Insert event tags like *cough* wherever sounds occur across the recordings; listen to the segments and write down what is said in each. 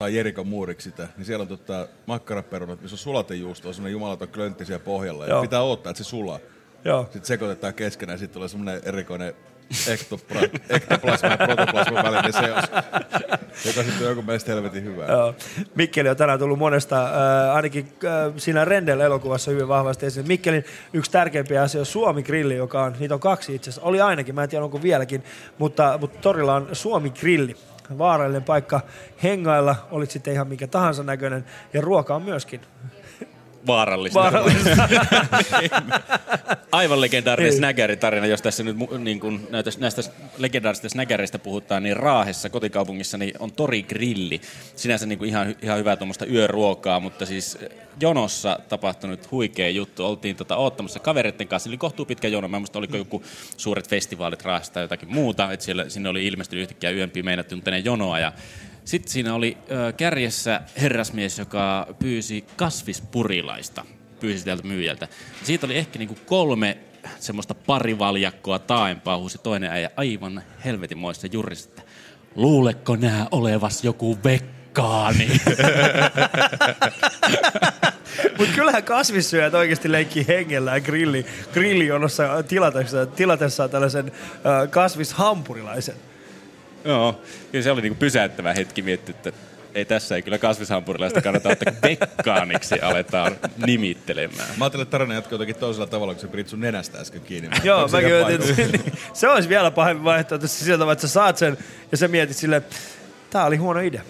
tai Jerikon muuriksi sitä, niin siellä on tota makkaraperunat, missä on sulatejuusto, on semmoinen jumalaton klöntti siellä pohjalla. Ja pitää odottaa, että se sulaa. Joo. Sitten sekoitetaan keskenään ja sitten tulee semmoinen erikoinen ektopra- *laughs* ektoplasma ja protoplasman välinen seos, joka sitten on joku meistä helvetin hyvää. Joo. Mikkeli on tänään tullut monesta, äh, ainakin äh, siinä Rendel-elokuvassa hyvin vahvasti esiin. Mikkelin yksi tärkeimpiä asioita on Suomi-grilli, joka on, niitä on kaksi itse asiassa. Oli ainakin, mä en tiedä onko vieläkin, mutta, mutta torilla on Suomi-grilli. Vaarallinen paikka hengailla, olit sitten ihan mikä tahansa näköinen, ja ruoka on myöskin Vaarallista. vaarallista. *laughs* Aivan legendaarinen Ei. snägäritarina, jos tässä nyt niin kun näitä, näistä legendaarisista snägäreistä puhutaan, niin Raahessa, kotikaupungissa, niin on Tori Grilli. Sinänsä niin kuin ihan, ihan hyvää tuommoista yöruokaa, mutta siis eh, jonossa tapahtunut huikea juttu. Oltiin tota, oottamassa kavereiden kanssa, eli kohtuu pitkä jono. Mä en muista, oliko joku suuret festivaalit Raahessa tai jotakin muuta, että siellä, sinne oli ilmestynyt yhtäkkiä yömpiä meinattu tunteneen jonoa ja sitten siinä oli kärjessä herrasmies, joka pyysi kasvispurilaista, pyysi tältä myyjältä. Siitä oli ehkä niinku kolme semmoista parivaljakkoa taaempaa, huusi toinen äijä aivan helvetinmoista jurista. Luuleko nää olevas joku vekkaani? *laughs* Mutta kyllähän kasvissyöjät oikeasti leikkii hengellään grilli, grillijonossa tilatessa, tilatessaan tällaisen äh, kasvishampurilaisen. Joo, kyllä se oli niinku pysäyttävä hetki miettiä, että ei tässä ei kyllä kasvishampurilaista kannata ottaa vekkaaniksi aletaan nimittelemään. Mä ajattelin, että tarina jatkuu jotenkin toisella tavalla, kun se pidit sun nenästä äsken kiinni. *laughs* Joo, mietin, paikalla? että se olisi vielä pahempi vaihtoehto että sä saat sen ja sä mietit silleen, tää oli huono idea.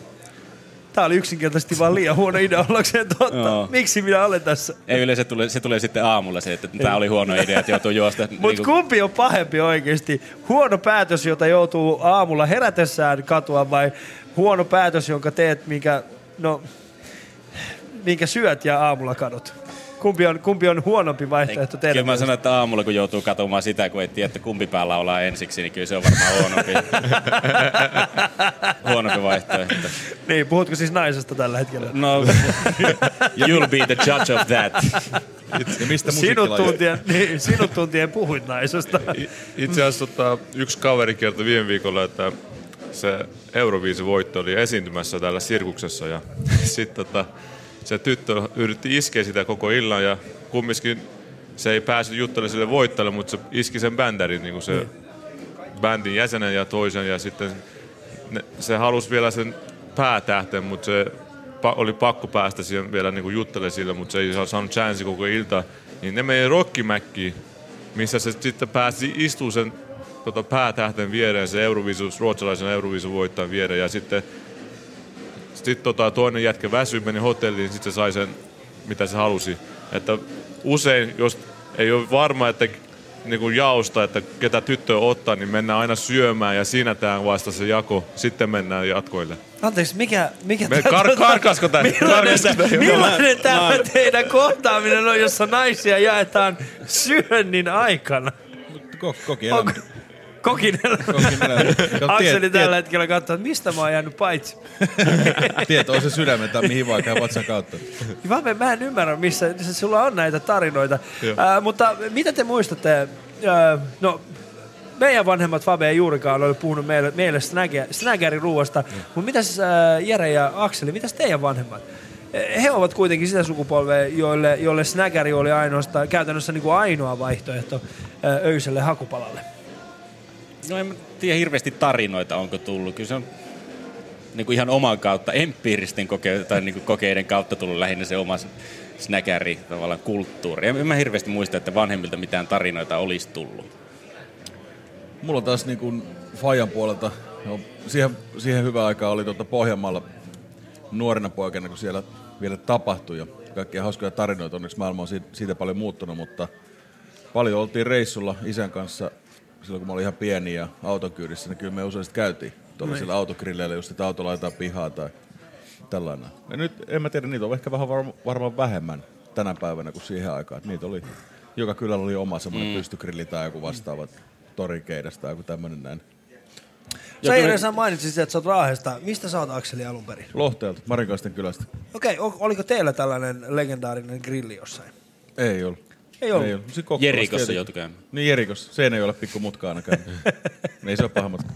Tää oli yksinkertaisesti vaan liian huono idea ollakseen totta. Joo. Miksi minä olen tässä? Ei yleensä tule, se tulee sitten aamulla se, että tämä oli huono idea, että joutuu juosta. Mutta niinku... kumpi on pahempi oikeasti? Huono päätös, jota joutuu aamulla herätessään katua vai huono päätös, jonka teet, minkä, no, minkä syöt ja aamulla kadot? Kumpi on, kumpi on huonompi vaihtoehto tehdä? Kyllä mä sanon, että aamulla kun joutuu katsomaan sitä, kun ei tiedä, että kumpi päällä ollaan ensiksi, niin kyllä se on varmaan huonompi, *laughs* huonompi vaihtoehto. Niin, puhutko siis naisesta tällä hetkellä? No, *laughs* you'll be the judge of that. Ja mistä Sinut tuntien, niin, sinut tuntien puhuit naisesta. Itse asiassa tota, yksi kaveri kertoi viime viikolla, että se Euroviisi-voitto oli esiintymässä täällä sirkuksessa ja *laughs* sitten tota, se tyttö yritti iskeä sitä koko illan ja kumminkin se ei päässyt juttelemaan sille voittajalle, mutta se iski sen bändärin, niin kuin se bändin jäsenen ja toisen ja sitten ne, se halusi vielä sen päätähten, mutta se pa- oli pakko päästä siihen vielä niin juttelemaan sille, mutta se ei saa- saanut chanssi koko ilta. Niin ne meni Rockimäkkiin, missä se sitten pääsi istuu sen tota, päätähten viereen, se Eurovisus, ruotsalaisen Eurovisun voittajan viereen ja sitten sit, tota, toinen jätkä väsyi, meni hotelliin, niin sitten se sai sen, mitä se halusi. Että usein, jos ei ole varma, että niin kuin jaosta, että ketä tyttöä ottaa, niin mennään aina syömään ja siinä tämä vasta se jako. Sitten mennään jatkoille. Anteeksi, mikä... mikä Me kar- karkasko tää? Millainen, millainen tämä teidän kohtaaminen on, jossa naisia jaetaan syönnin aikana? Ko- koki elämä. Onko kokinella? *laughs* Akseli tällä hetkellä katsoo, että mistä mä oon jäänyt paitsi. *laughs* Tieto on se sydämen tai mihin vaikka vatsan kautta. Mä, en- mä en ymmärrä, missä sulla on näitä tarinoita. Ää, mutta mitä te muistatte? Ää, no, meidän vanhemmat Fabe ja Juurikaan oli puhunut meille, meille snägä- snägäriruuasta. Mutta mitäs ää, Jere ja Akseli, mitäs teidän vanhemmat? He ovat kuitenkin sitä sukupolvea, joille, joille snägäri oli ainoastaan, käytännössä niin kuin ainoa vaihtoehto öiselle hakupalalle. No en tiedä hirveästi tarinoita, onko tullut. Kyllä se on niin kuin ihan oman kautta, empiiristen koke- tai niin kuin kokeiden kautta tullut lähinnä se oma snäkäri tavallaan kulttuuri. En mä hirveästi muista, että vanhemmilta mitään tarinoita olisi tullut. Mulla taas niin kuin Fajan puolelta, no, siihen, siihen hyvä aikaa oli tuota Pohjanmaalla nuorena poikana, kun siellä vielä tapahtui ja kaikkia hauskoja tarinoita. Onneksi maailma on siitä paljon muuttunut, mutta paljon oltiin reissulla isän kanssa silloin, kun mä olin ihan pieni ja auton kyydissä, niin kyllä me usein käytiin tuollaisilla autogrilleillä, just että auto laitetaan pihaa tai tällainen. Ja nyt en mä tiedä, niitä on ehkä vähän varma, varmaan vähemmän tänä päivänä kuin siihen aikaan. Että niitä oli, joka kylällä oli oma semmoinen mm. pystygrilli tai joku vastaava torikeidas tai joku tämmöinen näin. Sä Jere, sä mainitsit, että sä oot Raahesta. Mistä sä oot Akseli alun perin? Lohteelta, Marinkaisten kylästä. Okei, o- oliko teillä tällainen legendaarinen grilli jossain? Ei ollut. Ei ollut. Ei ollut. Siinä Kokkolassa Jerikossa joutui käymään. Niin Jerikossa. Se ei ole pikku mutka ainakaan. *laughs* ei se ole paha matka.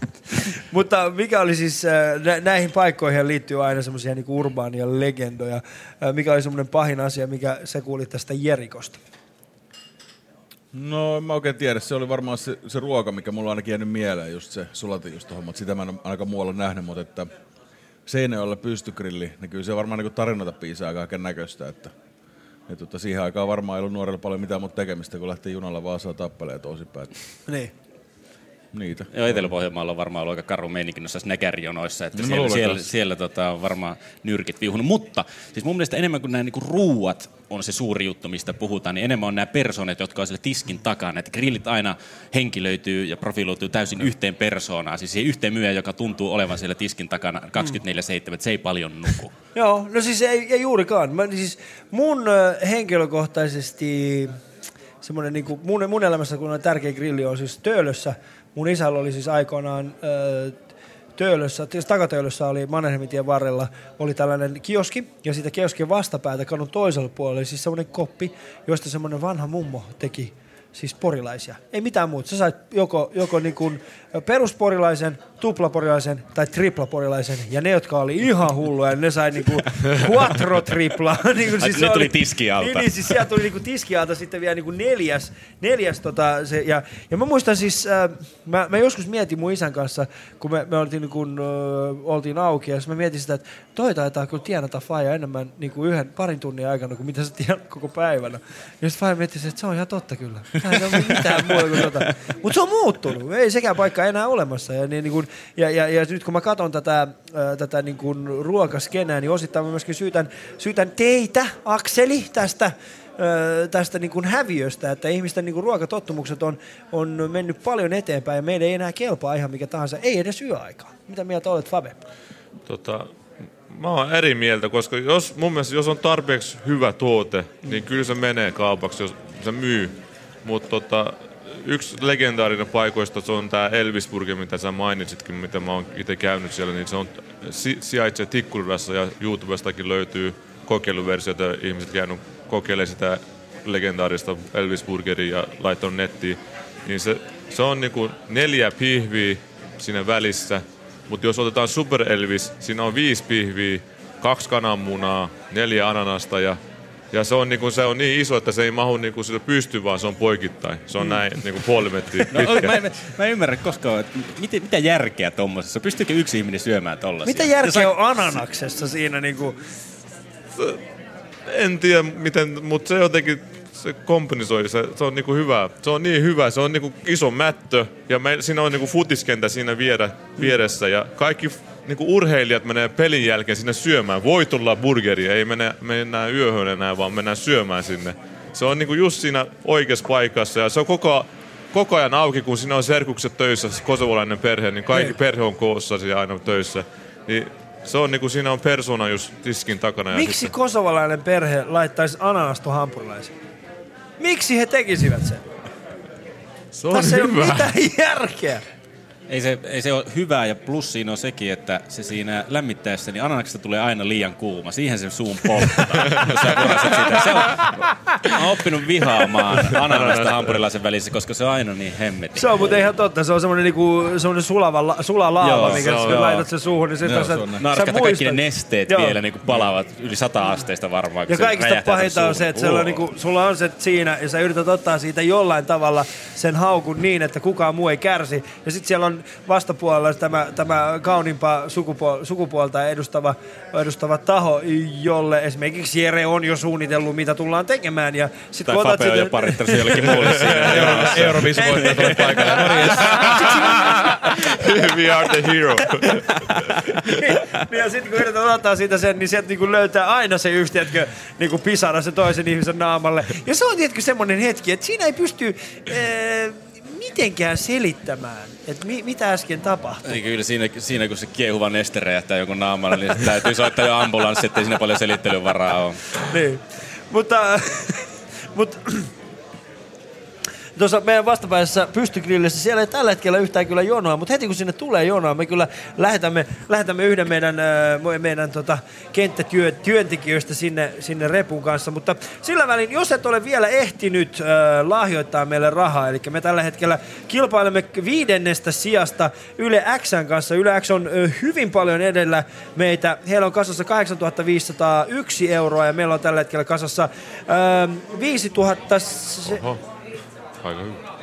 Mutta mikä oli siis, äh, nä- näihin paikkoihin liittyy aina semmoisia niinku urbaania legendoja. Äh, Mikä oli semmoinen pahin asia, mikä sä kuulit tästä Jerikosta? No en mä oikein tiedä. Se oli varmaan se, se ruoka, mikä mulla on ainakin jäänyt mieleen, just se sulatinjuustohommat. Sitä mä en ainakaan muualla nähnyt, mutta että Seinäjoella pystykrilli, niin kyllä se varmaan niin tarinoita piisaa kaiken näköistä, että ja tota, siihen aikaan varmaan ei ollut nuorella paljon mitään muuta tekemistä, kun lähti junalla Vaasaa tappeleen toisinpäin. Niin. Niitä. Joo, Etelä-Pohjanmaalla on varmaan ollut aika karu meininki noissa snäkärjonoissa, että No siellä, siellä, siellä tota, on varmaan nyrkit viuhunut. Mutta siis mun mielestä enemmän kuin nämä niinku ruuat on se suuri juttu, mistä puhutaan, niin enemmän on nämä persoonat, jotka on siellä tiskin takana. Että grillit aina henkilöityy ja profiloituu täysin yhteen persoonaan, siis siihen yhteen myyjä, joka tuntuu olevan siellä tiskin takana 24-7, että se ei paljon nuku. *laughs* Joo, no siis ei, ei juurikaan. Mä, siis mun henkilökohtaisesti semmoinen niinku, mun, mun elämässä kun on tärkeä grilli on siis Töölössä. Mun isällä oli siis aikoinaan Töölössä, takatöölössä oli Mannerheimitien varrella, oli tällainen kioski, ja siitä kioskin vastapäätä kadun toisella puolella oli siis semmoinen koppi, josta semmoinen vanha mummo teki siis porilaisia. Ei mitään muuta. Sä sait joko, joko niin kuin perusporilaisen, tuplaporilaisen tai triplaporilaisen. Ja ne, jotka oli ihan hulluja, ne sai niin kuin quattro tripla. *laughs* niin kuin Ai, ne tuli tiskialta. Niin, niin siis sieltä tuli niin kuin tiskialta sitten vielä niin kuin neljäs. neljäs tota, se, ja, ja mä muistan siis, äh, mä, mä, joskus mietin mun isän kanssa, kun me, me oltiin, niin kuin, äh, oltiin auki, ja mä mietin sitä, että toi taitaa kyllä tienata Faija enemmän niin kuin yhden, parin tunnin aikana kuin mitä sä tiedät koko päivänä. Ja sitten Faija mietti, että se on ihan totta kyllä. Mitään muuta kuin tota. Mutta se on muuttunut. Ei sekään paikka enää olemassa. Ja, niin, niin kuin, ja, ja, ja, nyt kun mä katson tätä, tätä niin kuin ruokaskenää, niin osittain mä myöskin syytän, syytän teitä, Akseli, tästä tästä niin kuin häviöstä, että ihmisten niin kuin ruokatottumukset on, on mennyt paljon eteenpäin ja meidän ei enää kelpaa ihan mikä tahansa, ei edes yöaikaa. Mitä mieltä olet, Fabe? Tota, mä oon eri mieltä, koska jos, mun mielestä jos on tarpeeksi hyvä tuote, niin kyllä se menee kaupaksi, jos se myy. Mutta tota, yksi legendaarinen paikoista se on tämä Elvisburger, mitä sä mainitsitkin, mitä mä oon itse käynyt siellä, niin se on, si, sijaitsee Tikkurilassa ja YouTubestakin löytyy kokeiluversioita, ihmiset käynyt kokeilemaan sitä legendaarista Elvisburgeria ja laittanut nettiin. Niin se, se on niinku neljä pihviä siinä välissä, mutta jos otetaan Super Elvis, siinä on viisi pihviä, kaksi kananmunaa, neljä ananasta ja, ja se, on niinku, se on niin iso, että se ei mahu niinku sille pysty, vaan se on poikittain. Se on näin niinku puoli metriä No, pitkä. mä, en- mä en ymmärrä koskaan, että mitä, mitä järkeä tommosessa. Pystyykö yksi ihminen syömään tollasia? Mitä järkeä on ananaksessa siinä niin kuin, En tiedä miten, mutta se jotenkin se kompensoi, se, se on niinku hyvä. Se on niin hyvä, se on niinku iso mättö ja me, siinä on niinku futiskentä siinä vieressä ja kaikki niinku urheilijat menee pelin jälkeen sinne syömään. Voi tulla burgeria, ei mennä, mennä yöhön enää, vaan mennään syömään sinne. Se on niinku just siinä oikeassa paikassa ja se on koko, koko ajan auki, kun siinä on serkukset töissä, kosovolainen perhe, niin kaikki perhe on koossa siellä aina töissä. Niin se on niinku, siinä on persona just tiskin takana. Ja miksi sitten- kosovalainen perhe laittaisi ananasto hampurilaisiin? Miksi he tekisivät sen? Se on Tässä ei ole hyvä. mitään järkeä. Ei se, ei se ole hyvää ja plus siinä on sekin, että se siinä lämmittäessä, niin ananaksesta tulee aina liian kuuma. Siihen sen suun polttaa, jos sä sitä. Se on, mä oon oppinut vihaamaan ananasta hampurilaisen välissä, koska se on aina niin hemmetin. Se on muuten ihan totta. Se on semmoinen niinku, semmoinen sulava, la- sula laava, Joo, mikä se on, laitat sen suuhun, niin Joo, sä, se ja kaikki ne nesteet Joo. vielä niin kuin palavat yli sata asteista varmaan. Ja se kaikista pahinta on se, että siellä on niinku, sulla on se siinä ja sä yrität ottaa siitä jollain tavalla sen haukun niin, että kukaan muu ei kärsi. Ja sitten siellä on vastapuolella tämä, tämä kauniimpaa sukupuol- sukupuolta edustava, edustava taho, jolle esimerkiksi Jere on jo suunnitellut, mitä tullaan tekemään. Ja sit Tai Fabe on jo parittanut se jollekin muulle *laughs* siinä. Euroviisi voittaja tulee paikalle. *laughs* We are the hero. niin, ja sitten kun yrität ottaa siitä sen, niin sieltä niinku löytää aina se yksi, tiedätkö, niinku pisara sen toisen ihmisen naamalle. Ja se on tietenkin semmoinen hetki, että siinä ei pysty ee, mitenkään selittämään, että mi, mitä äsken tapahtui. Niin kyllä siinä, siinä, kun se kiehuva neste räjähtää jonkun naamalle, niin täytyy soittaa jo ambulanssi, ettei siinä paljon selittelyvaraa ole. Niin. Mutta, *laughs* mutta Tuossa meidän vastapäässä pystygrillissä, siellä ei tällä hetkellä yhtään kyllä jonoa, mutta heti kun sinne tulee jonoa, me kyllä lähetämme, lähetämme yhden meidän, meidän tota, kenttätyöntekijöistä sinne, sinne repun kanssa. Mutta sillä välin, jos et ole vielä ehtinyt äh, lahjoittaa meille rahaa, eli me tällä hetkellä kilpailemme viidennestä sijasta Yle Xn kanssa. Yle X on äh, hyvin paljon edellä meitä. Heillä on kasassa 8501 euroa ja meillä on tällä hetkellä kasassa äh, 5000... Oho. Aika hyvä.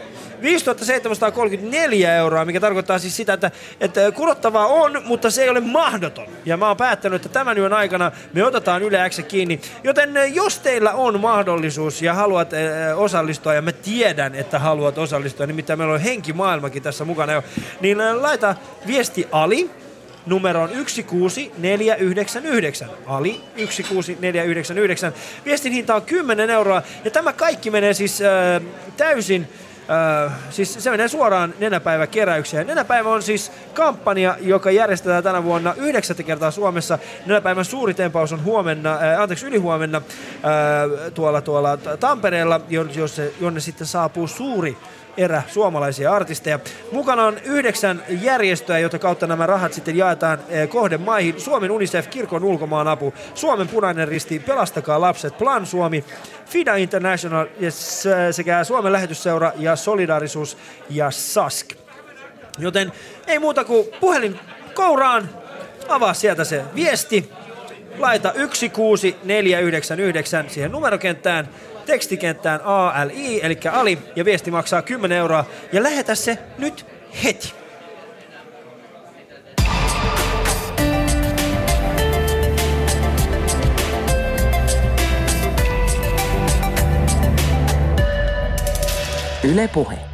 5734 euroa, mikä tarkoittaa siis sitä, että, että kurottavaa on, mutta se ei ole mahdoton. Ja mä oon päättänyt, että tämän yön aikana me otetaan Yle X kiinni. Joten eh, jos teillä on mahdollisuus ja haluat eh, osallistua, ja mä tiedän, että haluat osallistua, nimittäin meillä on henkimaailmakin tässä mukana jo, niin eh, laita viesti Ali, numeroon 16499. Ali 16499. Viestin hinta on 10 euroa ja tämä kaikki menee siis äh, täysin Äh, siis se menee suoraan Nenäpäivä keräykseen. Nenäpäivä on siis kampanja, joka järjestetään tänä vuonna yhdeksättä kertaa Suomessa. Nenäpäivän suuri tempaus on huomenna, äh, anteeksi ylihuomenna äh, tuolla, tuolla Tampereella, jonne, jonne sitten saapuu suuri erä suomalaisia artisteja. Mukana on yhdeksän järjestöä, joita kautta nämä rahat sitten jaetaan eh, kohdemaihin. Suomen UNICEF, Kirkon ulkomaan apu, Suomen punainen risti, Pelastakaa lapset, Plan Suomi, FIDA International sekä Suomen lähetysseura ja Solidarisuus ja SASK. Joten ei muuta kuin puhelin kouraan, avaa sieltä se viesti, laita 16499 siihen numerokenttään tekstikenttään ALI, eli Ali, ja viesti maksaa 10 euroa. Ja lähetä se nyt heti. Yle Puhe.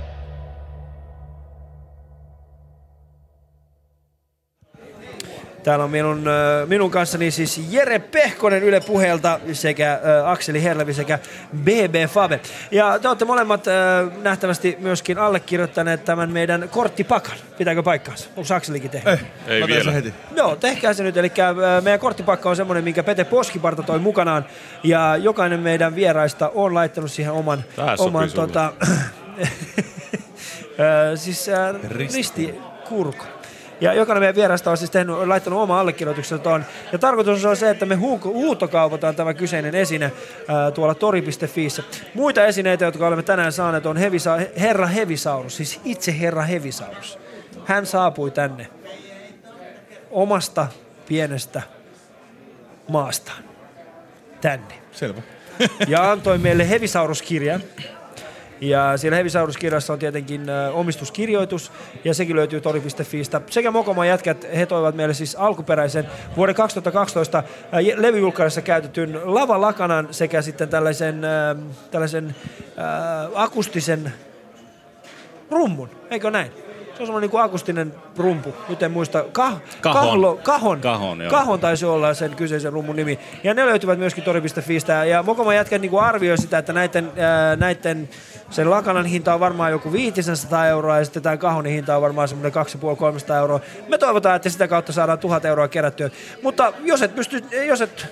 Täällä on minun, minun kanssani siis Jere Pehkonen Yle Puheelta sekä Akseli Herlevi sekä BB Fabe. Ja te olette molemmat nähtävästi myöskin allekirjoittaneet tämän meidän korttipakan. Pitääkö paikkaansa? Onko Akselikin tehnyt? Eh, Ei mä vielä. heti. Joo, tehkää se nyt. Eli meidän korttipakka on semmoinen, minkä Pete Poskiparta toi mukanaan. Ja jokainen meidän vieraista on laittanut siihen oman, oman tota, *laughs* siis äh, Risti. Ja jokainen meidän vieraista on siis tehnyt, on laittanut oma allekirjoituksen tuon. Ja tarkoitus on se, että me huuko, huutokaupataan tämä kyseinen esine ää, tuolla tori.fiissä. Muita esineitä, jotka olemme tänään saaneet, on Hevisa, Herra Hevisaurus, siis itse Herra Hevisaurus. Hän saapui tänne omasta pienestä maastaan tänne Selvä. ja antoi meille Hevisaurus-kirjan. Ja siellä Hevisaurus-kirjassa on tietenkin omistuskirjoitus, ja sekin löytyy tori.fiistä. Sekä Mokoma jätkät, he toivat meille siis alkuperäisen vuoden 2012 ä, levyjulkkarissa käytetyn lavalakanan sekä sitten tällaisen, tällaisen ä, akustisen rummun, eikö näin? Se on semmoinen niin akustinen rumpu, nyt en muista. Kah, Kahon. Kahlo, kahon. Kahon, joo. kahon taisi olla sen kyseisen rummun nimi. Ja ne löytyvät myöskin tori.fiistä. Ja Mokoma jätkä niin arvioi sitä, että näiden, ää, näiden sen lakanan hinta on varmaan joku 500 euroa ja sitten tämän kahonin hinta on varmaan semmoinen 250-300 euroa. Me toivotaan, että sitä kautta saadaan 1000 euroa kerättyä. Mutta jos et pysty, jos et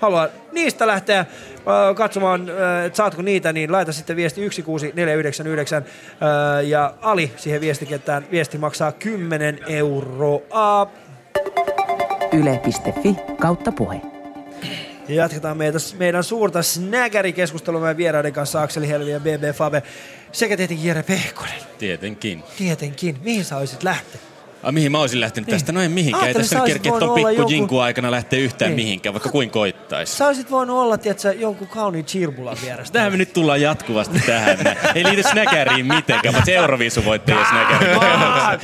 halua niistä lähteä äh, katsomaan, äh, että saatko niitä, niin laita sitten viesti 16499 äh, ja Ali siihen viestikenttään. Viesti maksaa 10 euroa. Yle.fi kautta puhe. Ja jatketaan meitä, meidän suurta snägärikeskustelua meidän vieraiden kanssa Akseli Helvi ja BB Fabe sekä tietenkin Jere Pehkonen. Tietenkin. Tietenkin. Mihin sä olisit lähteä? A, mihin mä olisin lähtenyt tästä? No en mihinkään. Ei tässä sä nyt kerkeä tuon pikku jinku aikana lähteä yhtään Niin. mihinkään, vaikka kuin koittais. Sä olisit voinut olla, tiedätkö, jonkun kauniin chirbulan vierestä. Tähän me nyt tullaan jatkuvasti tähän. Ei liity snäkäriin mitenkään, mutta Euroviisu voittaja snäkäri. Aa,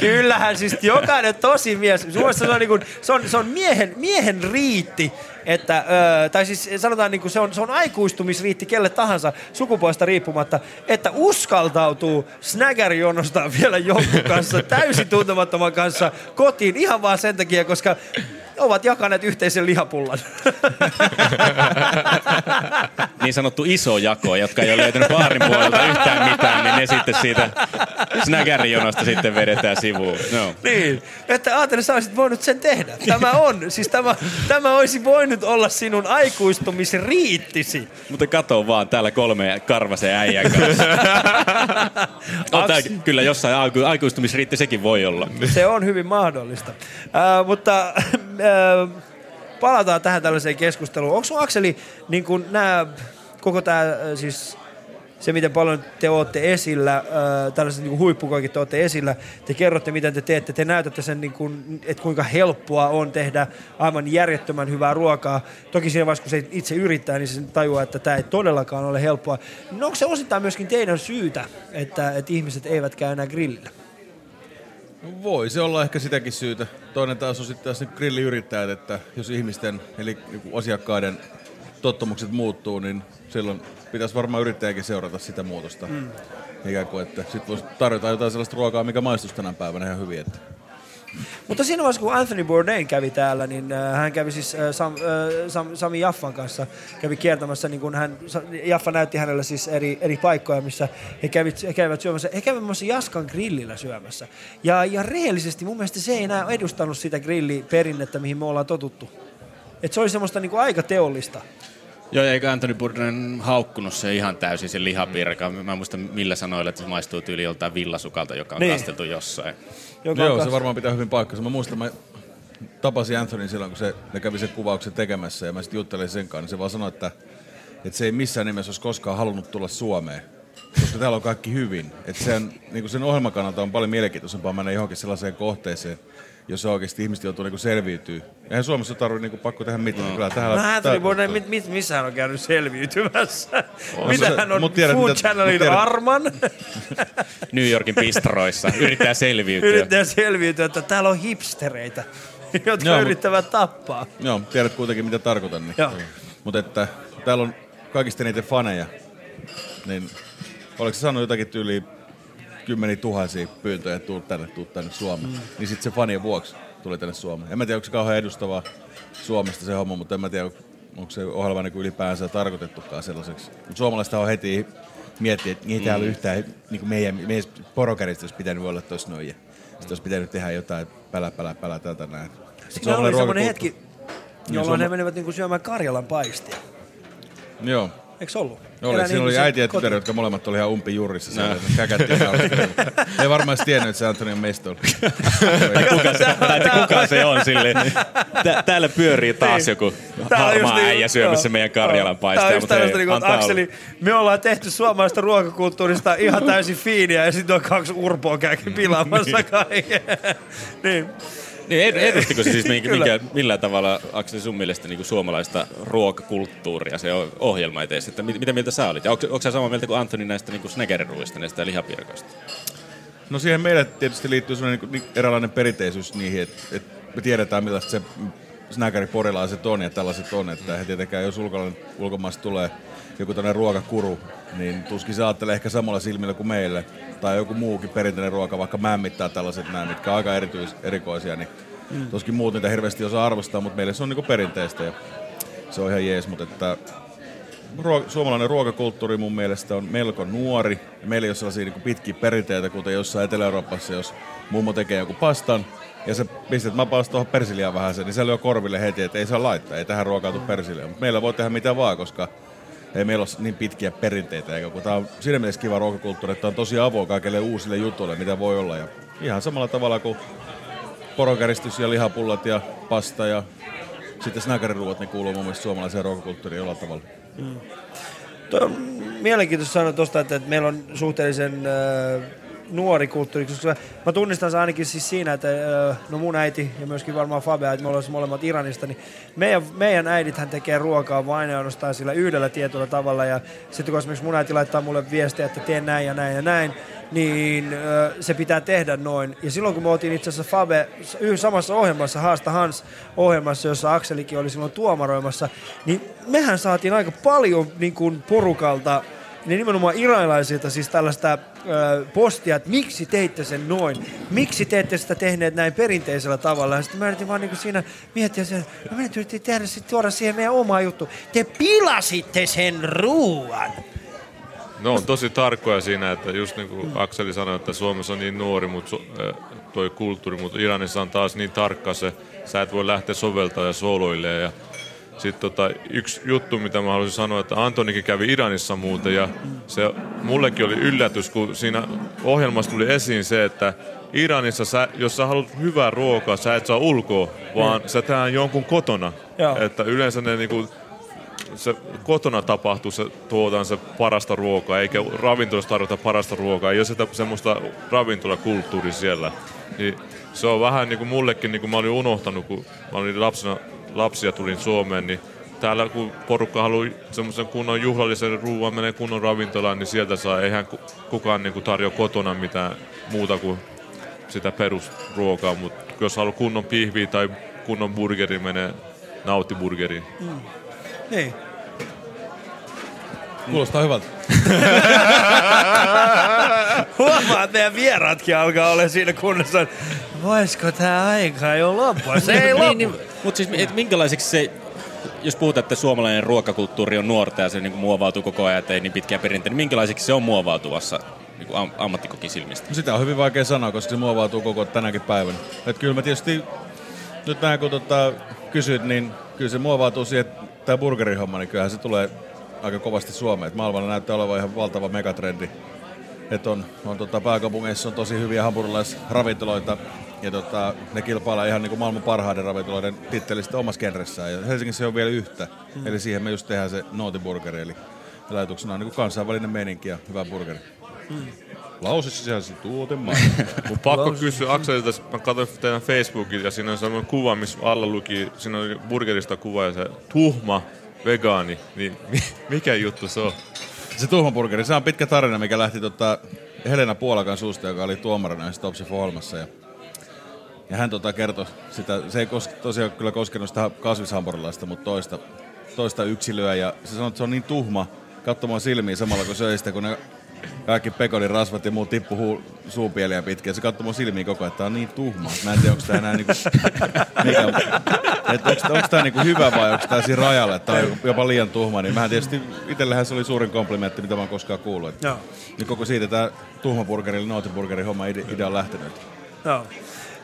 Kyllähän siis jokainen tosi mies, mielestä se on, niin kuin, se on, se on miehen, miehen riitti, että, ö, tai siis sanotaan niin kuin se on, se on aikuistumisriitti kelle tahansa sukupuolesta riippumatta, että uskaltautuu snägärijonosta vielä jonkun kanssa, täysin tuntemattoman kanssa kotiin ihan vaan sen takia, koska ovat jakaneet yhteisen lihapullan. *laughs* niin sanottu iso jako, jotka ei ole löytänyt baarin puolelta yhtään mitään, niin ne sitten siitä snägärijonosta sitten vedetään sivuun. No. Niin, että ajattelin, sä olisit voinut sen tehdä. Tämä on, siis tämä, tämä olisi voinut olla sinun aikuistumisriittisi. Mutta kato vaan, täällä kolme karvasen äijän kanssa. *laughs* on tää, kyllä jossain aiku, aikuistumisriitti sekin voi olla. Se on hyvin mahdollista. Äh, mutta palataan tähän tällaiseen keskusteluun. Onko Akseli niin kun nämä, koko tämä siis se, miten paljon te olette esillä, äh, tällaiset niin huippukoikit te olette esillä, te kerrotte, miten te teette, te näytätte sen, niin kuin, että kuinka helppoa on tehdä aivan järjettömän hyvää ruokaa. Toki siinä vaiheessa, kun se itse yrittää, niin se tajuaa, että tämä ei todellakaan ole helppoa. No onko se osittain myöskin teidän syytä, että, että ihmiset eivät käy enää grillillä? Voi se olla ehkä sitäkin syytä. Toinen taas on sitten taas grilliyrittäjät, että jos ihmisten eli asiakkaiden tottumukset muuttuu, niin silloin pitäisi varmaan yrittäjäkin seurata sitä muutosta. Mm. Ikään kuin, että sitten voisi tarjota jotain sellaista ruokaa, mikä maistuisi tänä päivänä ihan hyvin. Että. Mutta siinä vaiheessa, kun Anthony Bourdain kävi täällä, niin äh, hän kävi siis äh, Sam, äh, Sam, Sami Jaffan kanssa, kävi kiertämässä, niin kun hän, Jaffa näytti hänelle siis eri, eri paikkoja, missä he kävivät, he kävivät syömässä. He kävivät myös Jaskan grillillä syömässä. Ja, ja rehellisesti mun mielestä se ei enää edustanut sitä grilliperinnettä, mihin me ollaan totuttu. Et se oli semmoista niin kuin aika teollista. Joo, eikö Anthony Bourdain haukkunut se ihan täysin se lihapiirka. Mä en muista millä sanoilla, että se maistuu tyyli joltain villasukalta, joka on niin. kasteltu jossain. Joka Joo, se varmaan pitää hyvin paikkansa. Mä muistan, mä tapasin Anthony silloin, kun se, ne kävi sen kuvauksen tekemässä ja mä sitten juttelin sen kanssa, niin se vaan sanoi, että, että se ei missään nimessä olisi koskaan halunnut tulla Suomeen koska täällä on kaikki hyvin. Että sen, niin sen ohjelman kannalta on paljon mielenkiintoisempaa mennä johonkin sellaiseen kohteeseen, jos oikeasti ihmiset joutuu niinku selviytyy. Eihän Suomessa tarvitse niinku pakko tehdä mitään. No. Kyllä täällä, no, täällä, täällä, mit, mit, missä hän on käynyt selviytymässä? On. Mitä hän on tiedät, Food mitä, Channelin tiedät. Arman? *laughs* New Yorkin pistroissa. Yrittää selviytyä. Yrittää selviytyä, että täällä on hipstereitä, jotka Joo, yrittävät tappaa. Joo, tiedät kuitenkin mitä tarkoitan. Niin. Mutta että täällä on kaikista niitä faneja. Niin oliko se sanonut jotakin tyyliä kymmeniä tuhansia pyyntöjä, että tuu tänne, tuu tänne Suomeen. Mm. Niin sitten se fanien vuoksi tuli tänne Suomeen. En mä tiedä, onko se kauhean edustavaa Suomesta se homma, mutta en mä tiedä, onko se ohjelma niin ylipäänsä tarkoitettukaan sellaiseksi. Mutta suomalaista on heti miettiä, että ei täällä mm. yhtään, niin kuin meidän, meidän porokarista olisi pitänyt olla tuossa noin. Ja sitten olisi pitänyt tehdä jotain pälä, pälä, pälä, tältä näin. Siinä oli semmoinen hetki, jolloin ne menivät niin kuin syömään Karjalan paistia. Joo. Eikö ollut? Oli, siinä oli äiti ja tytär, jotka molemmat oli ihan umpi jurissa. No. Käkättiin Ei varmaan tiennyt, että se Antoni on meistä ollut. tai kuka se, tai kuka se on silleen. täällä pyörii taas niin. joku harmaa niin, äijä syömässä meidän Karjalan paistaa. Tämä on tällaista, niin kuin, Akseli, me ollaan tehty suomalaista ruokakulttuurista ihan täysin fiiniä ja sitten on kaksi urpoa käykin pilaamassa kaiken. *laughs* niin. Niin, edustiko se siis *laughs* minkä, minkä, millään tavalla, Akseli, sun mielestä niin kuin suomalaista ruokakulttuuria se ohjelma eteessä? Että mit, mitä mieltä sä olit? Ja onko, onko sä samaa mieltä kuin Antoni näistä niin snägeriruista, näistä lihapirkoista? No siihen meille tietysti liittyy sellainen niin eräänlainen perinteisyys niihin, että, että me tiedetään millaista se snäkäriporilaiset on ja tällaiset on, että he tietenkään jos ulkomaista tulee joku tämmöinen ruokakuru, niin tuskin se ajattelee ehkä samalla silmillä kuin meille. Tai joku muukin perinteinen ruoka, vaikka mämmittää tällaiset näin, mitkä on aika erityis, erikoisia, niin mm. tuskin muut niitä hirveästi osaa arvostaa, mutta meille se on niinku perinteistä ja se on ihan jees, mutta että ruo- suomalainen ruokakulttuuri mun mielestä on melko nuori. Meillä ei ole sellaisia niin pitkiä perinteitä, kuten jossain Etelä-Euroopassa, jos mummo tekee joku pastan, ja se pistät mapaus tuohon persiliaan vähän sen, niin se lyö korville heti, että ei saa laittaa, ei tähän ruokautu persiliaan. Mutta meillä voi tehdä mitä vaan, koska ei meillä ole niin pitkiä perinteitä. Eikä, kun tämä on siinä mielessä kiva ruokakulttuuri, että on tosi avoin kaikille uusille jutuille, mitä voi olla. Ja ihan samalla tavalla kuin porokäristys ja lihapullat ja pasta ja sitten snäkäriruot, ne kuuluu mun mielestä suomalaiseen ruokakulttuuriin jollain tavalla. Mm. Tuo on mielenkiintoista sanoa tuosta, että meillä on suhteellisen äh, nuori kulttuuri, koska mä tunnistan se ainakin siis siinä, että no mun äiti ja myöskin varmaan Fabe, että me ollaan molemmat Iranista, niin meidän, meidän äidithän tekee ruokaa vain ja ainoastaan sillä yhdellä tietyllä tavalla ja sitten kun esimerkiksi mun äiti laittaa mulle viestiä, että teen näin ja näin ja näin, niin se pitää tehdä noin. Ja silloin kun me oltiin itse asiassa Fabe samassa ohjelmassa, Haasta Hans ohjelmassa, jossa Akselikin oli silloin tuomaroimassa, niin mehän saatiin aika paljon niin kuin porukalta niin nimenomaan iranilaisilta siis tällaista äh, postia, että miksi teitte sen noin? Miksi te ette sitä tehneet näin perinteisellä tavalla? Ja sitten mä yritin vaan niin siinä miettiä sen, no me yritin tehdä sitten tuoda siihen meidän omaa juttu. Te pilasitte sen ruuan. No on tosi tarkkoja siinä, että just niin kuin Akseli sanoi, että Suomessa on niin nuori mutta toi kulttuuri, mutta Iranissa on taas niin tarkka se, sä et voi lähteä soveltaa ja sooloille ja sitten tota, yksi juttu, mitä mä haluaisin sanoa, että Antonikin kävi Iranissa muuten ja se mullekin oli yllätys, kun siinä ohjelmassa tuli esiin se, että Iranissa, sä, jos sä haluat hyvää ruokaa, sä et saa ulkoa, vaan mm. sä tehdään jonkun kotona. Joo. Että yleensä ne niinku, se kotona tapahtuu, se tuotaan se parasta ruokaa, eikä ravintolassa tarvita parasta ruokaa, ei ole sitä semmoista ravintolakulttuuria siellä. Niin se on vähän niin kuin mullekin, niin kuin mä olin unohtanut, kun mä olin lapsena lapsia tulin Suomeen, niin täällä kun porukka haluaa semmoisen kunnon juhlallisen ruuan, menee kunnon ravintolaan, niin sieltä saa, eihän kukaan niin kuin tarjoa kotona mitään muuta kuin sitä perusruokaa, mutta jos haluaa kunnon pihviä tai kunnon burgeri, menee nauttiburgeriin. Mm. Niin. Kuulostaa hyvältä. *laughs* Huomaa, että meidän vieraatkin alkaa olla siinä kunnossa. Voisiko tämä aika jo loppua? Se ei loppu. niin, niin, mutta siis et minkälaiseksi se, jos puhutaan, että suomalainen ruokakulttuuri on nuorta ja se niin muovautuu koko ajan, ei niin pitkiä perinteitä, niin minkälaiseksi se on muovautuvassa niin kuin am- ammattikokin silmistä? No sitä on hyvin vaikea sanoa, koska se muovautuu koko tänäkin päivänä. Et kyllä mä tietysti, nyt näin kun tota, kysyt, niin kyllä se muovautuu siihen, että tämä burgerihomma, niin kyllähän se tulee aika kovasti Suomeen. Et maailmalla näyttää olevan ihan valtava megatrendi. Että on, on tota, pääkaupungeissa on tosi hyviä hampurilaisravintoloita, ja tota, ne kilpailee ihan niin kuin maailman parhaiden ravintoloiden tittelistä omassa genressään. Ja Helsingissä on vielä yhtä. Mm. Eli siihen me just tehdään se nootiburgeri. Eli ajatuksena on niin kuin kansainvälinen meininki ja hyvä burgeri. Mm. Lause sisälsi tuotemaa. *laughs* Mun pakko kysyä Akselilta, mä katsoin teidän Facebookin ja siinä on sellainen kuva, missä alla luki, siinä on burgerista kuva ja se tuhma vegaani, niin mikä juttu se on? Se tuhmaburgeri, se on pitkä tarina, mikä lähti tota Helena Puolakan suusta, joka oli tuomarina Top Chef ohjelmassa. Ja ja hän tota kertoi sitä, se ei kos, tosiaan kyllä koskenut sitä kasvishampurilaista, mutta toista, toista yksilöä. Ja se sanoi, että se on niin tuhma katsomaan silmiin samalla kun söi sitä, kun ne kaikki pekonin rasvat ja muu tippuu suupieliä pitkin. se katsoo mun silmiin koko ajan, että tää on niin tuhma. Mä en tiedä, onko tää enää niinku, mikä, että onko, onko tää niinku hyvä vai onko tää siinä rajalla, että on jopa liian tuhma. Niin mähän tietysti, itsellähän se oli suurin komplimentti, mitä mä oon koskaan kuullut. Joo. Niin koko siitä tää tuhmaburgeri, nootiburgeri homma idea on lähtenyt. Joo.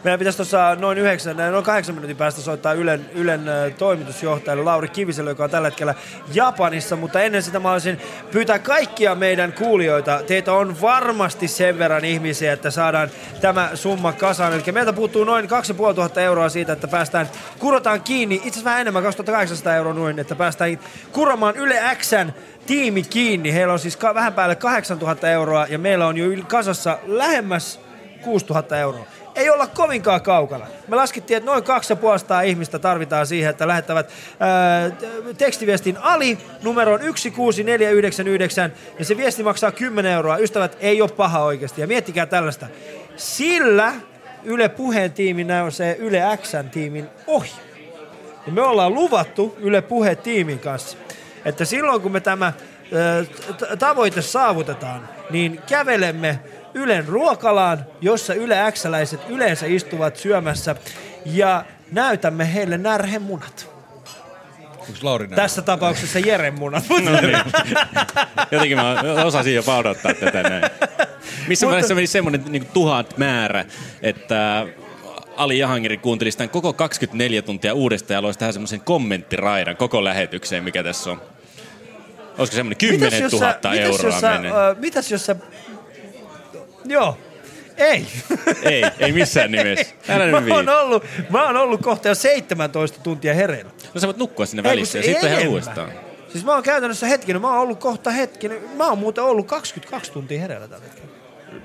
Meidän pitäisi tuossa noin yhdeksän, noin kahdeksan minuutin päästä soittaa Ylen, Ylen toimitusjohtajalle Lauri Kiviselle, joka on tällä hetkellä Japanissa, mutta ennen sitä mä haluaisin pyytää kaikkia meidän kuulijoita. Teitä on varmasti sen verran ihmisiä, että saadaan tämä summa kasaan. Eli meiltä puuttuu noin 2500 euroa siitä, että päästään, kurotaan kiinni, itse asiassa vähän enemmän, 2800 euroa noin, että päästään kuromaan Yle Xn tiimi kiinni. Heillä on siis vähän päälle 8000 euroa ja meillä on jo kasassa lähemmäs 6000 euroa ei olla kovinkaan kaukana. Me laskettiin, että noin 250 ihmistä tarvitaan siihen, että lähettävät ää, tekstiviestin Ali numeroon 16499 ja se viesti maksaa 10 euroa. Ystävät, ei ole paha oikeasti. Ja miettikää tällaista. Sillä Yle Puheen tiimi se Yle Xn tiimin ohi. Ja me ollaan luvattu Yle Puhe tiimin kanssa, että silloin kun me tämä tavoite saavutetaan, niin kävelemme Ylen ruokalaan, jossa Yle X-läiset yleensä istuvat syömässä ja näytämme heille närhemunat. Lauri Tässä tapauksessa Jeren munat. No niin. Jotenkin mä osasin jo odottaa tätä näin. Missä Mutta... vaiheessa meni semmoinen niin tuhat määrä, että Ali Jahangiri kuunteli sitä koko 24 tuntia uudestaan ja loisi tähän semmoisen kommenttiraidan koko lähetykseen, mikä tässä on. Olisiko semmoinen 10 000 euroa mitäs jos sä, mitäs jos sä Joo. Ei. Ei, ei missään *laughs* nimessä. Älä mä, oon ollut, mä oon ollut kohta jo 17 tuntia hereillä. No sä voit nukkua sinne välissä ja sitten ihan uudestaan. Siis mä oon käytännössä hetken, mä oon ollut kohta hetken, mä oon muuten ollut 22 tuntia hereillä tällä hetkellä.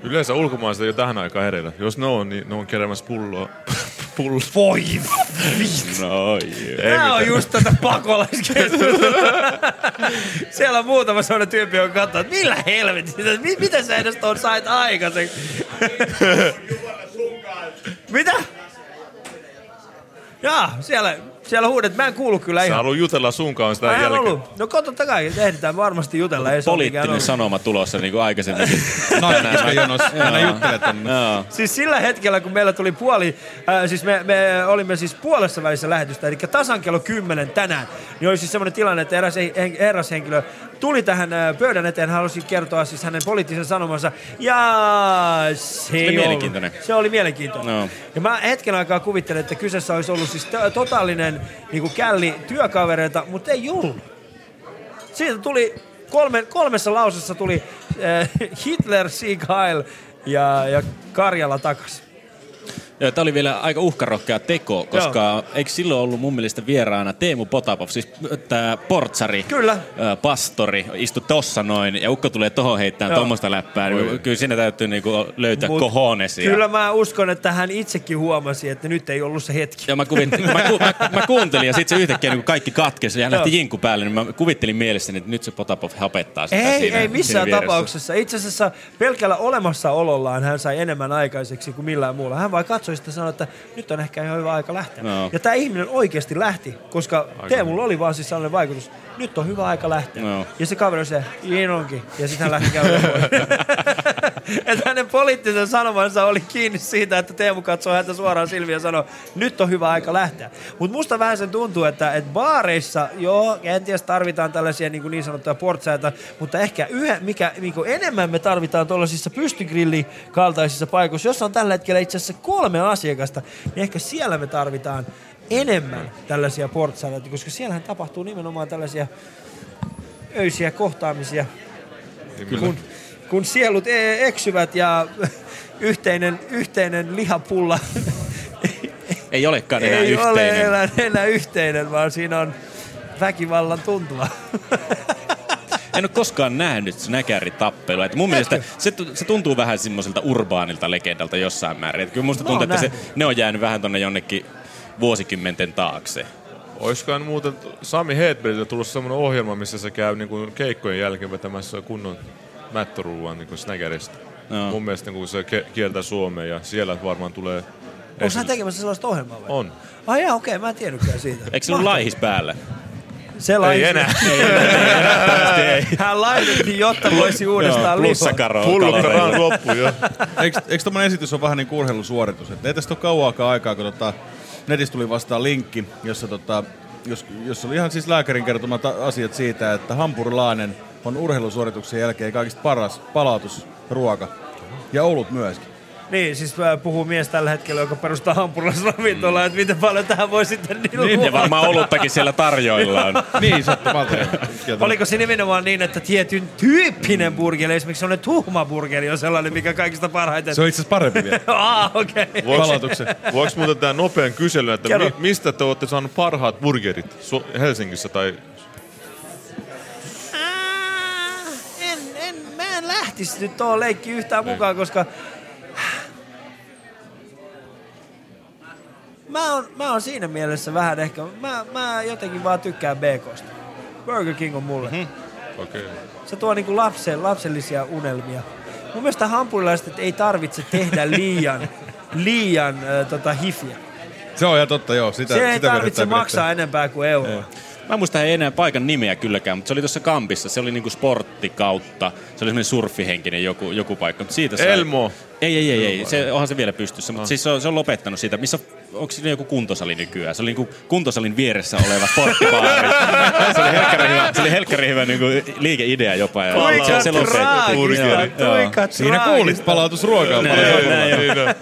Yleensä ulkomaalaiset ei ole tähän aikaan hereillä. Jos ne on, niin ne on keräämässä pulloa. *laughs* Pullo. Voi No, Tämä on just tätä pakolaiskeskustelua. Siellä on muutama sellainen tyyppi, joka katsoo, että millä helvetistä, mitä sä edes tuon sait aikaisen? *laughs* mitä? Jaa, siellä Siellä huudet, mä en kuulu kyllä Sä ihan. haluat jutella sunkaan sitä Mä en jälkeen. ollut. No totta kai, ehditään varmasti jutella. Ei Poliittinen ollut. sanoma tulossa niin kuin aikaisemmin. *laughs* Nainen jonossa. Aina juttelet tänne. Siis sillä hetkellä, kun meillä tuli puoli, äh, siis me, me olimme siis puolessa välissä lähetystä, eli tasan kello 10 tänään, niin oli siis semmoinen tilanne, että eräs hen- herrashenkilö tuli tähän äh, pöydän eteen, halusi kertoa siis hänen poliittisen sanomansa, ja se, ei oli mielenkiintoinen. Se oli mielenkiintoinen. No. Ja mä hetken aikaa kuvittelin, että kyseessä olisi ollut siis to- totaalinen niin kuin källi työkavereita, mutta ei ollut. Siitä tuli kolme, kolmessa lausessa tuli äh, *laughs* Hitler, Sieg Heil ja, ja Karjala takas. Joo, tämä oli vielä aika uhkarohkea teko, koska eikö silloin ollut mun mielestä vieraana Teemu Potapov, siis tämä portsari, Kyllä. ö, pastori, istui tossa noin, ja Ukko tulee tohon heittämään Joo. tuommoista läppää, niin kyllä siinä täytyy niinku löytää Mut kohonesia. Kyllä mä uskon, että hän itsekin huomasi, että nyt ei ollut se hetki. Ja mä, kuvit, mä, ku, mä, mä, kuuntelin ja sitten se yhtäkkiä niin kaikki katkesi ja hän lähti Joo. jinkku päälle, niin mä kuvittelin mielessäni, että nyt se Potapov hapettaa sitä Ei, siinä, ei siinä missään vieressä. tapauksessa. Itse asiassa pelkällä olemassaolollaan hän sai enemmän aikaiseksi kuin millään muulla. Hän vain katsoi sitä ja sanoi, että nyt on ehkä ihan hyvä aika lähteä. No. Ja tämä ihminen oikeasti lähti, koska Teemulla oli vaan siis sellainen vaikutus, nyt on hyvä aika lähteä. No. Ja se kaveri se, niin onkin. Ja sitten hän lähti käymään *laughs* että hänen poliittisen sanomansa oli kiinni siitä, että Teemu katsoo häntä suoraan silmiin ja sanoo, nyt on hyvä aika lähteä. Mutta musta vähän sen tuntuu, että, että baareissa, joo, kenties tarvitaan tällaisia niin, kuin niin sanottuja portsaita, mutta ehkä yhä, mikä niin enemmän me tarvitaan tuollaisissa pystygrilli kaltaisissa paikoissa, jossa on tällä hetkellä itse asiassa kolme asiakasta, niin ehkä siellä me tarvitaan enemmän tällaisia portsaita, koska siellähän tapahtuu nimenomaan tällaisia öisiä kohtaamisia, kun, kun sielut e- eksyvät ja *laughs* yhteinen, yhteinen lihapulla *laughs* Ei olekaan enää ei yhteinen. ole enää, enää yhteinen, vaan siinä on väkivallan tuntua. *laughs* En ole koskaan nähnyt näkäritappelua. Mun mielestä se, se tuntuu vähän semmoiselta urbaanilta legendalta jossain määrin. Että kyllä musta Mä tuntuu, että se, ne on jäänyt vähän tonne jonnekin vuosikymmenten taakse. Olisikohan muuten Sami Hedbergiltä tullut semmoinen ohjelma, missä se käy niin kuin keikkojen jälkeen vetämässä kunnon mättöruuan niin snäkäristä. Joo. Mun mielestä niin kuin se ke- kiertää Suomeen ja siellä varmaan tulee... Onko hän tekemässä sellaista ohjelmaa vai? On. Ai jaa, okei, mä en tiennytkään siitä. Eikö se ollut laihis päällä? Sellainen. Ei enää. Hän laitettiin, jotta voisi uudestaan lipoa. Plussakaro. Pullukka loppu jo. Eikö, eikö tommonen esitys ole vähän niin kuin urheilusuoritus? Et ei tästä ole kauaakaan aikaa, kun tota, netistä tuli vastaan linkki, jossa, tota, jos, jos oli ihan siis lääkärin kertomat asiat siitä, että hampurilainen on urheilusuorituksen jälkeen kaikista paras palautusruoka. Ja olut myöskin. Niin, siis äh, puhuu mies tällä hetkellä, joka perustaa hampurilaisravintolaa, että miten paljon tähän voi sitten niin Ja varmaan oluttakin siellä tarjoillaan. *laughs* niin, sattumalta. *laughs* Oliko se nimenomaan niin, että tietyn tyyppinen burgeri, esimerkiksi sellainen tuhma burgeri on sellainen, mikä kaikista parhaiten... Se on itse asiassa parempi vielä. *laughs* ah, okei. Okay. Palautuksen. Voiko muuten tämä nopean kyselyn, että Kerro. mi- mistä te olette saaneet parhaat burgerit Su- Helsingissä tai En, en, mä en lähtisi nyt tuohon leikkiin yhtään mukaan, koska... Mä oon, mä oon siinä mielessä vähän ehkä... Mä, mä jotenkin vaan tykkään BKsta. Burger King on mulle. Mm-hmm. Okei. Okay. Se tuo niinku lapsen, lapsellisia unelmia. Mun mielestä hampurilaiset ei tarvitse tehdä liian, *laughs* liian äh, tota, hifiä. Se on ihan totta, joo. Sitä, Se ei sitä tarvitse maksaa enempää kuin euroa. Mä en muista ei enää paikan nimeä kylläkään, mutta se oli tuossa Kampissa. Se oli niinku sportti kautta. Se oli semmoinen surfihenkinen joku, joku paikka. Mutta siitä sai... Elmo. Ei, ei, ei, ei. Se, onhan se vielä pystyssä, mutta siis se on, se on lopettanut siitä. Missä, onko siinä joku kuntosali nykyään? Se oli niinku kuntosalin vieressä oleva sporttibaari. *laughs* se oli helkkari hyvä, se oli helkkari hyvä niinku liikeidea jopa. Ja Kuinka se, se kuinka Siinä kuulit palautusruokaa. Näin, paljon näin, joulua.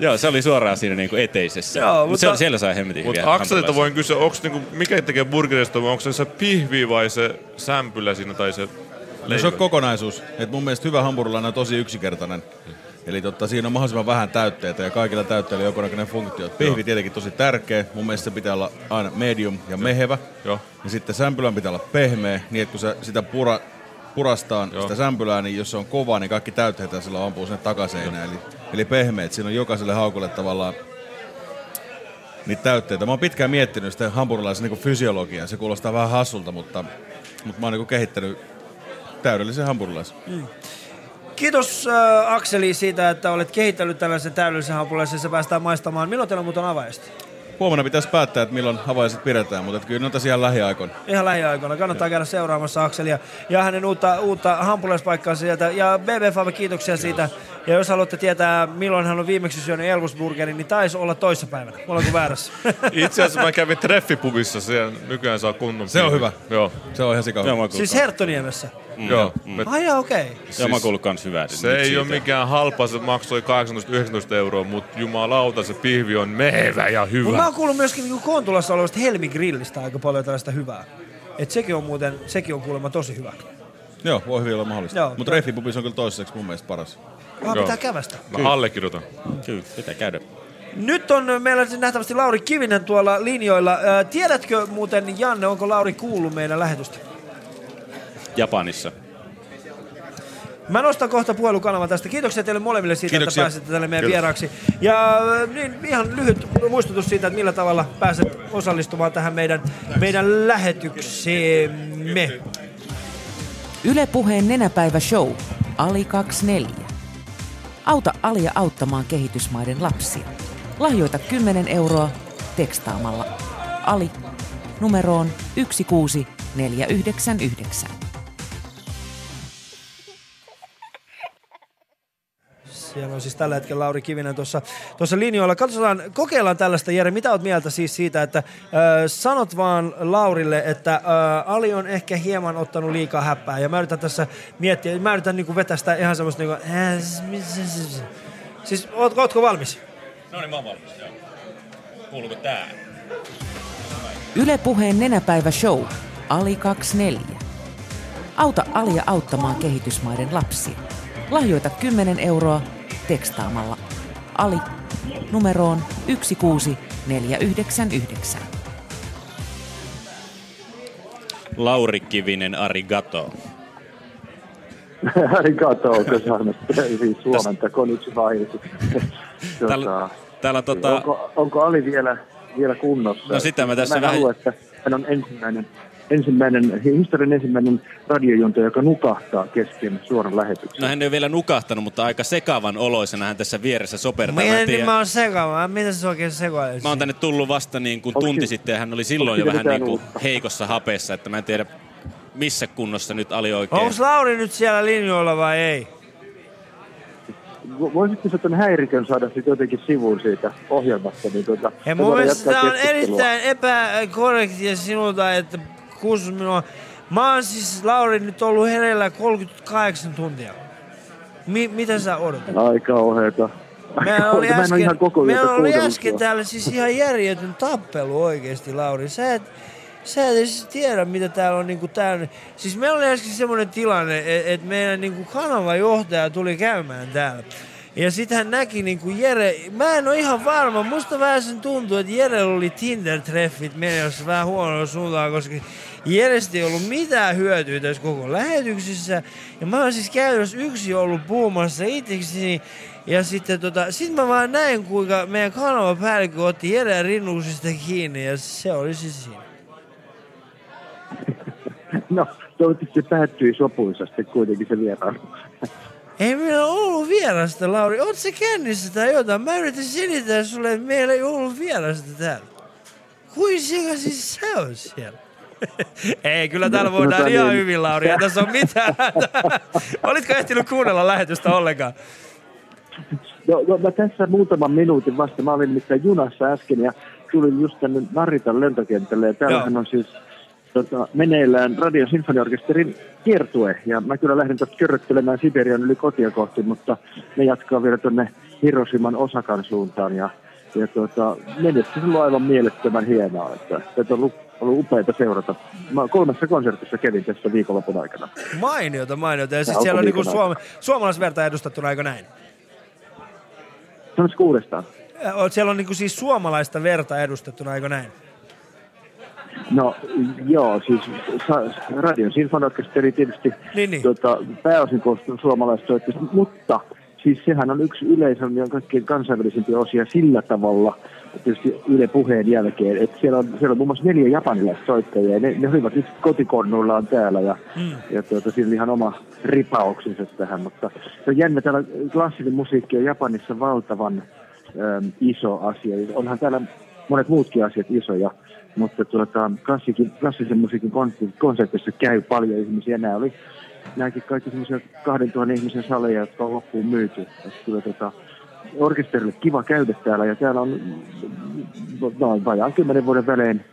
joo. Se oli suoraan siinä niinku eteisessä. Joo, mutta- mutta... siellä sai hemmetin hyviä Mutta Akselilta voin kysyä, onko niinku, mikä tekee burgerista, onko se se pihvi vai se sämpylä siinä tai se No se on kokonaisuus. Et mun mielestä hyvä hampurilainen on tosi yksinkertainen. Eli totta, siinä on mahdollisimman vähän täytteitä ja kaikilla täytteillä on jonkunnäköinen funktio. Pihvi tietenkin tosi tärkeä. Mun mielestä se pitää olla aina medium ja mehevä. Joo. Ja sitten sämpylän pitää olla pehmeä, niin että kun se sitä pura, purastaan Joo. sitä sämpylää, niin jos se on kova, niin kaikki täytteet sillä ampuu sinne takaseinään. Eli, eli pehmeät. Siinä on jokaiselle haukulle tavallaan niitä täytteitä. Mä oon pitkään miettinyt sitä hampurilaisen niin fysiologiaa. Se kuulostaa vähän hassulta, mutta, mutta mä oon niin kehittänyt täydellisen hampurilaisen. Kiitos äh, Akseli siitä, että olet kehittänyt tällaisen täydellisen hampurilaisen, se päästään maistamaan. Milloin teillä muuten on avajaista? huomenna pitäisi päättää, että milloin havaiset pidetään, mutta kyllä ne on tosiaan lähiaikoina. Ihan lähiaikoina. Kannattaa käydä seuraamassa Akselia ja hänen uutta, uutta hampulaispaikkaa sieltä. Ja BB Fave, kiitoksia siitä. Ja jos haluatte tietää, milloin hän on viimeksi syönyt Elvusburgerin, niin taisi olla toissapäivänä. Ollaanko väärässä? *laughs* Itse asiassa mä kävin treffipubissa, siellä nykyään saa kunnon Se on hyvä. Joo. Se on ihan sika. Joo, mä oon siis Herttoniemessä. Mm. Joo. Me, Ai jaa, okei. Okay. joo, mä oon kuullut kans hyvää. se ei ole mikään halpa, se maksoi 18-19 euroa, mutta jumalauta se pihvi on mehevä ja hyvä. Mutta mä oon kuullut myöskin niin Kontulassa olevasta Helmi-grillistä aika paljon tällaista hyvää. Et sekin on muuten, sekin on kuulemma tosi hyvä. Joo, voi hyvin olla mahdollista. Joo. Mutta Reffipubis on kyllä toistaiseksi mun mielestä paras. Ah, Joo. pitää kävästä. Mä allekirjoitan. Kyllä, pitää käydä. Nyt on meillä siis nähtävästi Lauri Kivinen tuolla linjoilla. Ää, tiedätkö muuten, Janne, onko Lauri kuullut meidän lähetystä? Japanissa. Mä nostan kohta puhelukanavan tästä. Kiitoksia teille molemmille siitä, Kiitoksia. että pääsitte tälle meidän vieraaksi. Ja äh, niin, ihan lyhyt muistutus siitä, että millä tavalla pääset osallistumaan tähän meidän, meidän lähetykseemme. Yle Puheen nenäpäivä show. Ali 24. Auta Alia auttamaan kehitysmaiden lapsia. Lahjoita 10 euroa tekstaamalla Ali numeroon 16499. Siellä on siis tällä hetkellä Lauri Kivinen tuossa, tuossa linjoilla. Katsotaan, kokeillaan tällaista, Jere. Mitä oot mieltä siis siitä, että äh, sanot vaan Laurille, että äh, Ali on ehkä hieman ottanut liikaa häppää. Ja mä yritän tässä miettiä, mä yritän niinku vetää sitä ihan semmoista niinku... Siis, oot, ootko valmis? No niin, mä oon valmis, joo. Kuuluuko tää? Yle Puheen nenäpäivä show. Ali 24. Auta Alia auttamaan kehitysmaiden lapsia. Lahjoita 10 euroa tekstaamalla Ali numeroon 16499. Lauri Kivinen, arigato. *laughs* Arigato, Kösarmesta, siis Suomenta, konnichiwa. Täällä, Tota, täällä tota, onko, onko Ali vielä, vielä kunnossa? No sitä mä tässä mä en vähän- halua, että hän on ensimmäinen, ensimmäinen, historian ensimmäinen radiojunta, joka nukahtaa kesken suoran lähetyksen. no hän ei ole vielä nukahtanut, mutta aika sekavan oloisena hän tässä vieressä sopertaa. Mä, en tiedä, niin mä oon sekava? Mitä se oikein sekoilee? mä oon tänne tullut vasta niin kuin Onks tunti si- sitten ja hän oli silloin jo vähän niin kuin heikossa hapeessa, että mä en tiedä missä kunnossa nyt Ali oikein. Onko Lauri nyt siellä linjoilla vai ei? Vo- Voisitko sä tämän häirikön saada sitten jotenkin sivuun siitä ohjelmasta? Niin tuota, Ja mun mielestä tämä on erittäin epäkorrektia sinulta, että kuusi minua. Mä oon siis Lauri nyt ollut hereillä 38 tuntia. Mi- mitä sä odotat? Aika oheeta. Meillä oli äsken, meillä oli äsken täällä siis ihan järjetön tappelu oikeesti, Lauri. Sä et, sä et edes tiedä, mitä täällä on niinku täynnä. Siis meillä oli äsken semmoinen tilanne, että et meidän niinku kanavajohtaja tuli käymään täällä. Ja sitten hän näki niinku Jere, mä en ole ihan varma, musta vähän sen tuntuu, että Jere oli Tinder-treffit menossa vähän huonolla suuntaan, koska Jerestä ei ollut mitään hyötyä tässä koko lähetyksessä. Ja mä oon siis käytännössä yksi ollut puhumassa itsekseni. Ja sitten tota, sit mä vaan näin, kuinka meidän kanavapäällikkö otti Jere rinnuksista kiinni ja se oli siis siinä. *laughs* No, toivottavasti se päättyi sopuisasti kuitenkin se vierailu. Ei meillä ollut vierasta, Lauri. Oot sä kännissä tai jotain? Mä yritin selittää sulle, että meillä ei ollut vierasta täällä. Kuin sika siis sä on siellä? *laughs* ei, kyllä täällä voidaan Tota ihan niin. hyvin, Lauri. Ei tässä on mitään. *laughs* Olitko ehtinyt kuunnella lähetystä ollenkaan? No, no, mä tässä muutaman minuutin vasta. Mä olin nimittäin junassa äsken ja tulin just tänne Naritan lentokentälle. Ja täällähän Joo. on siis tota, meneillään Radio Sinfoniorkesterin kiertue. Ja mä kyllä lähdin tuosta körröttelemään Siberian yli kotia kohti, mutta ne jatkaa vielä tuonne Hiroshiman Osakan suuntaan. Ja, ja tota, menestys on aivan mielettömän hienoa. Että, että on ollut, upeita seurata. Mä kolmessa konsertissa kävin tässä viikonlopun aikana. Mainiota, mainiota. Ja Tää siellä on niinku suom- suomalaisverta edustettuna, eikö näin? Sanoisiko uudestaan? Äh, Siellä on niinku siis suomalaista verta edustettuna, eikö näin? No joo, siis Radion Sinfoniorkesteri tietysti Niin, niin. Tota, pääosin koostuu suomalaissoittajista, mutta siis sehän on yksi yleisön ja kaikkein kansainvälisimpiä osia sillä tavalla, tietysti Yle puheen jälkeen, että siellä on, siellä on muun muassa neljä japanilaista soittajaa, ja ne, ne olivat nyt kotikonnuillaan täällä, ja, mm. ja tuota, siinä oli ihan oma ripauksensa tähän, mutta se on jännä, täällä klassinen musiikki on Japanissa valtavan äm, iso asia, onhan täällä monet muutkin asiat isoja. Mutta tuota, klassikin, klassisen musiikin konsertissa käy paljon ihmisiä. Nämä oli nämäkin kaikki semmoisia 2000 ihmisen saleja, jotka on loppuun myyty. Että kyllä tota, orkesterille kiva käydä täällä ja täällä on no, vajaan kymmenen vuoden välein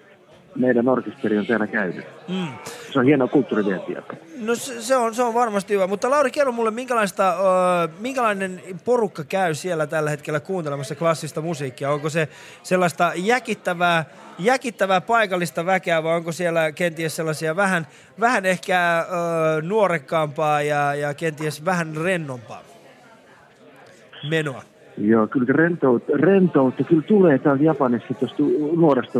meidän orkesteri on täällä käynyt. Mm. Se on hieno kulttuurivientiä. No se, se, on, se on varmasti hyvä, mutta Lauri, kerro mulle, minkälaista, uh, minkälainen porukka käy siellä tällä hetkellä kuuntelemassa klassista musiikkia? Onko se sellaista jäkittävää, jäkittävää paikallista väkeä vai onko siellä kenties sellaisia vähän, vähän ehkä uh, nuorekkaampaa ja, ja kenties vähän rennompaa menoa? Joo, kyllä rentoutta, rentoutta kyllä tulee täällä Japanissa tuosta nuoresta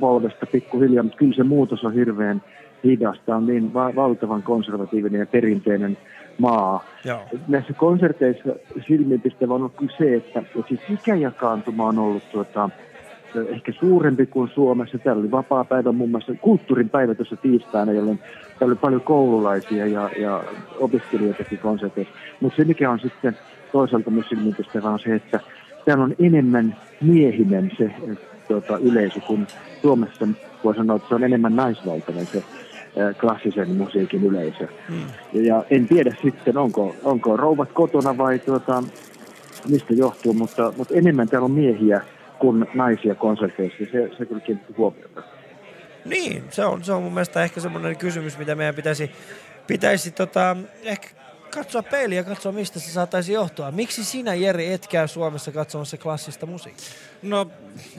polvesta pikkuhiljaa, mutta kyllä se muutos on hirveän hidasta, on niin va- valtavan konservatiivinen ja perinteinen maa. Joo. Näissä konserteissa silmiinpistävä on kyllä se, että, että siis ikäjakaantuma on ollut tuota, ehkä suurempi kuin Suomessa. Täällä oli vapaa päivä muun muassa kulttuurin päivä tuossa tiistaina, jolloin täällä oli paljon koululaisia ja, ja opiskelijoitakin konserteissa. Mutta se mikä on sitten toisaalta myös silmiinpistävä on se, että täällä on enemmän miehinen se tuota, yleisö, kun Suomessa voi sanoa, että se on enemmän naisvaltainen se klassisen musiikin yleisö. Hmm. Ja en tiedä sitten, onko, onko rouvat kotona vai tuota, mistä johtuu, mutta, mutta enemmän täällä on miehiä kuin naisia konserteissa. Se, se kyllä kiinnitti huomiota. Niin, se on, se on mun mielestä ehkä semmoinen kysymys, mitä meidän pitäisi, pitäisi tota, ehkä katsoa peiliä ja katsoa, mistä se saataisiin johtua. Miksi sinä, Jeri, et käy Suomessa katsomassa klassista musiikkia? No,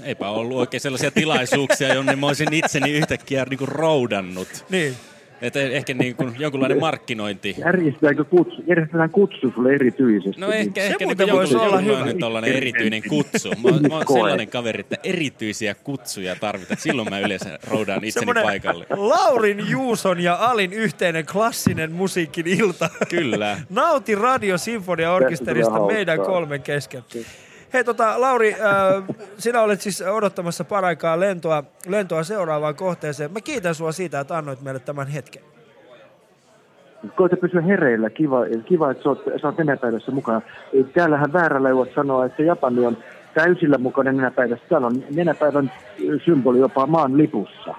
eipä ollut oikein sellaisia tilaisuuksia, jonne mä olisin itseni yhtäkkiä niin kuin roudannut. Niin. Että ehkä niin kuin jonkunlainen markkinointi. Järjestetäänkö kutsu, järjestetään kutsu sulle erityisesti? No ehkä, ehkä niin voisi olla hyvä. erityinen kutsu. Mä, mä oon *laughs* sellainen kaveri, että erityisiä kutsuja tarvitaan. Silloin mä yleensä roudaan itseni Semmoinen paikalle. Laurin, Juuson ja Alin yhteinen klassinen musiikin ilta. Kyllä. *laughs* Nauti Radio Sinfonia Orkesterista meidän kolmen kesken. Hei tota, Lauri, äh, sinä olet siis odottamassa paraikaa lentoa, lentoa seuraavaan kohteeseen. Mä kiitän sua siitä, että annoit meille tämän hetken. Koita pysyä hereillä. Kiva, kiva että sä oot, sä oot nenäpäivässä mukana. Täällähän väärällä ei sanoa, että Japani on täysillä mukana nenäpäivässä. Täällä on nenäpäivän symboli jopa maan lipussa.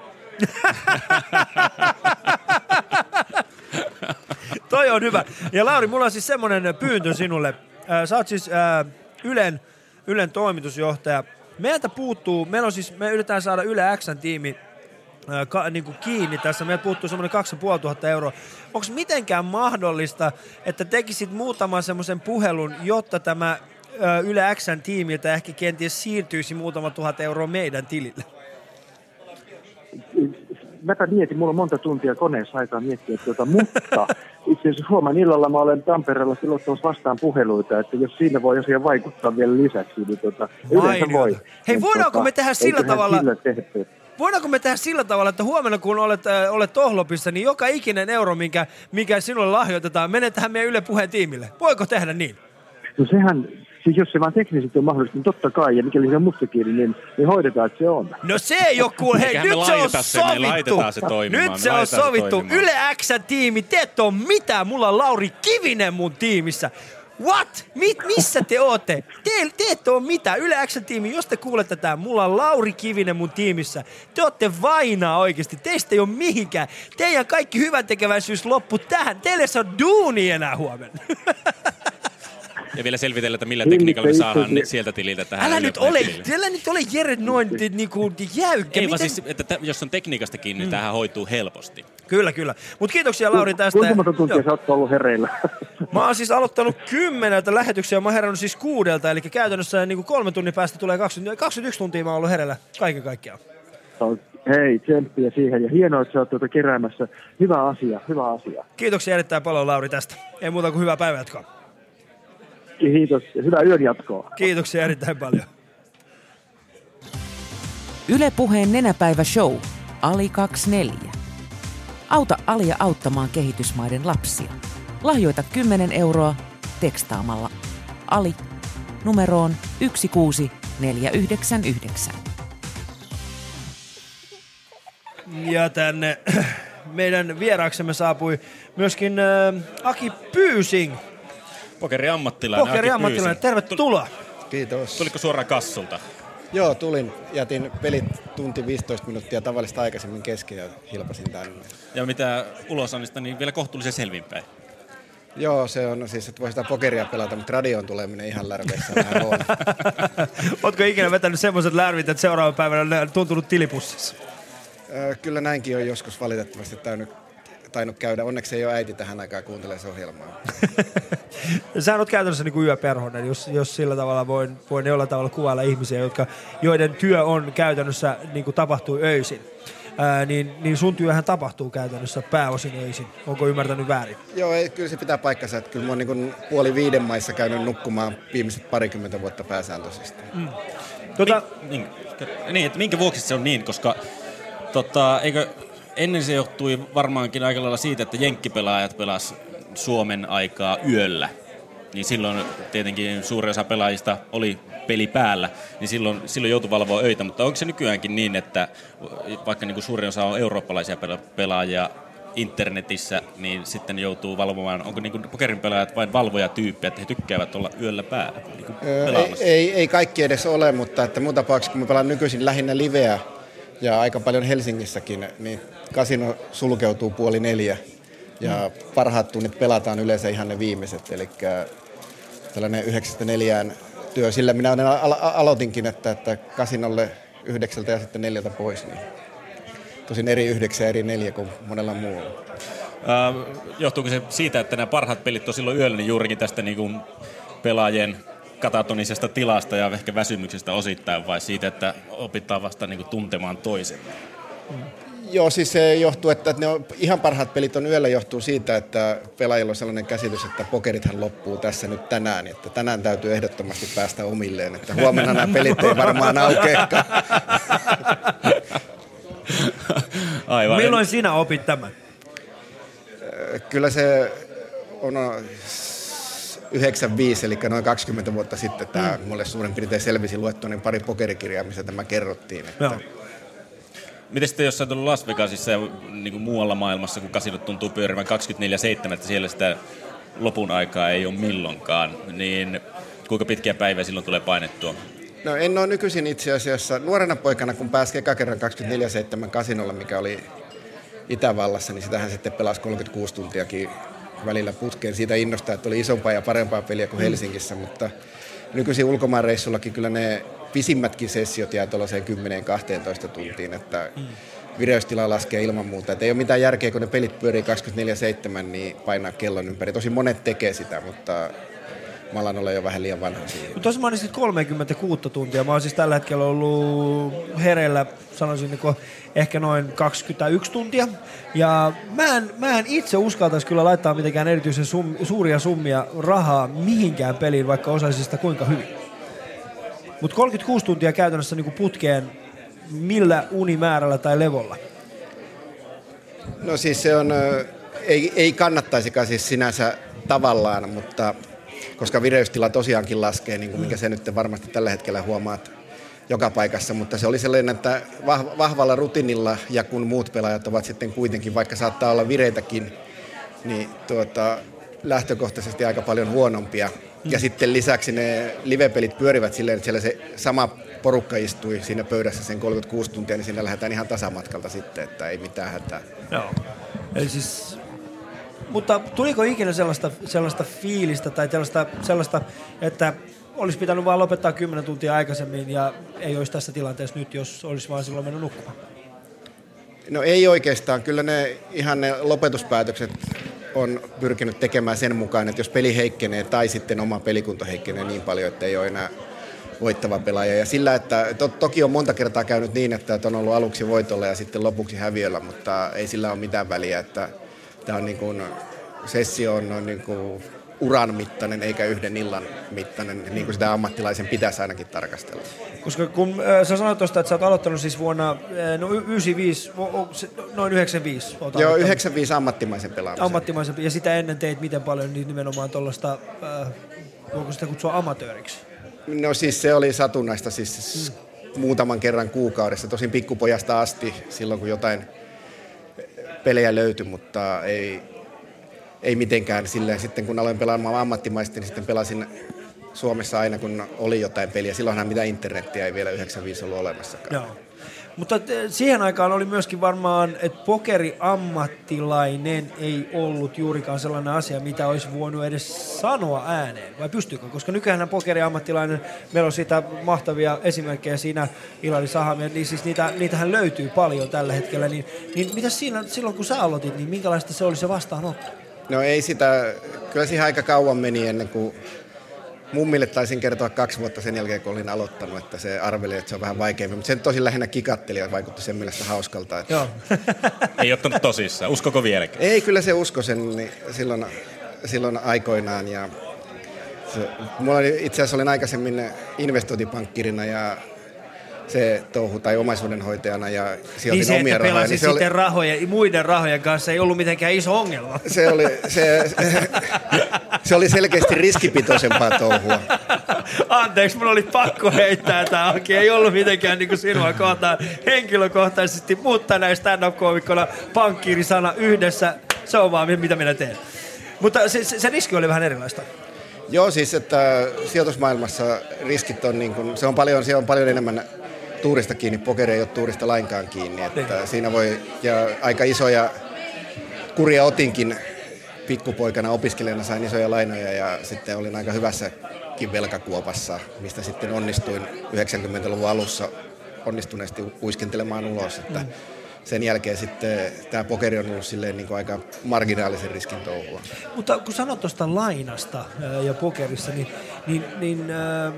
Toi on hyvä. Ja Lauri, mulla on siis semmoinen pyyntö sinulle. Sä oot siis äh, Ylen Ylen toimitusjohtaja. Meiltä puuttuu, meillä on siis, me yritetään saada Yle Xn tiimi ka, niin kuin kiinni tässä. Meiltä puuttuu semmoinen 2500 euroa. Onko mitenkään mahdollista, että tekisit muutaman semmoisen puhelun, jotta tämä Yle Xn tiimiltä ehkä kenties siirtyisi muutama tuhat euroa meidän tilille? Mäpä mietin, mulla on monta tuntia koneessa aikaa miettiä, tuota, mutta *laughs* itse asiassa huomaan illalla mä olen Tampereella silloin vastaan puheluita, että jos siinä voi asiaan vaikuttaa vielä lisäksi, niin tuota, yleensä voi. Hei, niin, voidaanko tota, me tehdä sillä tavalla... Voidaanko me tehdä sillä tavalla, että huomenna kun olet, äh, olet Tohlopissa, niin joka ikinen euro, minkä, mikä sinulle lahjoitetaan, menee tähän meidän Yle Puheen tiimille. Voiko tehdä niin? No sehän, Siis jos se vaan teknisesti on mahdollista, niin totta kai, ja mikäli se on mustakieli, niin, niin hoidetaan, että se on. No se ei ole kuule, hei, nyt se on sovittu. Se, toimimaan. Nyt se on sovittu. Se Yle X-tiimi, te et ole mitään, mulla on Lauri Kivinen mun tiimissä. What? Mit, missä te ootte? Te, te ette ole mitään. Yle X-tiimi, jos te kuulette tätä, mulla on Lauri Kivinen mun tiimissä. Te ootte vainaa oikeasti. Teistä ei ole mihinkään. Teidän kaikki hyvän tekeväisyys loppu tähän. Teille se on duuni enää huomenna. *laughs* Ja vielä selvitellä, että millä tekniikalla me saadaan ne sieltä tililtä tähän. Älä nyt ole, älä nyt ole Jere noin niinku jäykkä. Ei vaan siis, että t- jos on tekniikasta kiinni, niin mm. tähän hoituu helposti. Kyllä, kyllä. Mutta kiitoksia Lauri tästä. Kuinka monta tuntia sä oot ollut hereillä? *laughs* Mä oon siis aloittanut kymmeneltä lähetyksiä, mä oon herännyt siis kuudelta, eli käytännössä niin kuin kolme tunnin päästä tulee 20, 21 tuntia mä oon ollut hereillä kaiken kaikkiaan. Hei, tsemppiä siihen ja hienoa, että sä oot tuota keräämässä. Hyvä asia, hyvä asia. Kiitoksia erittäin paljon Lauri tästä. Ei muuta kuin hyvää päivänjatkoa. Kiitos ja hyvää yön jatkoa. Kiitoksia erittäin paljon. Ylepuheen nenäpäivä show. Ali 24. Auta Alia auttamaan kehitysmaiden lapsia. Lahjoita 10 euroa tekstaamalla Ali numeroon 16499. Ja tänne meidän vieraaksemme saapui myöskin äh, Aki Pyysing – Pokeri ammattilainen. Pokeri ammattilainen, tervetuloa. Kiitos. Tuliko suoraan kassulta? Joo, tulin. Jätin pelit tunti 15 minuuttia tavallista aikaisemmin kesken ja hilpasin tänne. Ja mitä ulosannista, niin vielä kohtuullisen selvinpäin. Joo, se on siis, että voi sitä pokeria pelata, mutta radioon tuleminen ihan lärveissä vähän on. *laughs* Ootko ikinä vetänyt semmoiset lärvit, että seuraavana päivänä on tuntunut tilipussissa? Kyllä näinkin on joskus valitettavasti tainnut, tainnut käydä. Onneksi ei ole äiti tähän aikaan kuuntelee se ohjelmaa. *laughs* Sähän oot käytännössä niin kuin yöperhonen, jos, jos sillä tavalla voin, voin jollain tavalla kuvailla ihmisiä, jotka, joiden työ on käytännössä niin kuin tapahtuu öisin. Ää, niin, niin sun työhän tapahtuu käytännössä pääosin öisin. Onko ymmärtänyt väärin? Joo, ei, kyllä se pitää paikkansa. Että kyllä mä oon niin puoli viiden maissa käynyt nukkumaan viimeiset parikymmentä vuotta pääsääntöisesti. Mm. Tota, Niin, niin, että minkä vuoksi se on niin, koska tota, eikö, ennen se johtui varmaankin aika lailla siitä, että jenkkipelaajat pelas Suomen aikaa yöllä. Niin silloin tietenkin suuri osa pelaajista oli peli päällä, niin silloin, silloin joutui valvoa öitä. Mutta onko se nykyäänkin niin, että vaikka niin kuin suurin osa on eurooppalaisia pela- pelaajia internetissä, niin sitten joutuu valvomaan, onko niin kuin pokerin pelaajat vain valvojatyyppejä, että he tykkäävät olla yöllä päällä niin Öö, ei, ei, ei, kaikki edes ole, mutta että mun tapauksessa, kun mä pelaan nykyisin lähinnä liveä ja aika paljon Helsingissäkin, niin kasino sulkeutuu puoli neljä. Ja parhaat tunnit pelataan yleensä ihan ne viimeiset, eli tällainen yhdeksästä neljään työ. Sillä minä aloitinkin, että, että kasinolle yhdeksältä ja sitten neljältä pois. Niin. Tosin eri yhdeksän ja eri neljä kuin monella muulla. Äh, johtuuko se siitä, että nämä parhaat pelit on silloin yöllä, niin juurikin tästä niin kuin pelaajien katatonisesta tilasta ja ehkä väsymyksestä osittain, vai siitä, että opitaan vasta niin kuin tuntemaan toisen? Joo, siis se johtuu, että ne on, ihan parhaat pelit on yöllä johtuu siitä, että pelaajilla on sellainen käsitys, että pokerithan loppuu tässä nyt tänään, että tänään täytyy ehdottomasti päästä omilleen, että huomenna nämä pelit ei varmaan aukeakaan. *laughs* Aivan. milloin sinä opit tämän? Kyllä se on 95, eli noin 20 vuotta sitten tämä mulle suurin piirtein selvisi luettua niin pari pokerikirjaa, missä tämä kerrottiin. Että Joo. Miten sitten jos sä oot ollut Las Vegasissa ja niin kuin muualla maailmassa, kun kasinot tuntuu pyörivän 24-7, että siellä sitä lopun aikaa ei ole milloinkaan, niin kuinka pitkiä päiviä silloin tulee painettua? No en ole nykyisin itse asiassa. Nuorena poikana, kun pääsi eka kerran 24-7 kasinolla, mikä oli Itävallassa, niin sitähän sitten pelasi 36 tuntiakin välillä putkeen. Siitä innostaa, että oli isompaa ja parempaa peliä kuin Helsingissä, mutta nykyisin ulkomaanreissullakin kyllä ne pisimmätkin sessiot jää tuollaiseen 10-12 tuntiin, että vireystila laskee ilman muuta. Et ei ole mitään järkeä, kun ne pelit pyörii 24-7, niin painaa kellon ympäri. Tosi monet tekee sitä, mutta mä alan olla jo vähän liian vanha siihen. Mutta tuossa mainitsit 36 tuntia. Mä oon siis tällä hetkellä ollut hereillä, sanoisin niin ehkä noin 21 tuntia. Ja mä en, mä en itse uskaltaisi kyllä laittaa mitenkään erityisen sum, suuria summia rahaa mihinkään peliin, vaikka osaisin sitä kuinka hyvin. Mutta 36 tuntia käytännössä niin putkeen millä unimäärällä tai levolla? No siis se on, ei, ei kannattaisikaan siis sinänsä tavallaan, mutta koska vireystila tosiaankin laskee, niin kuin mikä se nyt varmasti tällä hetkellä huomaat joka paikassa, mutta se oli sellainen, että vah- vahvalla rutinilla ja kun muut pelaajat ovat sitten kuitenkin, vaikka saattaa olla vireitäkin, niin tuota, lähtökohtaisesti aika paljon huonompia. Ja sitten lisäksi ne livepelit pyörivät silleen, että siellä se sama porukka istui siinä pöydässä sen 36 tuntia, niin siinä lähdetään ihan tasamatkalta sitten, että ei mitään hätää. Joo. Eli siis, mutta tuliko ikinä sellaista, sellaista fiilistä tai sellaista, sellaista, että olisi pitänyt vaan lopettaa 10 tuntia aikaisemmin ja ei olisi tässä tilanteessa nyt, jos olisi vaan silloin mennyt nukkumaan? No ei oikeastaan. Kyllä ne ihan ne lopetuspäätökset on pyrkinyt tekemään sen mukaan, että jos peli heikkenee tai sitten oma pelikunto heikkenee niin paljon, että ei ole enää voittava pelaaja. Ja sillä, että to, toki on monta kertaa käynyt niin, että on ollut aluksi voitolla ja sitten lopuksi häviöllä, mutta ei sillä ole mitään väliä, että tämä on niin kuin, sessio on, on niin kuin uran mittainen eikä yhden illan mittainen, niin kuin sitä ammattilaisen pitäisi ainakin tarkastella. Koska kun äh, sä sanoit tuosta, että sä oot aloittanut siis vuonna äh, no, y- 95, o- o- se- noin 95. Oot Joo, aloittanut 95 ammattimaisen pelaamisen. Ammattimaisen, ja sitä ennen teit miten paljon niin nimenomaan tuollaista, äh, voiko sitä kutsua amatööriksi? No siis se oli satunnaista siis muutaman kerran kuukaudessa, tosin pikkupojasta asti silloin kun jotain pelejä löytyi, mutta ei, ei mitenkään silleen. Sitten kun aloin pelaamaan ammattimaisesti, niin sitten pelasin Suomessa aina, kun oli jotain peliä. Silloinhan mitä internettiä ei vielä 95 ollut olemassakaan. Joo. Mutta eh, siihen aikaan oli myöskin varmaan, että pokeriammattilainen ei ollut juurikaan sellainen asia, mitä olisi voinut edes sanoa ääneen. Vai pystyykö? Koska nykyään pokeriammattilainen, meillä on siitä mahtavia esimerkkejä siinä Ilari Sahamia, niin siis niitä, niitähän löytyy paljon tällä hetkellä. Niin, niin mitä siinä silloin kun sä aloitit, niin minkälaista se oli se vastaanotto? No ei sitä, kyllä siihen aika kauan meni ennen kuin mummille taisin kertoa kaksi vuotta sen jälkeen, kun olin aloittanut, että se arveli, että se on vähän vaikeampi. Mutta sen tosi lähinnä kikatteli ja vaikutti sen mielestä hauskalta. Että... Joo. *laughs* Ei ottanut tosissaan. Uskoko vieläkin? Ei, kyllä se usko sen niin silloin, silloin aikoinaan. Ja se, mulla oli, itse asiassa olin aikaisemmin investointipankkirina ja se touhu tai omaisuudenhoitajana ja sijoitin Niin se, omia rahoja. pelasit se oli, sitten rahoja, muiden rahojen kanssa ei ollut mitenkään iso ongelma. se, oli, se, se oli selkeästi riskipitoisempaa touhua. Anteeksi, mun oli pakko heittää tämä auki. Ei ollut mitenkään niin kuin sinua kohtaan henkilökohtaisesti, mutta näin stand-up-koomikkoina pankkiirisana yhdessä, se on vaan mitä minä teen. Mutta se, se, se riski oli vähän erilaista. Joo, siis että sijoitusmaailmassa riskit on, niin kuin, se on paljon, siellä on paljon enemmän tuurista kiinni, pokeri ei ole tuurista lainkaan kiinni, että siinä voi, ja aika isoja kuria otinkin pikkupoikana opiskelijana, sain isoja lainoja ja sitten olin aika hyvässäkin velkakuopassa, mistä sitten onnistuin 90-luvun alussa onnistuneesti uiskentelemaan ulos, että sen jälkeen sitten tämä pokeri on ollut silleen niin kuin aika marginaalisen riskin touhua. Mutta kun sanot tuosta lainasta ja pokerissa, niin, niin, niin ää,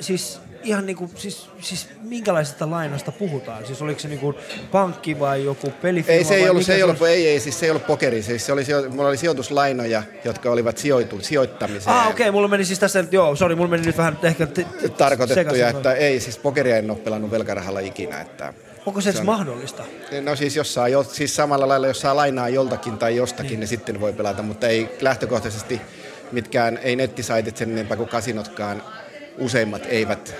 siis ihan niin kuin, siis, siis minkälaisesta lainasta puhutaan? Siis oliko se niin kuin pankki vai joku pelifirma? Ei, se ei ollut, se ei ollut, on? ei, ei, siis se ei ollut pokeri, siis se oli, mulla oli sijoituslainoja, jotka olivat sijoitu, sijoittamiseen. Ah, okei, okay, mulla meni siis tässä, joo, sori, mulla meni nyt vähän ehkä t- t- tarkoitettuja, että ei, siis pokeria en ole pelannut velkarahalla ikinä. Että, Onko se edes mahdollista? no siis, jos saa, jo- siis samalla lailla, jos saa lainaa joltakin tai jostakin, niin. niin sitten voi pelata, mutta ei lähtökohtaisesti mitkään, ei nettisaitit sen enempää kuin kasinotkaan, useimmat eivät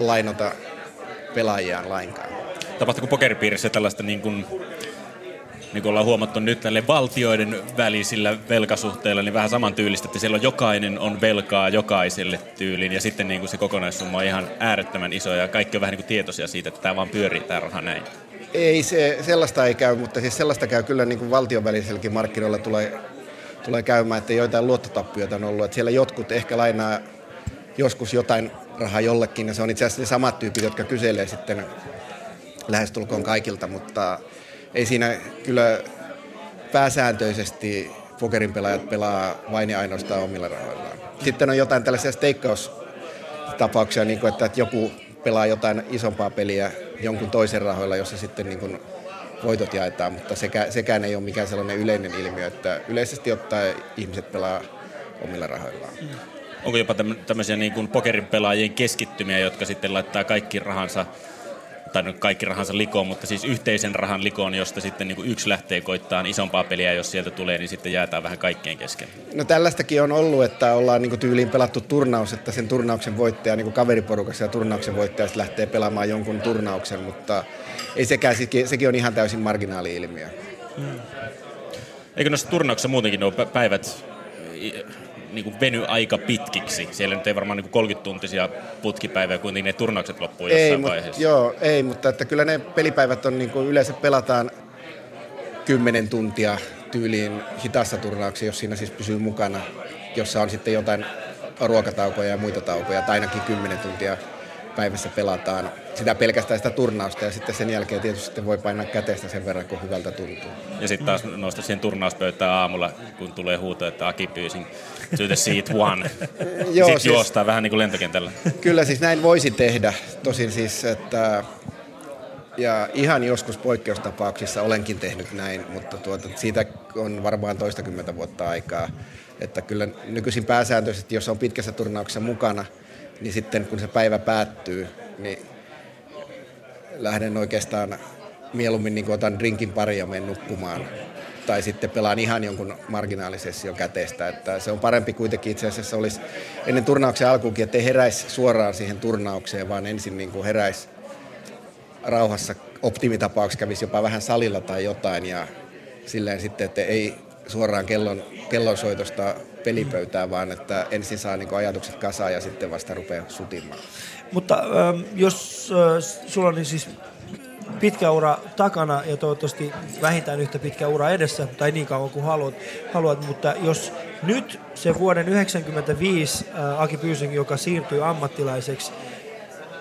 lainota pelaajiaan lainkaan. Tapahtuuko pokeripiirissä tällaista niin kuin, niin kuin ollaan huomattu nyt tälle valtioiden välisillä velkasuhteilla, niin vähän samantyylistä, että siellä on jokainen on velkaa jokaiselle tyyliin ja sitten niin kuin se kokonaissumma on ihan äärettömän iso ja kaikki on vähän niin kuin tietoisia siitä, että tämä vaan pyörii tämä raha näin. Ei, se, sellaista ei käy, mutta siis sellaista käy kyllä niin kuin valtion väliselläkin markkinoilla tulee, tulee käymään, että joitain luottotappioita on ollut. Että siellä jotkut ehkä lainaa joskus jotain rahaa jollekin, ja se on itse asiassa ne samat tyypit, jotka kyselee sitten lähestulkoon kaikilta, mutta ei siinä kyllä pääsääntöisesti pokerin pelaajat pelaa vain ja ainoastaan omilla rahoillaan. Sitten on jotain tällaisia steikkaustapauksia, niin kuin, että että joku pelaa jotain isompaa peliä jonkun toisen rahoilla, jossa sitten niin kuin voitot jaetaan, mutta sekä, sekään ei ole mikään sellainen yleinen ilmiö, että yleisesti ottaen ihmiset pelaa omilla rahoillaan. Onko jopa tämmö- tämmöisiä niin kuin pokerin pelaajien keskittymiä, jotka sitten laittaa kaikki rahansa tai nyt kaikki rahansa likoon, mutta siis yhteisen rahan likoon, josta sitten niin kuin yksi lähtee koittaa isompaa peliä, jos sieltä tulee, niin sitten jaetaan vähän kaikkien kesken. No tällaistakin on ollut, että ollaan niin tyyliin pelattu turnaus, että sen turnauksen voittaja niin kaveriporukassa ja turnauksen voittaja lähtee pelaamaan jonkun turnauksen, mutta ei sekään, sekin, on ihan täysin marginaali-ilmiö. Eikö noissa turnauksissa muutenkin nuo pä- päivät niin kuin veny aika pitkiksi? Siellä nyt ei varmaan niin 30-tuntisia putkipäiviä, kuitenkin ne turnaukset loppuu jossain Ei, vaiheessa. mutta, joo, ei, mutta että kyllä ne pelipäivät on niin kuin yleensä pelataan 10 tuntia tyyliin hitaassa turnauksessa, jos siinä siis pysyy mukana, jossa on sitten jotain ruokataukoja ja muita taukoja, tai ainakin 10 tuntia päivässä pelataan sitä pelkästään sitä turnausta ja sitten sen jälkeen tietysti sitten voi painaa käteistä sen verran, kun hyvältä tuntuu. Ja sitten taas nousta siihen turnauspöytään aamulla, kun tulee huuto, että Aki pyysin to the seat one. Joo, Sitten siis- juostaa vähän niin kuin lentokentällä. Kyllä siis näin voisi tehdä, tosin siis, että ja ihan joskus poikkeustapauksissa olenkin tehnyt näin, mutta tuota, siitä on varmaan toistakymmentä vuotta aikaa. Että kyllä nykyisin pääsääntöisesti, jos on pitkässä turnauksessa mukana, niin sitten kun se päivä päättyy, niin lähden oikeastaan mieluummin niin otan drinkin pari ja menen nukkumaan. Tai sitten pelaan ihan jonkun marginaalisession käteistä. Että se on parempi kuitenkin itse asiassa olisi ennen turnauksen alkuunkin, että ei heräisi suoraan siihen turnaukseen, vaan ensin niin kuin heräisi rauhassa optimitapauksessa kävisi jopa vähän salilla tai jotain ja silleen sitten, että ei suoraan kellon, kellonsoitosta pelipöytään, vaan että ensin saa niin ajatukset kasaan ja sitten vasta rupeaa sutimaan. Mutta ähm, jos äh, sulla on niin siis pitkä ura takana ja toivottavasti vähintään yhtä pitkä ura edessä, tai niin kauan kuin haluat, haluat mutta jos nyt se vuoden 1995 äh, Aki Pyysing, joka siirtyy ammattilaiseksi,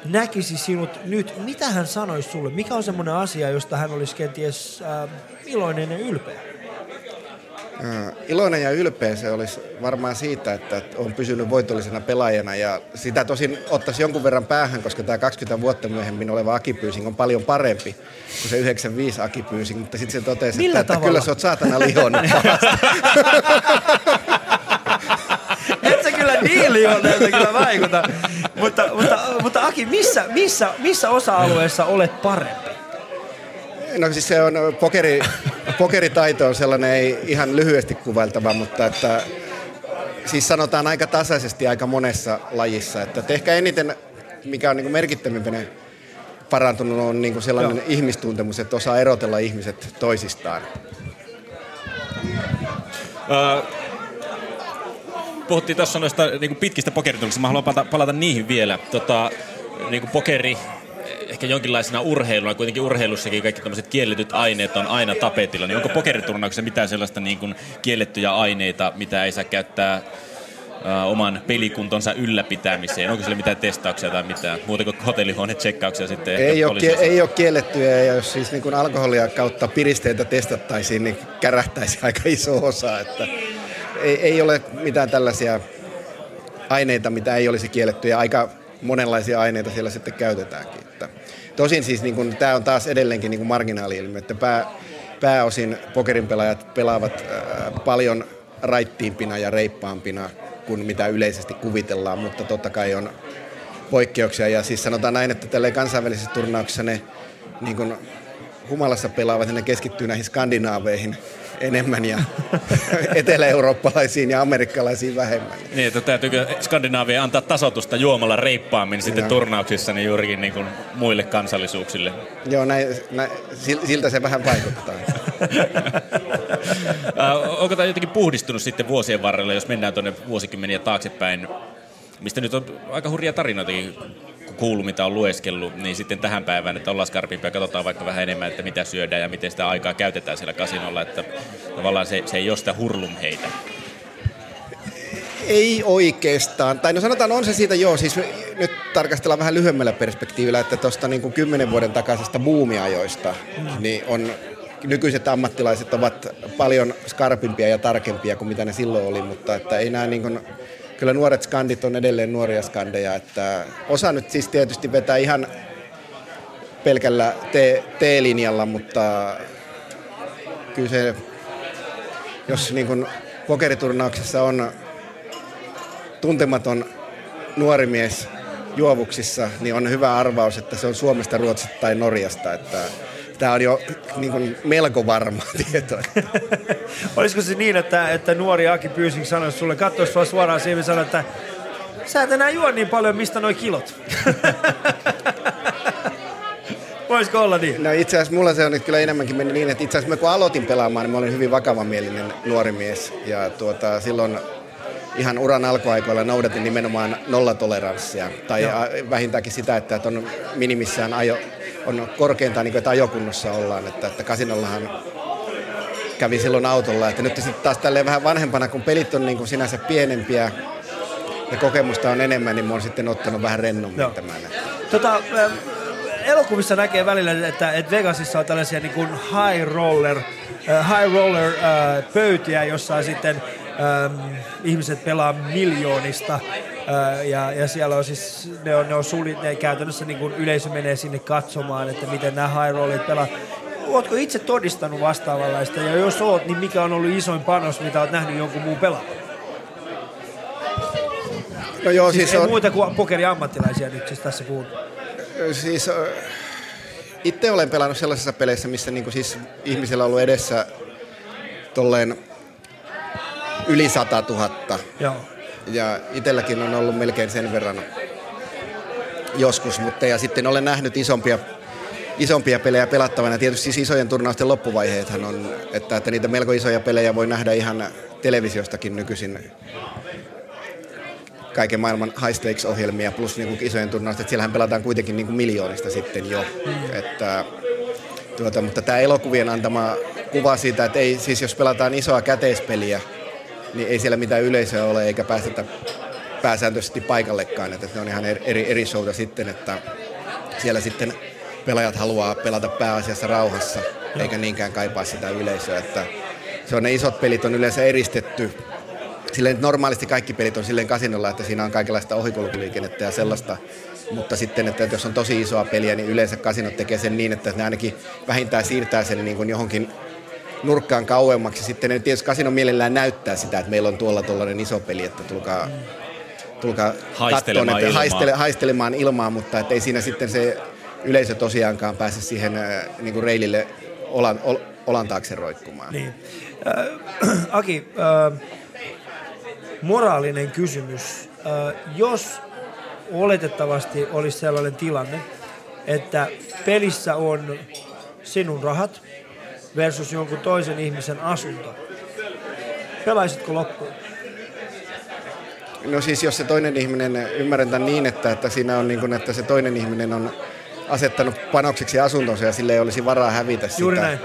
näkisi sinut nyt, mitä hän sanoisi sulle? Mikä on semmoinen asia, josta hän olisi kenties äh, iloinen ja ylpeä? Iloinen ja ylpeä se olisi varmaan siitä, että on pysynyt voitollisena pelaajana ja sitä tosin ottaisi jonkun verran päähän, koska tämä 20 vuotta myöhemmin oleva Aki Pyysing on paljon parempi kuin se 95 Aki Pyysing, mutta sitten se totesi, että, että kyllä sä oot saatana lihonnut *laughs* Et sä kyllä niin lihonneelta kyllä vaikuta. Mutta, mutta, mutta Aki, missä, missä, missä osa-alueessa olet parempi? No siis se on, pokeri, pokeritaito on sellainen ei ihan lyhyesti kuvailtava, mutta että siis sanotaan aika tasaisesti aika monessa lajissa. Että ehkä eniten, mikä on niin merkittävimpänä parantunut, on niin kuin sellainen Joo. ihmistuntemus, että osaa erotella ihmiset toisistaan. Uh, puhuttiin tuossa noista niin pitkistä pokerituksista. Mä haluan palata, palata niihin vielä. Tota, niin pokeri ehkä jonkinlaisena urheiluna, kuitenkin urheilussakin kaikki tämmöiset kielletyt aineet on aina tapetilla, niin onko pokeriturnauksessa mitään sellaista niin kuin kiellettyjä aineita, mitä ei saa käyttää uh, oman pelikuntonsa ylläpitämiseen? Onko sillä mitään testauksia tai mitään? Muuta kuin hotellihuoneen tsekkauksia sitten? Ei ole, kie- ei ole kiellettyjä ja jos siis niin kuin alkoholia kautta piristeitä testattaisiin, niin kärähtäisi *laughs* aika iso osa. Että ei, ei ole mitään tällaisia aineita, mitä ei olisi kielletty ja aika monenlaisia aineita siellä sitten käytetäänkin. Tosin siis niin tämä on taas edelleenkin niin kuin marginaali että pää, pääosin pokerin pelaajat pelaavat ää, paljon raittiimpina ja reippaampina kuin mitä yleisesti kuvitellaan, mutta totta kai on poikkeuksia. Ja siis sanotaan näin, että tällä kansainvälisessä turnauksessa ne niin kuin humalassa pelaavat ja ne keskittyy näihin skandinaaveihin enemmän ja *laughs* etelä-eurooppalaisiin ja amerikkalaisiin vähemmän. Niin, että täytyykö Skandinaavia antaa tasotusta juomalla reippaammin sitten Joo. turnauksissa niin juurikin niin kuin muille kansallisuuksille? Joo, näin, näin, siltä se vähän vaikuttaa. *laughs* Onko tämä jotenkin puhdistunut sitten vuosien varrella, jos mennään tuonne vuosikymmeniä taaksepäin, mistä nyt on aika hurja tarinoitakin kuullut, mitä on lueskellut, niin sitten tähän päivään, että ollaan skarpimpia katsotaan vaikka vähän enemmän, että mitä syödään ja miten sitä aikaa käytetään siellä kasinolla, että tavallaan se, se ei ole sitä hurlumheitä. Ei oikeastaan. Tai no sanotaan, on se siitä joo. Siis nyt tarkastellaan vähän lyhyemmällä perspektiivillä, että tuosta niin kymmenen vuoden takaisesta buumiajoista, niin on nykyiset ammattilaiset ovat paljon skarpimpia ja tarkempia kuin mitä ne silloin oli, mutta että ei nämä niin kuin, kyllä nuoret skandit on edelleen nuoria skandeja, että osa nyt siis tietysti vetää ihan pelkällä T-linjalla, mutta kyllä se, jos niin kuin pokeriturnauksessa on tuntematon nuori mies juovuksissa, niin on hyvä arvaus, että se on Suomesta, Ruotsista tai Norjasta, että tämä on jo niin kuin melko varma *laughs* tieto. Olisiko se niin, että, että nuori Aki Pyysing sanoi sulle, katsoisi sua suoraan siihen ja sanoi, että sä et enää juo niin paljon, mistä noi kilot? *laughs* Voisiko olla niin? No itse asiassa mulla se on nyt kyllä enemmänkin mennyt niin, että itse asiassa kun aloitin pelaamaan, niin mä olin hyvin vakavamielinen nuori mies. Ja tuota, silloin ihan uran alkuaikoilla noudatin nimenomaan nollatoleranssia. Tai Joo. vähintäänkin sitä, että on minimissään ajo, on korkeintaan niin kuin, että ajokunnossa ollaan. Että, että kasinollahan kävi silloin autolla. Että nyt sitten taas tälleen vähän vanhempana, kun pelit on niin kuin sinänsä pienempiä ja kokemusta on enemmän, niin mä oon sitten ottanut vähän rennommin Joo. tämän. Tota, elokuvissa näkee välillä, että, että Vegasissa on tällaisia niin kuin high roller, uh, high roller uh, pöytiä, jossa sitten um, ihmiset pelaa miljoonista ja, ja siellä on siis, ne on, ne on suli, ne käytännössä niin kuin yleisö menee sinne katsomaan, että miten nämä high rollit pelaa. Oletko itse todistanut vastaavanlaista ja jos oot, niin mikä on ollut isoin panos, mitä olet nähnyt jonkun muun pelaavan? No joo, siis, siis ei on... muita kuin pokeriammattilaisia nyt siis tässä puhun. Siis itse olen pelannut sellaisissa peleissä, missä niin kuin siis ihmisellä on ollut edessä tolleen yli 100 000. Joo ja itselläkin on ollut melkein sen verran joskus, mutta ja sitten olen nähnyt isompia, isompia pelejä pelattavana. Tietysti siis isojen turnausten loppuvaiheethan on, että, että niitä melko isoja pelejä voi nähdä ihan televisiostakin nykyisin kaiken maailman high stakes-ohjelmia plus niin kuin isojen turnausten, että siellähän pelataan kuitenkin niin kuin miljoonista sitten jo. Mm. Että, tuota, mutta tämä elokuvien antama kuva siitä, että ei, siis jos pelataan isoa käteispeliä, niin ei siellä mitään yleisöä ole eikä päästetä pääsääntöisesti paikallekaan, että ne on ihan eri, eri showta sitten, että siellä sitten pelaajat haluaa pelata pääasiassa rauhassa, eikä niinkään kaipaa sitä yleisöä, että se on ne isot pelit on yleensä eristetty. Silleen, normaalisti kaikki pelit on silleen kasinolla, että siinä on kaikenlaista ohikulkuliikennettä ja sellaista, mutta sitten, että jos on tosi isoa peliä, niin yleensä kasinot tekee sen niin, että ne ainakin vähintään siirtää sen niin kuin johonkin nurkkaan kauemmaksi. Sitten ne tietysti kasino mielellään näyttää sitä, että meillä on tuolla tuollainen iso peli, että tulkaa, tulkaa haistelemaan, kattoon, että haistele, haistelemaan ilmaa, mutta että ei siinä sitten se yleisö tosiaankaan pääse siihen äh, niin kuin reilille olan, olan taakse roikkumaan. Niin. Äh, *clears throat* Aki, äh, moraalinen kysymys. Äh, jos oletettavasti olisi sellainen tilanne, että pelissä on sinun rahat versus jonkun toisen ihmisen asunto, pelaisitko loppuun? No siis jos se toinen ihminen, ymmärrän tämän niin, että, että siinä on niin kuin, että se toinen ihminen on asettanut panokseksi asuntonsa ja sille ei olisi varaa hävitä sitä. Juuri näin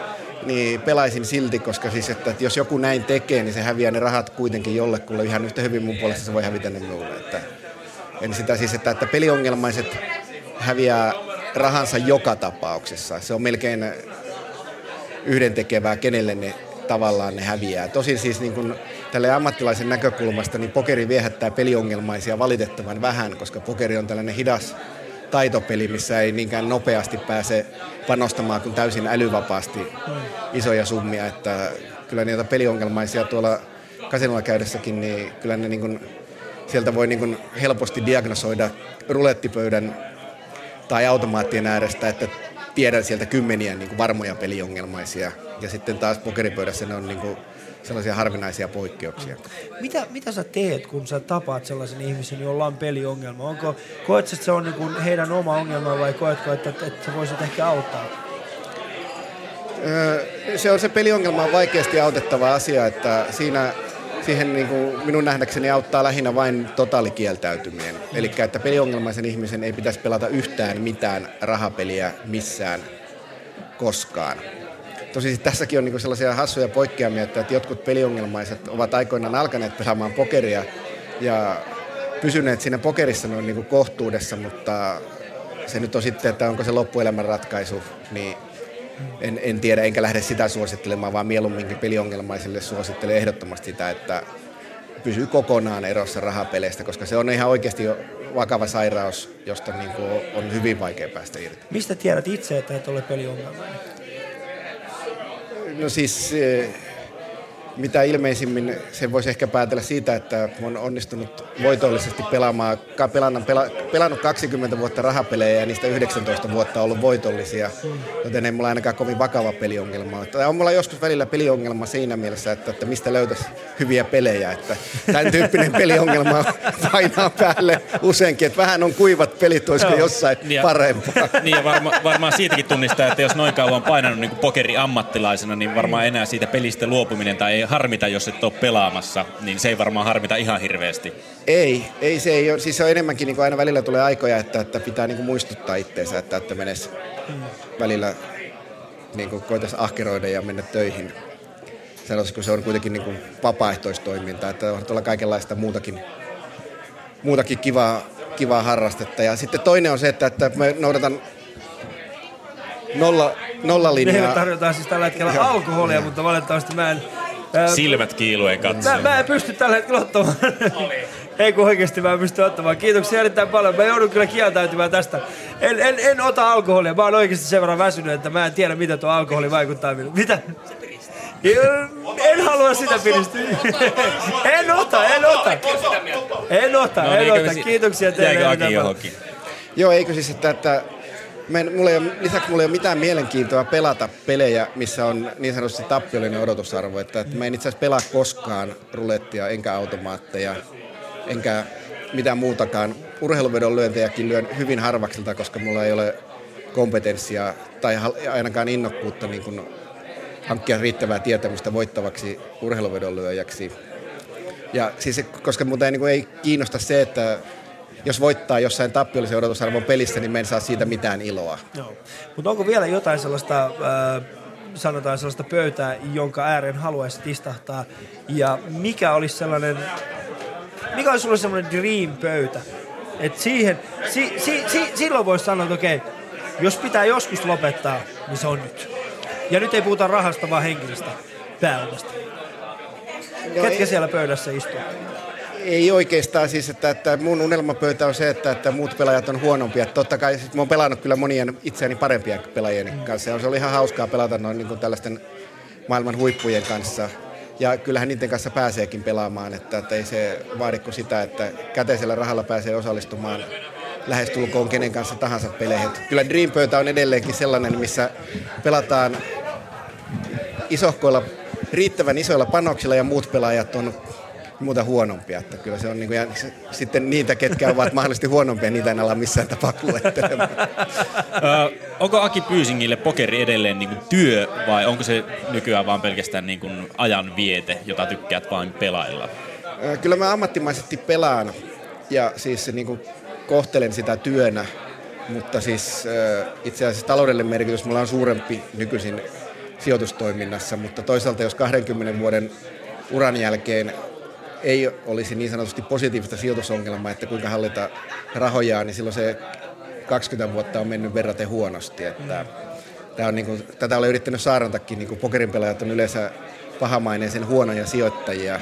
niin pelaisin silti, koska siis, että, että jos joku näin tekee, niin se häviää ne rahat kuitenkin jollekulle ihan yhtä hyvin mun puolesta se voi hävitä ne minulle. Että, en sitä siis, että, että peliongelmaiset häviää rahansa joka tapauksessa. Se on melkein yhdentekevää, kenelle ne tavallaan ne häviää. Tosin siis niin kuin tälle ammattilaisen näkökulmasta, niin pokeri viehättää peliongelmaisia valitettavan vähän, koska pokeri on tällainen hidas taitopeli, missä ei niinkään nopeasti pääse panostamaan kuin täysin älyvapaasti isoja summia, että kyllä niitä peliongelmaisia tuolla kasinolla käydessäkin, niin kyllä ne niin kuin, sieltä voi niin kuin helposti diagnosoida rulettipöydän tai automaattien äärestä, että tiedän sieltä kymmeniä niin kuin varmoja peliongelmaisia. Ja sitten taas pokeripöydässä ne on niin kuin sellaisia harvinaisia poikkeuksia. Mitä, mitä sä teet, kun sä tapaat sellaisen ihmisen, jolla on peliongelma? Onko, koetko, että se on niin heidän oma ongelma vai koetko, että, että, että sä voisit ehkä auttaa? se on se peliongelma on vaikeasti autettava asia, että siinä siihen niin kuin minun nähdäkseni auttaa lähinnä vain totaalikieltäytyminen. Eli että peliongelmaisen ihmisen ei pitäisi pelata yhtään mitään rahapeliä missään koskaan. Tosi tässäkin on niin sellaisia hassuja poikkeamia, että jotkut peliongelmaiset ovat aikoinaan alkaneet pelaamaan pokeria ja pysyneet siinä pokerissa noin niin kohtuudessa, mutta se nyt on sitten, että onko se loppuelämän ratkaisu, niin en, en tiedä, enkä lähde sitä suosittelemaan, vaan mieluumminkin peliongelmaisille suosittelen ehdottomasti sitä, että pysyy kokonaan erossa rahapeleistä, koska se on ihan oikeasti jo vakava sairaus, josta niin kuin on hyvin vaikea päästä irti. Mistä tiedät itse, että et ole peliongelmainen? No siis mitä ilmeisimmin se voisi ehkä päätellä siitä, että on onnistunut voitollisesti pelaamaan, pelannut, pela, pelannut 20 vuotta rahapelejä ja niistä 19 vuotta ollut voitollisia, joten ei mulla ainakaan kovin vakava peliongelma. Tai on mulla joskus välillä peliongelma siinä mielessä, että, että mistä löytäisi hyviä pelejä, että tämän tyyppinen *laughs* peliongelma painaa päälle useinkin, että vähän on kuivat pelit, olisiko jossain niin ja, parempaa. *laughs* Niin ja varma, varmaan siitäkin tunnistaa, että jos noin kauan on painanut niin pokeri ammattilaisena, niin varmaan enää siitä pelistä luopuminen tai ei harmita, jos et ole pelaamassa, niin se ei varmaan harmita ihan hirveästi. Ei, ei se ei ole. Siis se on enemmänkin niin kuin aina välillä tulee aikoja, että, että pitää niin kuin muistuttaa itteensä, että, että hmm. välillä niin kuin koitaisi ahkeroida ja mennä töihin. Sanoisiko se on kuitenkin niin kuin vapaaehtoistoiminta, että on tuolla kaikenlaista muutakin, muutakin kivaa, kivaa harrastetta. Ja sitten toinen on se, että, että me noudatan nolla, nolla linjaa. Meillä tarjotaan siis tällä hetkellä Joo, alkoholia, mutta valitettavasti mä en Silmät kiiluen katsomaan. Mä, mä en pysty tällä hetkellä ottamaan. *laughs* Ei kun oikeasti mä en pysty ottamaan. Kiitoksia erittäin paljon. Mä joudun kyllä kieltäytymään tästä. En, en, en ota alkoholia. Mä oon oikeasti sen verran väsynyt, että mä en tiedä, mitä tuo alkoholi vaikuttaa minuun. Mitä? En halua sitä piristää. En ota, en ota. En ota, no, en ota. Kiitoksia teille. Joo, eikö siis, että, että en, mulla ei ole, lisäksi mulla ei ole mitään mielenkiintoa pelata pelejä, missä on niin sanotusti tappiollinen odotusarvo. Että, että mä en itse asiassa pelaa koskaan rulettia, enkä automaatteja, enkä mitään muutakaan. Urheiluvedon lyöntejäkin lyön hyvin harvaksilta, koska mulla ei ole kompetenssia tai ainakaan innokkuutta niin kuin hankkia riittävää tietämystä voittavaksi urheiluvedonlyöjäksi. Ja siis, koska muuta ei, niin ei kiinnosta se, että jos voittaa jossain tappiollisen odotusarvon pelissä, niin me en saa siitä mitään iloa. Joo. Mutta onko vielä jotain sellaista, äh, sanotaan sellaista pöytää, jonka ääreen haluaisit istahtaa? Ja mikä olisi sellainen, mikä olisi sulle sellainen dream-pöytä? Et siihen, si, si, si, silloin voisi sanoa, että okei, jos pitää joskus lopettaa, niin se on nyt. Ja nyt ei puhuta rahasta, vaan henkilöstä pääomasta. Ketkä siellä pöydässä istuu? Ei oikeastaan siis, että, että mun unelmapöytä on se, että, että muut pelaajat on huonompia. Totta kai siis mä oon pelannut kyllä monien itseäni parempien pelaajien kanssa. Ja se oli ihan hauskaa pelata noin niin kuin tällaisten maailman huippujen kanssa. Ja kyllähän niiden kanssa pääseekin pelaamaan, että, että ei se vaadi kuin sitä, että käteisellä rahalla pääsee osallistumaan lähestulkoon kenen kanssa tahansa peleihin. Kyllä Dream-pöytä on edelleenkin sellainen, missä pelataan isohkoilla, riittävän isoilla panoksilla ja muut pelaajat on muuta huonompia. Että kyllä se on niin kuin, ja sitten niitä, ketkä ovat mahdollisesti huonompia, niitä en ala missään tapauksessa luettelemaan. *laughs* onko Aki Pyysingille pokeri edelleen niin kuin työ vai onko se nykyään vaan pelkästään niin kuin ajan viete, jota tykkäät vain pelailla? Kyllä mä ammattimaisesti pelaan ja siis niin kuin kohtelen sitä työnä, mutta siis itse asiassa taloudellinen merkitys mulla on suurempi nykyisin sijoitustoiminnassa, mutta toisaalta jos 20 vuoden uran jälkeen ei olisi niin sanotusti positiivista sijoitusongelmaa, että kuinka hallita rahojaan, niin silloin se 20 vuotta on mennyt verraten huonosti. Että tämä on niin kuin, tätä olen yrittänyt saarantakin, niin kuin pokerin pelaajat on yleensä pahamaineisen huonoja sijoittajia,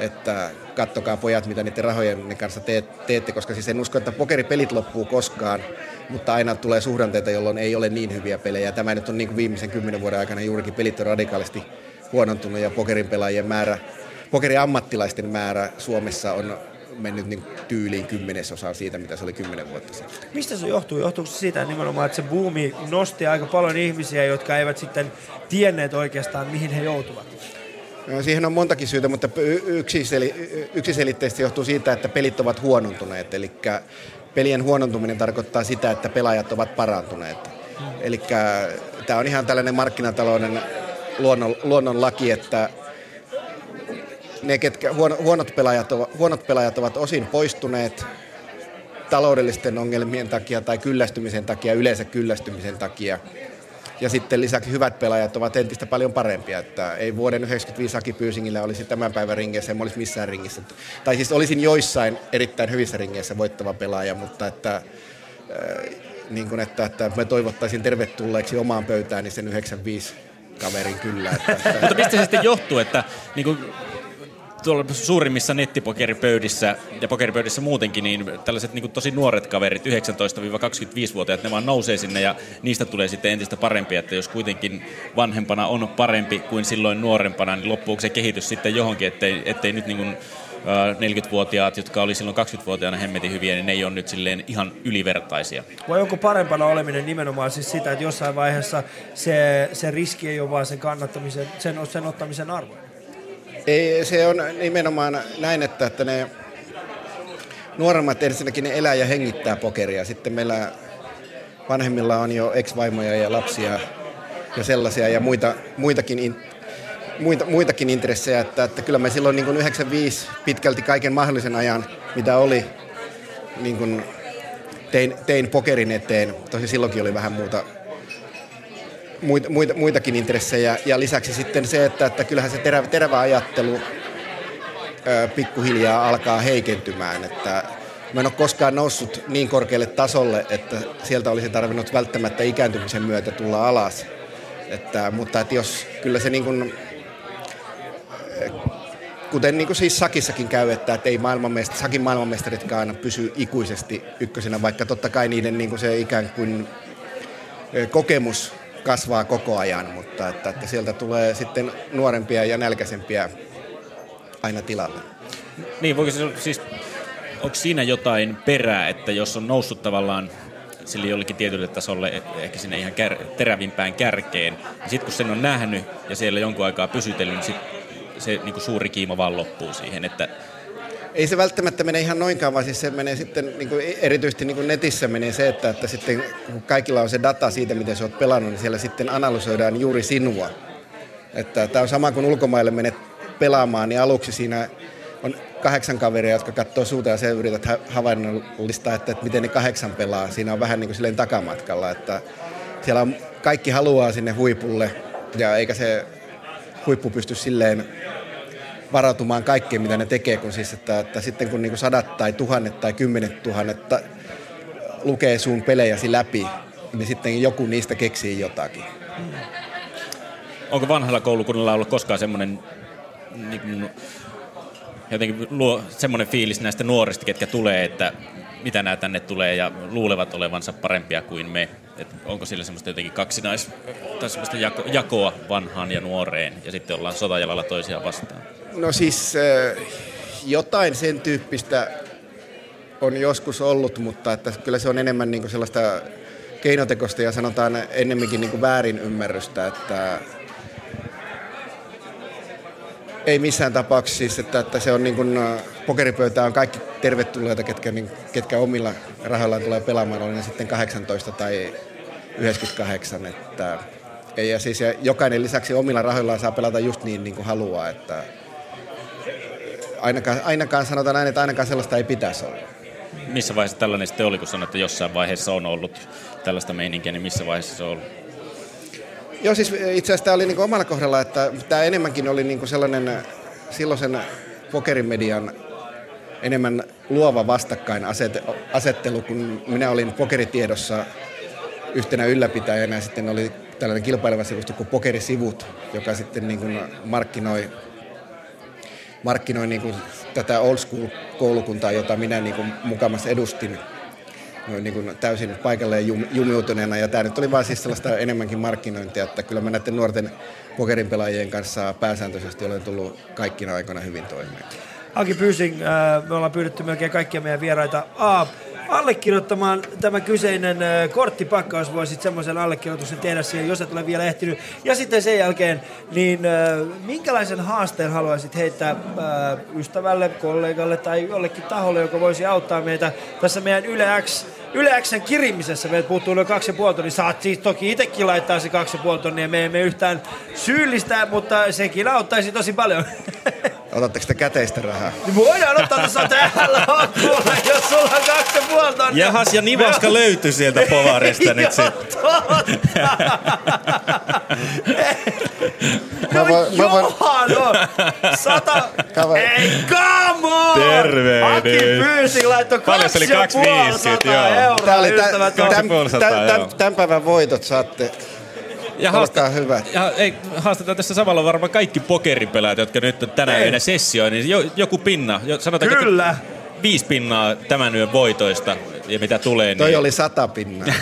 että kattokaa pojat, mitä niiden rahojen kanssa teette, koska siis en usko, että pokeripelit loppuu koskaan, mutta aina tulee suhdanteita, jolloin ei ole niin hyviä pelejä. Tämä nyt on niin kuin viimeisen kymmenen vuoden aikana juurikin pelit on radikaalisti huonontunut ja pokerin pelaajien määrä, pokerin ammattilaisten määrä Suomessa on mennyt niin tyyliin kymmenesosaa siitä, mitä se oli kymmenen vuotta sitten. Mistä se johtuu? Johtuuko se siitä nimenomaan, että se buumi nosti aika paljon ihmisiä, jotka eivät sitten tienneet oikeastaan, mihin he joutuvat? No, siihen on montakin syytä, mutta yksiselitteisesti johtuu siitä, että pelit ovat huonontuneet. Eli pelien huonontuminen tarkoittaa sitä, että pelaajat ovat parantuneet. Hmm. Eli tämä on ihan tällainen markkinatalouden luonnon, luonnon laki, että ne, ketkä huono, huonot, pelaajat ovat, huonot pelaajat ovat osin poistuneet taloudellisten ongelmien takia tai kyllästymisen takia, yleensä kyllästymisen takia – ja sitten lisäksi hyvät pelaajat ovat entistä paljon parempia. Että ei vuoden 95 Aki Pyysingillä olisi tämän päivän ringeissä, en olisi missään ringissä. Tai siis olisin joissain erittäin hyvissä ringeissä voittava pelaaja, mutta että, äh, niin kuin että, että me toivottaisin tervetulleeksi omaan pöytään niin sen 95 kaverin kyllä. Että, että... Mutta mistä se sitten johtuu, että niin kuin tuolla suurimmissa nettipokeripöydissä ja pokeripöydissä muutenkin, niin tällaiset niin tosi nuoret kaverit, 19-25-vuotiaat, ne vaan nousee sinne ja niistä tulee sitten entistä parempia, että jos kuitenkin vanhempana on parempi kuin silloin nuorempana, niin loppuuko se kehitys sitten johonkin, ettei, ettei nyt niin kuin 40-vuotiaat, jotka oli silloin 20-vuotiaana hemmetin hyviä, niin ne ei ole nyt silleen ihan ylivertaisia. Vai onko parempana oleminen nimenomaan siis sitä, että jossain vaiheessa se, se riski ei ole vaan sen kannattamisen, sen, sen ottamisen arvo? Ei, se on nimenomaan näin, että, että ne nuoremmat ensinnäkin ne elää ja hengittää pokeria. Sitten meillä vanhemmilla on jo ex-vaimoja ja lapsia ja sellaisia ja muita, muitakin, in, muita, muitakin intressejä, että, että kyllä me silloin niin kuin 95 pitkälti kaiken mahdollisen ajan, mitä oli, niin kuin tein, tein pokerin eteen. Tosi silloinkin oli vähän muuta muita, muita, muitakin intressejä. Ja lisäksi sitten se, että, että kyllähän se terä, terävä ajattelu ö, pikkuhiljaa alkaa heikentymään. Että mä en ole koskaan noussut niin korkealle tasolle, että sieltä olisi tarvinnut välttämättä ikääntymisen myötä tulla alas. Että, mutta että jos kyllä se niin kuin, kuten niin kuin siis Sakissakin käy, että, että ei maailmanmest- Sakin maailmanmestaritkaan pysy ikuisesti ykkösenä, vaikka totta kai niiden niin kuin se ikään kuin kokemus kasvaa koko ajan, mutta että, että sieltä tulee sitten nuorempia ja nälkäisempiä aina tilalle. Niin, voiko se siis, onko siinä jotain perää, että jos on noussut tavallaan sille jollekin tietylle tasolle, ehkä sinne ihan kär, terävimpään kärkeen, niin sitten kun sen on nähnyt ja siellä jonkun aikaa pysytellyt, niin sit se niin suuri kiima vaan loppuu siihen, että ei se välttämättä mene ihan noinkaan, vaan siis se menee sitten, niin kuin erityisesti niin kuin netissä menee se, että, että sitten kun kaikilla on se data siitä, miten sä oot pelannut, niin siellä sitten analysoidaan juuri sinua. Että tämä on sama kuin ulkomaille menet pelaamaan, niin aluksi siinä on kahdeksan kaveria, jotka katsoo suuta ja se yrität ha- havainnollistaa, että, että miten ne kahdeksan pelaa. Siinä on vähän niin kuin silleen takamatkalla, että siellä on, kaikki haluaa sinne huipulle ja eikä se huippu pysty silleen varautumaan kaikkeen, mitä ne tekee, kun siis, että, että sitten kun niin sadat tai tuhannet tai kymmenet tuhannet ta, lukee sun pelejäsi läpi, niin sitten joku niistä keksii jotakin. Onko vanhalla koulukunnalla ollut koskaan semmoinen niin jotenkin luo semmoinen fiilis näistä nuorista, ketkä tulee, että mitä nämä tänne tulee ja luulevat olevansa parempia kuin me. Et onko sillä semmoista jotenkin kaksinais, tai semmoista jako, jakoa vanhaan ja nuoreen ja sitten ollaan sotajalalla toisiaan vastaan? No siis äh, jotain sen tyyppistä on joskus ollut, mutta että kyllä se on enemmän niin sellaista keinotekosta ja sanotaan ennemminkin niin väärin ymmärrystä, että ei missään tapauksessa siis, että, että se on niin kuin, pokeripöytä on kaikki tervetulleita, ketkä, niin, ketkä omilla rahoillaan tulee pelaamaan, oli ne sitten 18 tai 98. Että, ja siis ja jokainen lisäksi omilla rahoillaan saa pelata just niin, niin kuin haluaa, että ainakaan, ainakaan sanotaan näin, että ainakaan sellaista ei pitäisi olla. Missä vaiheessa tällainen sitten oli, kun sanoit, että jossain vaiheessa on ollut tällaista meininkiä, niin missä vaiheessa se on ollut? Joo, siis itse asiassa tämä oli niin omalla kohdalla, että tämä enemmänkin oli niin sellainen silloisen pokerimedian enemmän luova vastakkainasettelu, kun minä olin pokeritiedossa yhtenä ylläpitäjänä. Ja sitten oli tällainen kilpaileva sivusto kuin Pokerisivut, joka sitten niin kuin markkinoi, markkinoi niin kuin tätä old school koulukuntaa, jota minä niin kuin edustin niin kuin täysin paikalleen jum, jumiutuneena. Ja tämä nyt oli vaan siis sellaista enemmänkin markkinointia, että kyllä mä näiden nuorten pokerin pelaajien kanssa pääsääntöisesti olen tullut kaikkina aikoina hyvin toimeen. Aki Pysing, me ollaan pyydetty melkein kaikkia meidän vieraita A, allekirjoittamaan tämä kyseinen korttipakkaus. Voisit semmoisen allekirjoituksen tehdä siihen, jos et ole vielä ehtinyt. Ja sitten sen jälkeen, niin minkälaisen haasteen haluaisit heittää ystävälle, kollegalle tai jollekin taholle, joka voisi auttaa meitä tässä meidän Yle X Yle Xn kirimisessä meiltä puuttuu noin kaksi ja puoli tonnia. Saat siis toki itsekin laittaa se kaksi ja puoli tonnia. Me emme yhtään syyllistä, mutta sekin auttaisi tosi paljon. *laughs* Otatteko te käteistä rahaa? Niin voidaan ottaa tuossa täällä on kuule, jos sulla on kaksi ja puoli tonnia. Jahas, ja Nivaska löytyi sieltä povarista nyt sitten. No mä voin, mä voin... no. Sata... Ei, come on! Tervehdys. Aki pyysi, laittoi Paljon se oli ja puoli 250, sataa joo. euroa. Tämä oli ystävät. tämän, tämän, 250, tämän, joo. tämän, tämän päivän voitot saatte. Ja Olkaa hyvät. Ja, ei, haastetaan tässä samalla varmaan kaikki pokeripelaajat, jotka nyt on tänä Ei. yönä sessioon, niin jo, joku pinna, jo, sanotaanko, Kyllä. että viisi pinnaa tämän yön voitoista ja mitä tulee. Toi niin... oli sata pinnaa. *laughs*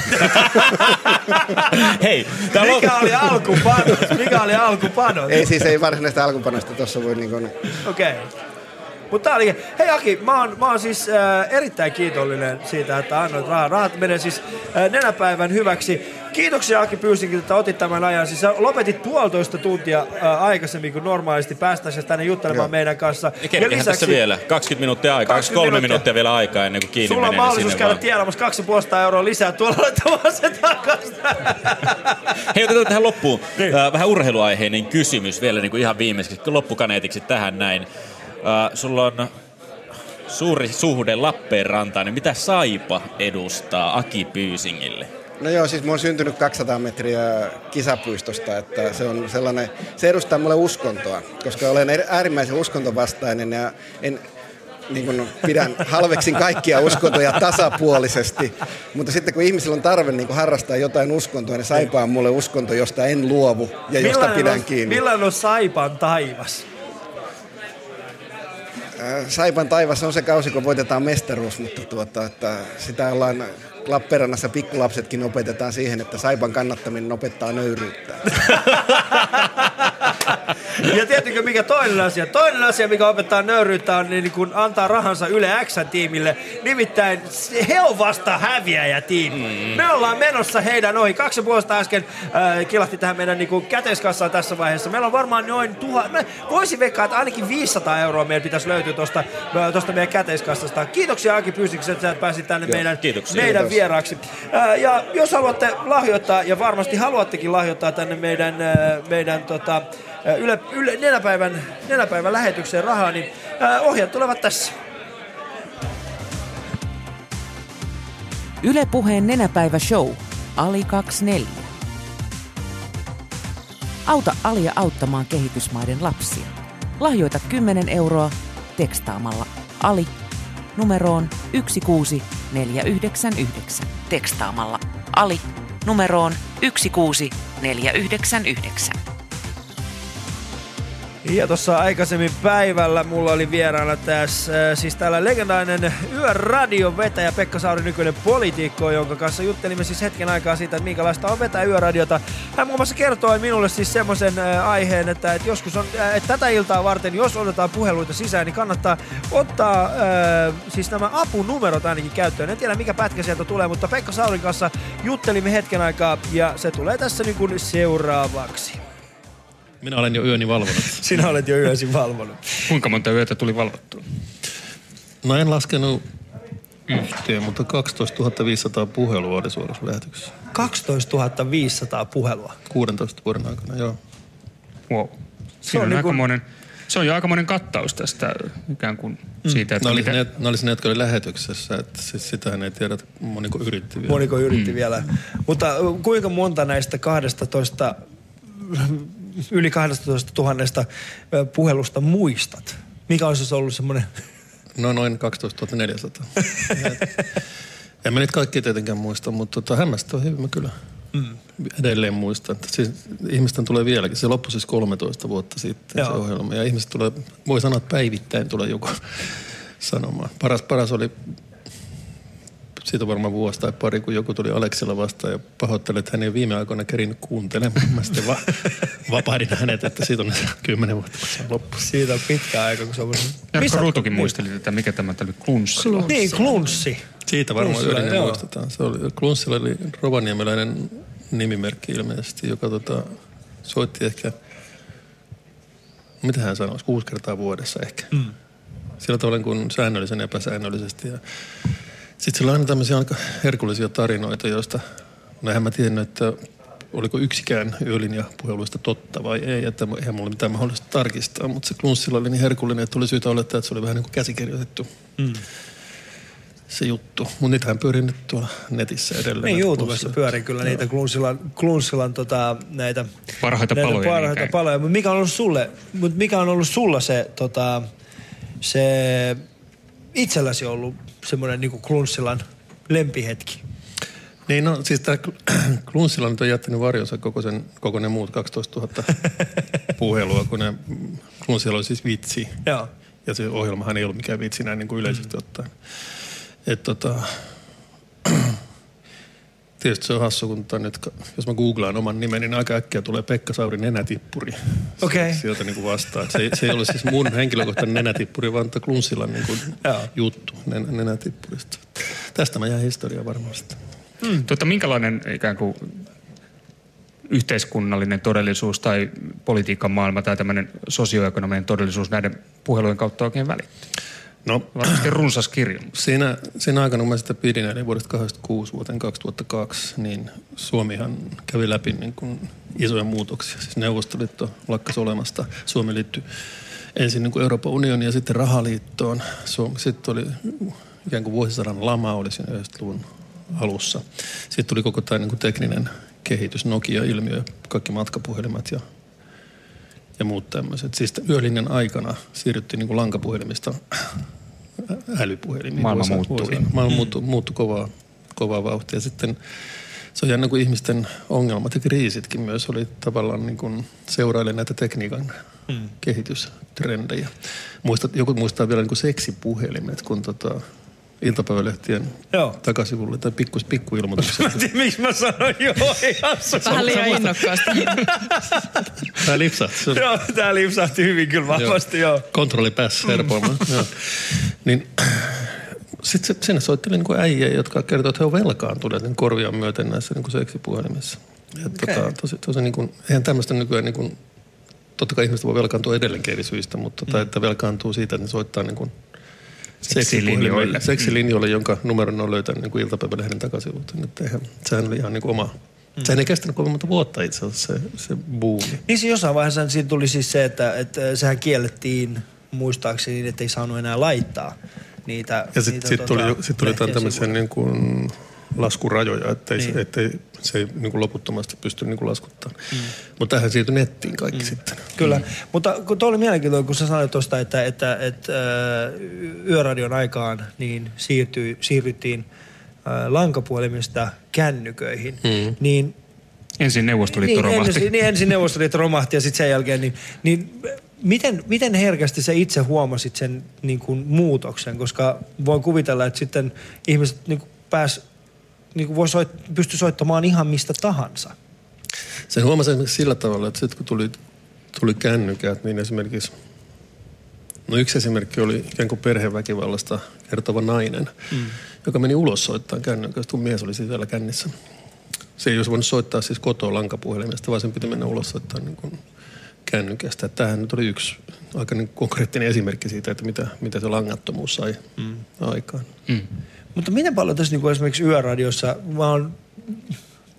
Hei, tää on... Mikä oli alkupanos? Mikä oli alkupanos? ei siis ei varsinaista alkupanosta, tuossa voi niin kuin, Okei. Okay. Mutta oli, hei Aki, mä oon, mä oon siis äh, erittäin kiitollinen siitä, että annoit rahaa. Rahat menee siis äh, nenäpäivän hyväksi. Kiitoksia Aki Pyysinkin, että otit tämän ajan. Siis sä lopetit puolitoista tuntia äh, aikaisemmin kuin normaalisti päästäisiin tänne juttelemaan Joo. meidän kanssa. Ja kerkehän tässä vielä 20 minuuttia aikaa, 20 kolme minuuttia. minuuttia vielä aikaa ennen kuin kiinni Sulla on menee. niin mahdollisuus käydä vaan. tienaamaan 250 euroa lisää tuolla laittamaan se takaisin. Hei, otetaan tähän loppuun niin. äh, vähän urheiluaiheinen kysymys vielä niin kuin ihan viimeiseksi, loppukaneetiksi tähän näin. Äh, sulla on suuri suhde Lappeenrantaan, niin mitä Saipa edustaa Aki Pyysingille? No joo, siis mä oon syntynyt 200 metriä kisapuistosta, että se on sellainen, se edustaa mulle uskontoa, koska olen äärimmäisen uskontovastainen ja en niin kun pidän, halveksin kaikkia uskontoja tasapuolisesti, mutta sitten kun ihmisillä on tarve niin kun harrastaa jotain uskontoa, niin Saipa on mulle uskonto, josta en luovu ja josta pidän on, kiinni. millainen on Saipan taivas? Äh, Saipan taivas on se kausi, kun voitetaan mestaruus, mutta tuota, että sitä ollaan Lappeenrannassa pikkulapsetkin opetetaan siihen, että Saipan kannattaminen opettaa nöyryyttä. *laughs* Ja tiedättekö mikä toinen asia? Toinen asia, mikä opettaa nöyryyttä on niin kun antaa rahansa Yle X-tiimille. Nimittäin he on vasta häviäjätiimi. Mm. Me ollaan menossa heidän ohi. Kaksi puolesta äsken äh, kilahti tähän meidän niin kuin käteiskassaan tässä vaiheessa. Meillä on varmaan noin tuhat... Mä voisin veikkaa, että ainakin 500 euroa meidän pitäisi löytyä tuosta tosta meidän käteiskassasta. Kiitoksia Aki Pyysiksi, että sä pääsit tänne Joo, meidän, kiitoksia. meidän vieraaksi. Äh, ja jos haluatte lahjoittaa, ja varmasti haluattekin lahjoittaa tänne meidän, äh, meidän tota, yle, yle, nenäpäivän, nenäpäivän lähetykseen rahaa, niin ohjat tulevat tässä. Ylepuheen nenäpäivä show. Ali 24. Auta Alia auttamaan kehitysmaiden lapsia. Lahjoita 10 euroa tekstaamalla Ali numeroon 16499. Tekstaamalla Ali numeroon 16499. Ja tuossa aikaisemmin päivällä mulla oli vieraana tässä, äh, siis täällä legendainen yöradion vetäjä Pekka Sauri, nykyinen poliitikko, jonka kanssa juttelimme siis hetken aikaa siitä, että minkälaista on vetää yöradiota. Hän muun muassa kertoi minulle siis semmoisen äh, aiheen, että, että joskus on, äh, että tätä iltaa varten, jos otetaan puheluita sisään, niin kannattaa ottaa siis nämä apunumerot ainakin käyttöön. En tiedä mikä pätkä sieltä tulee, mutta Pekka Saurin kanssa juttelimme hetken aikaa ja se tulee tässä niin kuin seuraavaksi. Minä olen jo yöni valvonut. *laughs* Sinä olet jo yösi valvonut. Kuinka monta yötä tuli valvottua? No en laskenut yhteen, mutta 12 500 puhelua oli suorassa lähetyksessä. 12 500 puhelua. 16 vuoden aikana, joo. Wow. Siinä on on, niin kuin- aikamoinen, se on jo aikamoinen kattaus tästä ikään kuin siitä, että Ne oli, mitä... ne, ne oli ne, jotka oli lähetyksessä, että siis sitähän ei tiedä, että moniko yritti vielä. Moniko yritti mm. vielä. Mutta kuinka monta näistä 12, yli 12 tuhannesta ö, puhelusta muistat? Mikä olisi ollut semmoinen... No noin 12 400. en mä niitä kaikki tietenkään muista, mutta tota, hämmästä on hyvin mä kyllä mm. edelleen muistan. Että siis, ihmisten tulee vieläkin. Se loppui siis 13 vuotta sitten Joo. se ohjelma. Ja ihmiset tulee, voi sanoa, että päivittäin tulee joku sanomaan. Paras, paras oli siitä on varmaan vuosi tai pari, kun joku tuli Aleksilla vastaan ja pahoitteli, että hän ei viime aikoina kerinyt kuuntelemaan. Mä sitten va- *laughs* vapahdin hänet, että siitä on kymmenen vuotta, kun se on loppu. Siitä on pitkä aika, kun se on... Jarkko Ruutukin muisteli tätä, mikä tämä oli Klunssila. Niin, klunssi. Siitä varmaan yleinen joo. muistetaan. Se oli, Klunssilla oli rovaniemeläinen nimimerkki ilmeisesti, joka tota, soitti ehkä, mitä hän sanoisi, kuusi kertaa vuodessa ehkä. Mm. Sillä tavalla kuin säännöllisen epäsäännöllisesti. Ja sitten sillä on aina tämmöisiä aika herkullisia tarinoita, joista, no eihän mä tiennyt, että oliko yksikään yölinjapuheluista totta vai ei, että eihän mulla mitään mahdollista tarkistaa, mutta se Klunssilla oli niin herkullinen, että oli syytä olettaa, että se oli vähän niin kuin käsikirjoitettu mm. se juttu. Mutta niitähän pyörii nyt tuolla netissä edelleen. Niin, YouTubessa pyörii kyllä niitä Klunssilan, Klunssilan tota, näitä... Parhaita näitä paloja Parhaita niinkään. paloja. Mutta mikä on ollut sulle, mut mikä on ollut sulla se, tota, se itselläsi ollut semmoinen niinku Klunssilan lempihetki? Niin no, siis tämä *clears throat* Klunssilla nyt on jättänyt varjonsa koko, sen, koko ne muut 12 000 *laughs* puhelua, kun ne Klunssilla oli siis vitsi. Joo. Ja se ohjelmahan ei ollut mikään vitsi näin niin kuin yleisesti ottaen. Et tota, *clears throat* tietysti se on hassu, kun tota nyt, jos mä googlaan oman nimen, niin aika äkkiä tulee Pekka Saurin nenätippuri. Okei. Sieltä niin kuin vastaan. Se, se ei ole siis mun henkilökohtainen nenätippuri, vaan tämä Klunssilan niin kuin juttu nenä, nenätippurista. Tästä mä jään historiaa varmasti. Tota, minkälainen ikään kuin yhteiskunnallinen todellisuus tai politiikan maailma tai tämmöinen sosioekonominen todellisuus näiden puhelujen kautta oikein välittyy? No, Varmasti runsas kirjo. Siinä, siinä aikana, kun mä sitä pidin, eli vuodesta 1986 vuoteen 2002, niin Suomihan kävi läpi niin kuin isoja muutoksia. Siis Neuvostoliitto lakkasi olemasta. Suomi liittyi ensin niin kuin Euroopan unioniin ja sitten rahaliittoon. Sitten oli ikään kuin vuosisadan lama, oli siinä 90-luvun alussa. Sitten tuli koko tämä niin kuin tekninen kehitys, Nokia-ilmiö, kaikki matkapuhelimet ja ja muut tämmöiset. Siis yölinjan aikana siirryttiin niin kuin lankapuhelimista älypuhelimiin. Maailma muuttui. Maailma muuttui, muuttui kovaa, kovaa vauhtia. Sitten se on jännä, kun ihmisten ongelmat ja kriisitkin myös oli tavallaan niin kuin seuraille näitä tekniikan mm. kehitystrendejä. Muistat, joku muistaa vielä niin kuin seksipuhelimet, kun tota, iltapäivälehtien Joo. takasivulle tai pikku, pikkuilmoitukset. *laughs* Mä en tiedä, miksi mä sanoin joo, *laughs* ihan Vähän liian innokkaasti. *laughs* Tämä lipsahti. Joo, tää lipsahti hyvin kyllä vahvasti, joo. Kontrolli päässä herpoimaan. joo. Niin sitten se, sinne soitteli niin äijä, jotka kertoo, että he on velkaantuneet niin korviaan myöten näissä niin kuin seksipuhelimissa. Ja Okei. tota, tosi, tosi niin kuin, eihän tämmöistä nykyään niin kuin, totta kai ihmiset voi velkaantua edelleenkin eri syistä, mutta tota, että velkaantuu siitä, että ne soittaa niin kuin Seksilinjoille. seksilinjoille, jonka numeron on löytänyt niin iltapäivälehden takasivulta. Sehän oli ihan niin kuin oma Mm. Sehän ei kestänyt kovin monta vuotta itse asiassa se, se buumi. Niin siis jossain vaiheessa siinä tuli siis se, että, että sehän kiellettiin muistaakseni, niin, että ei saanut enää laittaa niitä. Ja sitten sit tuli, tota, sit tuli jotain tämmöisiä niin kuin laskurajoja, ettei, Niin. se, ettei se ei niin kuin loputtomasti pysty niin kuin laskuttamaan. Mm. Mutta tähän siirtyi nettiin kaikki mm. sitten. Kyllä, mutta kun tuo oli mielenkiintoinen, kun sä sanoit tuosta, että, että, että äh, yöradion aikaan niin siirtyi, siirryttiin äh, lankapuhelimista kännyköihin, Mm. niin Ensin Neuvostoliitto niin, romahti. Ensin, niin ensin Neuvostoliitto romahti ja sitten sen jälkeen, niin, niin miten, miten herkästi sä itse huomasit sen niin kuin muutoksen? Koska voin kuvitella, että sitten ihmiset niin kuin pääs, niin kuin voi soit, pysty soittamaan ihan mistä tahansa. Sen huomasin esimerkiksi sillä tavalla, että sitten kun tuli, tuli kännykät, niin esimerkiksi, no yksi esimerkki oli ikään kuin perheväkivallasta kertova nainen, mm. joka meni ulos soittamaan kännyköstä, kun mies oli siellä kännissä. Se ei olisi voinut soittaa siis kotoa lankapuhelimesta, vaan sen piti mennä ulos soittaa niin kuin kännykästä. Tämähän nyt oli yksi aika niin konkreettinen esimerkki siitä, että mitä, mitä se langattomuus sai mm. aikaan. Mm. Mutta miten paljon tässä niin kuin esimerkiksi yöradiossa, mä oon,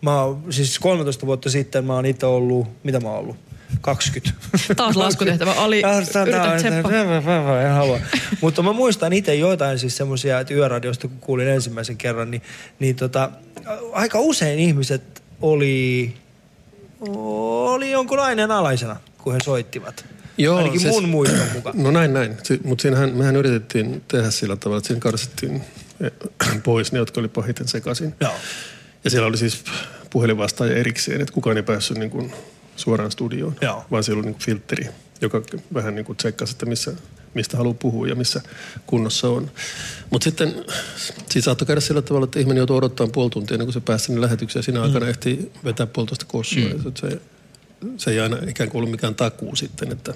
mä oon, siis 13 vuotta sitten mä oon itse ollut, mitä mä oon ollut? 20. Taas laskutehtävä. Seppo. En halua. Mutta mä muistan itse joitain siis semmoisia, että yöradiosta kun kuulin ensimmäisen kerran, niin, niin tota, aika usein ihmiset oli, oli jonkun aineen alaisena, kun he soittivat. Joo, Ainakin siis- mun muiston mukaan. *clears throat* No näin, näin. Si- Mutta siinähän mehän yritettiin tehdä sillä tavalla, että siinä karsittiin *clears throat* pois ne, jotka oli pahiten sekaisin. Joo. Ja siellä oli siis puhelinvastaaja erikseen, että kukaan ei päässyt niin kuin suoraan studioon, Joo. vaan siellä oli niin kuin filtteri, joka vähän niin kuin tsekkasi, että missä, mistä haluaa puhua ja missä kunnossa on. Mutta sitten siitä saattoi käydä sillä tavalla, että ihminen joutuu odottamaan puoli tuntia ennen kuin se pääsi sinne lähetykseen. Siinä aikana ehtii vetää puolitoista kossua. Mm. Se, se ei aina ikään kuin ollut mikään takuu sitten, että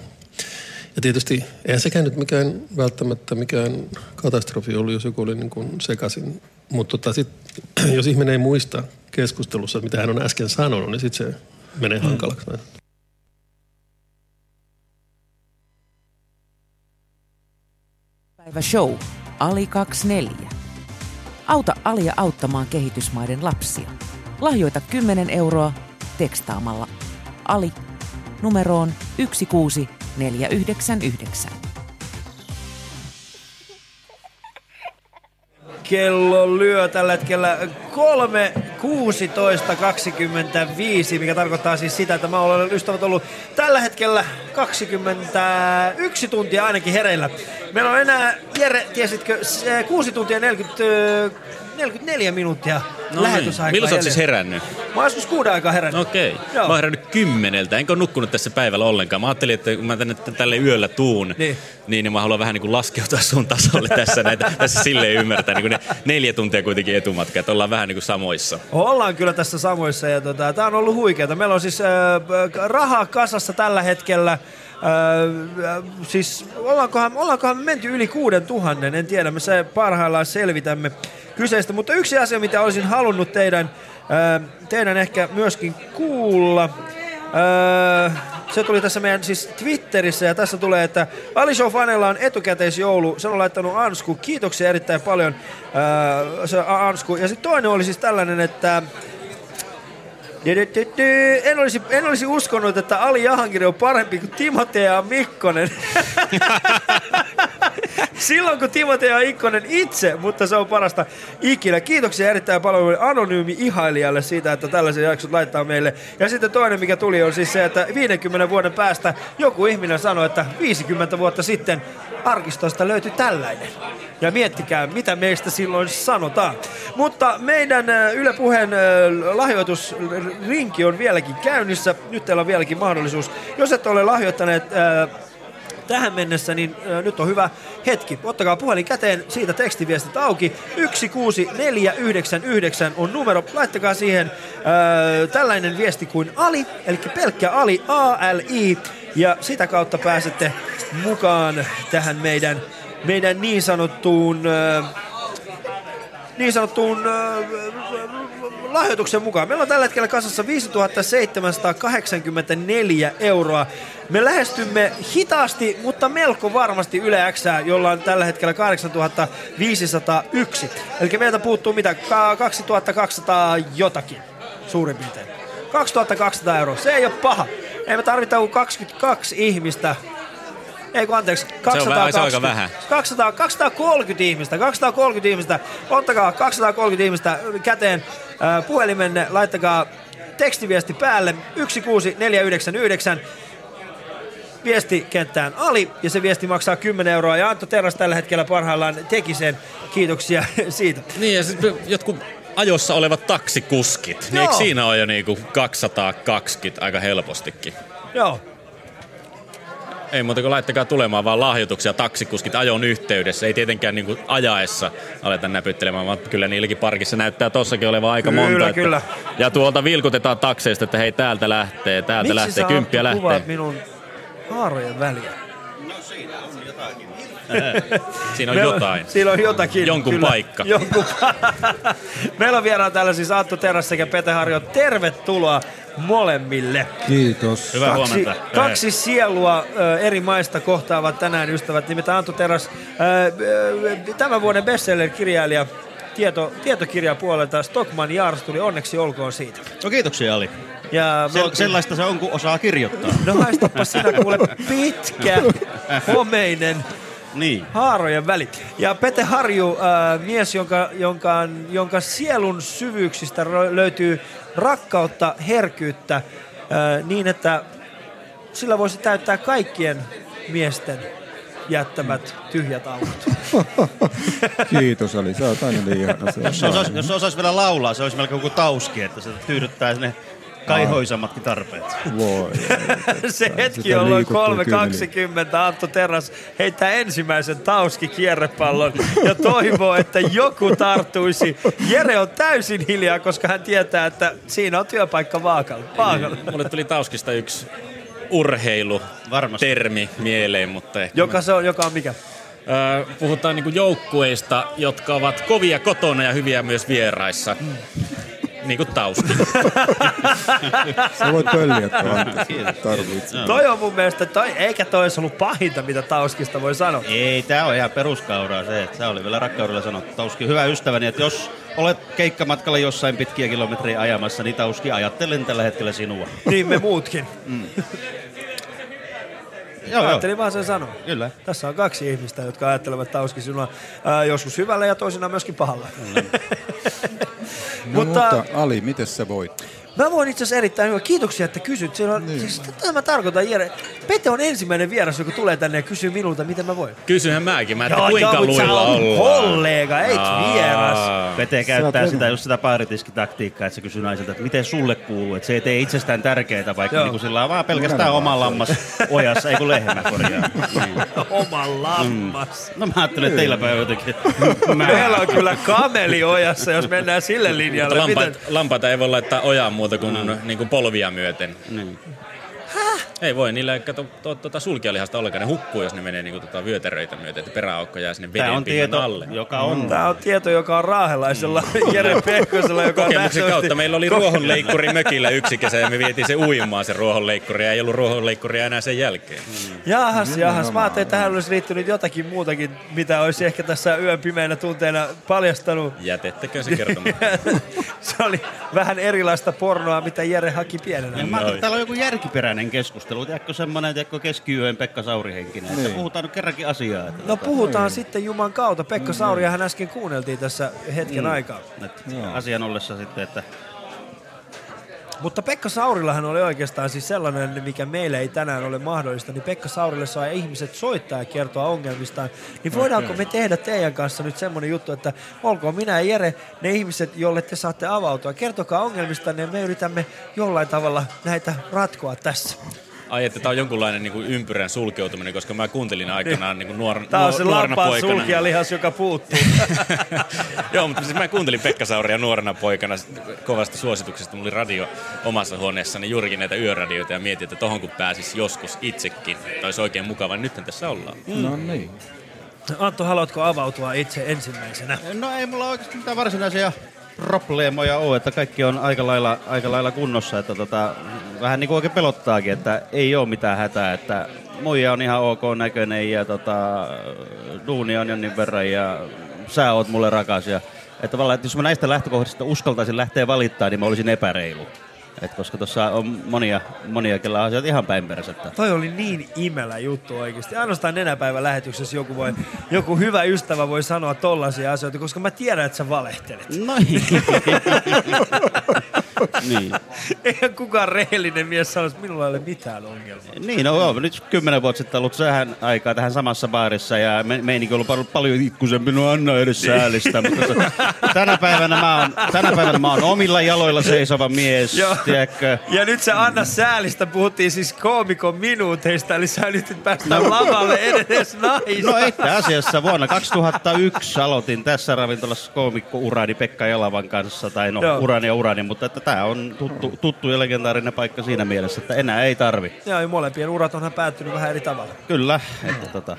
ja tietysti eihän sekään nyt mikään välttämättä mikään katastrofi ollut, jos joku oli niin kuin sekaisin. Mutta tota sit, *clears throat* jos ihminen ei muista keskustelussa, mitä hän on äsken sanonut, niin sitten se menee hankalaksi. näin. Päivä show. Ali 24. Auta Alia auttamaan kehitysmaiden lapsia. Lahjoita 10 euroa tekstaamalla Ali numeroon 16499. Kello lyö tällä hetkellä 3.16.25, mikä tarkoittaa siis sitä, että mä olen ystävät ollut tällä hetkellä 21 tuntia ainakin hereillä. Meillä on enää, Jere, tiesitkö, se 6 tuntia 40, ö, 44 minuuttia No lähetysaikaa. niin. Milloin sä oot siis herännyt? Mä oon joskus kuuden aikaa herännyt. Okei. Joo. Mä oon herännyt kymmeneltä, enkä ole nukkunut tässä päivällä ollenkaan. Mä ajattelin, että kun mä tänne tälle yöllä tuun, Niin. niin, niin mä haluan vähän niin kuin laskeutua sun tasolle tässä, näitä, *laughs* tässä silleen ymmärtää. Niin kuin ne neljä tuntia kuitenkin etumatka, että ollaan vähän niin kuin samoissa. Ollaan kyllä tässä samoissa ja tota, tää on ollut huikeeta. Meillä on siis äh, rahaa kasassa tällä hetkellä. Äh, siis ollaankohan, ollaankohan me menty yli kuuden tuhannen, en tiedä, me se parhaillaan selvitämme kyseistä. Mutta yksi asia, mitä olisin halunnut teidän, äh, teidän ehkä myöskin kuulla, Öö, se tuli tässä meidän siis Twitterissä ja tässä tulee, että Ali fanella on etukäteisjoulu. Sen on laittanut Ansku. Kiitoksia erittäin paljon öö, se Ansku. Ja sitten toinen oli siis tällainen, että. En olisi, en olisi uskonut, että Ali Jahangiri on parempi kuin Timotea Mikkonen. *laughs* Silloin kun Timotea Mikkonen itse, mutta se on parasta ikinä. Kiitoksia erittäin paljon anonyymi ihailijalle siitä, että tällaisen jaksot laittaa meille. Ja sitten toinen, mikä tuli, on siis se, että 50 vuoden päästä joku ihminen sanoi, että 50 vuotta sitten arkistosta löytyi tällainen. Ja miettikää, mitä meistä silloin sanotaan. Mutta meidän äh, Yle Puheen äh, lahjoitusrinki on vieläkin käynnissä. Nyt teillä on vieläkin mahdollisuus. Jos et ole lahjoittaneet äh, tähän mennessä, niin äh, nyt on hyvä hetki. Ottakaa puhelin käteen, siitä tekstiviestit auki. 16499 on numero. Laittakaa siihen äh, tällainen viesti kuin Ali, eli pelkkä Ali, A-L-I. Ja sitä kautta pääsette mukaan tähän meidän, meidän niin sanottuun... Äh, niin sanottuun lahjoituksen mukaan. Meillä on tällä hetkellä kasassa 5784 euroa. Me lähestymme hitaasti, mutta melko varmasti Yle X, jolla on tällä hetkellä 8501. Eli meiltä puuttuu mitä? Ka- 2200 jotakin. suurin piirtein. 2200 euroa, se ei ole paha. Ei me tarvita kuin 22 ihmistä. Ei kun anteeksi, Se on 220, vähän- se on aika vähän. 200, 230 ihmistä, 230 ihmistä. Ottakaa 230 ihmistä käteen äh, puhelimenne, laittakaa tekstiviesti päälle 16499 viestikenttään Ali ja se viesti maksaa 10 euroa ja Antto Terras tällä hetkellä parhaillaan teki sen. Kiitoksia *laughs* siitä. Niin ja sitten jotkut ajossa olevat taksikuskit, niin Joo. eikö siinä ole jo niinku 220 aika helpostikin? Joo. Ei muuta kuin laittakaa tulemaan vaan lahjoituksia taksikuskit ajon yhteydessä. Ei tietenkään niinku ajaessa aleta näpyttelemään, vaan kyllä niilläkin parkissa näyttää tossakin olevan aika Kyllä, monta. kyllä. Ja tuolta vilkutetaan takseista, että hei täältä lähtee, täältä Miksi lähtee, kymppiä lähtee. kuvaat minun haarojen väliä? *laughs* Siinä on Meillä- jotain. Siinä on jotakin. Jonkun paikka. *laughs* Jonkun pa- *laughs* Meillä on vieraana täällä siis Antto Teräs sekä Pete Harjo. Tervetuloa molemmille. Kiitos. Hyvää kaksi, huomenta. kaksi sielua ö, eri maista kohtaavat tänään ystävät. Nimittäin Antto Teräs, ö, ö, tämän vuoden bestseller-kirjailija, tieto, tietokirja puolelta Stockman Jars tuli onneksi olkoon siitä. No kiitoksia Ali. Ja me Se, oltiin- sellaista se on, kun osaa kirjoittaa. No haistapa sinä kuule pitkä, homeinen Niin. haarojen väli. Ja Pete Harju, äh, mies, jonka, jonka, jonka sielun syvyyksistä löytyy rakkautta, herkyyttä, äh, niin että sillä voisi täyttää kaikkien miesten jättämät tyhjät aukot. *laughs* Kiitos Ali, sä oot aina niin. Se on Jos se osaisi, jos se osaisi vielä laulaa, se olisi melkein kuin tauski, että se tyydyttää ne kaihoisammatkin tarpeet. Voi. *laughs* Se hetki, jolloin liikuttuu 3.20 Antto Terras heittää ensimmäisen tauski-kierrepallon ja toivoo, että joku tarttuisi. Jere on täysin hiljaa, koska hän tietää, että siinä on työpaikka vaakalla. vaakalla. Mulle tuli Tauskista yksi urheilu Varmasti. termi mieleen, mutta ehkä Joka, se on, joka on mikä? Öö, puhutaan niinku joukkueista, jotka ovat kovia kotona ja hyviä myös vieraissa. Niin kuin Tauski. *laughs* Sä voit pölliä tarvitset. Toi on mun mielestä, toi, eikä toi olisi ollut pahinta, mitä Tauskista voi sanoa. Ei, tää on ihan peruskauraa se, että se oli vielä rakkaudella sanottu. Tauski, hyvä ystäväni, että jos olet keikkamatkalla jossain pitkiä kilometrejä ajamassa, niin Tauski, ajattelen tällä hetkellä sinua. Niin me muutkin. Joo, *laughs* joo. Ajattelin vaan sen sanoa. Kyllä. Tässä on kaksi ihmistä, jotka ajattelevat Tauski sinua ää, joskus hyvällä ja toisinaan myöskin pahalla. *laughs* No, mutta Ali, miten sä voit? Mä voin itse asiassa erittäin hyvä. Kiitoksia, että kysyt. Siellä on, niin. siis, tätä mä tarkoitan, Jere. Pete on ensimmäinen vieras, joka tulee tänne ja kysyy minulta, miten mä voin. Kysyhän mäkin, mä, että Joo, kuinka joo, luilla ollaan. kollega, Aa. vieras. Pete käyttää sitä just sitä baaritiskitaktiikkaa, että se kysyy naiselta, että miten sulle kuuluu. Että se ei tee itsestään tärkeää, vaikka Joo. niin kuin sillä on vaan pelkästään oma lammas ojassa, ei kun lehmä korjaa. Niin. *laughs* Oma lammas. No mä ajattelin, että teillä päivä jotenkin. *laughs* Meillä on kyllä kameli ojassa, jos mennään sille linjalle. Lampaita ei voi laittaa ojaan muuta kuin, mm. niin kuin polvia myöten. Niin. Ei voi, niillä ei kato to, tuota sulkijalihasta ollenkaan. Ne hukkuu, jos ne menee niin kuin, tota, vyötäröitä myöten, että peräaukko jää sinne veden on pinnan tieto, alle. joka on Tämä on tieto, joka on raahelaisella *laughs* Jere Pehkosella, joka on Kokemuksen nähtävästi- kautta meillä oli ruohonleikkuri mökillä yksi kesä ja me vietiin se uimaan se ruohonleikkuri ja ei ollut ruohonleikkuria enää sen jälkeen. Jahas, jahas. Mä ajattelin, että tähän olisi liittynyt jotakin muutakin, mitä olisi ehkä tässä yön pimeinä tunteina paljastanut. Jätettekö se kertomaan? *laughs* Se oli vähän erilaista pornoa, mitä Jere haki pienenä. Ja mä ajattelin, että täällä on joku järkiperäinen keskustelu. Tiedätkö semmoinen, tiedätkö keskiyön Pekka Saurihenkinen. Että Niin. puhutaan nyt kerrankin asiaa. Että No puhutaan sitten Juman kautta. Pekka Sauriahan äsken kuunneltiin tässä hetken aikaa. että asian ollessa sitten, että Mutta Pekka Saurillahan oli oikeastaan siis sellainen, mikä meille ei tänään ole mahdollista, niin Pekka Saurille saa ihmiset soittaa ja kertoa ongelmistaan. Niin voidaanko me tehdä teidän kanssa nyt semmoinen juttu, että olkoon minä ja Jere ne ihmiset, jolle te saatte avautua. Kertokaa ongelmistanne ja me yritämme jollain tavalla näitä ratkoa tässä. Ai, että tämä on jonkunlainen niin kuin ympyrän sulkeutuminen, koska mä kuuntelin aikanaan niin kuin nuor, Tämä on se nuorena lampaan sulkijalihas, joka puuttuu. *laughs* Joo, mutta siis mä kuuntelin Pekka Sauria nuorena poikana kovasta suosituksesta. Mulla oli radio omassa huoneessani juurikin näitä yöradioita ja mietin, että tohon kun pääsis joskus itsekin, että olisi oikein mukava. Nythän tässä ollaan. No niin. Antto, haluatko avautua itse ensimmäisenä? No ei mulla oikeasti mitään varsinaisia probleemoja ole, että kaikki on aika lailla, aika lailla kunnossa, että tota, vähän niin kuin oikein pelottaakin, että ei ole mitään hätää, että muija on ihan ok näköinen ja tota, duuni on jonnin verran ja sä oot mulle rakas ja että, tavallaan, että jos mä näistä lähtökohdista uskaltaisin lähteä valittaa, niin mä olisin epäreilu. Et koska tuossa on monia, monia kellä on asiat ihan päin persettä. Toi oli niin imelä juttu oikeasti. Ainoastaan nenäpäivän lähetyksessä joku, voi, joku hyvä ystävä voi sanoa tollaisia asioita, koska mä tiedän, että sä valehtelet. No *laughs* niin. *laughs* Eihän kukaan rehellinen mies sano, että minulla ei ole mitään ongelmaa. Niin, no joo, nyt kymmenen vuotta sitten ollut tähän aikaa tähän samassa baarissa ja me, meininki on ollut paljon, paljon ikkusempi, no anna edes säälistä. mutta t- tänä, päivänä mä oon, tänä päivänä mä oon omilla jaloilla seisova mies, tiedätkö? Ja nyt se Anna Säälistä puhuttiin siis koomikon minuuteista, eli sä nyt päästä lavalle edes naista. No itse asiassa vuonna 2001 aloitin tässä ravintolassa koomikko-urani Pekka Jalavan kanssa, tai no Joo. urani ja urani, mutta että tämä on tuttu, tuttu ja legendaarinen paikka siinä mielessä, että enää ei tarvi. Joo, ja molempien urat onhan päättynyt vähän eri tavalla. Kyllä, että tota,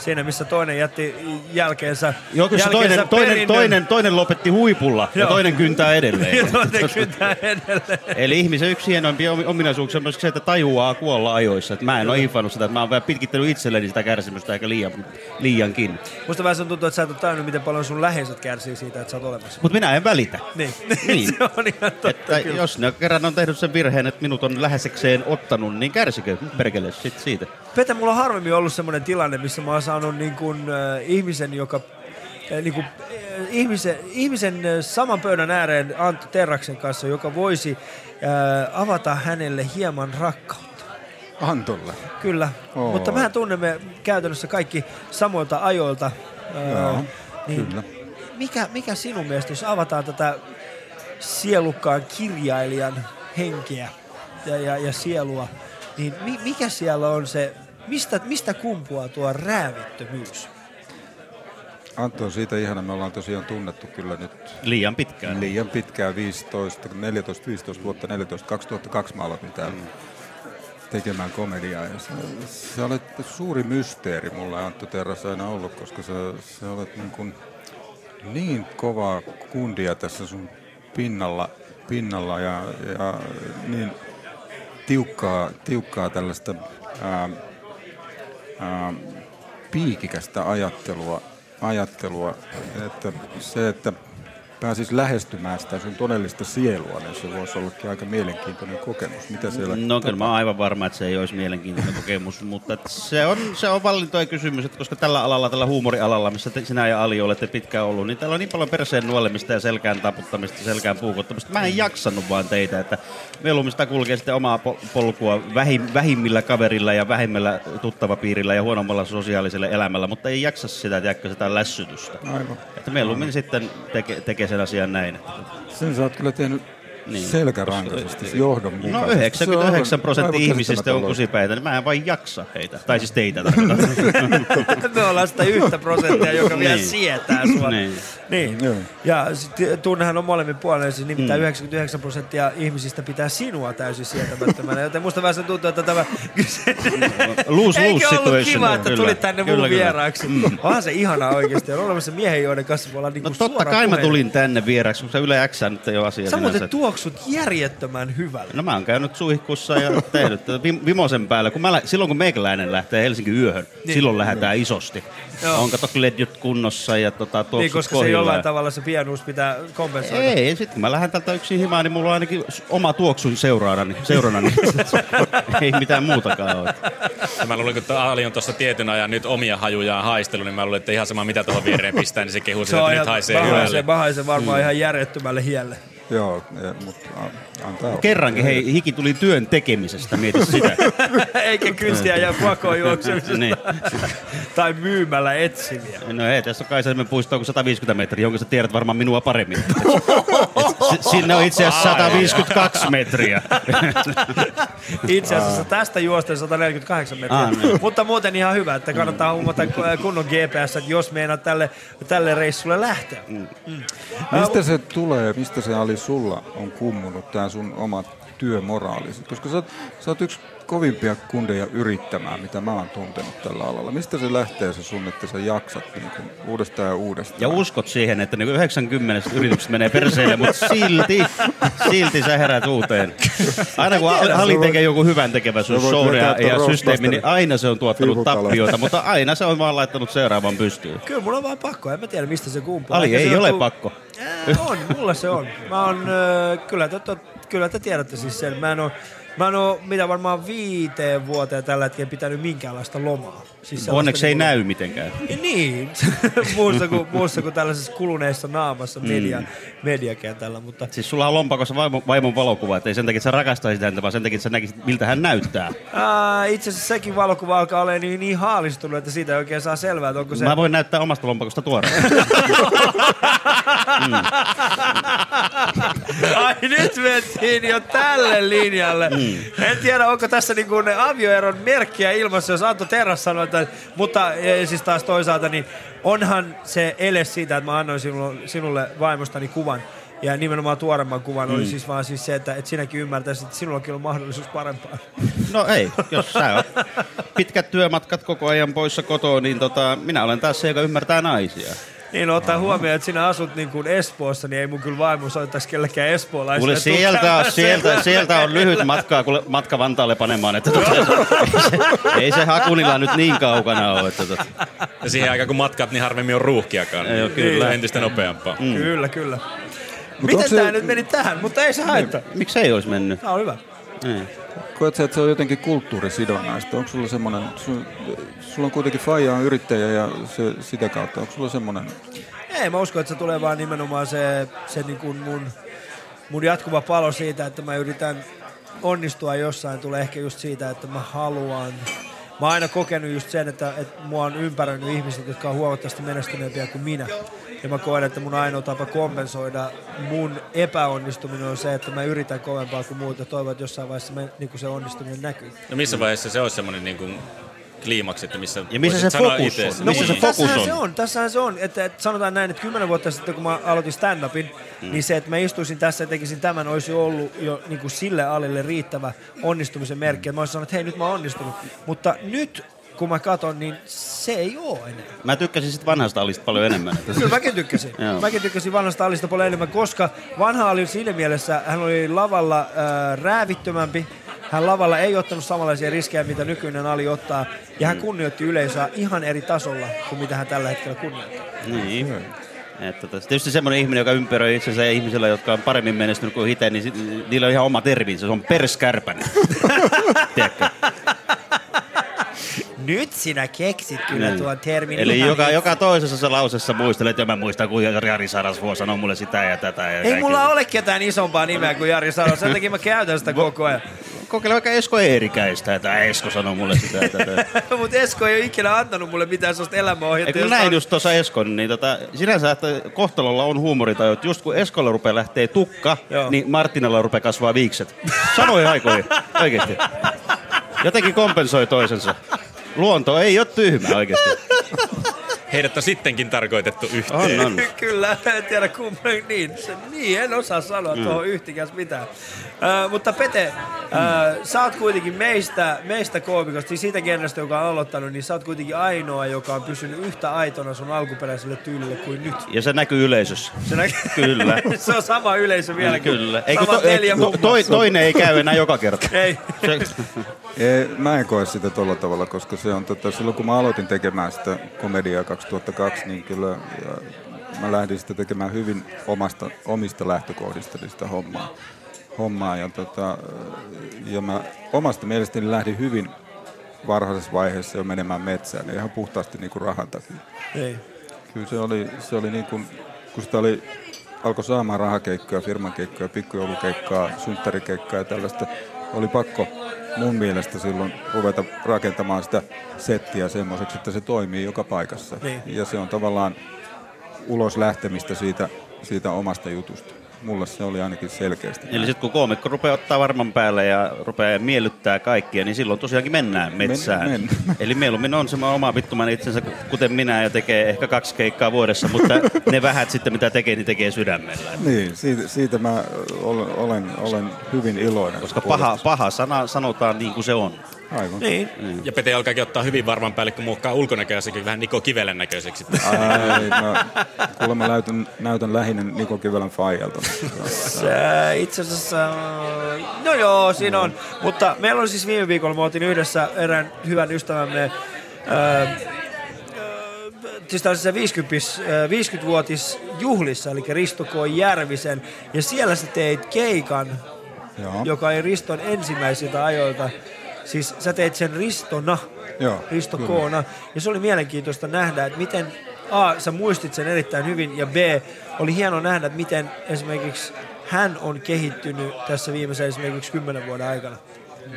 Siinä missä toinen jätti jälkeensä, Joo, kyllä jälkeensä toinen, toinen, toinen, toinen lopetti huipulla ja Joo. toinen kyntää edelleen. *laughs* Ja toinen kyntää edelleen. Eli ihmisen yksi hienoimpia omi- ominaisuuksia on myös se, että tajuaa kuolla ajoissa. Et mä en ole infannut sitä, että mä oon vähän pitkittänyt itselleni sitä kärsimystä eikä liian, liiankin. Musta vähän tuntuu, että sä et ole tajunnut, miten paljon sun läheiset kärsii siitä, että sä oot olemassa. Mutta minä en välitä. Niin, *laughs* Niin. se on ihan totta. Että kyllä. jos ne kerran on tehnyt sen virheen, että minut on lähesekseen ottanut, niin kärsikö perkele sit siitä. Petä, mulla on harvemmin ollut semmoinen tilanne, missä mä oon saanut niin kuin, äh, ihmisen, joka äh, niin kuin, äh, ihmisen, ihmisen äh, saman pöydän ääreen Antto Terraksen kanssa, joka voisi äh, avata hänelle hieman rakkautta. Antolle. Kyllä, Oo. mutta mehän tunnemme käytännössä kaikki samoilta ajoilta. Äh, Joo, niin kyllä. mikä, mikä sinun mielestä, jos avataan tätä sielukkaan kirjailijan henkeä ja, ja, ja sielua, niin mi, mikä siellä on se, mistä, mistä kumpuaa tuo räävittömyys? Antto on siitä ihana. Me ollaan tosiaan tunnettu kyllä nyt Liian pitkään. liian pitkään, 15, 14-15 vuotta, 14, 2002 mä aloitin täällä tekemään komediaa. Ja sä, sä olet suuri mysteeri mulle Antto Terras aina ollut, koska sä, sä olet niin, kuin niin kovaa kundia tässä sun pinnalla, pinnalla ja, ja niin tiukkaa, tiukkaa tällaista ää, ää, piikikästä ajattelua, ajattelua, että se, että pääsis lähestymään sitä sun todellista sielua, niin se voisi ollakin aika mielenkiintoinen kokemus. Mitä siellä No kyllä mä oon aivan varma, että se ei olisi mielenkiintoinen kokemus, mutta se on, se on valintojen kysymys, että koska tällä alalla, tällä huumorialalla, missä te, sinä ja Ali olette pitkään ollut, niin täällä on niin paljon perseen nuolemista ja selkään taputtamista, selkään puukottamista. Mä en jaksanut vaan teitä, että mieluummin sitä kulkee sitten omaa po- polkua vähim, vähimmillä kaverilla ja vähimmällä tuttavapiirillä ja huonommalla sosiaalisella elämällä, mutta ei jaksa sitä, tiedätkö, sitä lässytystä. Aivan. Että mieluummin sitten tekee teke sen asian näin. Sen sä oot kyllä tehnyt Niin. selkärankaisesti, johdonmukaisesti. No Se 99 aivan- prosenttia aivan ihmisistä on kusipäitä, niin mä en vain jaksa heitä. Tai siis teitä tarkoitan. *laughs* Me ollaan sitä yhtä prosenttia, joka vielä Niin. sietää sua. Niin. Niin. Joo. Ja sit tunnehan on molemmin puolella, siis nimittäin Mm. 99 prosenttia ihmisistä pitää sinua täysin sietämättömänä, joten musta vähän se tuntuu, että tämä... Lose, Eikö lose ollut kiva, että Kyllä. tulit tänne Kyllä, mun kyllä. vieraaksi? Mm. Onhan se ihanaa oikeasti. On olemassa miehen, joiden kanssa voi olla niinku No totta kai mä puhe. tulin tänne vieraksi, mutta Yle X nyt ei ole asia Sä muuten tuoksut järjettömän hyvälle. No mä oon käynyt suihkussa ja *laughs* tehnyt Vimosen päällä. Kun mä, silloin kun meikäläinen lähtee Helsingin yöhön, Niin. niin. silloin lähdetään isosti. Joo. On kato ledjut kunnossa ja tota, tuoksut Niin, koska se kohdillaan. jollain tavalla se pienuus pitää kompensoida. Ei, sitten kun mä lähden tältä yksin himaan, niin mulla on ainakin oma tuoksun seuraana, niin, seurana, niin *laughs* ei mitään muutakaan ole. Ja mä luulen, että Ali on tuossa tietyn ajan nyt omia hajujaan haistellut, niin mä luulen, että ihan sama mitä tuohon viereen pistää, niin se kehuu Se sitä, että nyt haisee hyvälle. mahaisen varmaan Mm. ihan järjettömälle hielle. Joo, mutta antaa. Kerrankin, hei, hiki tuli työn tekemisestä, mieti sitä. *laughs* Eikä kynsiä ja pakoon juoksemisesta. Niin. tai myymällä etsimiä. No ei, tässä on Kaisalmen puisto on 150 metriä, jonka sä tiedät varmaan minua paremmin. *laughs* Et Sinne on itse asiassa 152 metriä. *laughs* Itse asiassa tästä juosten 148 metriä. Ah, niin. Mutta muuten ihan hyvä, että kannattaa huomata kunnon GPS, että jos meinaat tälle, tälle reissulle lähteä. Mm. Mistä se tulee, mistä se Ali sulla on kummunut, tämä sun oma työmoraalisesti? Koska sä, oot- sä oot yksi kovimpia kundeja yrittämään, mitä mä oon tuntenut tällä alalla. Mistä se lähtee se sun, että sä jaksat niin kuin uudestaan ja uudestaan? Ja uskot siihen, että niin 90 yritykset menee perseelle, mutta silti, silti sä herät uuteen. Aina kun Ali tekee joku hyvän tekevä sun Sä voit show ja, ja systeemi, niin aina se on tuottanut tappioita, mutta aina se on vaan laittanut seuraavan pystyyn. Kyllä mulla on vaan pakko, en mä tiedä mistä se kumpuu. Ali se ei ole pakko. Ää, on, mulla se on. Mä oon, ö, kyllä, te, kyllä te tiedätte siis sen. Mä en oo, mä en oo mitä varmaan viiteen vuoteen tällä hetkellä pitänyt minkäänlaista lomaa. Siis Onneksi ei niinku- näy mitenkään. Niin, *laughs* muussa kuin, muussa kuin tällaisessa kuluneessa naamassa media, Mm. mediakentällä, mutta Siis sulla on lompakossa vaimon, vaimon valokuva, että ei sen takia, että sä rakastaisit häntä, vaan sen takia, että sä näkisit, miltä hän näyttää. ää, itse asiassa sekin valokuva alkaa olla niin, niin haalistunut, että siitä ei oikein saa selvää, että onko se... Mä voin näyttää omasta lompakosta tuoreen. *laughs* Ai nyt mentiin jo tälle linjalle. Mm. En tiedä, onko tässä niinku ne avioeron merkkiä ilmassa, jos Antto Terras sanoi, että, mutta siis taas toisaalta, niin onhan se ele siitä, että mä annoin sinulle, sinulle vaimostani kuvan. Ja nimenomaan tuoremman kuvan mm. oli siis vaan siis se, että, että sinäkin ymmärtäisit, että sinullakin on mahdollisuus parempaan. No ei, jos sä oot pitkät työmatkat koko ajan poissa kotoa, niin tota, minä olen taas se, joka ymmärtää naisia. Niin, no, ottaa huomioon, että sinä asut niin kuin Espoossa, niin ei mun kyllä vaimo soittaisi kellekään espoolaiselle. Kuule, sieltä, on, sieltä, sieltä on lyhyt matka, kuule, matka Vantaalle panemaan, että tota, ei, se, ei se Hakunila nyt niin kaukana ole. Että tota. Ja siihen aikaan kun matkat, niin harvemmin on ruuhkiakaan. Kyllä. Niin, Entistä nopeampaa. Mm. Kyllä, kyllä. onko Miten se- tämä nyt meni tähän? Mutta ei se haittaa. Miksi ei olisi mennyt? Tämä on hyvä. Ei. Koet sä, että se on jotenkin kulttuurisidonnaista? Onko sulla semmoinen, su, sulla on kuitenkin faija on yrittäjä ja se, sitä kautta, onko sulla semmoinen, Ei, mä uskon, että se tulee vaan nimenomaan se, se niin kuin mun, mun jatkuva palo siitä, että mä yritän onnistua jossain. Tulee ehkä just siitä, että mä haluan. Mä oon aina kokenut just sen, että, että mua on ympäröinyt ihmiset, jotka on huomattavasti menestyneempiä kuin minä. Ja mä koen, että mun ainoa tapa kompensoida mun epäonnistuminen on se, että mä yritän kovempaa kuin muut ja toivon, että jossain vaiheessa me, niin se onnistuminen näkyy. No missä vaiheessa se olisi semmoinen niin kuin kliimaksi, että missä Ja missä se fokus itse- on? Missä se Niin. fokus on? se on, tässähän se on. Että, että sanotaan näin, että kymmenen vuotta sitten, kun mä aloitin stand-upin, mm. niin se, että mä istuisin tässä ja tekisin tämän, olisi ollut jo niin kuin sille alille riittävä onnistumisen merkki. Että mä olisin sanonut, että hei, nyt mä oon onnistunut. Mutta nyt, kun mä katson, niin se ei ole enää. Mä tykkäsin sit vanhasta alista paljon enemmän. Että Kyllä mäkin tykkäsin. Mäkin tykkäsin vanhasta Alista paljon enemmän, koska vanha Ali siinä mielessä, hän oli lavalla äh, räävittömämpi. Hän lavalla ei ottanut samanlaisia riskejä, mitä nykyinen Ali ottaa. Ja hän kunnioitti yleisöä ihan eri tasolla kuin mitä hän tällä hetkellä kunnioittaa. Niin. Että tietysti semmoinen ihminen, joka ympäröi itsensä ihmisillä, jotka on paremmin menestynyt kuin itse, niin niillä on ihan oma terminsä. Se on perskärpänen. *laughs* Tiedätkö? Nyt sinä keksit kyllä Niin. tuon termin. Eli joka, joka toisessa se lausessa muistelet, ja mä muistan, kun Jari Sarasvuo sanoi mulle sitä ja tätä. Ja Ei kaikkea. mulla ole ketään isompaa nimeä kuin Jari Salo, sen takia mä käytän sitä koko ajan. Kokeile vaikka Esko Eerikäistä, että Esko sanoi mulle sitä. *laughs* Mutta Esko ei ole ikinä antanut mulle mitään sellaista elämäohjetta. Eikö josta näin on- just tuossa Eskon, niin tota, sinänsä, että kohtalolla on huumorita, että just kun Eskolla rupeaa lähtee tukka, Joo. niin Martinalla rupeaa kasvaa viikset. Samoin aikoihin, oikeesti. Jotenkin kompensoi toisensa. Luonto ei ole tyhmä oikeesti. *laughs* Heidät on sittenkin tarkoitettu yhteen. On, on. *laughs* Kyllä, en tiedä kumpa, niin, se, niin en osaa sanoa mm. tuohon yhtikäs mitään. Äh, mutta Pete, äh, sä oot kuitenkin meistä, meistä koomikosta, siis siitä genrestä, joka on aloittanut, niin sä oot kuitenkin ainoa, joka on pysynyt yhtä aitona sun alkuperäiselle tyylille kuin nyt. Ja se näkyy yleisössä. Se näkyy. Kyllä. *laughs* se on sama yleisö vielä kuin Kyllä. Eikö samat to, neljä to, toi, toinen ei käy enää joka kerta. *laughs* Ei. Se, Ei, mä en koe sitä tolla tavalla, koska se on tota, silloin kun mä aloitin tekemään sitä komediaa 2002, niin kyllä ja mä lähdin sitä tekemään hyvin omasta, omista lähtökohdista sitä hommaa. hommaa ja, tota, ja mä omasta mielestäni lähdin hyvin varhaisessa vaiheessa jo menemään metsään, ja ihan puhtaasti niin kuin rahan takia. Ei. Kyllä se oli, se oli niin kuin, kun sitä oli, alkoi saamaan rahakeikkoja, firman keikkoja, pikkujoulukeikkaa, synttärikeikkaa ja tällaista, oli pakko mun mielestä silloin ruveta rakentamaan sitä settiä semmoiseksi, että se toimii joka paikassa. Niin. Ja se on tavallaan ulos lähtemistä siitä, siitä omasta jutusta. Mulle se oli ainakin selkeästi. Eli sitten kun koomikko rupeaa ottaa varman päälle ja rupeaa miellyttää kaikkia, niin silloin tosiaankin mennään metsään. Men, Eli mieluummin on se oma vittuman itsensä kuten minä ja tekee ehkä kaksi keikkaa vuodessa, mutta ne vähät sitten mitä tekee, niin tekee sydämellä. Niin, siitä, siitä mä olen, olen, olen hyvin iloinen. Koska paha, paha sana sanotaan niin kuin se on. Aivan. Niin. Ja Pete alkaakin ottaa hyvin varman päälle, kun muokkaa ulkonäköiseksi vähän Niko Kivelen näköiseksi. Ai, mä, kuulemma näytän, näytän lähinnä Niko Kivelän faijalta. Se, itse asiassa, no joo, siinä on. Mutta meillä oli siis viime viikolla, me oltiin yhdessä erään hyvän ystävämme, öö, siis tällaisessa 50, 50-vuotis juhlissa, eli Risto K. Järvisen, ja siellä sä teit keikan, Joo. joka ei Riston ensimmäisiltä ajoilta, siis sä teit sen Ristona, Joo, Risto kyllä. Koona, ja se oli mielenkiintoista nähdä, että miten A, sä muistit sen erittäin hyvin, ja B, oli hieno nähdä, että miten esimerkiksi hän on kehittynyt tässä viimeisen esimerkiksi kymmenen vuoden aikana.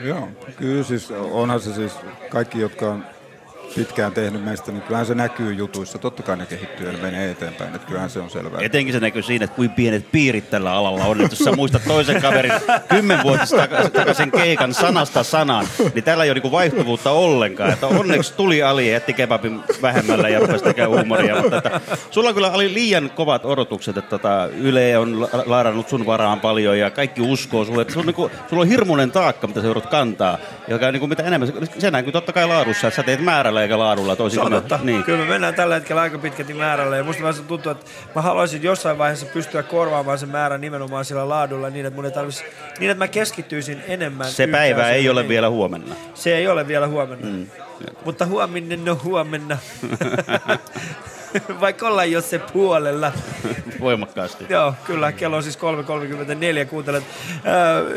Joo, kyllä siis onhan se siis kaikki, jotka on pitkään tehnyt meistä, niin kyllähän se näkyy jutuissa. Totta kai ne kehittyy ja ne menee eteenpäin, että kyllähän se on selvää. Etenkin se näkyy siinä, että kuinka pienet piirit tällä alalla on. Että jos sä muistat toisen kaverin kymmenvuotista takaisin keikan sanasta sanaan, niin täällä ei ole niinku vaihtuvuutta ollenkaan. Että onneksi tuli Ali ja jätti kebabin vähemmällä ja rupesi tekemään huumoria. Mutta että, sulla kyllä oli liian kovat odotukset, että tota, Yle on la- laarannut sun varaan paljon ja kaikki uskoo sulle. Että sulla, on niinku, sulla on hirmuinen taakka, mitä sä joudut kantaa. Joka niinku, mitä enemmän, se näkyy totta kai laadussa, että sä teet määrällä eikä laadulla. Toisin Se on totta. Niin. Kyllä me mennään tällä hetkellä aika pitkälti määrällä. Ja musta vähän tuntuu, että mä haluaisin jossain vaiheessa pystyä korvaamaan sen määrän nimenomaan sillä laadulla niin, että mun ei tarvitsisi, niin että mä keskittyisin enemmän. Se päivä ei ole Niin. vielä huomenna. Se ei ole vielä huomenna. Mm. Mutta huominen on huomenna. *laughs* *laughs* Vaikka ollaan jo se puolella. *laughs* Voimakkaasti. Joo, kyllä. Kello on siis 3.34. Kuuntelet öö,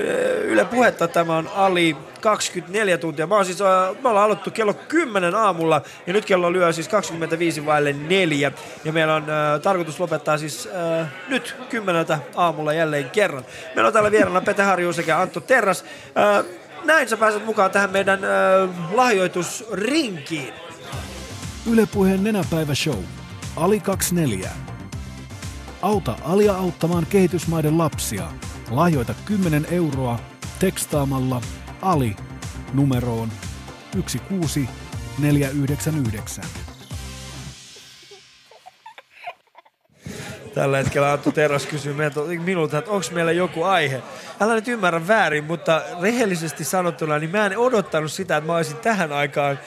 Yle Puhetta. Tämä on Ali 24 tuntia. Mä oon siis, öö, me ollaan aloittu kello 10 aamulla ja nyt kello lyö siis 25 vaille neljä. Ja meillä on öö, tarkoitus lopettaa siis öö, nyt kymmeneltä aamulla jälleen kerran. Meillä on täällä vieraana Pete Harju sekä Antto Terras. Öö, näin sä pääset mukaan tähän meidän öö, lahjoitusrinkiin. Ylepuheen nenäpäivä show. Ali 24. Auta Alia auttamaan kehitysmaiden lapsia. Lahjoita 10 euroa tekstaamalla Ali numeroon 16499. Tällä hetkellä Antto Terras kysyy meiltä, minulta, että onko meillä joku aihe. Älä nyt ymmärrä väärin, mutta rehellisesti sanottuna, niin mä en odottanut sitä, että mä olisin tähän aikaan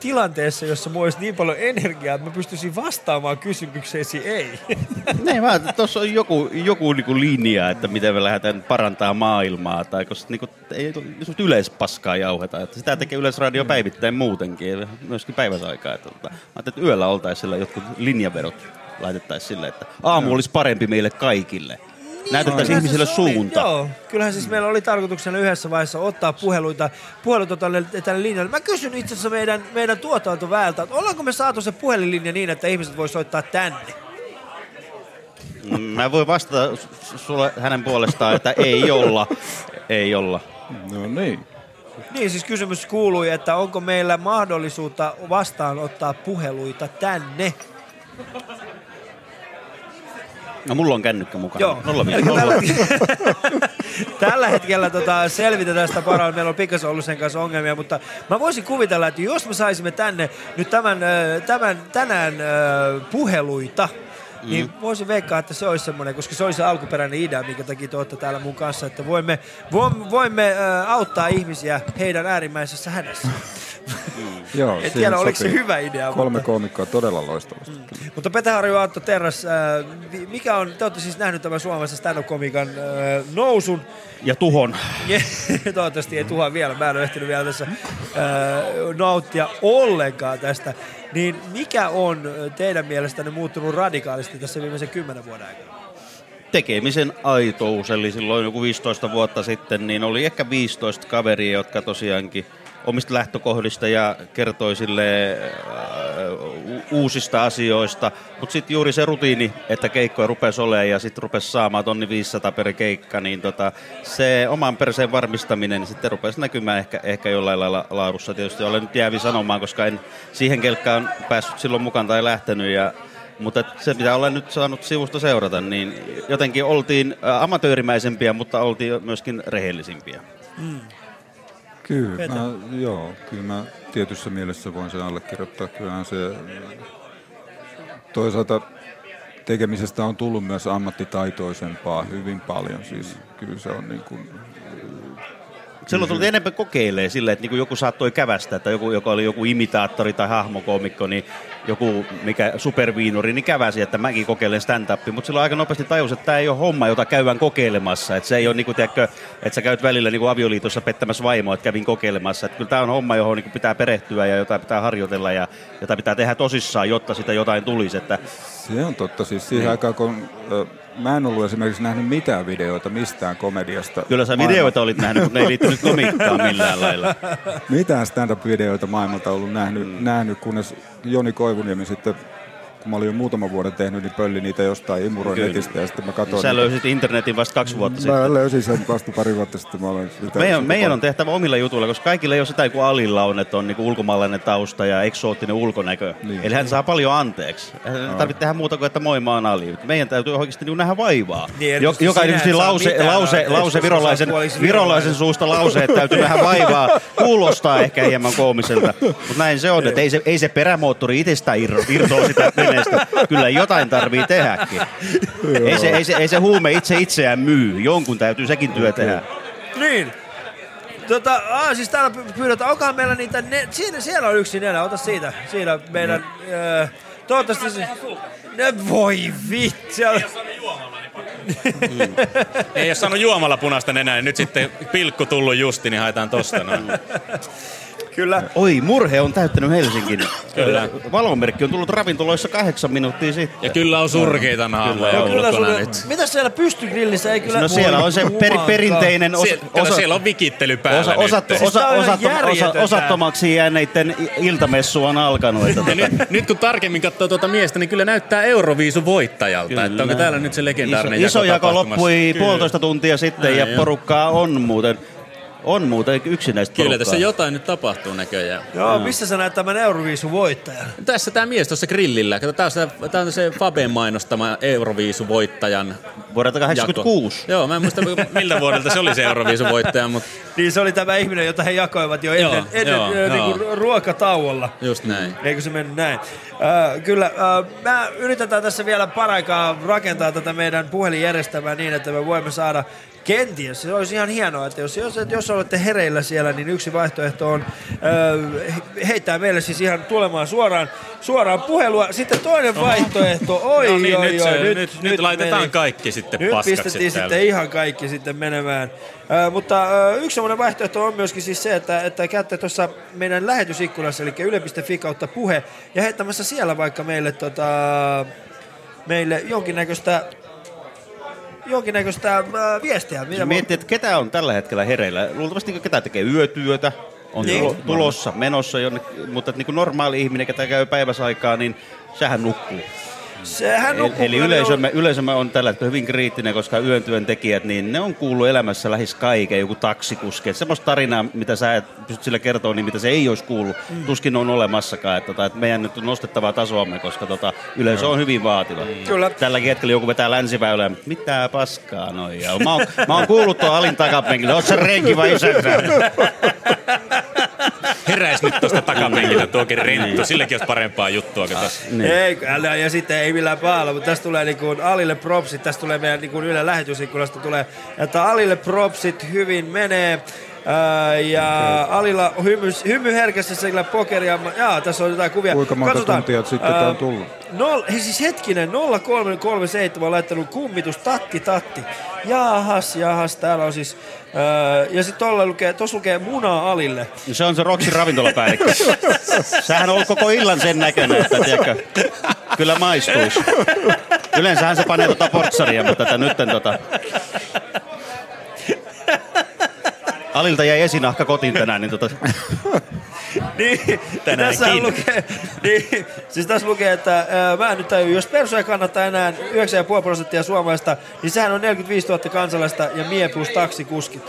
tilanteessa, jossa mulla olisi niin paljon energiaa, että mä pystyisin vastaamaan kysymykseesi ei. *laughs* Niin, mä tuossa on joku, joku niinku linja, että miten me lähdetään parantaa maailmaa, tai koska niinku, ei just yleispaskaa jauheta. Että sitä tekee Yleisradio päivittäin muutenkin, myöskin päiväsaikaa. Että, tota, mä että yöllä oltaisiin jotkut linjaverot laitettaisiin sille, että aamu olisi parempi meille kaikille. Näytettäisiin Kyllähän ihmisille se oli- suunta. Joo, kyllähän siis meillä oli tarkoituksena yhdessä vaiheessa ottaa puheluita, puheluita tälle, tälle linjalle. Mä kysyn itse asiassa meidän, meidän tuotantoväeltä, että ollaanko me saatu se puhelinlinja niin, että ihmiset voi soittaa tänne? Mä voin vastata sulle hänen puolestaan, että ei olla. Ei olla. No niin. Niin, siis kysymys kuului, että onko meillä mahdollisuutta vastaanottaa puheluita tänne? No mulla on kännykkä mukana. Joo. Nolla nolla. tällä, *laughs* tällä hetkellä tota, selvitetään sitä parhaalla. Meillä on pikkasen ollut sen kanssa ongelmia, mutta mä voisin kuvitella, että jos me saisimme tänne nyt tämän, tämän tänään puheluita, Mm. niin voisin veikkaa, että se olisi semmoinen, koska se oli se alkuperäinen idea, minkä takia te olette täällä mun kanssa, että voimme, voimme, voimme auttaa ihmisiä heidän äärimmäisessä hädässä. *laughs* Joo, En tiedä, oliko se hyvä idea, Kolme mutta- koomikkoa todella loistavasti. Mutta Pete Harju Antto Terras, äh, mikä on, te olette siis nähnyt tämän suomalaisen stand-up-komikan äh, nousun. Ja tuhon. *laughs* Toivottavasti ei tuhoa vielä, mä en ole ehtinyt vielä tässä äh, nauttia ollenkaan tästä. Niin mikä on teidän mielestänne muuttunut radikaalisti tässä viimeisen kymmenen vuoden aikana? tekemisen aitous, eli silloin joku 15 vuotta sitten, niin oli ehkä 15 kaveria, jotka tosiaankin omista lähtökohdista ja kertoi sille uusista asioista, mutta sitten juuri se rutiini, että keikkoja rupesi olemaan ja sitten rupesi saamaan tonni 500 per keikka, niin tota, se oman perseen varmistaminen niin sitten rupesi näkymään ehkä, ehkä jollain lailla laadussa. Tietysti olen nyt jäävi sanomaan, koska en siihen kelkkaan päässyt silloin mukaan tai lähtenyt ja Mutta se, mitä olen nyt saanut sivusta seurata, niin jotenkin oltiin amatöörimäisempiä, mutta oltiin myöskin rehellisimpiä. Mm. Kyllä, Petä. mä, joo, kyllä mä tietyssä mielessä voin sen allekirjoittaa. Kyllähän se toisaalta tekemisestä on tullut myös ammattitaitoisempaa hyvin paljon. Siis kyllä se on niin kuin, Silloin tuli enemmän kokeilee silleen, että niin joku saattoi kävästä, että joku, joka oli joku imitaattori tai hahmokoomikko, niin joku mikä superviinuri, niin käväsi, että mäkin kokeilen stand-upia. Mutta silloin aika nopeasti tajus, että tämä ei ole homma, jota käydään kokeilemassa. Että se ei ole, niin kuin, tiedätkö, että sä käyt välillä niin kuin avioliitossa pettämässä vaimoa, että kävin kokeilemassa. Että kyllä tämä on homma, johon niin kuin pitää perehtyä ja jota pitää harjoitella ja jota pitää tehdä tosissaan, jotta sitä jotain tulisi. Että Se on totta. Siis siihen Niin. aikaan, kun ö, mä en ollut esimerkiksi nähnyt mitään videoita mistään komediasta. Kyllä sä videoita olit nähnyt, mutta ne ei liittynyt komiikkaan millään lailla. mitään stand-up-videoita maailmalta ollut nähnyt, mm. nähnyt, kunnes Joni Koivuniemi sitten, kun mä olin jo muutaman vuoden tehnyt, niin pölli niitä jostain imuroin Kyllä. netistä ja sitten mä katsoin. Sä niitä. löysit internetin vasta kaksi vuotta sitten. Mä löysin sen vasta pari vuotta sitten. Mä olen sitä, Meidän, sitä meidän on tehtävä omilla jutuilla, koska kaikilla ei ole sitä kuin Alilla on, että on niinku ulkomaalainen tausta ja eksoottinen ulkonäkö. Niin. Eli hän saa paljon anteeksi. Hän tarvitse tehdä muuta kuin, että moi mä oon Ali. Meidän täytyy oikeasti niinku nähdä vaivaa. Niin, joka sinä lause, lause, lause koska virolaisen, virolaisen suusta lause, että täytyy nähdä vaivaa. Kuulostaa ehkä hieman koomiselta, mutta näin se on. Että ei, se, ei se perämoottori itsestään irro, irtoa sitä *laughs* veneestä. Kyllä jotain tarvii tehdäkin. Ei se, ei, se, ei se huume itse itseään myy. Jonkun täytyy sekin työ tehdä. Niin. Tota, aa, siis täällä py- pyydetään, onkohan meillä niitä, ne, siinä, siellä on yksi neljä, ota siitä, siinä meidän, öö, toivottavasti se, ne voi vitsi, siellä- *laughs* Ei ole saanut juomalla punaista nenää, niin nyt sitten pilkku tullut justi, niin haetaan tosta noin. *laughs* Kyllä. Oi, murhe on täyttänyt Helsingin. *coughs* Kyllä. Valomerkki on tullut ravintoloissa kahdeksan minuuttia sitten. Ja kyllä on surkeita naamoja No, kyllä sulle, nyt. mitä siellä pystygrillissä ei kyllä... No siellä on se per, perinteinen osa, Sie- kato, osa, siellä on vikittely päällä osa, nyt. Siis osa, ihan osattom, osa, järjetöntä. osattomaksi jääneiden iltamessu on alkanut. Että Ja tota, nyt, nyt kun tarkemmin katsoo tuota miestä, niin kyllä näyttää Euroviisu voittajalta. Kyllä. Että onko täällä nyt se legendaarinen iso, iso jako loppui Kyllä. puolitoista tuntia sitten Näin ja porukkaa on muuten, on muuten yksinäistä Kyllä porukkaa. tässä jotain nyt tapahtuu näköjään. Joo, missä sä näet tämän Euroviisun voittajan? Tässä tämä mies tuossa grillillä. Kato, tää on se, tää on se Faben mainostama Euroviisu-voittajan Vuodelta 86. Jako. Joo, mä en muista *laughs* miltä vuodelta se oli se Euroviisu-voittaja, mutta Niin se oli tämä ihminen, jota he jakoivat jo ennen, Joo, ennen joo, niinku joo. ruokatauolla. just näin. Eikö se mennyt näin? Äh, kyllä, äh, mä yritetään tässä vielä paraikaa rakentaa tätä meidän puhelinjärjestelmää niin, että me voimme saada kenties, se olisi ihan hienoa, että jos, jos, jos olette hereillä siellä, niin yksi vaihtoehto on he- heittää meille siis ihan tulemaan suoraan, suoraan puhelua. Sitten toinen vaihtoehto, oi, no niin, oi, nyt, oi, se, nyt, nyt, nyt laitetaan meni. kaikki sitten Nyt paskaksi pistettiin täällä. sitten ihan kaikki sitten menemään. Ö, mutta ö, yksi semmoinen vaihtoehto on myöskin siis se, että, että käytte tuossa meidän lähetysikkunassa, eli yle.fi kautta puhe, ja heittämässä siellä vaikka meille, tota, meille jonkinnäköistä jonkinnäköistä äh, viestiä. Mitä Miettii, että ketä on tällä hetkellä hereillä. Luultavasti ketä tekee yötyötä, on Niin. tulo, tulossa, menossa jonnekin, mutta että niin kuin normaali ihminen, ketä käy päiväsaikaa, niin sehän nukkuu. Sehän Eli, nukkuu eli yleisömme, yleisömme on tällä hetkellä hyvin kriittinen, koska yön työntekijät, niin ne on kuullut elämässä lähes kaiken, joku taksikuski. Et Semmoista tarinaa, mitä sä et pysty sille kertoa, niin mitä se ei olisi kuullut, mm. tuskin on olemassakaan. Että, tota, että meidän nyt on nostettava tasoamme, koska tota, yleisö on hyvin vaativa. Kyllä. Tälläkin hetkellä joku vetää länsiväylää, mutta mitä paskaa noin. Ja mä, oon, mä oon kuullut tuon alin takapenkillä, oot sä renki vai isäntä? *laughs* Heräis nyt tuosta takapenkiltä tuokin renttu. Silläkin olisi parempaa juttua kuin tässä. Niin. Ei, älä, ja sitten ei millään pahalla, mutta tässä tulee niin Alille propsit, tässä tulee meidän niin Yle lähetysikkunasta tulee, että Alille propsit hyvin menee. Ää, ja okay. Alilla hymy, hymy herkässä se kyllä pokeria. Jaa, tässä on jotain kuvia. Kuinka monta Katsotaan. tuntia sitten tämä on tullut? Nol, hei siis hetkinen, 0337 on laittanut kummitus tatti tatti. Jahas, jahas, täällä on siis... Ää, ja sitten tuolla lukee, tuossa lukee muna Alille. Se on se Roxin ravintolapäällikkö. *laughs* Sähän on ollut koko illan sen näköinen, että tiedätkö, kyllä maistuisi. Yleensähän se panee tota portsaria, mutta tätä nytten tota... Alilta jäi esinahka kotiin tänään, niin tota... *laughs* niin, Tänäänkin. tässä lukee, niin, siis tässä lukee, että ää, mä en nyt tajua, jos persoja kannattaa enää 9,5 prosenttia suomalaista, niin sehän on 45 000 kansalaista ja mie plus taksikuskit.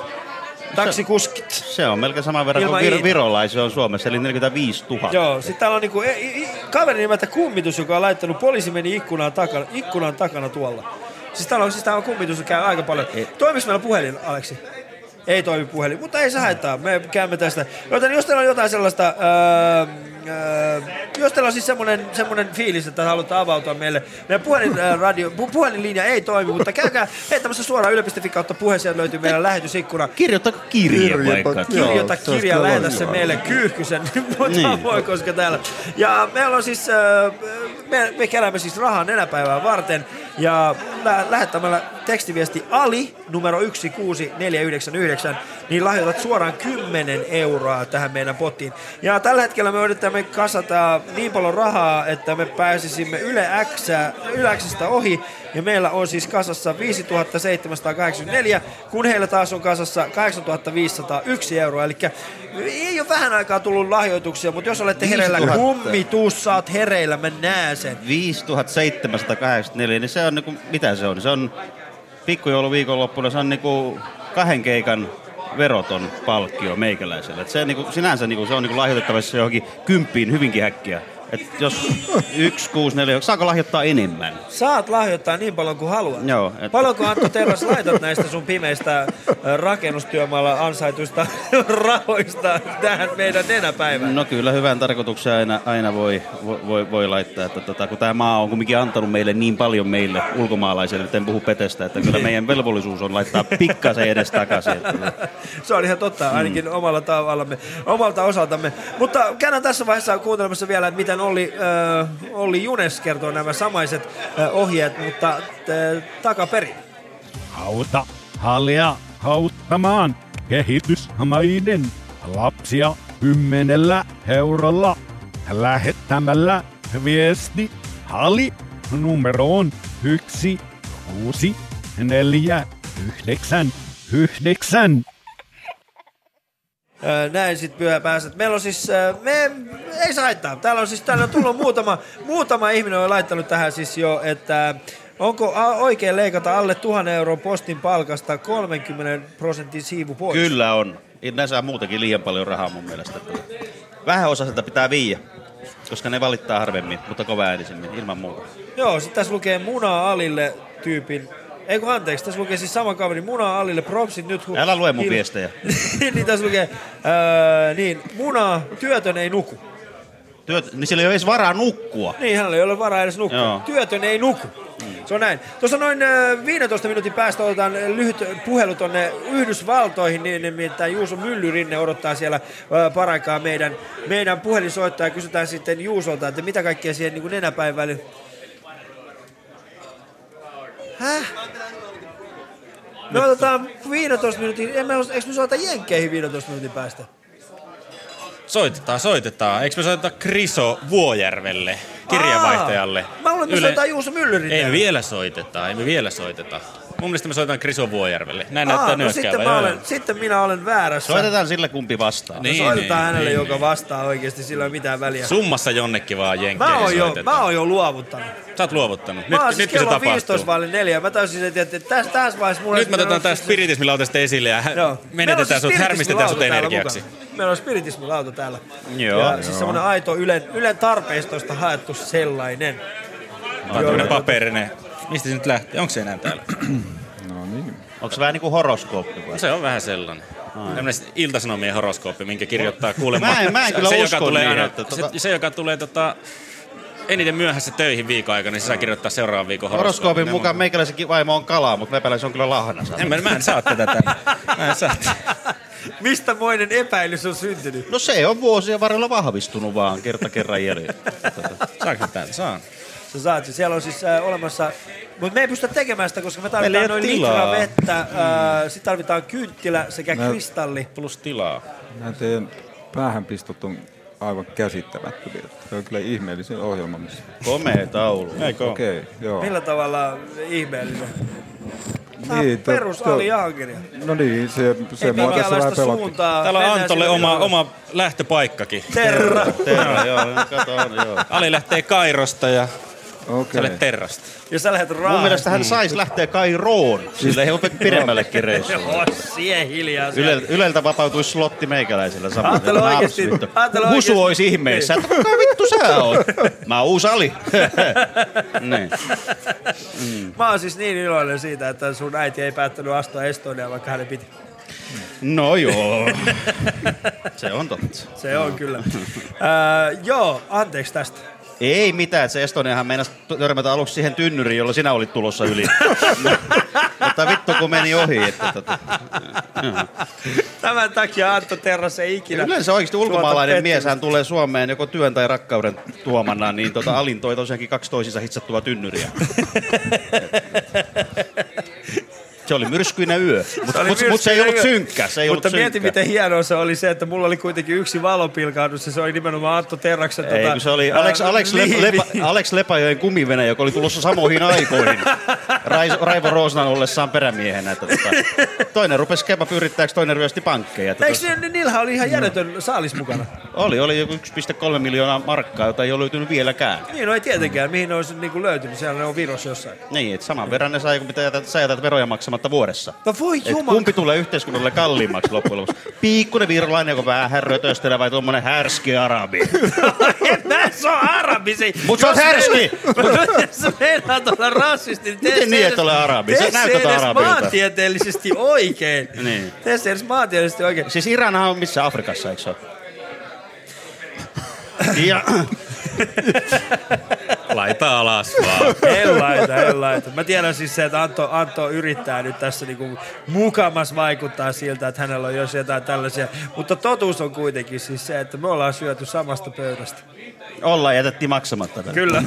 Taksikuskit. Se on melkein saman verran Ilman kuin vir- virolaisia on Suomessa, eli 45 000. Joo, sitten täällä on niinku, e, i, kaveri nimeltä Kummitus, joka on laittanut, poliisi meni ikkunan takana, ikkunan takana tuolla. Siis täällä on, siis täällä on kummitus, joka käy aika paljon. Toimiks meillä puhelin, Aleksi? Ei toimi puhelin, mutta ei se haittaa. Me käymme tästä. Joten jos teillä on jotain sellaista, öö, öö, jos teillä on siis semmoinen, semmoinen fiilis, että haluatte avautua meille. Meidän puhelin, öö, radio, pu, puhelinlinja ei toimi, mutta käykää heittämässä suoraan yle.fi kautta puhe, sieltä löytyy meidän lähetysikkuna. Kirjoita kirje vaikka. Kirjoita kirja, lähetä se meille kyyhkysen, *laughs* mutta Niin. voi koska täällä. Ja meillä on siis, öö, me, me keräämme siis rahaa nenäpäivää varten ja lä- lähettämällä tekstiviesti Ali numero 16499, niin lahjoitat suoraan 10 euroa tähän meidän pottiin. Ja tällä hetkellä me yritämme kasata niin paljon rahaa, että me pääsisimme Yle, X, Yle Xstä ohi. Ja meillä on siis kasassa 5784, kun heillä taas on kasassa 8501 euroa. Eli ei ole vähän aikaa tullut lahjoituksia, mutta jos olette hereillä, 5000. kummitus, oot hereillä, mä näen sen. 5784, niin se on niinku, mitä se on? Se on pikkujoulu viikonloppuna, se on niinku kahden keikan veroton palkkio meikäläiselle. Et se niinku, sinänsä niinku, se on niinku lahjoitettavissa johonkin kymppiin hyvinkin äkkiä. Et jos yksi, kuusi, neljä, saako lahjoittaa enemmän? Saat lahjoittaa niin paljon kuin haluat. Joo. Et, Paljonko Antto Terras laitat näistä sun pimeistä rakennustyömaalla ansaituista *laughs* rahoista tähän meidän nenäpäivään? No kyllä hyvän tarkoituksen aina, aina voi, voi, voi laittaa, että tota, kun tämä maa on kumminkin antanut meille niin paljon meille ulkomaalaisille, nyt en puhu petestä, että kyllä meidän velvollisuus on laittaa pikkasen edes takaisin. Että, Se on ihan totta, ainakin Mm. omalla tavallamme, omalta osaltamme. Mutta käydään tässä vaiheessa kuuntelemassa vielä, että miten Olli, äh, Olli Junes kertoo nämä samaiset äh, ohjeet, mutta äh, takaperin. Auta hallia auttamaan kehitysmaiden lapsia kymmenellä eurolla lähettämällä viesti hali numeroon yksi kuusi neljä yhdeksän yhdeksän. Näin sit pyhä pääset. Meillä on siis, me, ei se haittaa. Täällä on siis, täällä on tullut muutama, muutama ihminen on laittanut tähän siis jo, että onko oikein leikata alle tuhannen euron postin palkasta 30 prosentin siivu pois? kyllä on. Ne saa muutakin liian paljon rahaa mun mielestä. Vähän osaiselta pitää viiä, koska ne valittaa harvemmin, mutta kova äänisemmin, ilman muuta. Joo, sitten tässä lukee Muna Alille tyypin. Ei kun anteeksi, tässä lukee siis sama kaveri, Muna Alille, propsit nyt. Hu- Älä lue mun viestejä. *laughs* niin tässä lukee, öö, niin, Muna, työtön ei nuku. Työt, niin sillä ei ole edes varaa nukkua. Niin, hänellä ei ole varaa edes nukkua. Joo. Työtön ei nuku. Se on näin. Tuossa noin ö, 15 minuutin päästä otetaan lyhyt puhelu tonne Yhdysvaltoihin, niin nimittäin Juuso Myllyrinne odottaa siellä ö, paraikaa meidän, meidän puhelinsoittaja. Kysytään sitten Juusolta, että mitä kaikkea siihen niin nenäpäivälle... Häh? Me otetaan 15 minuutin, en mä, eikö me soita Jenkkeihin 15 minuutin päästä? Soitetaan, soitetaan. Eikö me soiteta Kriso Vuojärvelle, kirjavaihtajalle? Aa, Mä luulen, että me soitetaan Juuso Myllyrinne. Ei me vielä soiteta, ei me vielä soiteta. Mun mielestä me soitetaan Kriso Vuojärvelle. Näin Aa, näyttää no sitten, mä olen, sitten minä olen väärässä. Soitetaan sillä kumpi vastaa. No Niin, soitetaan niin, hänelle, niin, joka vastaa oikeasti, sillä ei ole mitään väliä. Summassa jonnekin vaan Mä jenkkeihin oon, jo, mä oon jo luovuttanut. Sä oot luovuttanut. Mä oon Nyt, siis se kello on tapahtuu? 15 vaille neljä. Mä täysin, että, että tässä, tässä vaiheessa mulla Nyt me otetaan tää spiritismilauta esille ja *laughs* on menetetään siis sut, härmistetään sut energiaksi. Meillä on spiritismilauta täällä. Joo. Ja siis semmonen aito Ylen, Ylen tarpeistosta haettu sellainen. On tämmönen paperinen. Mistä se nyt lähtee? Onko se enää täällä? *clears throat* No niin. Onko se vähän niin kuin horoskooppi vai? Se on vähän sellainen. Tämmöinen iltasanomien horoskooppi, minkä kirjoittaa kuulemma. Mä en- *laughs* mä en kyllä se, usko joka tulee niin, aina, että tota- se, se, joka tulee tota, eniten myöhässä töihin viikon aikana, niin se saa kirjoittaa seuraavan viikon Horoskoopin horoskoopin. mukaan meikäläisenkin vaimo on kalaa, mutta mepäläinen se on kyllä lahna. En, mä, mä en saa tätä tänne. Mä en saa tätä. *laughs* Mistä moinen epäilys on syntynyt? No se on vuosien varrella vahvistunut vaan kerta kerran jäljellä. *laughs* Saanko täältä? Saan. Sä saat sen. Siellä on siis äh, olemassa... Mutta me ei pystytä tekemään sitä, koska me tarvitaan noin litra tilaa. vettä. Äh, Sitten tarvitaan kynttilä sekä Mä- kristalli. Plus tilaa. Nämä teidän päähänpistot on aivan käsittämättömiä. Se on kyllä ihmeellisen ohjelma. Missä... Komea taulu. Eikö Okei, okay, joo. Millä tavalla ihmeellinen? On Niin, to- perus to- Ali Jaageria. No niin, se, se Ei mua tässä vähän pelotti. Täällä on Antolle oma, oma lähtöpaikkakin. Terra. Terra, joo, kato, on, joo. *laughs* Ali lähtee Kairosta ja Okei. Sä olet terrasta. Ja sä lähdet raahasta. Mun mielestä hän saisi lähteä Kairoon. Sille ei ole pidemmällekin reissulle. *laughs* Joo, *laughs* sie hiljaa. siellä. Yle, Yleltä vapautuisi slotti meikäläisellä samalla. Ajattele oikeesti- Husu olisi ihmeissä. Että kuka vittu sä oot? Mä oon uusi Ali. *laughs* niin. Mä oon siis niin iloinen siitä, että sun äiti ei päättänyt astua Estoniaan, vaikka hänen piti. No joo. Se on totta. Se on kyllä. Öö, joo, anteeksi tästä. Ei mitään, se Estoniahan meinasi törmätä aluksi siihen tynnyriin, jolla sinä olit tulossa yli. *laughs* Mutta vittu kun meni ohi. Että tota. Tämän takia Antto Terras ei ikinä... Yleensä oikeasti tuota ulkomaalainen mies hän tulee Suomeen joko työn tai rakkauden tuomana, niin tota, Alin toi tosiaankin kaksi toisiinsa hitsattua tynnyriä. *laughs* Se oli myrskyinen yö, mutta mut, mut se ei ollut synkkä. Se ei Mutta ollut mieti, synkkä. miten hienoa se oli se, että mulla oli kuitenkin yksi valopilkahdus ja se oli nimenomaan Antto Terraksen... Ei, tota, se oli Alex, Alex, Le, liivi. Lepa, Alex Lepajoen kumivene, joka oli tulossa samoihin aikoihin. *laughs* Rais, Raivo Roosnan ollessaan perämiehenä. Että tota, toinen rupesi kebab-yrittäjäksi, toinen ryösti pankkeja. Että Eikö tota, ni- niillähän oli ihan järjetön saalis mukana? oli, oli joku 1,3 miljoonaa markkaa, jota ei ole löytynyt vieläkään. Niin, no ei tietenkään. Mihin ne olisi niinku löytynyt? Siellä ne on Virossa jossain. Niin, että saman verran ne sai, kun mitä jätät, sä jätät veroja maksamatta vuodessa. No voi jumala. kumpi tulee yhteiskunnalle kalliimmaksi loppujen lopuksi? *laughs* Piikkunen virolainen, joka vähän rötöstelee vai tuommoinen härski arabi? *laughs* en mä se on arabi. Se, Mut sä oot härski! *laughs* Jos sä meinaat olla rasisti, niin Miten se niin, et ole arabi? Sä Tee se näytät edes arabilta. maantieteellisesti oikein. niin. Tee se edes maantieteellisesti oikein. Siis Iranhan on missä Afrikassa, eikö se ole? Ja, *laughs* Laita alas vaan. En laita, en laita. Mä tiedän siis se, että Antto, Antto yrittää nyt tässä niinku mukamas vaikuttaa siltä, että hänellä on jos jotain tällaisia. Mutta totuus on kuitenkin siis se, että me ollaan syöty samasta pöydästä. Ollaan jätettiin maksamatta. tätä. Kyllä.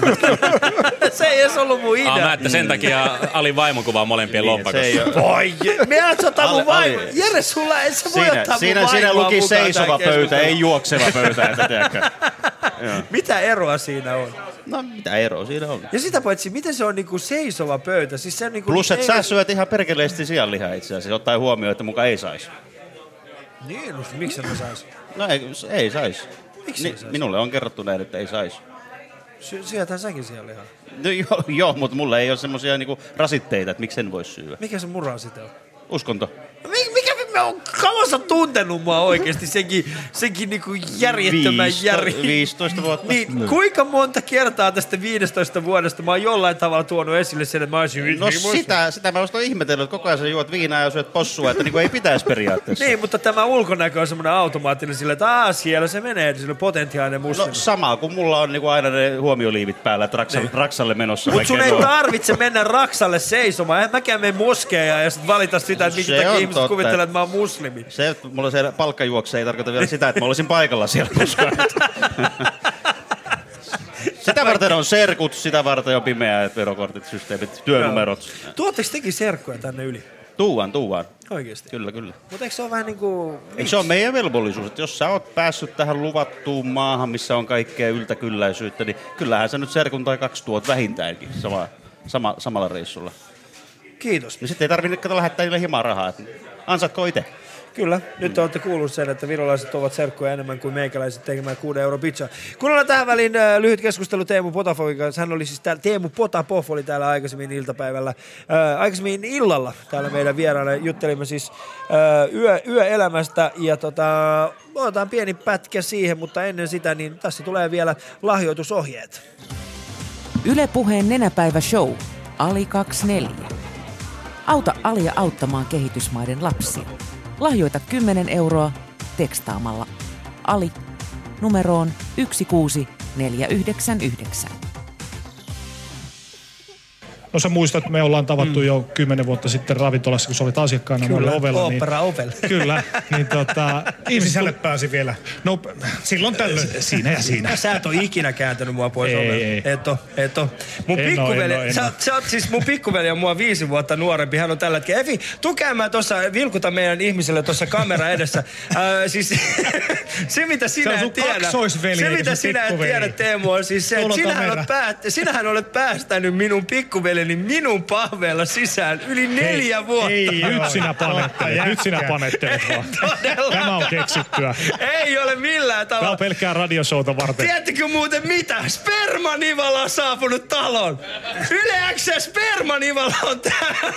*laughs* se ei edes ollut mun idea. Ah, mä, että sen takia Ali vaimokuva on molempien Niin, lompakossa. se ei ole- Voi, me ottaa mun Ali- vaimo. Jere, sulla et sä voi Siinä, ottaa siinä, mun siinä luki seisova pöytä, ei juokseva pöytä. Että. *laughs* Mitä eroa siinä on? No mitä eroa siinä on? Ja sitä paitsi, miten se on niinku seisova pöytä? Siis se on niinku Plus, että ei- sä syöt ihan perkeleesti sianlihaa itse asiassa, ottaen huomioon, että muka ei saisi. Niin, no, miksi mä sais? No ei, ei saisi. Miksi sais? Minulle on kerrottu näin, että ei saisi. Sy- syöthän säkin siellä lihaa. No joo, *laughs* joo mutta mulla ei ole semmoisia niinku rasitteita, että miksi en voi syödä. Mikä se murra sitten on? Uskonto. Mä oon kauan sä tuntenut mua oikeesti senkin, senkin niinku järjettömän Viisto- jär... 15 vuotta. Niin, kuinka monta kertaa tästä 15 vuodesta mä oon jollain tavalla tuonut esille sen, että mä olisin... No sitä, sitä mä olisin ihmetellyt, että koko ajan sä juot viinaa ja syöt possua, että niinku ei pitäisi periaatteessa. Niin, mutta tämä ulkonäkö on semmoinen automaattinen sille, että aah, siellä se menee, sille potentiaalinen muslimi. No sama, kun mulla on niinku aina ne huomioliivit päällä, että Raksalle, Raksalle menossa. Mutta sun ei tarvitse mennä Raksalle seisomaan. En mäkään mene moskeja ja sit valita sitä, että minkä Se takia ihmiset totta. kuvittelee, että mä oon muslimi. Se, että mulla se palkkajuokse ei tarkoita vielä sitä, että mä olisin paikalla siellä koskaan. Sitä varten on serkut, sitä varten on pimeät verokortit, systeemit, työnumerot. Tuotteko tekin serkkuja tänne yli? Tuuan, tuuan. Oikeesti? Kyllä, kyllä. Mutta eikö se ole vähän niinku... Eikö se ole meidän velvollisuus, että jos sä oot päässyt tähän luvattuun maahan, missä on kaikkea yltäkylläisyyttä, niin kyllähän sä nyt serkun tai kaksi tuot vähintäänkin sama, sama, samalla reissulla. Kiitos. Niin sitten ei tarvitse lähettää niille himaa rahaa. että Ansatko itse? Kyllä, nyt te olette kuullut sen, että virolaiset ovat serkkuja enemmän kuin meikäläiset tekemään 6 euro pizza. Kuunnellaan tähän väliin äh, lyhyt keskustelu Teemu Potapofin kanssa. Hän oli siis täällä, Teemu Potapov oli täällä aikaisemmin iltapäivällä, äh, aikaisemmin illalla täällä meidän vieraana. Juttelimme siis äh, yö, yöelämästä ja tota, otetaan pieni pätkä siihen, mutta ennen sitä niin tässä tulee vielä lahjoitusohjeet. Ylepuheen nenäpäivä show. Ali 24. Auta Alia auttamaan kehitysmaiden lapsia. Lahjoita 10 euroa tekstaamalla Ali numeroon 16499. No sä muistat, että me ollaan tavattu mm. jo kymmenen vuotta sitten ravintolassa, kun sä olit asiakkaana Kyllä, meillä ovella. Opera Ovel. *laughs* Kyllä, niin tota... *laughs* Sisälle pääsi vielä. No, silloin tällöin. Siinä ja siinä. Sä et ole ikinä kääntänyt mua pois Ei, ovelta. ei. Et oo, et oo. Mun En pikkuveli, en en sä, sä oot siis mun pikkuveli on mua viisi vuotta nuorempi. Hän on tällä hetkellä. Efi, tuu käymään tuossa, vilkuta meidän ihmisille tuossa kamera edessä. *laughs* äh, siis se mitä sinä Se on et sun tiedä. Se mitä sinä et tiedä Teemu on siis se, että sinähän olet, päät, sinähän olet päästänyt minun pikkuveli pikkuveljeni minun pahveella sisään yli neljä Hei, vuotta. Ei, nyt sinä panettelet, nyt sinä panettelet vaan. Tämä on keksittyä. Ei ole millään Tämä tavalla. on pelkkää radioshowta varten. Tiedättekö muuten mitä? Spermanivala on saapunut taloon. Yle X Spermanivala on täällä.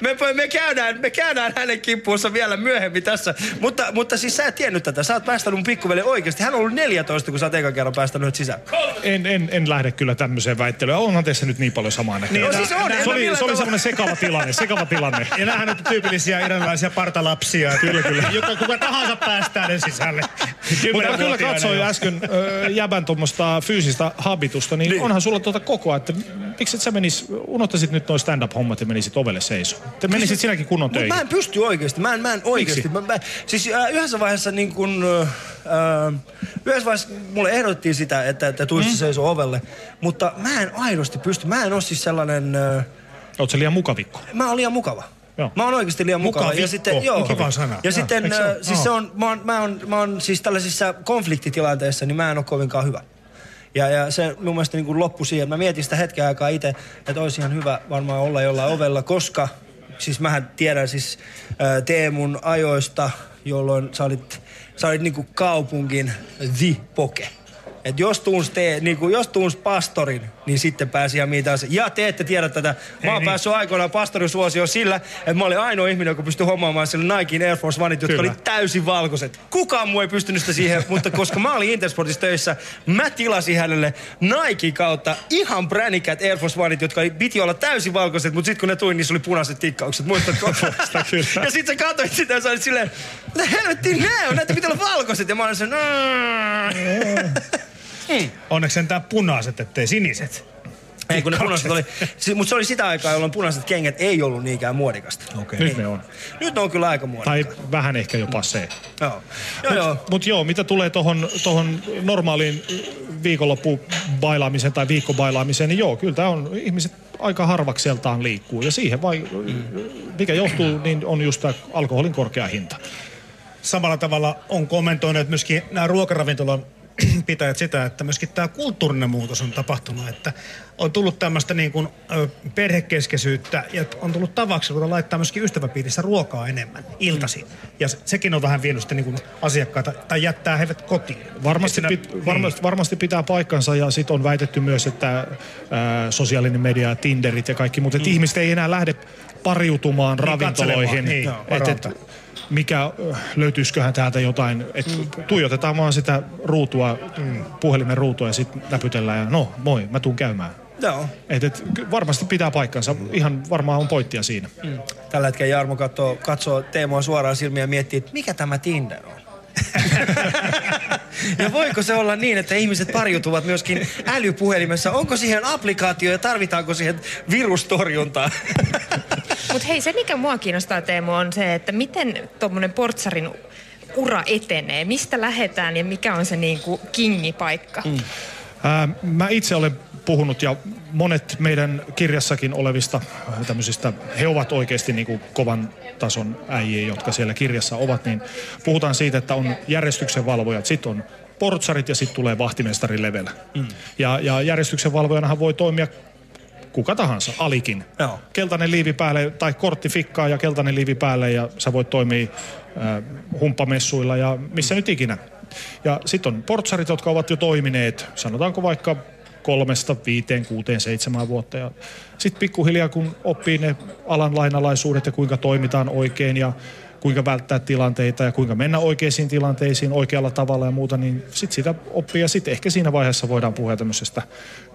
Me, me, käydään, me käydään hänen kimppuunsa vielä myöhemmin tässä. Mutta, mutta siis sä et tiennyt tätä. Sä oot päästänyt mun pikkuveli oikeasti. Hän on ollut 14, kun sä oot ekan kerran päästänyt nyt sisään. En, en, en lähde kyllä tämmöiseen väittelyyn. Onhan tässä nyt niin paljon samaa näköä. Niin, no siis on, se oli, se oli semmoinen sekava tilanne, sekava tilanne. *laughs* Ja näähän nyt tyypillisiä iranilaisia partalapsia. Kyllä, kyllä. *laughs* Joka kuka tahansa päästää ne sisälle. Mutta mä kyllä katsoin jo. äsken ö, jäbän tuommoista fyysistä habitusta, niin, niin, onhan sulla tuota kokoa, että miksi et sä menis, unohtaisit nyt noin stand-up-hommat ja menisit ovelle seisoon. Te menisit sinäkin kunnon Mut töihin. mä en pysty oikeesti. Mä en, mä en oikeesti. Mä, mä, siis äh, yhdessä vaiheessa niin kun, äh, äh, yhdessä vaiheessa mulle ehdotettiin sitä, että, että tuisti mm. seisoo ovelle. Mutta mä en aidosti pysty. Mä en oo siis sellainen... Äh, sä liian mukavikko? Mä oon liian mukava. Joo. Mä oon oikeasti liian mukava. Mukavikko. Ja sitten, joo. Kiva sana. Ja Joo. sitten, se äh, ole? siis se Joo. on, mä oon, mä oon, mä oon siis tällaisissa konfliktitilanteissa, niin mä en oo kovinkaan hyvä. Ja, ja se mun mielestä niin loppui siihen. Mä mietin sitä hetken aikaa itse, että olisi ihan hyvä varmaan olla jollain ovella, koska siis mähän tiedän siis äh, Teemun ajoista, jolloin sä olit, sä olit niin kuin kaupungin the poke. Et jos tuunsi, tee, niin kuin, jos tuunsi pastorin, niin sitten pääsi ihan mitä se. Ja te ette tiedä tätä. Mä oon niin. päässyt aikoinaan pastorin suosioon sillä, että mä olin ainoa ihminen, joka pystyi hommaamaan sille Nikein Air Force Oneit, jotka Kyllä. oli täysin valkoiset. Kukaan muu ei pystynyt sitä siihen, mutta koska mä olin Intersportissa töissä, mä tilasin hänelle Nike kautta ihan bränikät Air Force Oneit, jotka piti olla täysin valkoiset, mutta sitten kun ne tuli, niin se oli punaiset tikkaukset. Muistatko? *laughs* Ja sitten sä katsoit sitä ja sä olit silleen, mitä helvettiin ne on, näitä pitää olla valkoiset. Ja mä olin sen, Onneksi sentään punaiset, ettei siniset. ei kun ne punaiset oli, mutta se oli sitä aikaa, jolloin punaiset kengät ei ollut niinkään muodikasta. Okei. Nyt ne on. Nyt ne on kyllä aika muodikasta. Tai vähän ehkä jopa se. Joo. Joo, joo. Mutta mut joo, mitä tulee tohon, tohon normaaliin viikonloppubailaamiseen tai viikkobailaamiseen, niin joo, kyllä tämä on, ihmiset aika harvakseltaan liikkuu. Ja siihen vai, mikä johtuu, niin on just tämä alkoholin korkea hinta. Samalla tavalla on kommentoinut myöskin nämä ruokaravintolan *clears throat* pitäjät sitä, että myöskin tämä kulttuurinen muutos on tapahtunut, että on tullut tämmöistä niin kuin perhekeskeisyyttä ja on tullut tavaksi ruveta laittaa myöskin ystäväpiirissä ruokaa enemmän iltaisin. Ja se- sekin on vähän vienyt sitten niin kuin asiakkaita tai jättää heidät kotiin. Varmasti, Et pit, siinä- varmasti, varmasti pitää paikkansa ja sitten on väitetty myös, että ää, sosiaalinen media Tinderit ja kaikki, mutta mm. ihmiset ei enää lähde pariutumaan Niin, ravintoloihin. niin, et, et. Mikä löytyisiköhän täältä jotain, että mm. tuijotetaan vaan sitä ruutua, mm. puhelimen ruutua ja sitten näpytellään ja no moi, mä tuun käymään. Joo. Et, et, varmasti pitää paikkansa, ihan varmaan on pointtia siinä. Mm. Tällä hetkellä Jarmo katsoo, katsoo Teemoa suoraan silmiä ja miettii, että mikä tämä Tinder on. *laughs* ja voiko se olla niin, että ihmiset pariutuvat myöskin älypuhelimessa? Onko siihen applikaatio ja tarvitaanko siihen virustorjuntaa? *laughs* Mutta hei, se mikä mua kiinnostaa Teemu on se, että miten tuommoinen portsarin ura etenee. Mistä lähetään ja mikä on se niinku kingipaikka? Mm. Ää, mä itse olen puhunut ja monet meidän kirjassakin olevista äh, tämmöisistä, he ovat oikeasti niin kuin kovan tason äijiä, jotka siellä kirjassa ovat, niin puhutaan siitä, että on järjestyksen valvojat, sitten on portsarit ja sitten tulee vahtimestari level. Mm. Ja, ja järjestyksen valvojanahan voi toimia kuka tahansa, alikin. Joo. Keltainen liivi päälle tai kortti fikkaa ja keltainen liivi päälle ja sä voit toimia äh, humppamessuilla ja missä nyt ikinä. Ja sitten on portsarit, jotka ovat jo toimineet, sanotaanko vaikka kolmesta, viiteen, kuuteen, seitsemään vuotta. Sitten pikkuhiljaa, kun oppii ne alan lainalaisuudet ja kuinka toimitaan oikein ja kuinka välttää tilanteita ja kuinka mennä oikeisiin tilanteisiin oikealla tavalla ja muuta, niin sitten sitä oppii ja sitten ehkä siinä vaiheessa voidaan puhua tämmöisestä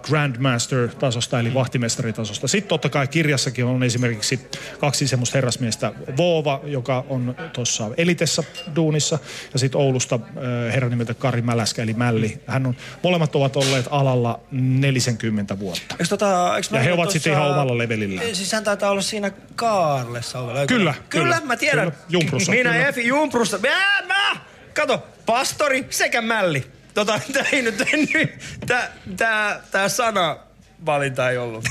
Grandmaster-tasosta eli vahtimestaritasosta. Sitten totta kai kirjassakin on esimerkiksi kaksi semmoista herrasmiestä, Voova, joka on tuossa Elitessä duunissa ja sitten Oulusta äh, herran nimeltä Kari Mäläskä eli Mälli. Hän on, molemmat ovat olleet alalla 40 vuotta. Eiks tota, eiks Ja he ovat sitten ihan omalla levelillään. Siis hän taitaa olla siinä Kaarlessa ovella. Kyllä, Kyllä, kyllä, mä tiedän. kyllä. Jumprussa, Minä kyllä. Efi Jumprusta. Mä, mä! Kato, pastori sekä mälli. Tota, tää ei nyt, nyt tää, tää, tää sana valinta ei ollut.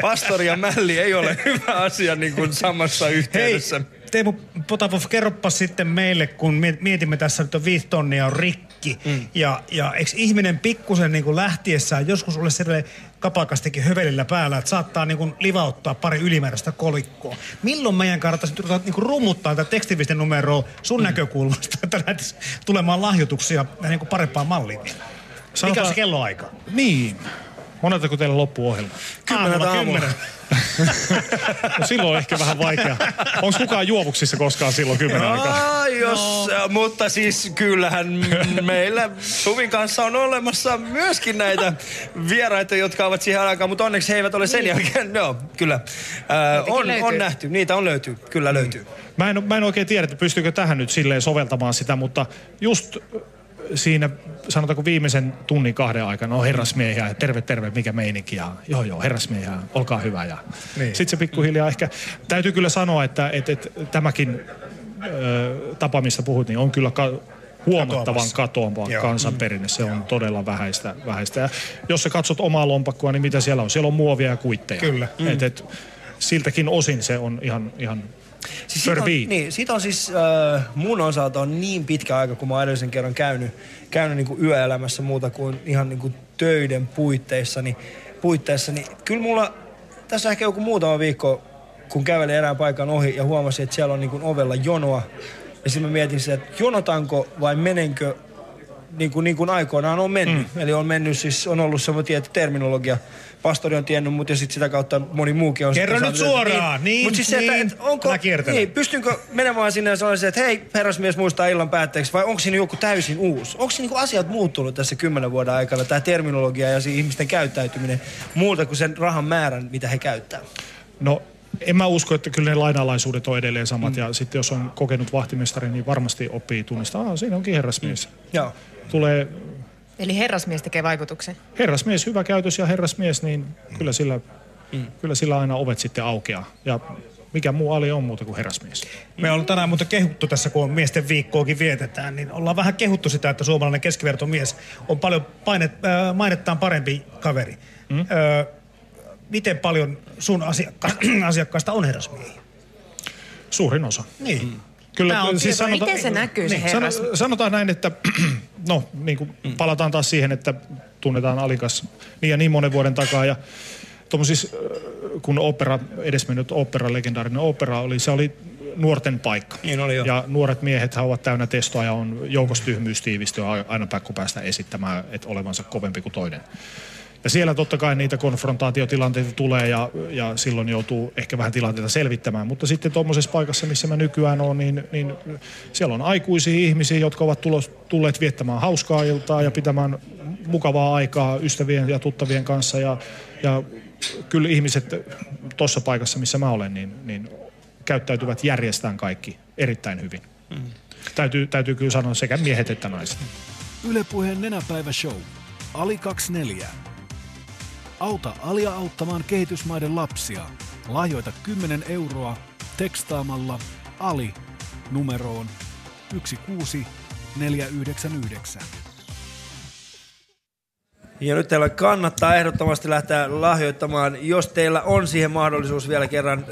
Pastori ja mälli ei ole hyvä asia niin kuin samassa yhteydessä. Teemu Potapov, kerropa sitten meille, kun mie- mietimme tässä nyt on viisi tonnia on rikki kaikki. Mm. Ja, ja eikö ihminen pikkusen niin kuin lähtiessään joskus ole sille kapakastikin hövelillä päällä, että saattaa niin kuin livauttaa pari ylimääräistä kolikkoa. Milloin meidän kannattaisi niin kuin rummuttaa tätä tekstivisten numeroa sun mm. näkökulmasta, että lähtisi tulemaan lahjoituksia niin kuin parempaan malliin? Mikä on se kelloaika? Niin. Monelta kun teillä loppuu ohjelma? Kymmeneltä aamulla. kymmenen. *laughs* no silloin on ehkä vähän vaikea. Onko kukaan juovuksissa koskaan silloin kymmenen aikaa? Aa, jos, no. mutta siis kyllähän *laughs* meillä Suvin kanssa on olemassa myöskin näitä vieraita, jotka ovat siihen aikaan, mutta onneksi he eivät ole sen jälkeen. No, kyllä. Äh, on, on nähty, niitä on löytyy, kyllä löytyy. Mä en, mä en oikein tiedä, että pystyykö tähän nyt silleen soveltamaan sitä, mutta just siinä sanotaanko viimeisen tunnin kahden aikana on herrasmiehiä, terve terve, mikä meininki ja joo joo, herrasmiehiä, olkaa hyvä. Ja niin. sitten se pikkuhiljaa ehkä, täytyy kyllä sanoa, että, että, että tämäkin ö, tapa, mistä puhut, niin on kyllä ka- huomattavan katoava kansanperinne. Se on todella vähäistä, vähäistä. Ja jos sä katsot omaa lompakkoa, niin mitä siellä on? Siellä on muovia ja kuitteja. Kyllä. Mm. Et, et, siltäkin osin se on ihan, ihan Siis siitä on, niin, siitä on siis äh, mun osalta on niin pitkä aika, kun mä edellisen kerran käynyt, käynyt niin kuin yöelämässä muuta kuin ihan niin kuin töiden puitteissa, niin, puitteissa, niin kyllä mulla tässä ehkä joku muutama viikko, kun kävelin erään paikan ohi ja huomasin, että siellä on niin kuin ovella jonoa. Ja sitten mä mietin sitä, että jonotanko vai menenkö niin kuin, niin kuin aikoinaan on mennyt. Mm. Eli on mennyt siis, on ollut semmoinen tietty terminologia. Pastori on tiennyt, mutta sitten sitä kautta moni muukin on... Kerro nyt suoraan, niin, Mutta siis se, että, niin. onko, niin, pystynkö menemään sinne ja sanoa että hei, herrasmies muistaa illan päätteeksi, vai onko siinä joku täysin uusi? Onko siinä niin asiat muuttunut tässä kymmenen vuoden aikana, tämä terminologia ja ihmisten käyttäytyminen, muuta kuin sen rahan määrän, mitä he käyttää? No en mä usko, että kyllä ne lainalaisuudet on edelleen samat. Mm. Ja sitten jos on kokenut vahtimestari, niin varmasti oppii tunnistaa, ah, siinä onkin herrasmies. Mm. Joo. Tulee Eli herrasmies tekee vaikutuksen. herrasmies, hyvä käytös ja herrasmies, niin kyllä sillä, Mm. kyllä sillä aina ovet sitten aukeaa. Ja mikä muu ali on muuta kuin herrasmies. Me ollaan tänään muuten kehuttu tässä, kun miesten viikkoakin vietetään, niin ollaan vähän kehuttu sitä, että suomalainen keskivertomies on paljon painet, äh, mainettaan parempi kaveri. Mm. Äh, miten paljon sun asiakka- *clears throat* asiakkaista on herrasmiehiä? Suurin osa. Niin. Mm. Tää on tieto. Miten se näkyy, se Niin, sano, herras? sanotaan näin, että *clears throat* no, niin kuin Mm. palataan taas siihen, että tunnetaan Alikas niin ja niin monen vuoden takaa. Ja tommosis, äh, kun opera, edesmennyt opera, legendaarinen opera oli, se oli nuorten paikka. Niin oli jo. Ja nuoret miehet ovat täynnä testoa ja on joukostyhmyys tiivistyy ja aina pakko päästä esittämään, että olevansa kovempi kuin toinen. Ja siellä totta kai niitä konfrontaatiotilanteita tulee ja, ja silloin joutuu ehkä vähän tilanteita selvittämään. Mutta sitten tuommoisessa paikassa, missä mä nykyään olen, niin, niin siellä on aikuisia ihmisiä, jotka ovat tulos, tulleet viettämään hauskaa iltaa ja pitämään mukavaa aikaa ystävien ja tuttavien kanssa. Ja, ja kyllä ihmiset tuossa paikassa, missä mä olen, niin, niin käyttäytyvät järjestään kaikki erittäin hyvin. Mm. Täytyy, täytyy kyllä sanoa sekä miehet että naiset. Ylepuheen nenäpäivä show. Ali 24. Auta Alia auttamaan kehitysmaiden lapsia. Lahjoita 10 euroa tekstaamalla Ali numeroon 16499. Ja nyt teillä kannattaa ehdottomasti lähteä lahjoittamaan, jos teillä on siihen mahdollisuus vielä kerran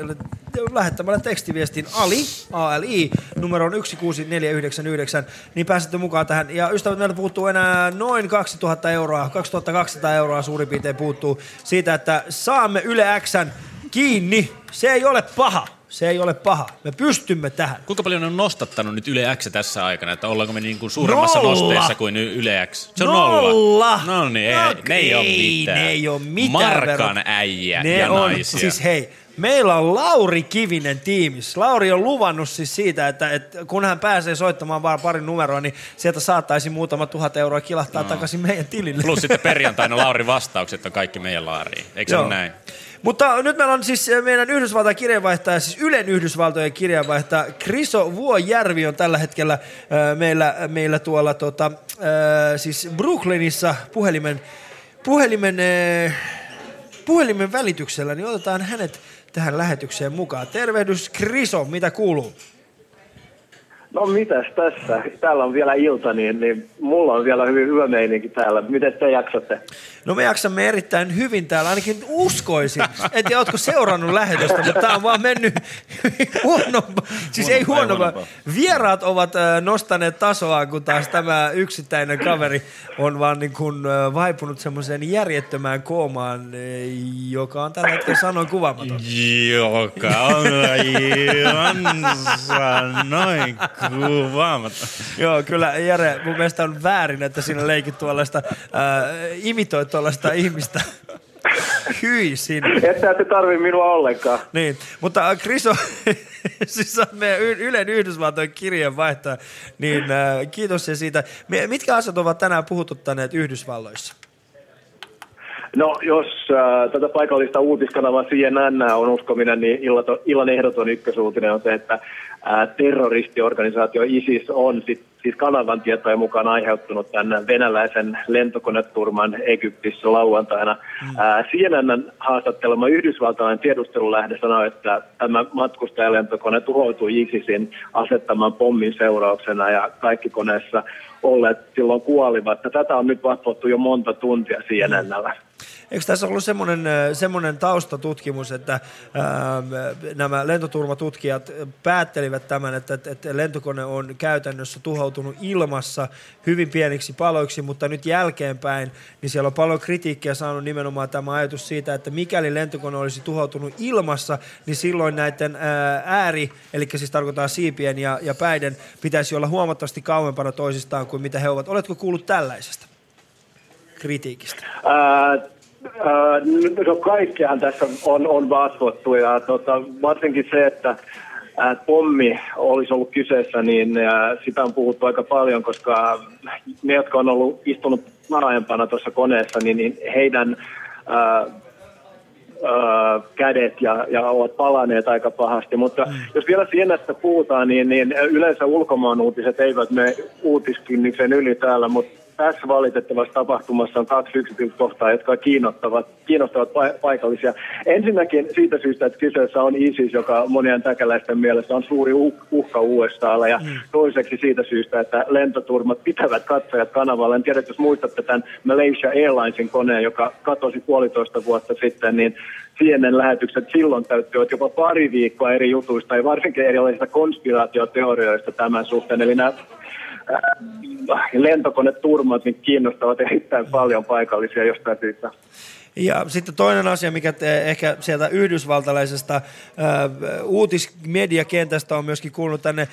lähettämällä tekstiviestin Ali, ALI, numeroon 16499, niin pääsette mukaan tähän. Ja ystävät, meiltä puuttuu enää noin 2000 euroa, 2200 euroa suurin piirtein puuttuu siitä, että saamme Yle Xn kiinni. Se ei ole paha. Se ei ole paha. Me pystymme tähän. Kuinka paljon on nostattanut nyt Yle X tässä aikana, että ollaanko me niin kuin suuremmassa Nolla. nosteessa kuin Yle X? Se on Nolla. nolla. No niin, ei, No, ne ei ole ei, mitään. ne ei ole mitään Markan äijä Ne ja on, naisia. siis hei, meillä on Lauri Kivinen tiimissä. Lauri on luvannut siis siitä, että, että kun hän pääsee soittamaan vaan parin numeroa, niin sieltä saattaisi muutama tuhat euroa kilahtaa no. takaisin meidän tilille. Plus sitten *laughs* perjantaina Lauri vastaukset on kaikki meidän laariin. Eikö se Joo. ole näin? Mutta nyt meillä on siis eh, meidän Yhdysvaltain kirjeenvaihtaja, siis Ylen Yhdysvaltojen kirjeenvaihtaja Kriso Vuojärvi on tällä hetkellä äh, meillä, meillä tuolla tota, siis Brooklynissa puhelimen, puhelimen, puhelimen välityksellä, niin otetaan hänet tähän lähetykseen mukaan. Tervehdys Kriso, mitä kuuluu? No mitäs tässä? Täällä on vielä ilta, niin, niin mulla on vielä hyvin hyvä meininki täällä. Miten te jaksatte? No me jaksamme erittäin hyvin täällä, ainakin uskoisin. En tiedä, ootko seurannut lähetystä, mutta tämä on vaan mennyt huono. Siis ei huono, vaan vieraat ovat äh, nostaneet tasoa, kun taas tämä yksittäinen kaveri on vaan niin kuin äh, vaipunut semmoiseen järjettömään koomaan, äh, joka on tällä hetkellä sanoin kuvaamaton. Joka on aivan noin kuvaamaton. Joo, kyllä Jere, mun mielestä on väärin, että sinä leikit tuollaista, äh, imitoit tuollaista ihmistä. Hyi sinne. Että ette tarvi minua ollenkaan. Niin, mutta äh, Kriso, *laughs* siis sä oot meidän Ylen Yhdysvaltojen kirjeenvaihtaja, niin äh, kiitos se siitä. Mitkä asiat ovat tänään puhututtaneet Yhdysvalloissa? No, jos äh, tätä paikallista uutiskanavaa CNN on uskominen, niin illan, illan ehdoton ykkösuutinen on se, että terroristiorganisaatio ISIS on sit, siis kanavan tietojen mukaan aiheuttanut tämän venäläisen lentokoneturman Egyptissä lauantaina. Äh, CNN haastattelema yhdysvaltalainen tiedustelulähde sanoi, että tämä matkustajalentokone tuhoutui ISISin asettaman pommin seurauksena ja kaikki koneessa olleet silloin kuolivat. Tätä on nyt vatvottu jo monta tuntia CNNllä. Eikö tässä ollut semmoinen, äh, semmoinen taustatutkimus, että ää, nämä lentoturvatutkijat päättelivät tämän, että, että, lentokone on käytännössä tuhoutunut ilmassa hyvin pieniksi paloiksi, mutta nyt jälkeenpäin, niin siellä on paljon kritiikkiä saanut nimenomaan tämä ajatus siitä, että mikäli lentokone olisi tuhoutunut ilmassa, niin silloin näiden ää, ääri, eli siis tarkoittaa siipien ja, ja päiden, pitäisi olla huomattavasti kauempana toisistaan kuin mitä he ovat. Oletko kuullut tällaisesta kritiikistä? Ää, no kaikkihan tässä on, on vatvottu ja tota, varsinkin se, että pommi olisi ollut kyseessä, niin sitä on puhuttu aika paljon, koska ne, jotka on ollut istunut laajempana tuossa koneessa, niin, niin heidän ää, ää, kädet ja, ja ovat palaneet aika pahasti. Mutta mm. jos vielä sienestä puhutaan, niin, niin yleensä ulkomaan uutiset eivät mene uutiskynnyksen yli täällä, mutta tässä valitettavassa tapahtumassa on kaksi yksityiskohtaa, jotka kiinnostavat, kiinnostavat pa- paikallisia. Ensinnäkin siitä syystä, että kyseessä on ISIS, joka monien täkäläisten mielestä on suuri uh- uhka USAlla. Ja toiseksi siitä syystä, että lentoturmat pitävät katsojat kanavalla. En tiedä, jos muistatte tämän Malaysia Airlinesin koneen, joka katosi puolitoista vuotta sitten, niin CNN lähetykset silloin täyttyivät jopa pari viikkoa eri jutuista ja varsinkin erilaisista konspiraatioteorioista tämän suhteen. Eli nämä lentokoneturmat niin kiinnostavat erittäin paljon paikallisia jostain syystä. Ja sitten toinen asia, mikä te, ehkä sieltä yhdysvaltalaisesta äh, uutismediakentästä on myöskin kuulunut tänne äh,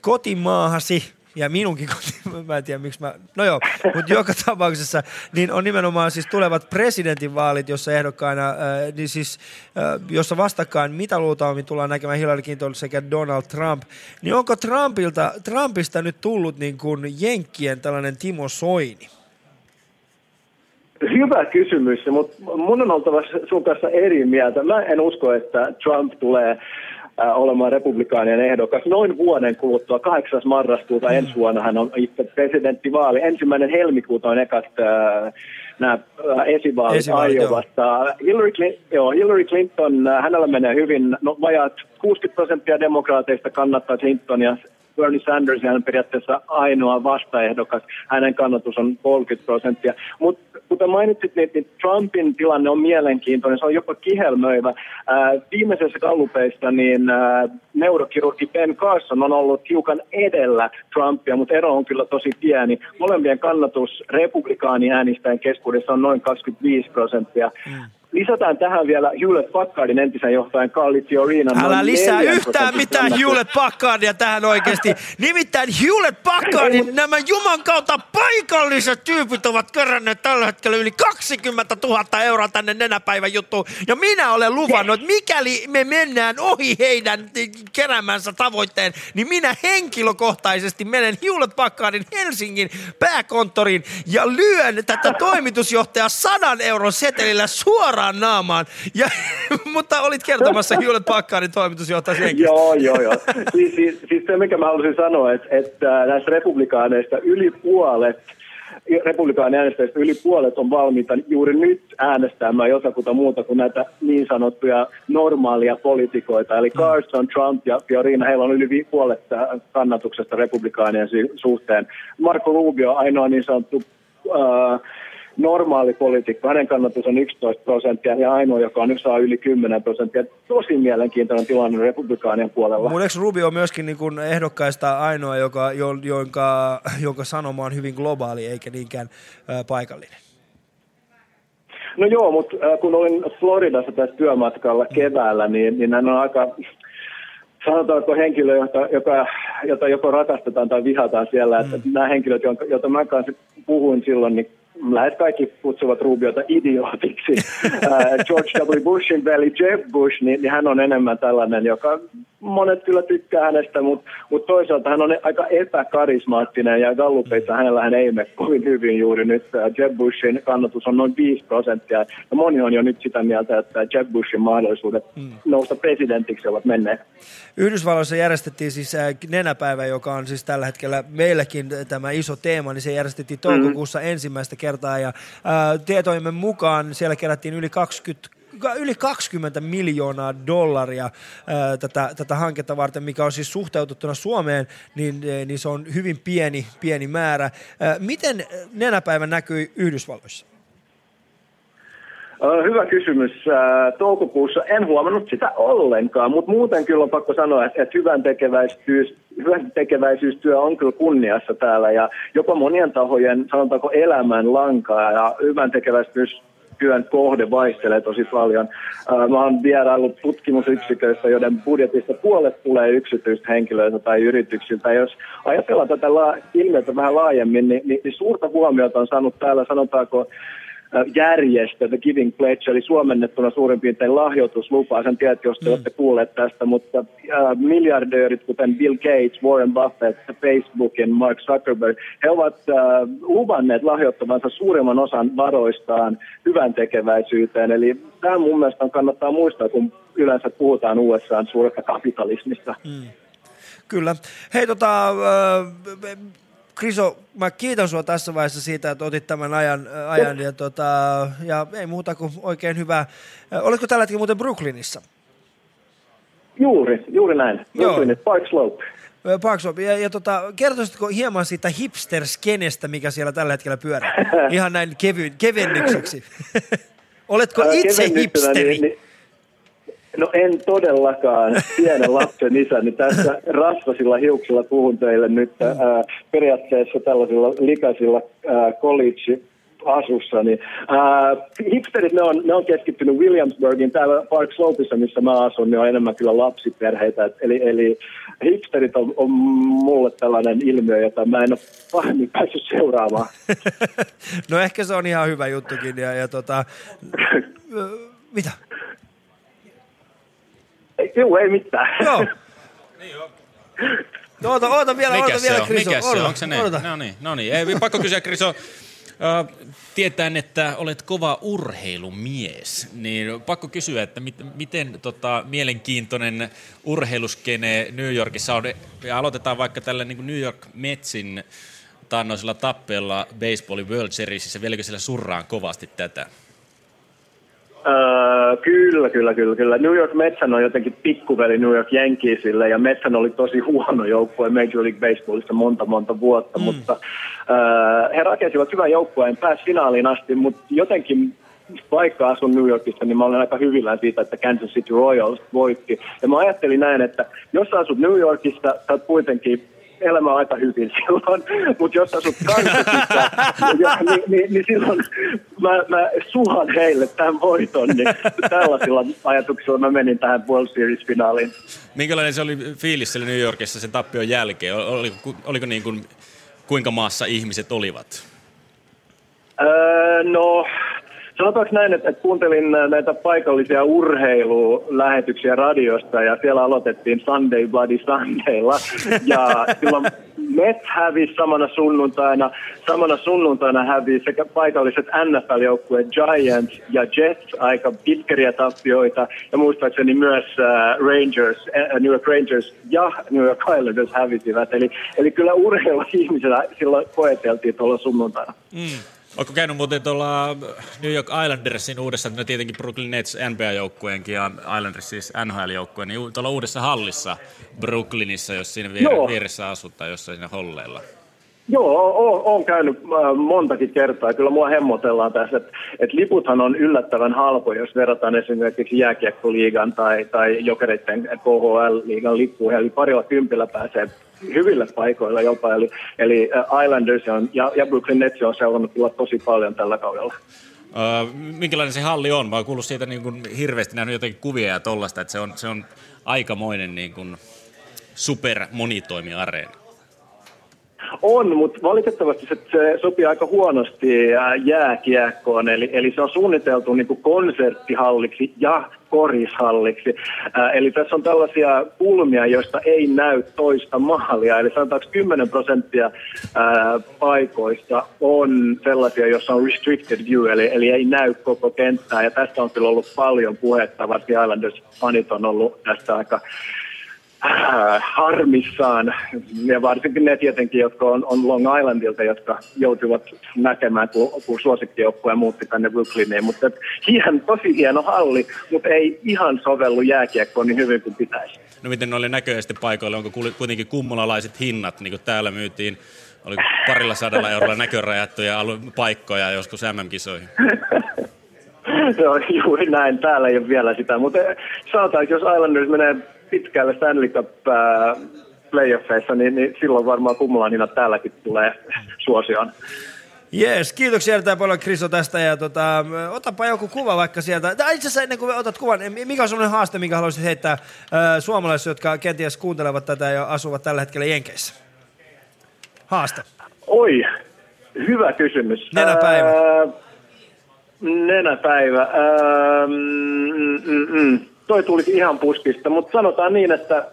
kotimaahasi, ja minunkin koti, *laughs* mä en tiedä miksi mä, no joo, mutta joka tapauksessa, niin on nimenomaan siis tulevat presidentinvaalit, jossa ehdokkaina, äh, niin siis, äh, jossa vastakkain mitä luultavasti tullaan näkemään Hillary Clinton sekä Donald Trump, niin onko Trumpilta, Trumpista nyt tullut niin kuin Jenkkien tällainen Timo Soini? Hyvä kysymys, mutta mun on oltava sun kanssa eri mieltä. Mä en usko, että Trump tulee olemaan republikaanien ehdokas noin vuoden kuluttua. 8. marraskuuta ensi vuonna hän on itse presidenttivaali. Ensimmäinen helmikuuta on ekat äh, nämä äh, esivaalit Esivaalit. Iowasta. Hillary, Clinton, joo, Hillary Clinton, äh, hänellä menee hyvin, no vajaat 60 prosenttia demokraateista kannattaa Clintonia. Bernie Sanders on periaatteessa ainoa vastaehdokas. Hänen kannatus on 30 prosenttia. Mutta kuten mainitsit, niin, niin Trumpin tilanne on mielenkiintoinen. Se on jopa kihelmöivä. Ää, viimeisessä gallupeissa niin ää, neurokirurgi Ben Carson on ollut hiukan edellä Trumpia, mutta ero on kyllä tosi pieni. Molempien kannatus republikaaniäänistäjän keskuudessa on noin 25 prosenttia. Lisätään tähän vielä Hewlett Packardin entisen johtajan Carly Fiorina. Älä lisää 4 yhtään mitään. Hewlett Packardia tähän oikeasti. Nimittäin Hewlett Packardin nämä juman kautta paikalliset tyypit ovat keränneet tällä hetkellä yli 20 000 euroa tänne nenäpäivän juttuun. Ja minä olen luvannut, että mikäli me mennään ohi heidän keräämänsä tavoitteen, niin minä henkilökohtaisesti menen Hewlett Packardin Helsingin pääkonttoriin ja lyön tätä toimitusjohtajaa sadan euron setelillä suoraan naamaan. Ja, *laughs* mutta olit kertomassa Hewlett Packardin toimitusjohtaja. Joo, joo, joo. Siis, siis, siis se, mikä mä haluaisin sanoa, että, että näistä republikaaneista yli puolet republikaaniäänestäjistä yli puolet on valmiita juuri nyt äänestämään jotakuta muuta kuin näitä niin sanottuja normaalia poliitikoita. Eli Carson, Trump ja Fiorina, heillä on yli puolet kannatuksesta republikaanien suhteen. Marco Rubio, ainoa niin sanottu äh, normaali poliitikko, hänen kannatus on 11 prosenttia ja ainoa, joka on saa yli 10 prosenttia. Tosi mielenkiintoinen tilanne republikaanien puolella. Mun eikö Rubio on myöskin niin kuin ehdokkaista ainoa, joka, jo, jonka, jonka sanoma on hyvin globaali eikä niinkään ää, paikallinen? No joo, mutta äh, kun olin Floridassa tässä työmatkalla keväällä, niin, niin hän on aika, sanotaanko henkilö, jota, joka, jota joko rakastetaan tai vihataan siellä. Että nämä henkilöt, joita mä kanssa puhuin silloin, niin lähes kaikki kutsuvat Rubiota idiootiksi. *laughs* George W. Bushin veli Jeff Bush, niin, niin hän on enemmän tällainen, joka monet kyllä tykkää hänestä, mutta mut toisaalta hän on aika epäkarismaattinen ja Gallupeissa hänellä hän ei mene kovin hyvin juuri nyt. Äh, Jeb Bushin kannatus on noin 5 prosenttia ja moni on jo nyt sitä mieltä, että Jeb Bushin mahdollisuudet nousta presidentiksi ovat menneet. Yhdysvalloissa järjestettiin siis äh, nenäpäivä, joka on siis tällä hetkellä meilläkin tämä iso teema, niin se järjestettiin toukokuussa ensimmäistä kertaa ja ää, tietojemme mukaan siellä kerättiin yli 20 yli 20 miljoonaa dollaria ää, tätä, tätä hanketta varten, mikä on siis suhteutettuna Suomeen, niin, niin se on hyvin pieni, pieni määrä. Ää, miten nenäpäivä näkyy Yhdysvalloissa? Hyvä kysymys. Toukokuussa en huomannut sitä ollenkaan, mutta muuten kyllä on pakko sanoa, että että hyvän, tekeväisyys, hyvän tekeväisyystyö on kyllä kunniassa täällä ja jopa monien tahojen, sanotaanko elämän lankaa ja hyvän tekeväisyys työn kohde vaihtelee tosi paljon. Mä oon vieraillut tutkimusyksiköistä, joiden budjetista puolet tulee yksityistä henkilöiltä tai yrityksiltä. Jos ajatellaan tätä ilmiötä vähän laajemmin, niin, niin, niin suurta huomiota on saanut täällä, sanotaanko, järjestö, The Giving Pledge, eli suomennettuna suurin piirtein lahjoituslupa. Sen tiedät, jos te olette kuulleet tästä, mutta äh, miljardöörit, kuten Bill Gates, Warren Buffett, Facebookin, Mark Zuckerberg, he ovat äh, luvanneet lahjoittavansa suurimman osan varoistaan hyvän tekeväisyyteen. Eli tämä mun mielestä kannattaa muistaa, kun yleensä puhutaan USAn suuresta kapitalismista. Kyllä. Hei tota, Kriso, mä kiitän sua tässä vaiheessa siitä, että otit tämän ajan, ajan ja, tota, ja ei muuta kuin oikein hyvää. Oletko tällä hetkellä muuten Brooklynissa? Juuri, juuri näin. Joo. Brooklyn, Park Slope. Park Slope. Ja, ja tota, kertoisitko hieman siitä hipster-skenestä, mikä siellä tällä hetkellä pyörii? *laughs* Ihan näin kevy, kevennykseksi. *laughs* Oletko itse kevennyttynä, hipsteri? Niin, niin, no en todellakaan pienen lapsen isä, niin tässä rasvasilla hiuksilla puhun teille nyt ää, periaatteessa tällaisilla likaisilla ää, college asussa, niin ää, hipsterit, ne on, ne on keskittynyt Williamsburgin, täällä Park Slopeissa, missä mä asun, niin on enemmän kyllä lapsiperheitä, Et eli, eli hipsterit on, on mulle tällainen ilmiö, jota mä en ole pahemmin päässyt seuraamaan. *laughs* No ehkä se on ihan hyvä juttukin. Ja, ja tota, *laughs* mitä? Joo, ei mitään. Joo. *laughs* No, oota, oota vielä, Mikä oota se vielä, on? Kriso. Mikä se on? Onko se ne? odota. No niin, no niin. Ei, pakko kysyä, Kriso. Äh, tietäen, että olet kova urheilumies, niin pakko kysyä, että mit, miten tota, mielenkiintoinen urheiluskene New Yorkissa on. Ja aloitetaan vaikka tällä niin New York Metsin taannoisella tappeella baseballin World Seriesissä. Vieläkö siellä surraan kovasti tätä? Öö, kyllä, kyllä, kyllä, kyllä. New York Metsän on jotenkin pikkuveli New York Yankeesille ja Metsän oli tosi huono joukkue Major League Baseballissa monta monta vuotta, mm. mutta öö, he rakensivat hyvän joukkueen, pääsi finaaliin asti, mutta jotenkin vaikka asun New Yorkissa, niin mä olen aika hyvillään siitä, että Kansas City Royals voitti. Ja mä ajattelin näin, että jos sä asut New Yorkissa, sä oot kuitenkin elämä on aika hyvin *laughs* silloin, mutta jos asut Kansasissa, ja, niin, niin, niin silloin mä, mä suhan heille tämän voiton, niin tällaisilla ajatuksilla mä menin tähän World Series-finaaliin. Minkälainen se oli fiilis siellä New Yorkissa sen tappion jälkeen? Oliko, oliko niin kuin, kuinka maassa ihmiset olivat? Öö, no, sanotaanko näin, että, kuuntelin näitä paikallisia urheilulähetyksiä radiosta ja siellä aloitettiin Sunday Bloody Sundaylla. Ja silloin Mets hävisi samana sunnuntaina. Samana sunnuntaina hävisi sekä paikalliset NFL-joukkueet Giants ja Jets aika pitkäriä tappioita. Ja muistaakseni myös äh, Rangers, äh, New York Rangers ja New York Islanders hävisivät. Eli, eli kyllä urheiluihmisellä silloin koeteltiin tuolla sunnuntaina. Mm. Onko käynyt muuten tuolla New York Islandersin uudessa, no tietenkin Brooklyn Nets NBA-joukkueenkin ja Islanders siis NHL-joukkueen, niin tuolla uudessa hallissa Brooklynissa, jos siinä viere, Joo. vieressä asut tai jossain siinä holleilla? Joo, oon käynyt äh, montakin kertaa. Kyllä mua hemmotellaan tässä, että et liputhan on yllättävän halpoja, jos verrataan esimerkiksi jääkiekkoliigan tai, tai jokereiden KHL-liigan lippuihin. Eli parilla kympillä pääsee hyville paikoille jopa. Eli, eli Islanders on, ja, ja Brooklyn Nets on seurannut kyllä tosi paljon tällä kaudella. Öö, minkälainen se halli on? Mä oon kuullut siitä niin kuin hirveästi nähnyt jotenkin kuvia ja tollasta, että se on, se on aikamoinen niin kuin super monitoimiareena. On, mutta valitettavasti se, se sopii aika huonosti ää, jääkiekkoon, eli, eli se on suunniteltu niin kuin konserttihalliksi ja korishalliksi. Ää, eli tässä on tällaisia kulmia, joista ei näy toista maalia, eli sanotaanko 10 prosenttia ää, paikoista on sellaisia, joissa on restricted view, eli, eli ei näy koko kenttää, ja tästä on kyllä ollut paljon puhetta, varsinkin Islanders-fanit on ollut tästä aika äh, harmissaan, ja varsinkin ne tietenkin, jotka on, on Long Islandilta, jotka joutuvat näkemään, kun, kun suosikkijoukkue muutti tänne Brooklyniin. Mutta hien, tosi hieno halli, mutta ei ihan sovellu jääkiekkoon niin hyvin kuin pitäisi. No miten ne oli näköisesti paikoilla? Onko kul- kuitenkin kummolalaiset hinnat, niin kuin täällä myytiin, oli parilla sadalla eurolla näkörajattuja paikkoja joskus MM-kisoihin? Se *laughs* on juuri näin, täällä ei ole vielä sitä, mutta sanotaan, että jos Islanders menee pitkälle Stanley Cup äh, playoffeissa, niin, niin silloin varmaan kummulan hinnat täälläkin tulee *laughs* suosioon. Jees, kiitoksia erittäin paljon Kriso tästä ja tota, otapa joku kuva vaikka sieltä. Tai itse asiassa ennen kuin otat kuvan, niin mikä on sellainen haaste, minkä haluaisit heittää äh, suomalaisille, jotka kenties kuuntelevat tätä ja asuvat tällä hetkellä Jenkeissä? Haaste. Oi, hyvä kysymys. Nenäpäivä. Ää, nenäpäivä. Ää, mm, mm, mm. Toi tuli ihan puskista, mutta sanotaan niin, että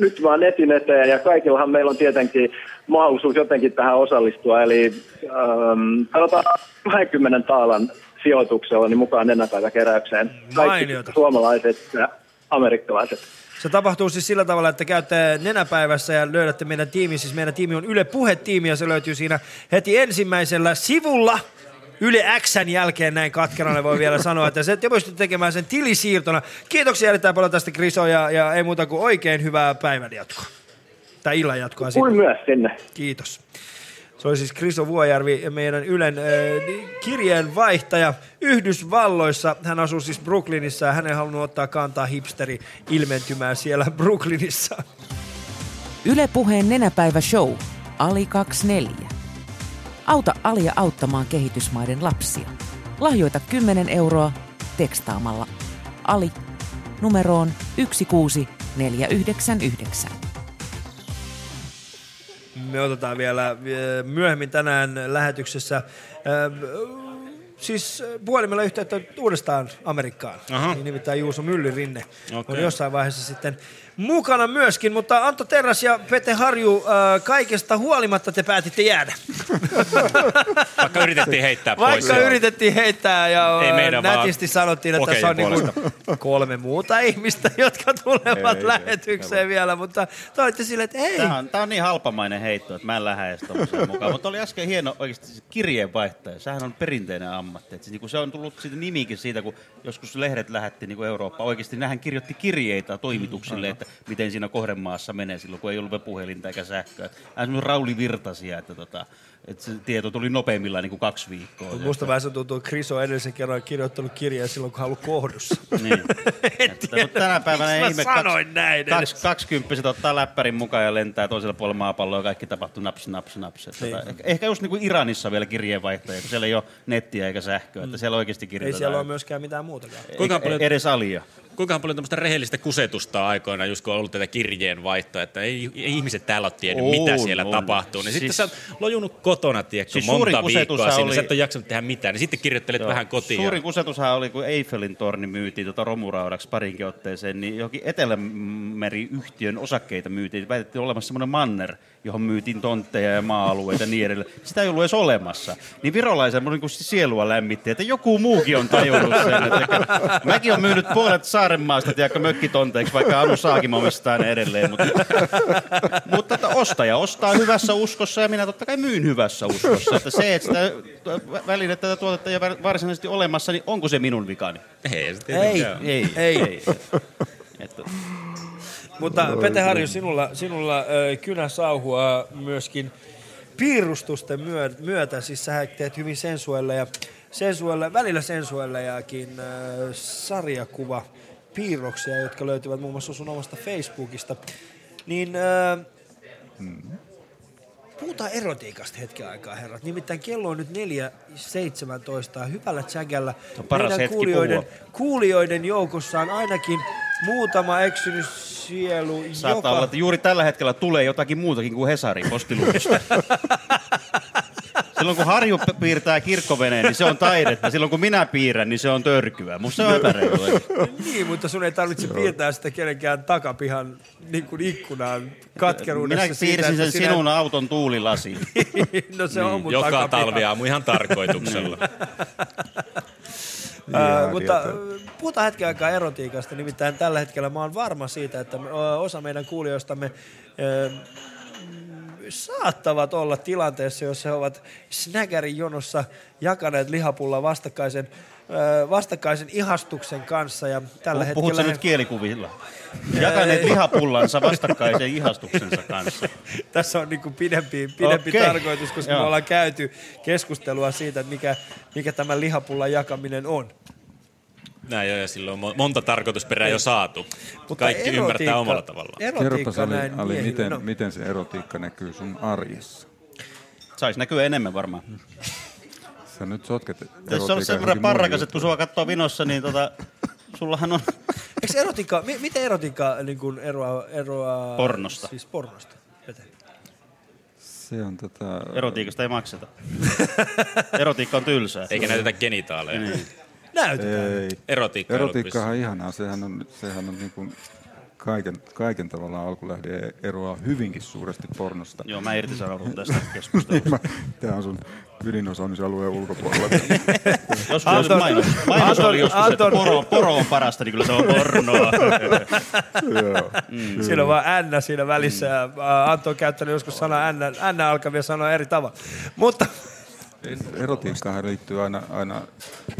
nyt vaan netin eteen ja kaikillahan meillä on tietenkin mahdollisuus jotenkin tähän osallistua. Eli ähm, sanotaan 20 taalan sijoituksella niin mukaan nenäpäiväkeräykseen. Kaikki Mainiota. suomalaiset ja amerikkalaiset. Se tapahtuu siis sillä tavalla, että käytte nenäpäivässä ja löydätte meidän tiimin. Siis meidän tiimi on Yle Puhe-tiimi ja se löytyy siinä heti ensimmäisellä sivulla. Yle Xn jälkeen näin katkerana voi vielä sanoa, että se, te pystytte tekemään sen tilisiirtona. Kiitoksia erittäin paljon tästä Kriso ja, ja ei muuta kuin oikein hyvää päivän jatkoa. Tai illan jatkoa. Kuin myös sinne. Kiitos. Se oli siis Kriso Vuojärvi, meidän Ylen äh, kirjeenvaihtaja Yhdysvalloissa. Hän asuu siis Brooklynissa ja hän ei halunnut ottaa kantaa hipsteri ilmentymään siellä Brooklynissa. Yle Puheen nenäpäivä show. Ali 24. Auta Alia auttamaan kehitysmaiden lapsia. Lahjoita 10 euroa tekstaamalla Ali numeroon 16499. Me otetaan vielä äh, myöhemmin tänään lähetyksessä äh, siis äh, puhelimella yhteyttä uudestaan Amerikkaan. Aha. Niin nimittäin Juuso Myllyrinne Okei. on jossain vaiheessa sitten mukana myöskin. Mutta Antto Terras ja Pete Harju, äh, kaikesta huolimatta te päätitte jäädä. *laughs* Vaikka yritettiin heittää pois. Vaikka yritettiin heittää ja Ei vaan nätisti sanottiin, että tässä on Pokein niin kolme muuta ihmistä, *laughs* jotka tulevat Ei, ei, lähetykseen vielä, mutta te olitte silleen, että ei. Tämä on, tämä on niin halpamainen heitto, että mä en lähde edes mukaan. Mutta oli äsken hieno oikeasti kirjeenvaihtaja. Sehän on perinteinen ammatti. Et se, niin se on tullut siitä nimikin siitä, kun joskus lehdet lähetti niin Eurooppaan. Oikeasti nähän kirjoitti kirjeitä toimituksille, että miten siinä kohdemaassa menee silloin, kun ei ollut puhelinta eikä sähköä. Hän on Rauli Virtasia, että, tota, että se tieto tuli nopeimmillaan niin kuin kaksi viikkoa. Mut Musta vähän se tuntuu, että Chris on edellisen kerran kirjoittanut kirjaa silloin, kun hän ollut kohdussa. *laughs* Niin. Että, mutta tänä päivänä Mä ihme, sanoin näin kaksi, kaksikymppiset ottaa läppärin mukaan ja lentää toisella puolella maapalloa ja kaikki tapahtuu naps, naps, naps. Että Niin. tota, ehkä, ehkä just niin kuin Iranissa vielä kirjeenvaihtajia, kun siellä ei ole nettiä eikä sähköä, että siellä oikeasti Ei kirjoitetaan. siellä ole myöskään mitään muutakaan. Kuinka paljon- edes alia. Kuinka paljon tämmöistä rehellistä kusetusta aikoina, just kun on ollut tätä kirjeenvaihtoa, että ei, ei ihmiset täällä ole tiennyt, On, mitä siellä on. tapahtuu. Niin sitten Siis- sä oot lojunut kotona, tiedätkö, Siis monta viikkoa kusetushan sinne, oli- sä et ole jaksanut tehdä mitään, niin sitten kirjoittelet Joo. vähän kotiin. Suurin ja... kusetushan oli, kun Eiffelin torni myytiin tota romuraudaksi parinkin otteeseen, niin johonkin Etelämeri-yhtiön osakkeita myytiin. Väitettiin olemassa semmoinen manner, johon myytiin tontteja ja maa-alueita ja niin edelleen. Sitä ei ollut edes olemassa. Niin virolaisen mun niin sielua lämmitti, että joku muukin on tajunnut sen. Että mäkin olen myynyt puolet Saarenmaasta tiedätkö, mökkitonteiksi, vaikka Anu Saakim omistaa ne edelleen. Mutta, mutta että ostaja ostaa hyvässä uskossa ja minä totta kai myyn hyvässä uskossa. Että se, että sitä välinettä tätä tuotetta ei ole varsinaisesti olemassa, niin onko se minun vikani? Ei, se Ei, tietenkään. ei, Ei. ei. Että, Mutta Pete Harju, sinulla, sinulla kynä sauhua myöskin piirustusten myö- myötä. Siis sä teet hyvin sensuelle ja sensuelle, välillä sensuellejakin äh, sarjakuva piirroksia, jotka löytyvät muun muassa sun omasta Facebookista. Niin äh, Puhutaan erotiikasta hetken aikaa, herrat. Nimittäin kello on nyt 4.17. Hyvällä tsägällä. On paras hetki kuulijoiden, puhua. kuulijoiden joukossa on ainakin muutama eksynyt sielu, Saattaa joka... olla, että juuri tällä hetkellä tulee jotakin muutakin kuin Hesari postiluukusta. *laughs* Silloin kun Harju piirtää kirkkoveneen, niin se on taidetta. Silloin kun minä piirrän, niin se on törkyä. Musta se on epäreilua. niin, mutta sun ei tarvitse piirtää sitä kenenkään takapihan niin kuin ikkunaan katkeruudessa. Minä siitä, piirsin sen että sinä- sinun auton tuulilasiin. *laughs* no se on mun Joka takapiha. talviaamu ihan tarkoituksella. *laughs* Ää, mutta äh, puhutaan hetken aikaa erotiikasta. Nimittäin tällä hetkellä mä oon varma siitä, että osa meidän kuulijoistamme mm, saattavat olla tilanteessa, jossa he ovat snägärin jonossa jakaneet lihapulla vastakkaisen, vastakkaisen ihastuksen kanssa. Ja tällä Puhut hetkellä nyt kielikuvilla? Jakaneet lihapullansa vastakkaisen ihastuksensa kanssa. *laughs* Tässä on niinku pidempi, pidempi Okei. tarkoitus, koska Joo. me ollaan käyty keskustelua siitä, mikä, mikä tämä lihapullan jakaminen on. Näin jo, ja silloin on mo- monta tarkoitusperää jo saatu. Mutta Kaikki erotiikka- ymmärtää omalla tavallaan. Kerropas Ali, näin Ali miten, no. miten se erotiikka näkyy sun arjessa? Saisi näkyä enemmän varmaan. Sä nyt sotket Jos se on erotiikan sen verran johonkin parrakas, että kun sua katsoo vinossa, niin tota, sullahan on Eikö erotiikka, mi- miten erotiikka niin kuin eroaa, eroaa... Pornosta. Siis pornosta. Pete. Se on tota... erotiikasta ei makseta. Erotiikka on tylsää. Eikä näytetä genitaaleja. Niin. Näytetään. Ei. Erotiikka Erotiikkahan on ihanaa. Sehän on, sehän on niin kuin kaiken, kaiken tavallaan alkulähde eroaa hyvinkin suuresti pornosta. Joo, mä irtisanoudun tästä keskustelusta. *laughs* Tämä on sun ydinosaamisalueen ulkopuolella. *laughs* Joskus Anton, mainos, mainos oli joskus, Anton. että poro, poro on parasta, niin kyllä se on pornoa. *laughs* Mm. Siinä on vaan N siinä välissä ja ä, Antto on käyttänyt joskus sanaa N, N alkavia sanoja eri tavalla. Mutta Erotiikkaan liittyy aina, aina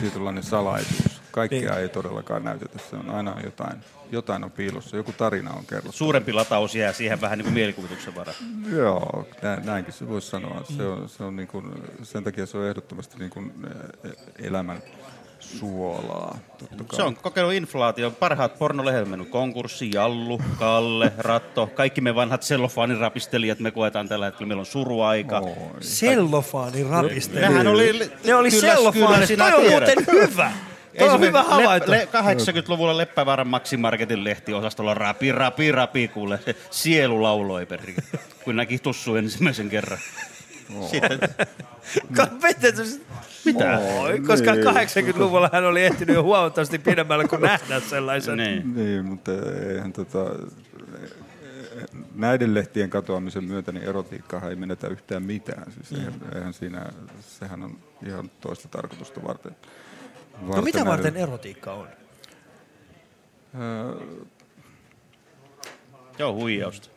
tietynlainen salaisuus. Kaikkea Niin. ei todellakaan näytetä. Se on aina jotain, jotain on piilossa. Joku tarina on kerrottu. Suurempi lataus jää siihen vähän niin kuin mielikuvituksen varaan. Joo, nä- näinkin se voisi sanoa. Se on, se on niin kuin, sen takia se on ehdottomasti niin kuin elämän suolaa. Se on kokenut inflaatio. Parhaat pornolehdet on mennyt konkurssi, Jallu, Kalle, Ratto. Kaikki me vanhat sellofaanirapistelijat me koetaan tällä hetkellä. Meillä on suruaika. sellofaani rapisteli. Nehän oli... Ne oli kyllä- sellofaani. kyllä sinä Toi on muuten hyvä. Toi on hyvä havainto. Le, le, 80-luvulla Leppävaaran Maximarketin lehtiosastolla rapi, rapi, rapi, kuule. Sielu lauloi perri, kun näki tussu ensimmäisen kerran. Sitten, *laughs* Ka- Petetys. Mitä? Oi, koska Niin. 80-luvulla hän oli ehtinyt jo huomattavasti pidemmälle kuin nähdä sellaisen. niin. Niin, mutta eihän tota, näiden lehtien katoamisen myötä niin erotiikkaahan ei menetä yhtään mitään. Siis Mm. eihän, eihän siinä, sehän on ihan toista tarkoitusta varten. No mitä näiden- varten erotiikka on? Öö, Joo, huijausta.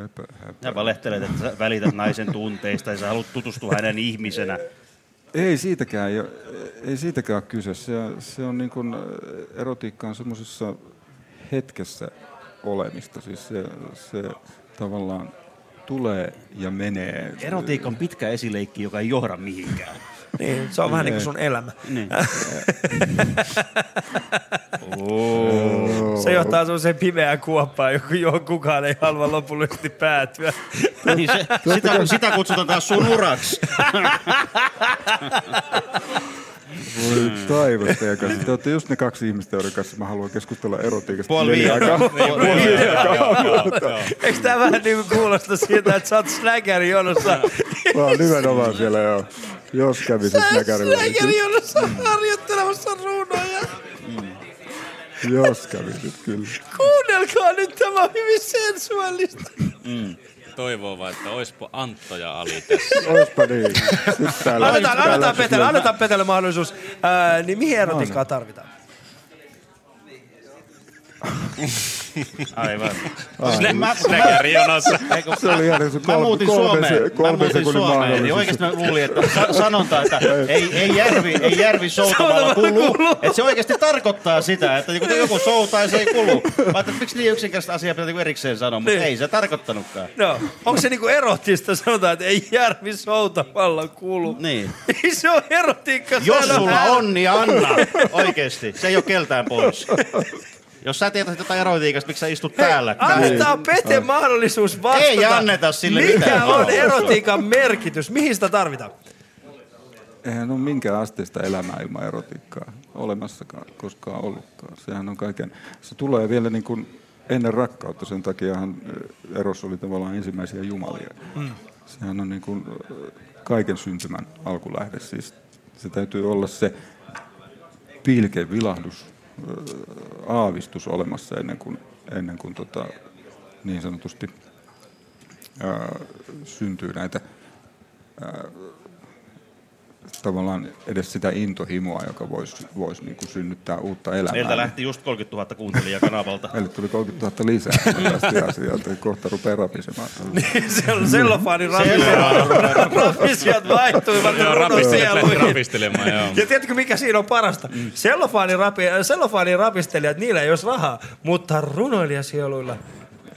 Höpö, höpö. Sä valehtelet, että sä välität naisen tunteista ja sä haluat tutustua hänen ihmisenä. Ei siitäkään, ei, ei siitäkään ole kyse. Se, se on niin kuin, erotiikka on semmoisessa hetkessä olemista. Siis se, se tavallaan tulee ja menee. Erotiikka on pitkä esileikki, joka ei johda mihinkään. Niin, se on vähän niin kuin sun elämä. Niin. *laughs* Se johtaa semmoiseen pimeään kuoppaan, johon- kukaan ei halua lopullisesti päätyä. *laughs* Niin se, sitä, sitä kutsutaan taas sun uraksi. Voi *laughs* taivas teidän kanssa. Te olette just ne kaksi ihmistä, joiden kanssa mä haluan keskustella erotiikasta. Puoli aikaa. Niin, puoli viiden. Eikö tää vähän niin kuin kuulosta siltä, että sä oot snäkäri jonossa? Mä oon nimenomaan siellä jo. Jos kävi se snäkärillä. Snäkäri jonossa harjoittelemassa runoja. Jos kävi nyt kyllä. Kuunnelkaa nyt, tämä on hyvin sensuaalista. Mm. Toivoo vaan, että oispo Antto ja Ali tässä. *laughs* Oispa niin. Annetaan, annetaan, Petelle, annetaan Petelle mahdollisuus. Ää, niin mihin erotiikkaa tarvitaan? Aivan. Mä- Snäkäri jonossa. Se oli ihan se Mä kolme- muutin kolme Suomeen. se- Mä kolme muutin sekunnin Suomeen. Niin oikeasti mä luulin, että sa- sanonta, että ei, ei järvi, ei järvi soutamalla kulu. Että se oikeasti tarkoittaa sitä, että kun joku soutaa, se ei kulu. Mä ajattelin, että miksi niin yksinkertaista asiaa pitää niinku erikseen sanoa, mutta Niin. ei se tarkoittanutkaan. No, onko se niinku erotista sanotaan, että ei järvi soutamalla kulu? Niin. Ei se on erotiikka Jos sulla on, niin anna. Oikeesti. Se ei ole keltään pois. Jos sä tiedät jotain erotiikasta, miksi sä istut täällä? Annetaan Pete mahdollisuus vastata. Ei anneta sille Mikä mitään on erotiikan merkitys? Mihin sitä tarvitaan? Eihän ole minkään asteista elämää ilman erotiikkaa olemassakaan, koskaan ollutkaan. Sehän on kaiken, se tulee vielä niin kuin ennen rakkautta, sen takiahan eh, Eros oli tavallaan ensimmäisiä jumalia. Mm. Sehän on niin kuin eh, kaiken syntymän alkulähde. Siis se täytyy olla se pilke, vilahdus, eh, aavistus olemassa ennen kuin, ennen kuin tota, niin sanotusti ää, syntyy näitä ää, tavallaan edes sitä intohimoa, joka voisi vois niinku synnyttää uutta elämää. Meiltä lähti just 30 000 kuuntelijaa kanavalta. Meille tuli 30 000 lisää tästä asiasta, kohta rupeaa rapisemaan. *laughs* Se on sellofaanin Sellofaani. rapisiat vaihtuivat rapistelemaan, joo. Ja tiedätkö mikä siinä on parasta? Mm. Sellofaanin, rapi, sellofaanin rapistelijat, niillä ei olisi rahaa, mutta runoilijasieluilla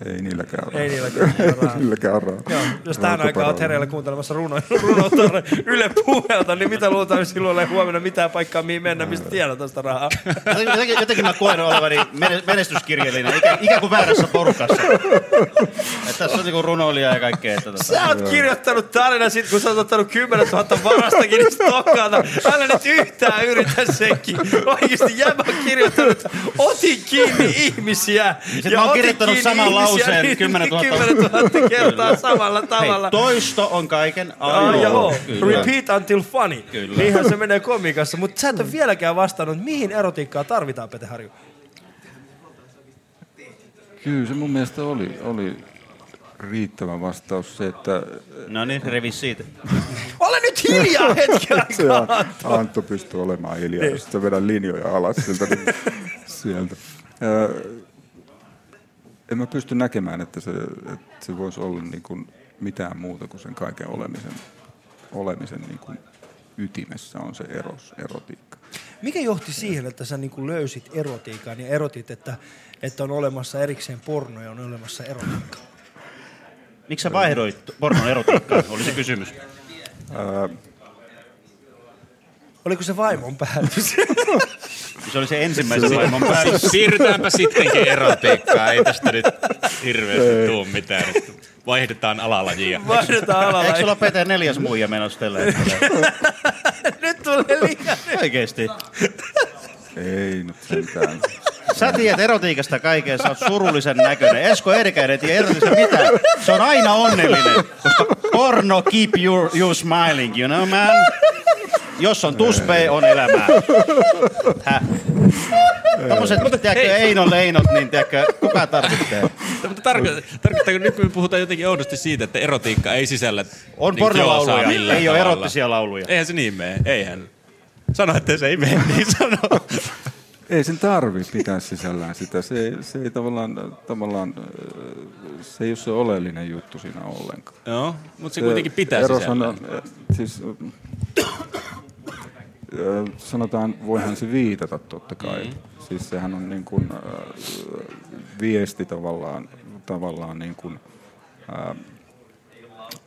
Ei niilläkään ole Ei niilläkään ole rahaa. *laughs* niilläkään on rahaa. Joo, jos tähän aikaan olet hereillä kuuntelemassa runo, *laughs* runoutta Yle Puhelta, niin mitä luultavasti sinulla ei huomenna mitään paikkaa, mihin mennä, mistä tiedät tästä rahaa. *laughs* Jotenkin, jotenkin mä koen olevani mene- menestyskirjallinen, ikä, ikään kuin väärässä porukassa. Et tässä on niinku runoilija ja kaikkea. Että tota. Sä oot kirjoittanut tarina sit, kun sä oot ottanut 10 000 varastakin niistä tokkaalta. Älä nyt yhtään yritä sekin. Oikeesti jäbä on kirjoittanut, otin kiinni ihmisiä. Sit mä oon kirjoittanut saman ihmisiä, lauseen niin 10 000. 10 000 kertaa samalla tavalla. Hei, toisto on kaiken ainoa. joo. Kyllä. Repeat until funny. Kyllä. Niinhän se menee komikassa. Mutta sä et ole vieläkään vastannut, mihin erotiikkaa tarvitaan, Pete Harju. Kyllä se mun mielestä oli, oli riittävä vastaus se, että... No niin, revi siitä. *laughs* Ole nyt hiljaa hetken *laughs* se aikaa. An- Antto pystyy olemaan hiljaa, Niin. jos sitten vedän linjoja alas siltä, niin *laughs* sieltä. Ö, en mä pysty näkemään, että se, että se voisi olla niin kuin mitään muuta kuin sen kaiken olemisen, olemisen niin kuin ytimessä on se eros, erotiikka. Mikä johti siihen, että sä niinku löysit erotiikan ja erotit, että, että on olemassa erikseen porno ja on olemassa erotiikka? Miksi sä vaihdoit pornon erotiikkaan, oli se kysymys. Ää, Oliko se vaimon päätös? *laughs* Se oli se ensimmäisen vaimon päätös. Siirrytäänpä sittenkin erotiikkaan. Ei tästä nyt hirveästi tuu mitään. Vaihdetaan alalajia. Vaihdetaan alalajia. Eikö sulla Pete neljäs muija menossa tällä hetkellä? *laughs* Nyt tulee liikaa. Oikeesti. ei nyt sentään. Sä tiedät erotiikasta kaiken, sä oot surullisen näköinen. Esko Erkäinen ei tiedä erotiikasta mitään. Se on aina onnellinen, koska porno keep you, you smiling, you know man? Jos on tuspei, on elämää. Häh? Tommoset, tiedätkö, Einon leinot, niin tiedätkö, kuka tarvitsee? Mutta tarko- tarkoittaako nyt, kun me puhutaan jotenkin oudosti siitä, että erotiikka ei sisällä On niin pornolauluja, ei ole tavalla? erottisia lauluja. Eihän se niin mene, eihän. Sano, että se ei mene, *laughs* niin sano. Ei sen tarvi pitää sisällään sitä. Se, ei- se ei tavallaan, tavallaan, äh, se ei ole se oleellinen juttu siinä ollenkaan. Joo, mutta se kuitenkin pitää eros sisällään. on, äh, siis, äh, sanotaan, voihan se viitata totta kai. Mm. Siis sehän on niin kuin, äh, viesti tavallaan, tavallaan niin kuin, äh,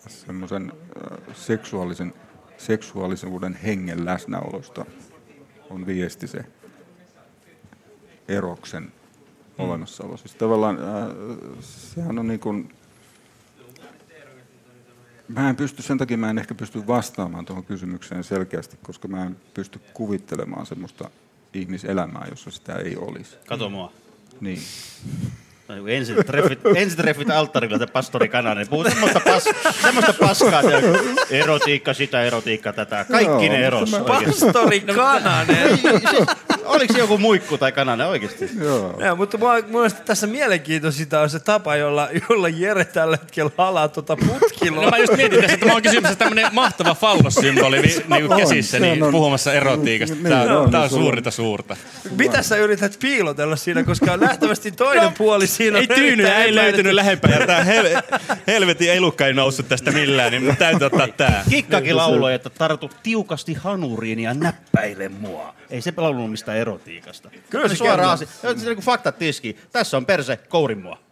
semmoisen äh, seksuaalisen, seksuaalisuuden hengen läsnäolosta on viesti se eroksen Mm. olemassaolo. Siis tavallaan äh, sehän on niin kuin, Mä en pysty, sen takia mä en ehkä pysty vastaamaan tuohon kysymykseen selkeästi, koska mä en pysty kuvittelemaan semmoista ihmiselämää, jossa sitä ei olisi. Kato mua. Niin. Ensin treffit, *laughs* ensin treffit alttarilla, te pastori Kananen. Puhuu semmoista, pas, semmoista paskaa. tiedätkö? Erotiikka, sitä erotiikka, tätä. Kaikki Joo, ne eros mä-. Pastori Kananen. Oliko se joku muikku tai kananen oikeasti? Joo. Ja, mutta mua, mun mielestä tässä mielenkiintoisinta on se tapa, jolla, jolla Jere tällä hetkellä halaa tuota putkiloa. No mä just mietin tässä, että mä oon kysymyksessä tämmönen mahtava fallossymboli ni, niinku käsissä, niin on- puhumassa erotiikasta. Tää, Niin on, on, tää on suurta suurta. Mitä sä yrität piilotella siinä, koska nähtävästi toinen puoli siinä Ei erittäin ei löytynyt lähempää. Ja tää hel, helvetin elukka ei noussut tästä millään, niin mun täytyy ottaa tää. Kikkakin lauloi, että tartu tiukasti hanuriin ja näppäile mua. Ei se laulanut mistään erotiikasta. Kyllä se suoraan asia. Se on niin kuin faktat tiski. Tässä on perse, kourin mua.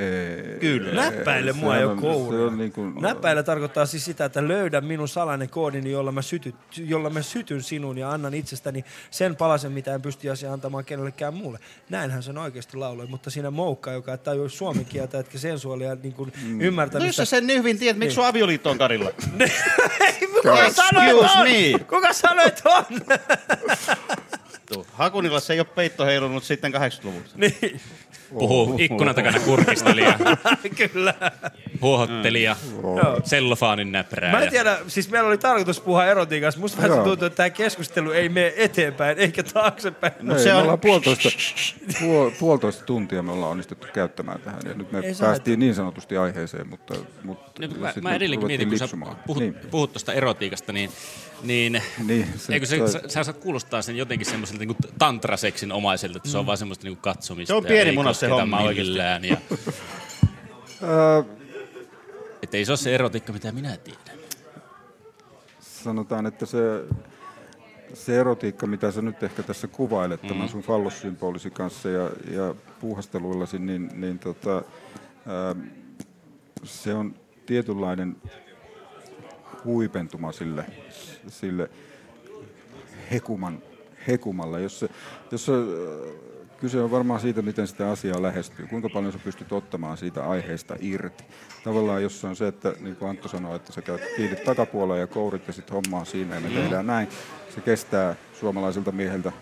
Ei, Kyllä. Näppäile mua jo on niin kuin, Näppäile tarkoittaa siis sitä, että löydä minun salainen koodini, jolla mä, sytyt, jolla mä sytyn sinun ja annan itsestäni sen palasen, mitä en pysty asia antamaan kenellekään muulle. Näinhän sen oikeasti lauloi, mutta siinä Moukka, joka tajui suomen kieltä, etkä sensuaalia niin kuin No ymmärtämistä. jos sä sen niin hyvin tiedät, miksi Niin. sun avioliitto on Karilla? *laughs* Kuka sanoi, että on? Kuka sanoi, että on? Tuu. Hakunilla se ei ole peitto heilunut sitten 80-luvulta. Niin. Puhuu ikkunan takana kurkisteli ja *laughs* Kyllä. huohotteli ja Joo. sellofaanin näprää. Mä en tiedä, siis meillä oli tarkoitus puhua erotiikasta. Musta vähän Joo. tuntuu, että tämä keskustelu ei mene eteenpäin eikä taaksepäin. No ei, me ollaan puolitoista, puol, puolitoista tuntia me ollaan onnistuttu käyttämään tähän ja nyt me Ei saa, päästiin niin sanotusti aiheeseen, mutta, mutta Nyt mä, sit mä me edelleenkin ruvettiin mietin, kun sä lipsumaan. puhut, Niin. puhut tuosta erotiikasta, niin, niin, Niin, se- eikö se, toi- sä, sä saat kuulostaa sen jotenkin semmoiselta niin tantraseksin omaiselta, että se on Mm. vaan semmoista niin katsomista. Se on ja pieni ei munas se homma millään Ja, *laughs* että ei se ole se erotiikka, mitä minä tiedän. sanotaan, että se, se erotiikka, mitä sä nyt ehkä tässä kuvailet tämän Mm. sun fallossymbolisi kanssa ja, ja puuhasteluillasi, niin, niin tota, ää, se on tietynlainen huipentuma sille, sille hekuman, hekumalle. Jos se, jos se, kyse on varmaan siitä, miten sitä asiaa lähestyy, kuinka paljon sä pystyt ottamaan siitä aiheesta irti. Tavallaan jos se on se, että niin kuin Antto sanoi, että sä käyt kiinni takapuolella ja kourit ja sitten hommaa siinä ja me Mm. tehdään näin. Se kestää suomalaisilta miehiltä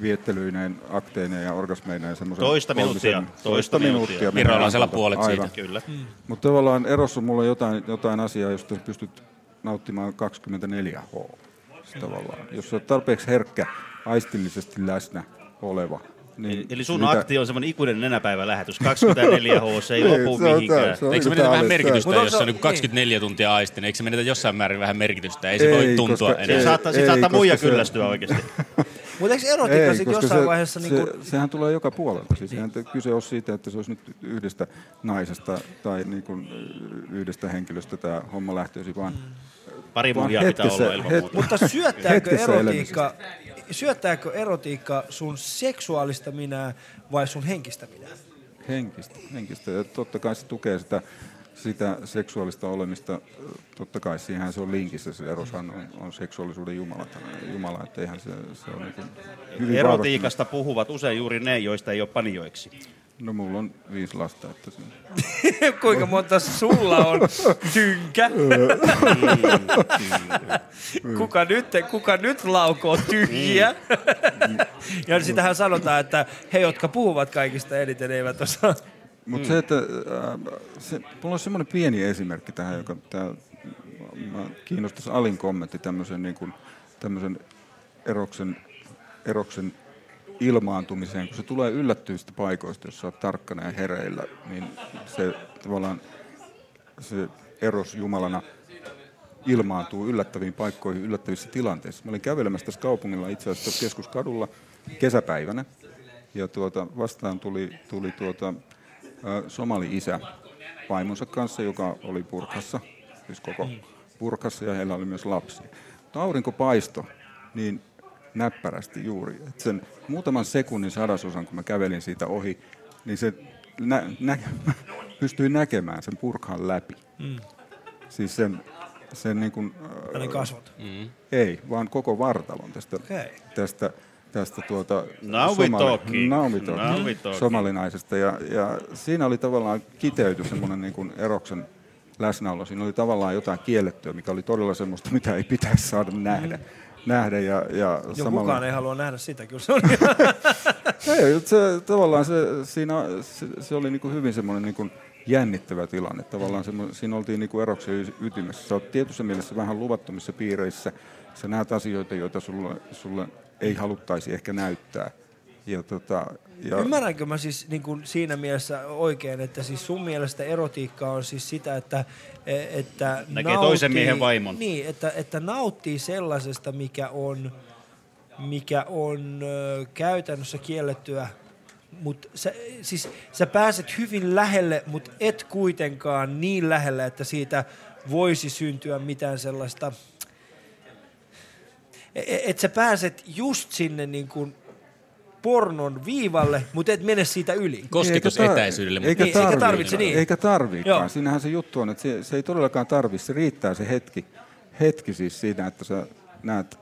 viettelyineen, akteineen ja orgasmeineen semmoisen Toista minuuttia. kolmisen- Toista minuuttia. Virolaisella ajalta. puolet siitä. Aivan. Kyllä. Mm. Mutta tavallaan erossa on mulla jotain, jotain asiaa, josta pystyt nauttimaan 24 H. Tavallaan. Jos oot tarpeeksi herkkä, aistillisesti läsnä oleva. Niin Eli sun mitä- akti on semmoinen ikuinen nenäpäivä lähetys. 24H, se ei Niin, lopu se on mihinkään. se on Eikö se niin menetä vähän merkitystä, jos se on niin 24 tuntia aistin? Eikö se menetä jossain määrin vähän merkitystä? Ei se Ei, voi tuntua koska- enää. ei, saattaa- ei, saattaa muija se- kyllästyä oikeasti. *laughs* Mutta eikö erotiikka Ei, sitten jossain se, vaiheessa... se, Niin kuin, sehän tulee joka puolelta. Siis te- kyse ole siitä, että se olisi nyt yhdestä naisesta tai niin kuin yhdestä henkilöstä tämä homma lähtöisi, vaan Pari muijaa pitää olla ilman muuta. Mutta syöttääkö erotiikka, syöttääkö erotiikka sun seksuaalista minää vai sun henkistä minää? henkistä, henkistä. Ja totta kai se tukee sitä, sitä seksuaalista olemista. Totta kai siihen se on linkissä. Se eroshan on, on seksuaalisuuden jumala, jumala että eihän se, se on niin hyvin Erotiikasta puhuvat usein juuri ne, joista ei ole panioiksi. No mulla on viisi lasta, että se... *laughs* Kuinka monta sulla on? Tynkä. *laughs* kuka, nyt, kuka nyt laukoo tyhjiä? ja sitähän sanotaan, että he, jotka puhuvat kaikista eniten, eivät osaa. Mutta se, että äh, se, mulla on semmoinen pieni esimerkki tähän, joka tää, mä kiinnostaisi Alin kommentti tämmöisen, niin kuin, tämmöisen eroksen, eroksen ilmaantumiseen, kun se tulee yllättyvistä paikoista, jos oot tarkkana ja hereillä, niin se tavallaan se eros Jumalana ilmaantuu yllättäviin paikkoihin, yllättävissä tilanteissa. Mä olin kävelemässä tässä kaupungilla itse asiassa keskuskadulla kesäpäivänä, ja tuota, vastaan tuli, tuli tuota, somali-isä vaimonsa kanssa, joka oli purkassa, siis koko purkassa, ja heillä oli myös lapsia. Mutta aurinko paisto niin näppärästi juuri, että sen muutaman sekunnin sadasosan, kun mä kävelin siitä ohi, niin se nä, nä, *laughs* pystyi näkemään sen purkan läpi. Mm. Siis sen, sen niin kuin, Hänen kasvot. Ei, vaan koko vartalon tästä, Okei. tästä, tästä tuota, Now now talking, talking. somalinaisesta. Ja, ja siinä oli tavallaan kiteyty semmoinen niin kuin eroksen läsnäolo. Siinä oli tavallaan jotain kiellettyä, mikä oli todella semmoista, mitä ei pitäisi saada nähdä. Nähdä ja, ja Jo kukaan ei halua nähdä sitä, kyllä se on. *laughs* ei, se, tavallaan se, siinä, se, se oli niin kuin hyvin semmoinen niin kuin jännittävä tilanne. Tavallaan semmo- siinä oltiin niin kuin eroksen ytimessä. Sä oot tietyssä mielessä vähän luvattomissa piireissä. Sä näet asioita, joita sulle, sulle ei haluttaisi ehkä näyttää. Ja tota, ja Ymmärränkö mä siis niin kuin siinä mielessä oikein, että siis sun mielestä erotiikka on siis sitä, että, e- että Näkee toisen miehen vaimon. Niin, että, että nauttii sellaisesta, mikä on, mikä on ö, käytännössä kiellettyä, mutta sä, siis, sä pääset hyvin lähelle, mutta et kuitenkaan niin lähelle, että siitä voisi syntyä mitään sellaista, E- että sä pääset just sinne niin kuin pornon viivalle, mutta et mene siitä yli. Kosketusetäisyydelle, Eikä, Niin, tarvi, eikä tarvitse niin. Eikä tarviikaan. Joo. Siinähän se juttu on, että se, se ei todellakaan tarvi. Se riittää se hetki, hetki siis siinä, että sä näet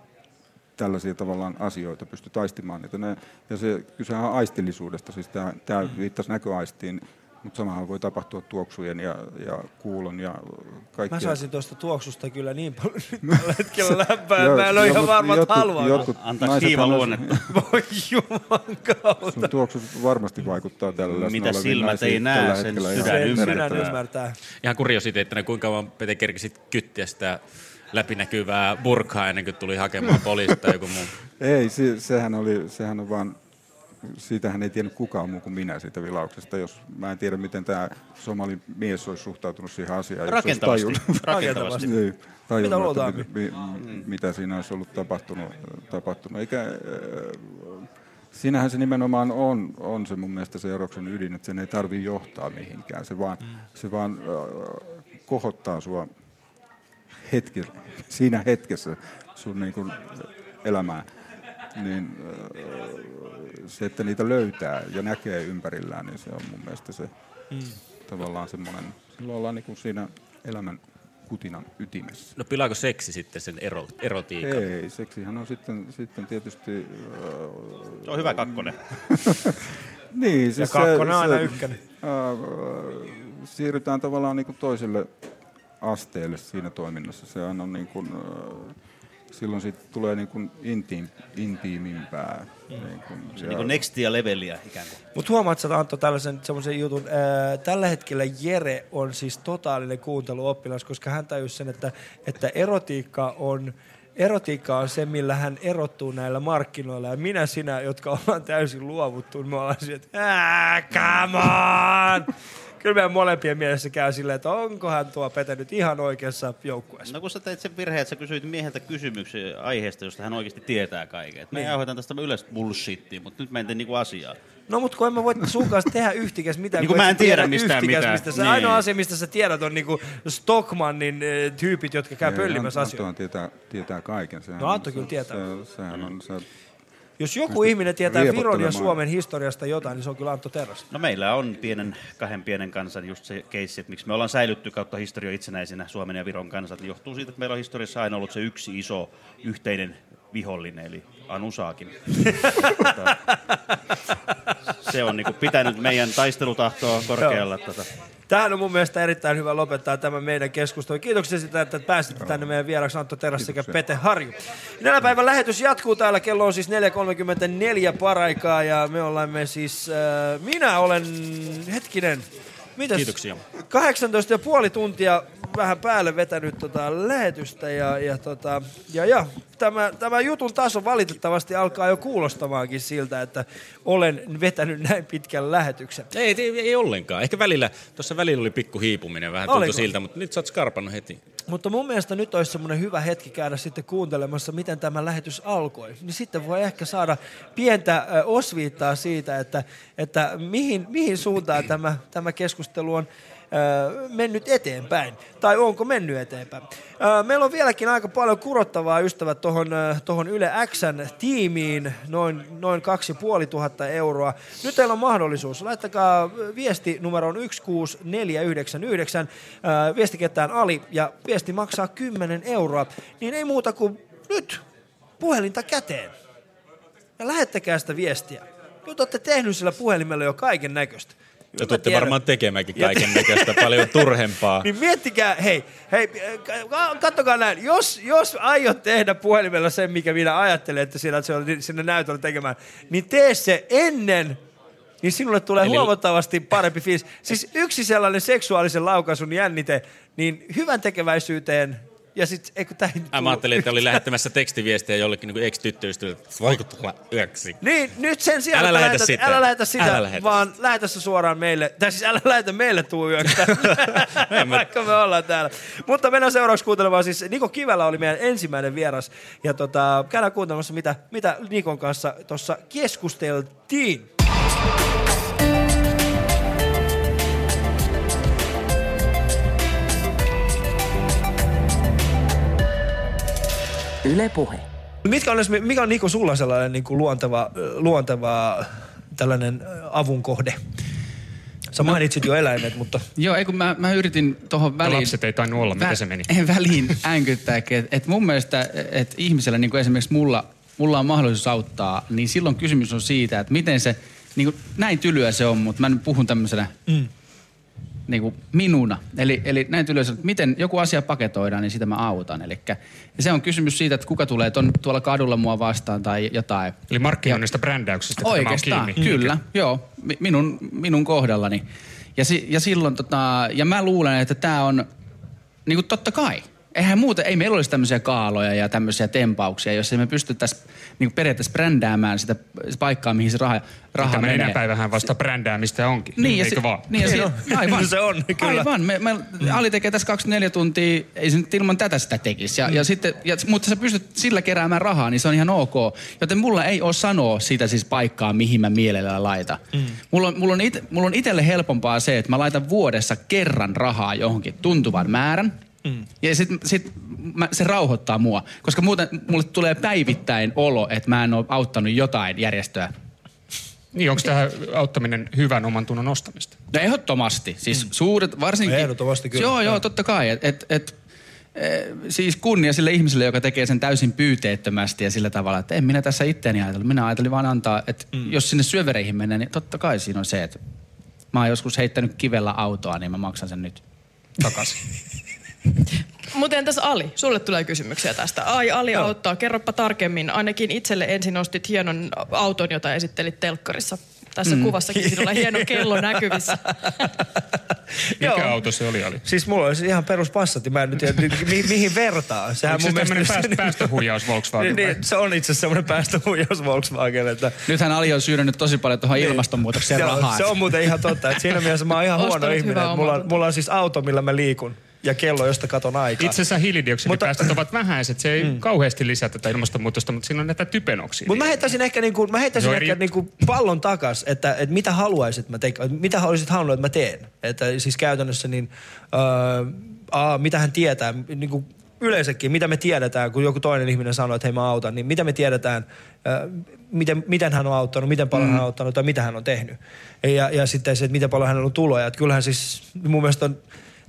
tällaisia tavallaan asioita, pystyt aistimaan niitä. Ne, ja se kysehän on aistillisuudesta, siis tämä, tämä viittasi näköaistiin, mutta samahan voi tapahtua tuoksujen ja, ja kuulon ja kaikkien. Mä saisin tuosta tuoksusta kyllä niin paljon nyt *laughs* tällä hetkellä lämpää, Joo, mä en ole ihan varma, että haluan. jotkut luonnetta? *laughs* Voi juman kautta. Sun tuoksu varmasti vaikuttaa tällä läsnä Mitä silmät ei näe, sen sydän ymmärtää. merkittävästi. ymmärtää. Ihan kuriositeettina, kuinka kauan Pete kerkisit kyttiä sitä läpinäkyvää burkaa ennen kuin tuli hakemaan *laughs* poliisista tai joku muu. Ei, se, sehän, oli, sehän on vaan, siitähän ei tiennyt kukaan muu kuin minä siitä vilauksesta. Jos, mä en tiedä, miten tämä somali mies olisi suhtautunut siihen asiaan. jos olisi Rakentavasti. tajunnut- *laughs* Rakentavasti. Niin, tajunnut, Mitä että mi, mi, mitä siinä olisi ollut tapahtunut. tapahtunut. Eikä, äh, siinähän se nimenomaan on, on se mun mielestä se eroksen ydin, että sen ei tarvitse johtaa mihinkään. Se vaan, se vaan äh, kohottaa sua hetki, siinä hetkessä sun niin kuin elämää, niin äh, se, että niitä löytää ja näkee ympärillään, niin se on mun mielestä se Mm. tavallaan semmoinen, silloin ollaan niin kuin siinä elämän kutinan ytimessä. No pilaako seksi sitten sen ero, erotiikan? Ei, seksihän on sitten, sitten tietysti... Äh, Se on hyvä kakkonen. *laughs* niin, Ja siis kakkonen se, aina se, ykkönen. Äh, siirrytään tavallaan niin kuin toiselle asteelle siinä toiminnassa. Sehän on niin kuin, äh, silloin siitä tulee niin kuin intiim, intiimimpää. Niin kuin, Se niin kuin nextia leveliä ikään kuin. Mutta huomaat sä Antto tällaisen semmoisen jutun. Ää, tällä hetkellä Jere on siis totaalinen kuunteluoppilas, koska hän tajusi sen, että, että erotiikka on Erotiikka on se, millä hän erottuu näillä markkinoilla. Ja minä, sinä, jotka ollaan täysin luovuttu, niin me ollaan että "Ää, come on! *laughs* Kyllä meidän molempien mielessä käy silleen, että onkohan tuo Pete nyt ihan oikeassa joukkueessa. No kun sä teit sen virheen, että sä kysyit mieheltä kysymyksiä aiheesta, josta hän oikeasti tietää kaiken. Et Me Niin. jauhetaan tästä yleistä bullshittia, mutta nyt mä en tee niinku asiaa. No mutta kun en mä voi sun kanssa tehdä yhtikäs mitään. Niin kun mä en tiedä sä mistään yhtikäs mitään. Mistä sä, Niin. Ainoa asia, mistä sä tiedät, on niinku Stockmannin eh, tyypit, jotka käy pöllimässä asioita. Anttohan tietää, tietää kaiken. Sehän No Antto kyllä tietää. Se, sehän on, se, Jos joku ihminen tietää Viron ja. Suomen historiasta jotain, niin se on kyllä Antto Terras. No meillä on pienen, kahden pienen kansan just se keissi, että miksi me ollaan säilytty kautta historia itsenäisinä Suomen ja Viron kansat, niin johtuu siitä, että meillä on historiassa aina ollut se yksi iso yhteinen vihollinen, eli Anusaakin. *laughs* Tota, se on niinku pitänyt meidän taistelutahtoa korkealla. Tota. Tähän on mun mielestä erittäin hyvä lopettaa tämä meidän keskustelu. Kiitoksia sitä, että pääsitte tänne meidän vieraksi Antto Teräs sekä Pete Harju. Tänä päivän lähetys jatkuu täällä. Kello on siis 4.34 paraikaa ja me olemme siis... Äh, minä olen... Hetkinen. Mitäs? Kiitoksia. 18 ja puoli tuntia vähän päälle vetänyt tota lähetystä ja, ja, tota, ja, ja tämä, tämä jutun taso valitettavasti alkaa jo kuulostamaankin siltä, että olen vetänyt näin pitkän lähetyksen. Ei, ei, ei ollenkaan. Ehkä välillä, tuossa välillä oli pikku hiipuminen, vähän tuntui siltä, mutta nyt sä oot skarpannut heti. Mutta mun mielestä nyt olisi semmoinen hyvä hetki käydä sitten kuuntelemassa, miten tämä lähetys alkoi. Niin sitten voi ehkä saada pientä osviittaa siitä, että, että mihin, mihin suuntaan tämä, tämä keskustelu on mennyt eteenpäin. Tai onko mennyt eteenpäin. Meillä on vieläkin aika paljon kurottavaa ystävät tuohon tohon Yle Xn tiimiin, noin, noin 2500 euroa. Nyt teillä on mahdollisuus. Laittakaa viesti numeroon 16499, ö, viestiketään Ali ja viesti maksaa 10 euroa. Niin ei muuta kuin nyt puhelinta käteen. Ja lähettäkää sitä viestiä. Nyt olette tehnyt sillä puhelimella jo kaiken näköistä. Ja tuutte varmaan tekemäänkin kaiken näköistä paljon turhempaa. *laughs* Niin miettikää, hei, hei, k- kattokaa näin, jos, jos aiot tehdä puhelimella sen, mikä minä ajattelen, että sinä se on sinne näytöllä tekemään, niin tee se ennen niin sinulle tulee Eli- huomattavasti parempi fiilis. Siis yksi sellainen seksuaalisen laukaisun jännite, niin hyvän tekeväisyyteen ja sitten, eikö tämä Äh, Mä ajattelin, että oli lähettämässä tekstiviestiä jollekin niin ex-tyttöystävälle, että vaikuttaa yöksi. Niin, nyt sen sijaan, Älä lähetä sitä. älä lähetä sitä, Älä lähetä. vaan lähetä se suoraan meille. Tai siis älä lähetä meille tuu yöksi, *laughs* vaikka me ollaan täällä. Mutta mennään seuraavaksi kuuntelemaan. Siis Niko Kivelä oli meidän ensimmäinen vieras. Ja tota, käydään kuuntelemassa, mitä, mitä Nikon kanssa tuossa keskusteltiin. Yle Puhe. Mitkä on, mikä on Niko sulla sellainen niin kuin luonteva, luonteva tällainen avun kohde? Sä mainitsit jo eläimet, mutta... Joo, ei kun mä, mä yritin tuohon väliin... lapset ei tainnut olla, miten se meni? *laughs* Väliin änkyttääkin, että et mun mielestä, että ihmisellä, niin kuin esimerkiksi mulla, mulla on mahdollisuus auttaa, niin silloin kysymys on siitä, että miten se, niin kuin, näin tylyä se on, mutta mä nyt puhun tämmöisenä Mm. Niin kuin minuna. Eli, eli näin se, että miten joku asia paketoidaan, niin sitä mä autan. Eli se on kysymys siitä, että kuka tulee ton, tuolla kadulla mua vastaan tai jotain. Eli markkinoinnista brändäyksestä tämä on Oikeastaan, kyllä. Joo, mi- minun, minun kohdallani. Ja, si, ja silloin tota, ja mä luulen, että tämä on, niin kuin totta kai. Eihän muuten, ei meillä olisi tämmöisiä kaaloja ja tämmöisiä tempauksia, jos ei me pystyttäisi niin periaatteessa brändäämään sitä paikkaa, mihin se raha, raha Tämä menee. nenäpäivähän vasta brändäämistä onkin, Niin, ja eikö si- vaan? Niin, ja si- aivan. se on, kyllä. Aivan. Me, me, Ali tekee tässä 24 tuntia, ei se nyt ilman tätä sitä tekisi. Ja, ja sitten, ja, mutta sä pystyt sillä keräämään rahaa, niin se on ihan ok. Joten mulla ei ole sanoa sitä siis paikkaa, mihin mä mielellään laitan. Mm. Mulla on, mulla, on ite, mulla on itselle helpompaa se, että mä laitan vuodessa kerran rahaa johonkin tuntuvan määrän. Mm. Ja sit, sit mä, se rauhoittaa mua, koska muuten mulle tulee päivittäin olo, että mä en ole auttanut jotain järjestöä Niin, onko tämä auttaminen hyvän oman tunnon nostamista? No ehdottomasti. Siis mm. suuret, varsinkin... Ehdottomasti kyllä. Joo, joo, totta kai. Et, et, et, eh, siis kunnia sille ihmiselle, joka tekee sen täysin pyyteettömästi ja sillä tavalla, että en minä tässä itteeni ajatellut. Minä ajattelin vaan antaa, että mm. jos sinne syövereihin mennään, niin totta kai siinä on se, että mä oon joskus heittänyt kivellä autoa, niin mä maksan sen nyt takaisin. *laughs* Mutta entäs Ali? Sulle tulee kysymyksiä tästä. Ai, Ali auttaa. Kerropa tarkemmin. Ainakin itselle ensin ostit hienon auton, jota esittelit telkkarissa. Tässä Mm. kuvassakin sinulla hieno kello näkyvissä. *laughs* Mikä Joo. auto se oli, Ali? Siis mulla olisi ihan perus Passat, mä en nyt tiedä, mi- mihin vertaa. Sehän Oliko se mun mielestä- tämmöinen päästö- päästöhuijaus Volkswagen Niin, niin, se on itse asiassa semmoinen päästöhuijaus Volkswagen, että Nythän Ali on syönyt tosi paljon tuohon ilmastonmuutokseen se, on, rahaa. se on muuten ihan totta. Että siinä mielessä mä oon ihan huono ihminen. Mulla, mulla on siis auto, millä mä liikun ja kello, josta katon aikaa. Itse asiassa hiilidioksidipäästöt ovat vähäiset. Se ei mm. kauheasti lisää tätä ilmastonmuutosta, mutta siinä on näitä typenoksidia. Mutta mä heittäisin ehkä, niinku, mä heittäisin on ehkä eri- niinku pallon takas, että, että mitä haluaisit mä tek, mitä olisit halunnut, että mä teen. Että siis käytännössä niin, öö, aa, mitä hän tietää, niinku yleensäkin, mitä me tiedetään, kun joku toinen ihminen sanoo, että hei mä autan, niin mitä me tiedetään, öö, miten, miten hän on auttanut, miten paljon mm. hän on auttanut tai mitä hän on tehnyt. Ja, ja sitten se, että miten paljon hänellä on tuloja. Että kyllähän siis mun mielestä on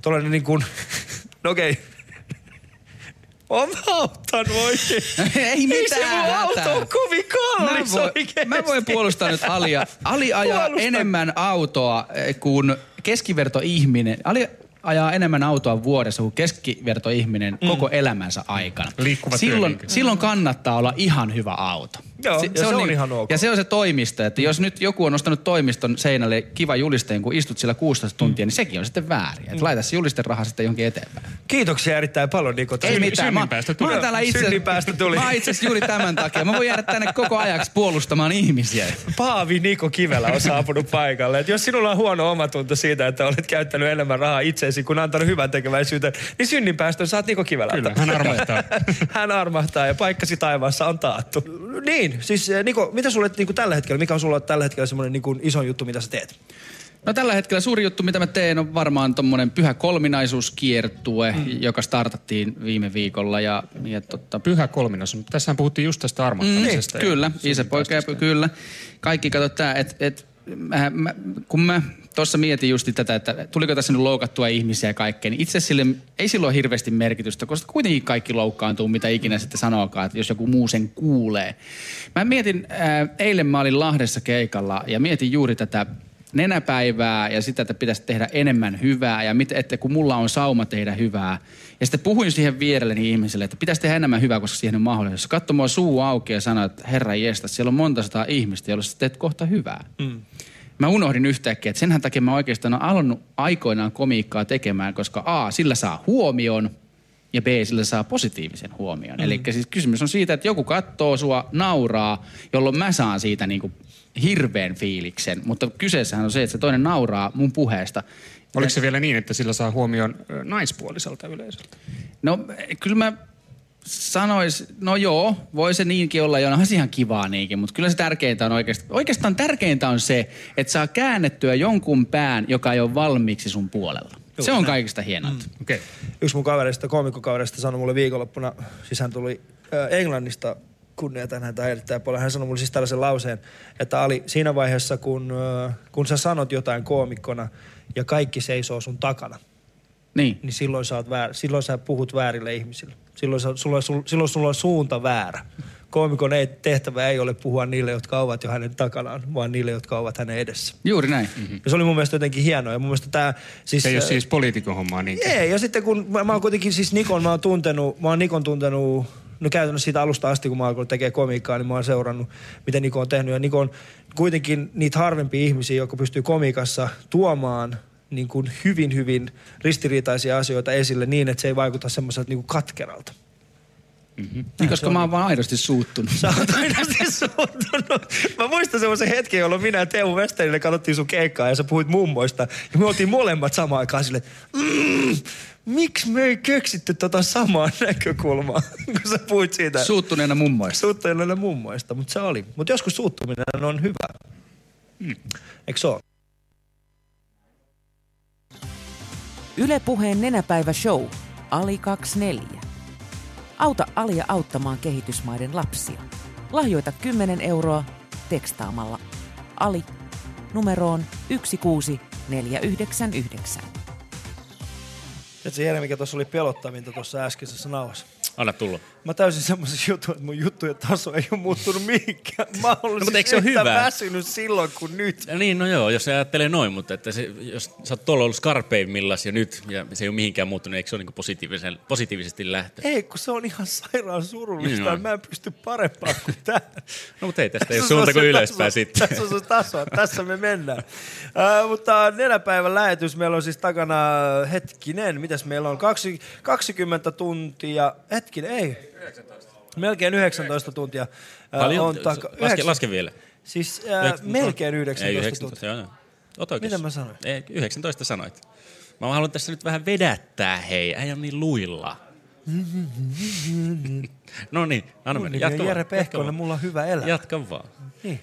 tollainen niin kuin, *laughs* no okei, *laughs* on mä auttanut oikein. Ei mitään Ei se mun auto on kovin kallis mä, voin, mä voin puolustaa nyt Alia. Ali ajaa Puolusta. enemmän autoa eh, kuin keskivertoihminen. Ali ajaa enemmän autoa vuodessa kuin keskivertoihminen mm. koko elämänsä aikana. Liikkuva silloin, työliike. silloin kannattaa olla ihan hyvä auto. Joo, ja se on ihan ok. Ja se on se toimisto, että jos nyt joku on nostanut toimiston seinälle kiva julisteen, kun istut siellä 16 tuntia, niin sekin on sitten väärin. Mm. Että laita se julisteraha sitten jonkin eteenpäin. Kiitoksia erittäin paljon Niko. Ei mitään. Mä, mä tuli. oon täällä itse, tuli. mä itse asiassa juuri tämän takia. Mä voin jäädä tänne koko ajaksi puolustamaan ihmisiä. Paavi Niko Kivelä on saapunut paikalle. Et jos sinulla on huono omatunto siitä, että olet käyttänyt enemmän rahaa itseesi kuin antanut hyvän tekeväisyyteen, niin synninpäästön saat Niko Kivelältä. Kyllä, hän armahtaa. *laughs* hän armahtaa ja paikkasi taivaassa on taattu. Niin, siis eh, Niko, mitä sulle niin tällä hetkellä, mikä on sulla tällä hetkellä semmoinen niin iso juttu, mitä sä teet? No tällä hetkellä suuri juttu, mitä mä teen, on varmaan tommonen pyhä kolminaisuuskiertue, mm. joka startattiin viime viikolla. Ja, ja totta, Pyhä kolminaisuus. Tässähän puhuttiin just tästä Mm, armahtamisesta. ja kyllä, isä poika kyllä. Kaikki kato tää, että et, mä, mä, kun mä tuossa mietin justi tätä, että tuliko tässä nyt loukattua ihmisiä ja kaikkea, niin itse sille ei sillä ole hirveästi merkitystä, koska kuitenkin kaikki loukkaantuu, mitä ikinä sitten sanookaan, että jos joku muu sen kuulee. Mä mietin, ää, eilen mä olin Lahdessa keikalla ja mietin juuri tätä nenäpäivää ja sitä, että pitäisi tehdä enemmän hyvää ja mit, että kun mulla on sauma tehdä hyvää. Ja sitten puhuin siihen vierelleni ihmiselle, että pitäisi tehdä enemmän hyvää, koska siihen on mahdollisuus. Katso mua suu auki ja sanoi, että herra jestä, siellä on monta sataa ihmistä, joilla sä teet kohta hyvää. Mm. mä unohdin yhtäkkiä, että senhän takia mä oikeastaan olen alannut aikoinaan komiikkaa tekemään, koska A, sillä saa huomion ja B, sillä saa positiivisen huomion. Mm. Eli siis kysymys on siitä, että joku katsoo sua, nauraa, jolloin mä saan siitä niinku hirveän fiiliksen. Mutta kyseessähän on se, että se toinen nauraa mun puheesta. Oliko se vielä niin, että sillä saa huomioon naispuoliselta yleisöltä? No kyllä mä sanois, no joo, voi se niinkin olla ja onhan se ihan kivaa niinkin, mutta kyllä se tärkeintä on oikeastaan, oikeastaan tärkeintä on se, että saa käännettyä jonkun pään, joka ei ole valmiiksi sun puolella. Joo, se on näin. kaikista hienointa. Mm. Okay. Yksi mun kavereista, koomikkokavereista sanoi mulle viikonloppuna, siis hän tuli äh, Englannista kunnioitan häntä erittäin paljon. Hän sanoi mulle siis tällaisen lauseen, että Ali, siinä vaiheessa kun, äh, kun sä sanot jotain koomikkona ja kaikki seisoo sun takana, niin, niin silloin, sä oot väär, silloin sä puhut väärille ihmisille. Silloin, sä, sulla, sul, silloin sulla on suunta väärä. Koomikon ei, tehtävä ei ole puhua niille, jotka ovat jo hänen takanaan, vaan niille, jotka ovat hänen edessä. Juuri näin. Mm-hmm. Ja se oli mun mielestä jotenkin hienoa. Ja mun mielestä tää, siis, Se ei ole äh, siis poliitikon hommaa niin. ei, ja sitten kun mä, mä oon kuitenkin siis Nikon, mä oon tuntenut, mä oon Nikon tuntenut, no käytännössä siitä alusta asti, kun mä alkoin tekemään komiikkaa, niin mä oon seurannut, mitä Niko on tehnyt. Ja Niko on kuitenkin niitä harvempia ihmisiä, jotka pystyy komiikassa tuomaan niin kuin hyvin, hyvin ristiriitaisia asioita esille niin, että se ei vaikuta semmoiselta niin kuin katkeralta. Mm-hmm. Niin, koska mä oon vaan aidosti suuttunut. Sä oot aidosti *laughs* suuttunut. Mä muistan semmoisen hetken, jolloin minä ja Teemu Westerille katsottiin sun keikkaa ja sä puhuit mummoista. Ja me oltiin molemmat samaan aikaan silleen, että mm, miksi me ei keksitty tota samaa *laughs* näkökulmaa, kun sä puhuit siitä. Suuttuneena mummoista. Suuttuneena mummoista, mutta se oli. Mutta joskus suuttuminen on hyvä. Mm. Eikö se ole? Yle Puheen nenäpäivä show. Ali 24. Auta Alia auttamaan kehitysmaiden lapsia. Lahjoita 10 euroa tekstaamalla Ali numeroon 16499. Tiedätkö Jere, mikä tuossa oli pelottavinta tuossa äskeisessä nauhassa? Anna tulla. Mä täysin semmoisen jutun, että mun juttujen taso ei ole muuttunut mihinkään. *laughs* Mä oon No, mutta siis eikö se ole hyvä? väsynyt silloin kuin nyt. Ja niin, no joo, jos ajattelee noin, mutta että se, jos sä oot tuolla ollut skarpeimmillas ja nyt, ja se ei ole mihinkään muuttunut, eikö se ole niin positiivisen, positiivisesti lähtö? Ei, kun se on ihan sairaan surullista. Niin on. Mä en pysty parempaan kuin tää. *laughs* No mutta ei, tästä ei ole Tässä on suunta kuin ylöspäin taso. sitten. Tässä on se taso. Tässä me mennään. Uh, mutta nenäpäivän lähetys. Meillä on siis takana, hetkinen, mitäs meillä on? Kaksi, 20 tuntia. Hetkinen, ei. Melkein 19 tuntia. Paljon? on taka- laske, yhdeksän- laske vielä. Siis ää, melkein 19 Ei, tuntia. 19, joo, joo. Ota. Mitä mä sanoin? Ei, 19 sanoit. Mä haluan tässä nyt vähän vedättää, hei. Äijä on niin luilla. *laughs* No niin, anna mennä. Mun nimi Jatka Jere Pehkonen, mulla on hyvä elämä. Jatka vaan. Niin.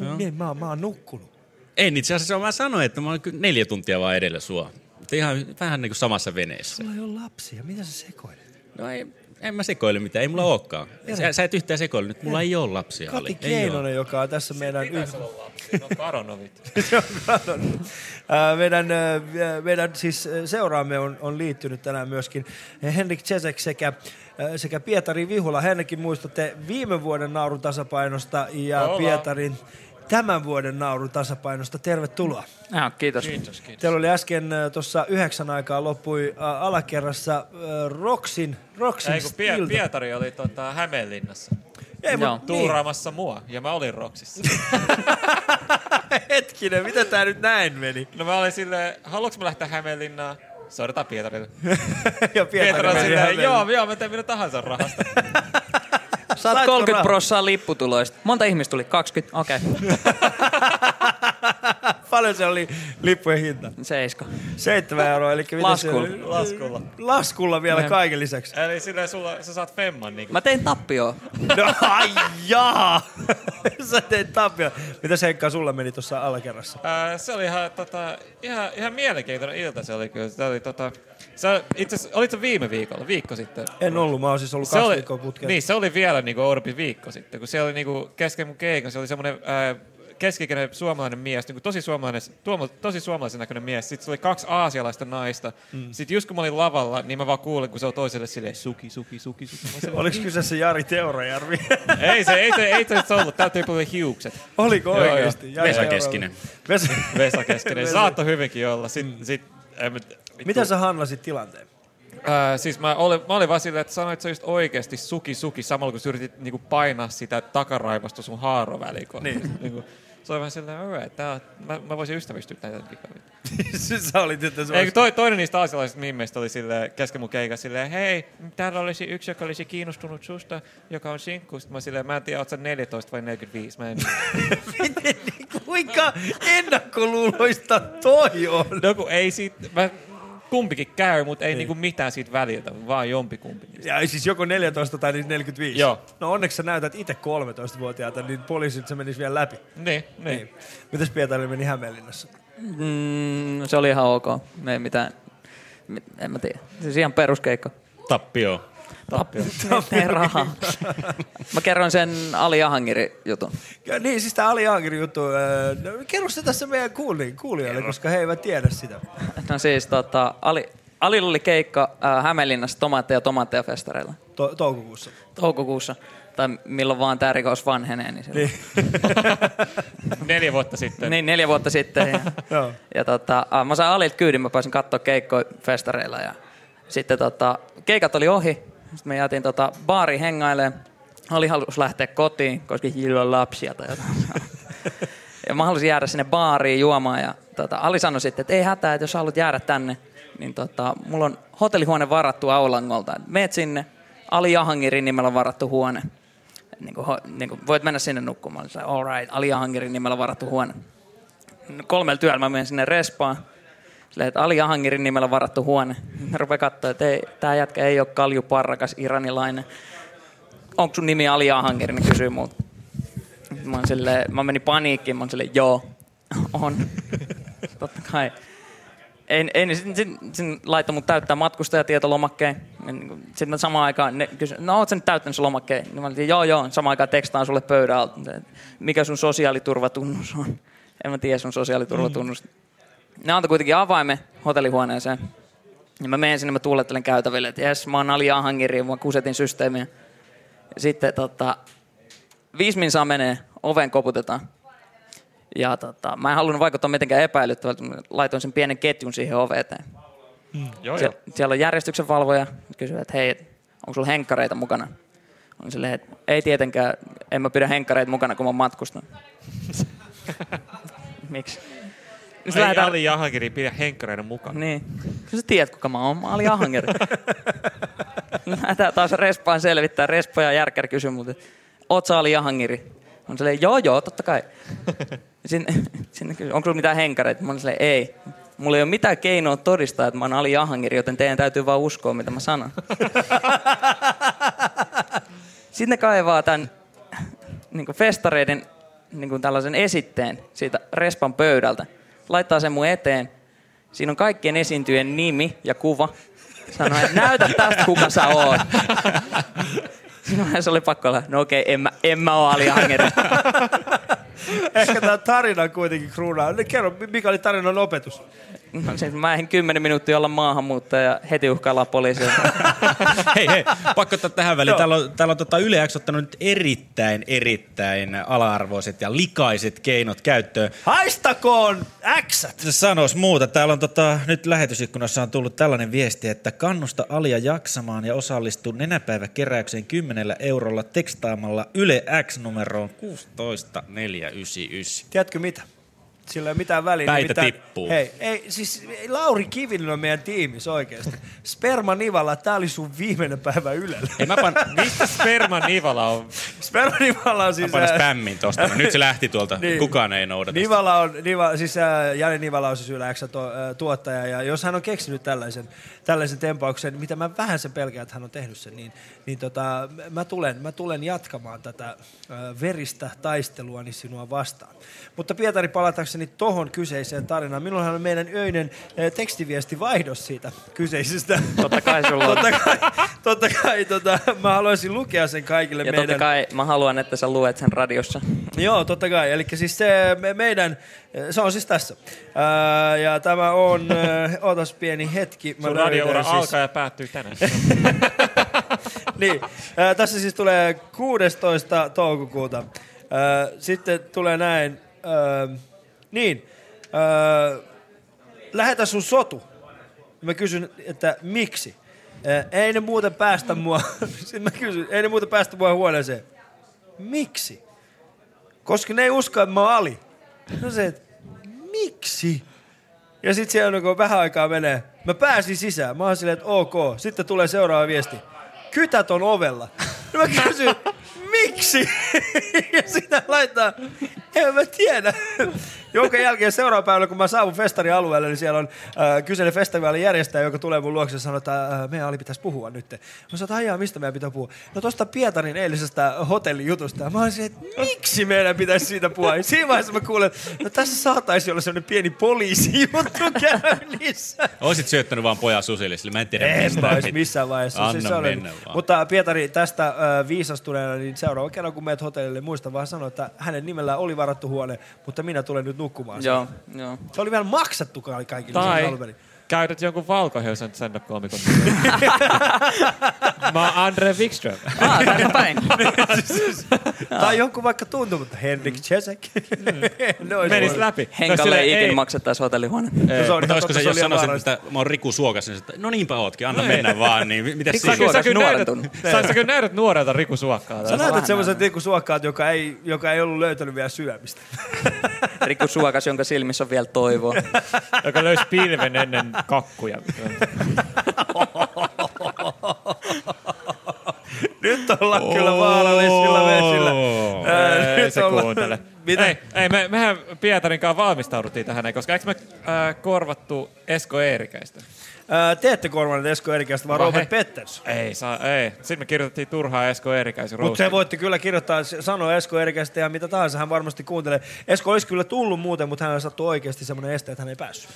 Joo. Niin, mä, oon- mä oon nukkunut. En itse asiassa, mä sanoin, että mä oon neljä tuntia vaan edellä sua. Mutta ihan vähän niin kuin samassa veneessä. Sulla ei ole lapsia. Mitä sä sekoilet? No ei, en mä sekoile mitään, ei mulla olekaan. Sä, sä et yhtään sekoile nyt, mulla ei ole lapsia. Kati Ali. Ei oo. Keinonen, joka on tässä meidän... Yh... No Karonovit. Se on Karonen. *laughs* Ää, meidän, meidän siis seuraamme on, on liittynyt tänään myöskin Henrik Czesek sekä, sekä Pietari Vihula. Henrikin muistatte viime vuoden naurun tasapainosta ja Ollaan. Pietarin tämän vuoden naurun tasapainosta. Tervetuloa. Ja, kiitos. Kiitos, kiitos. Teillä oli äsken tuossa yhdeksän aikaa loppui ää, alakerrassa ää, Roxin, Roxin Ei kun Pie- ilta. Pietari oli tota Hämeenlinnassa. Ei, mut- niin. Tuuraamassa mua ja mä olin Roksissa. *laughs* Hetkinen, mitä tää nyt näin meni? No mä olin silleen, haluatko mä lähteä Hämeenlinnaan? Soitetaan Pietarille. *laughs* ja Pietari on meni silleen, joo, joo, mä teen mitä tahansa rahasta. *laughs* Saat Saitko 30 rahaa? prossaa lipputuloista. Monta ihmistä tuli? 20? Okei. *laughs* Paljon se oli lippujen hinta? Seiska. Seitsemän euroa, eli Laskulla. Se, Laskulla. laskulla vielä Näin. kaiken lisäksi. Eli silleen sulla, sä saat femman niin Mä tein tappioa. No ai jaa! *laughs* Sä teit tapio. Mitä Heikka sulla meni tuossa alakerrassa? Ää, se oli ihan, tota, ihan, ihan mielenkiintoinen ilta se oli kyllä. Se oli, tota, sä, itse asiassa, olit sä viime viikolla, viikko sitten? En ollut, mä oon siis ollut Se kaksi oli- viikkoa putkeen. Niin, se oli vielä niinku oudompi viikko sitten, kun se oli niinku kesken mun keikan, se oli semmoinen keskikäinen suomalainen mies, niinku tosi, suomalainen, tuomo, tosi suomalaisen näköinen mies. Sitten se oli kaksi aasialaista naista. Mm. Sitten just kun mä olin lavalla, niin mä vaan kuulin, kun se on toiselle silleen suki, suki, suki, suki. *laughs* Silleen, Oliko kyseessä Jari Teurajärvi? *laughs* ei se, ei se, ei se, se ollut. Tyypillä oli hiukset. Oliko Joo, joo. oikeesti? Jari Vesa. Keskinen. Vesa, Vesa Keskinen. Saattoi hyvinkin olla. Sit, sit, en, mä- vittu. Miten sä handlasit tilanteen? Ää, siis mä olin, mä olin vaan silleen, että sanoit sä just oikeasti suki suki samalla kun sä yritit niinku painaa sitä takaraivosta sun haarovälikon. Niin. *laughs* niinku, se oli vähän silleen, alright, tää, on- mä, mä voisin ystävystyä näitä *laughs* Sä olit, että se Ei, toi, toinen niistä aasialaisista mimmeistä oli sille kesken mun keikan silleen, hei, täällä olisi yksi, joka olisi kiinnostunut susta, joka on sinkku. Sitten mä silleen, mä en tiedä, oot sä 14 vai 45. Mä en... *laughs* Kuinka ennakkoluuloista toi on? No kun ei siitä, mä, kumpikin käy, mutta ei Niin. niinku mitään siitä väliltä, vaan jompikumpi. Ja siis joko 14 tai niistä 45. Joo. No onneksi sä näytät itse 13-vuotiaalta, niin poliisit se menisi vielä läpi. Niin, niin. Mitäs Pietari meni Hämeenlinnassa? Mm, se oli ihan ok. Me ei mitään, mi- en mä tiedä. Siis ihan peruskeikka. Tappio. Tappio. Tee *laughs* rahaa. Mä kerroin sen Ali Ahangiri jutun. Ja niin, siis tää Ali Aangeri juttu. äh, No, kerro se tässä meidän kuuli- kuulijoille, koska he eivät tiedä sitä. No siis tota, Ali, Alilla oli keikka äh, Hämeenlinnassa tomaatteja tomaatteja festareilla. To- toukokuussa. Toukokuussa. Tai milloin vaan tämä rikos vanhenee. Niin, niin. *laughs* Neljä vuotta sitten. niin, neljä vuotta sitten. Ja, *laughs* Joo. ja tota, äh, mä sain Alilta kyydin, mä pääsin katsoa keikkoja festareilla. Ja sitten tota, keikat oli ohi. Sitten me jäätiin tota, baariin hengailemaan. Ali halusi lähteä kotiin, koska sillä on lapsia tai jotain. ja mä halusin jäädä sinne baariin juomaan. Ja tota, Ali sanoi sitten, että ei hätää, että jos haluat jäädä tänne, niin tota, mulla on hotellihuone varattu Aulangolta. Meet sinne, Ali Jahangirin nimellä varattu huone. Niin kuin, niin kuin, voit mennä sinne nukkumaan. Sä, all right, Ali Jahangirin nimellä varattu huone. Kolmella työllä mä menen sinne respaan. Silleen, että Ali Jahangirin nimellä varattu huone. Mä rupean katsoa, että ei, tää jätkä ei ole kaljuparrakas iranilainen. Onko sun nimi Ali Jahangir? Ne kysyy multa. Mä, silleen, mä menin paniikkiin, mä oon silleen, joo, on. *laughs* Totta kai. Ei, ei, niin sitten sit, sit laittoi mut täyttää matkustajatietolomakkeen. Sitten mä samaan aikaan ne kysyi, no oot sä nyt täyttänyt sen lomakkeen? Niin mä olin, joo joo, samaan aikaan tekstaan sulle pöydän alta. Mikä sun sosiaaliturvatunnus on? En mä tiedä sun sosiaaliturvatunnus. Ne antoi kuitenkin avaimen hotellihuoneeseen. Ja mä menen sinne, mä tuulettelen käytäville, että jes, mä oon Ali Ahangiri, mä kusetin systeemiä. Ja sitten tota, viisi minsaa menee, oven koputetaan. Ja tota, mä en halunnut vaikuttaa mitenkään epäilyttävältä, mä laitoin sen pienen ketjun siihen oveen eteen. Mm. Joo, Sie- siellä on järjestyksen valvoja, kysyy, että hei, onko sulla henkkareita mukana? On silleen, että ei tietenkään, en mä pidä henkkareita mukana, kun mä matkustan. *laughs* Miksi? Ei Sitten lähdetään- Ali Jahangiri pidä henkkareiden mukana. Niin. Kyllä sä tiedät, kuka mä oon. Mä olin Ahangeri. Lähdetään *laughs* taas Respaan selvittää. Respa ja Järkär kysyy multa, että oot sä Ali Ahangeri? On silleen, joo joo, totta kai. *laughs* Sinne, sinne kysyy, onko sulla mitään henkareita? Mä olin silleen, ei. Mulla ei ole mitään keinoa todistaa, että mä oon Ali Ahangeri, joten teidän täytyy vaan uskoa, mitä mä sanon. *laughs* Sitten ne kaivaa tämän niin festareiden niin tällaisen esitteen siitä Respan pöydältä. Laittaa sen mun eteen. Siinä on kaikkien esiintyjen nimi ja kuva. Sanoi, että näytä tästä, kuka sä oot. Siinä vaiheessa oli pakko olla, no okei, en mä, en mä oo Ali Ahangeri. Ehkä tämä tarina kuitenkin kruunaa. Kerro, mikä oli tarinan opetus? No, siis mä ehdin kymmenen minuuttia olla maahanmuuttaja ja heti uhkaillaan poliisia. *laughs* hei, hei, pakko ottaa tähän väliin. Joo. Täällä on, täällä on tota Yle X ottanut nyt erittäin, erittäin ala-arvoiset ja likaiset keinot käyttöön. Haistakoon äksät! Sanos muuta. Täällä on tota, nyt lähetysikkunassa on tullut tällainen viesti, että kannusta Alia jaksamaan ja osallistu nenäpäiväkeräykseen 10 eurolla tekstaamalla Yle X numeroon 16499. Tiedätkö mitä? Sillä ei ole mitään väliä. Päitä Nimittäin- tippuu. Hei, ei, siis Lauri Kivinen on meidän tiimissä oikeasti. Sperma Nivala, tää oli sun viimeinen päivä Ylellä. Ei mä pan... Mistä Sperma Nivala on? Sperma Nivala on siis... Mä panen ää, spämmin tosta. Nyt se lähti tuolta. *laughs* Niin. Kukaan ei noudata. Nivala on, Niva, siis ää, Jani Nivala on siis Yle X:n to, ää, tuottaja, ja jos hän on keksinyt tällaisen, tällaisen tempauksen, mitä mä vähän sen pelkään, että hän on tehnyt sen, niin, niin tota, mä, tulen, mä tulen jatkamaan tätä ää, veristä taisteluani sinua vastaan. Mutta Pietari, palatakseni tohon kyseiseen tarinaan. Minullahan on meidän öinen ää, tekstiviesti vaihdos siitä kyseisestä. Totta kai sulla on. totta kai, totta kai tota, mä haluaisin lukea sen kaikille Ja meidän... totta kai mä haluan, että sä luet sen radiossa. Joo, totta kai. Eli siis se me, meidän, se on siis tässä. Ää, ja tämä on, ää, *laughs* ootas pieni hetki. Sun löydän radioura siis- alkaa ja päättyy tänään. *laughs* niin, ää, tässä siis tulee 16. toukokuuta. Ää, sitten tulee näin. Ää, niin, ää, lähetä sun sotu. Mä kysyn, että miksi? Ei ne muuten päästä mua. *laughs* Mä kysyn, ei ne muuten päästä mua huoneeseen. Miksi? Koska ne ei usko, että mä oon Ali. No se, että miksi? Ja sitten siellä kun vähän aikaa menee, mä pääsin sisään. Mä oon silleen, että ok. Sitten tulee seuraava viesti. Kytät on ovella. *laughs* Mä kysyn, miksi? ja sitä laittaa, en mä tiedä. Jonka jälkeen seuraava päivänä, kun mä saavun festarin alueelle, niin siellä on äh, kyseinen festivaalin järjestäjä, joka tulee mun luokse ja sanoo, että äh, meidän Ali pitäisi puhua nyt. Mä sanoin, että mistä meidän pitää puhua? No tosta Pietarin eilisestä hotellijutusta. Ja Mä olisin, että miksi meidän pitäisi siitä puhua? Ja siinä vaiheessa mä kuulen, että no tässä saataisi olla sellainen pieni poliisijuttu *laughs* käynnissä. Oisit syöttänyt vaan pojan susille, sillä mä en tiedä En mistä. missään vaiheessa. Anna se oli- mennä vaan. Mutta Pietari tästä äh, viisastuneena, niin seuraava kerran kun meet hotellille, muista vaan sanoa, että hänen nimellään oli varattu huone, mutta minä tulen nyt nukkumaan. Joo, joo. Se oli vielä maksettu ka- kaikille Tai. Käytät jonkun valkohiusen stand-up-komikon. *laughs* Mä oon Andre Wikström. Ah, tänne päin. *laughs* tai jonkun vaikka tuntematta, Henrik Czesek. Ne olisi Menis voinut. läpi. Henkalle ei ikin maksettaisi hotellihuone. No Mutta olisiko se, jos oli sanoisin, että mä oon Riku Suokas, niin että no niinpä ootkin, anna No mennä vaan. Niin, mitäs Sä, siinä? sä, kyllä näytät, sä, sä kyllä näytät nuorelta Riku Suokkaa. Sä näytät semmoiset niinku suokkaat, joka ei, joka ei ollut löytänyt vielä syömistä. Riku Suokas, jonka silmissä on vielä toivoa. *laughs* Joka löysi pilven ennen kakkuja. Nyt ollaan kyllä vaarallisilla vesillä. Nyt se ollaan- kuuntele. Mitä? Ei, ei me, mehän Pietarin kanssa valmistauduttiin tähän, koska eikö me äh, korvattu Esko Eerikäistä? Ää, te ette korvanneet Esko Erikästä, vaan Vai Robert he? Petters. Ei, saa, ei. Sitten me kirjoitettiin turhaa Esko Eerikäisen Mutta roastia. voitte kyllä kirjoittaa, sanoa Esko Erikästä ja mitä tahansa, hän varmasti kuuntelee. Esko olisi kyllä tullut muuten, mutta hänellä sattui oikeasti semmoinen este, että hän ei päässyt.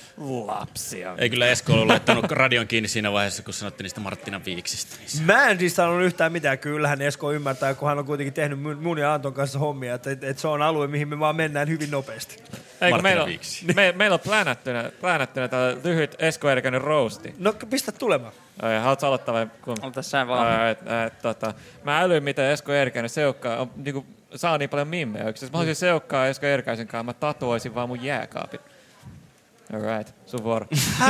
Lapsia. Ei kyllä Esko ollut laittanut radion kiinni siinä vaiheessa, kun sanottiin niistä Marttinan viiksistä. Mä en siis sanonut yhtään mitään. Kyllähän Esko ymmärtää, kun hän on kuitenkin tehnyt mun- ja Anton kanssa hommia, että, että, että se on alue, mihin me vaan mennään hyvin nopeasti. Eikö meillä, on, me, meillä on plänättynä, plänättynä tää lyhyt Esko Eerikäinen roasti. No pistä tulemaan. Ai, haluatko aloittaa vai? Kun... Aloita sä vaan. Ää, et, et, tota, mä älyin, miten Esko Eerikäinen seukkaa. On, niinku, saa niin paljon mimmejä. Jos mä haluaisin seukkaa Esko Eerikäisen kanssa, mä tatuoisin vaan mun jääkaapin. Alright, sun vuoro.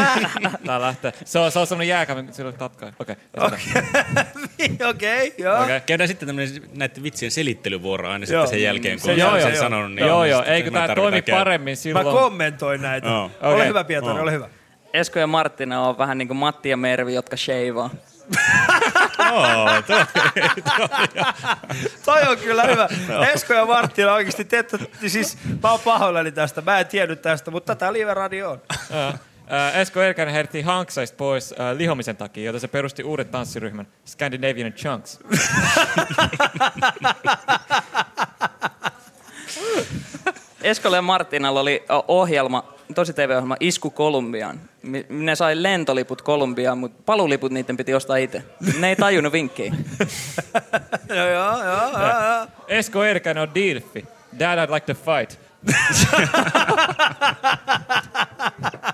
*laughs* Tää lähtee. Se on, se on semmonen sillä on tatkaa. Okei. Okay, *laughs* Okei, joo. Okay. Käydään sitten tämmöinen näiden vitsien selittelyvuoro aina sitten sen jälkeen, kun Se- joo, sen joo. sanonut. Niin Joo, joo. Eikö tää toimi käydä. paremmin Mä silloin? kommentoin näitä. Joo. Ole Okei. hyvä, Pietari, Joo. ole hyvä. Esko ja Marttina on vähän niin kuin Matti ja Mervi, jotka sheivaa. *laughs* Toi- *laughs* Toi on kyllä hyvä. Esko ja Marttina oikeasti, te ette, siis mä oon pahoillani tästä, mä en tiennyt tästä, mutta tätä Live Radio on. Esko Eerikäinen heitettiin hanksaista pois ää, lihomisen takia, jota se perusti uuden tanssiryhmän Scandinavian Chunks. *laughs* *laughs* Eskolle ja Martinalla oli ohjelma, tosi TV-ohjelma Isku Kolumbiaan. Ne sai lentoliput Kolumbiaan, mutta paluliput niiden piti ostaa itse. Ne ei tajunnut vinkkiä. *laughs* joo, joo, joo, joo, joo. Esko on Dilfi. Dad, I'd like to fight. *laughs*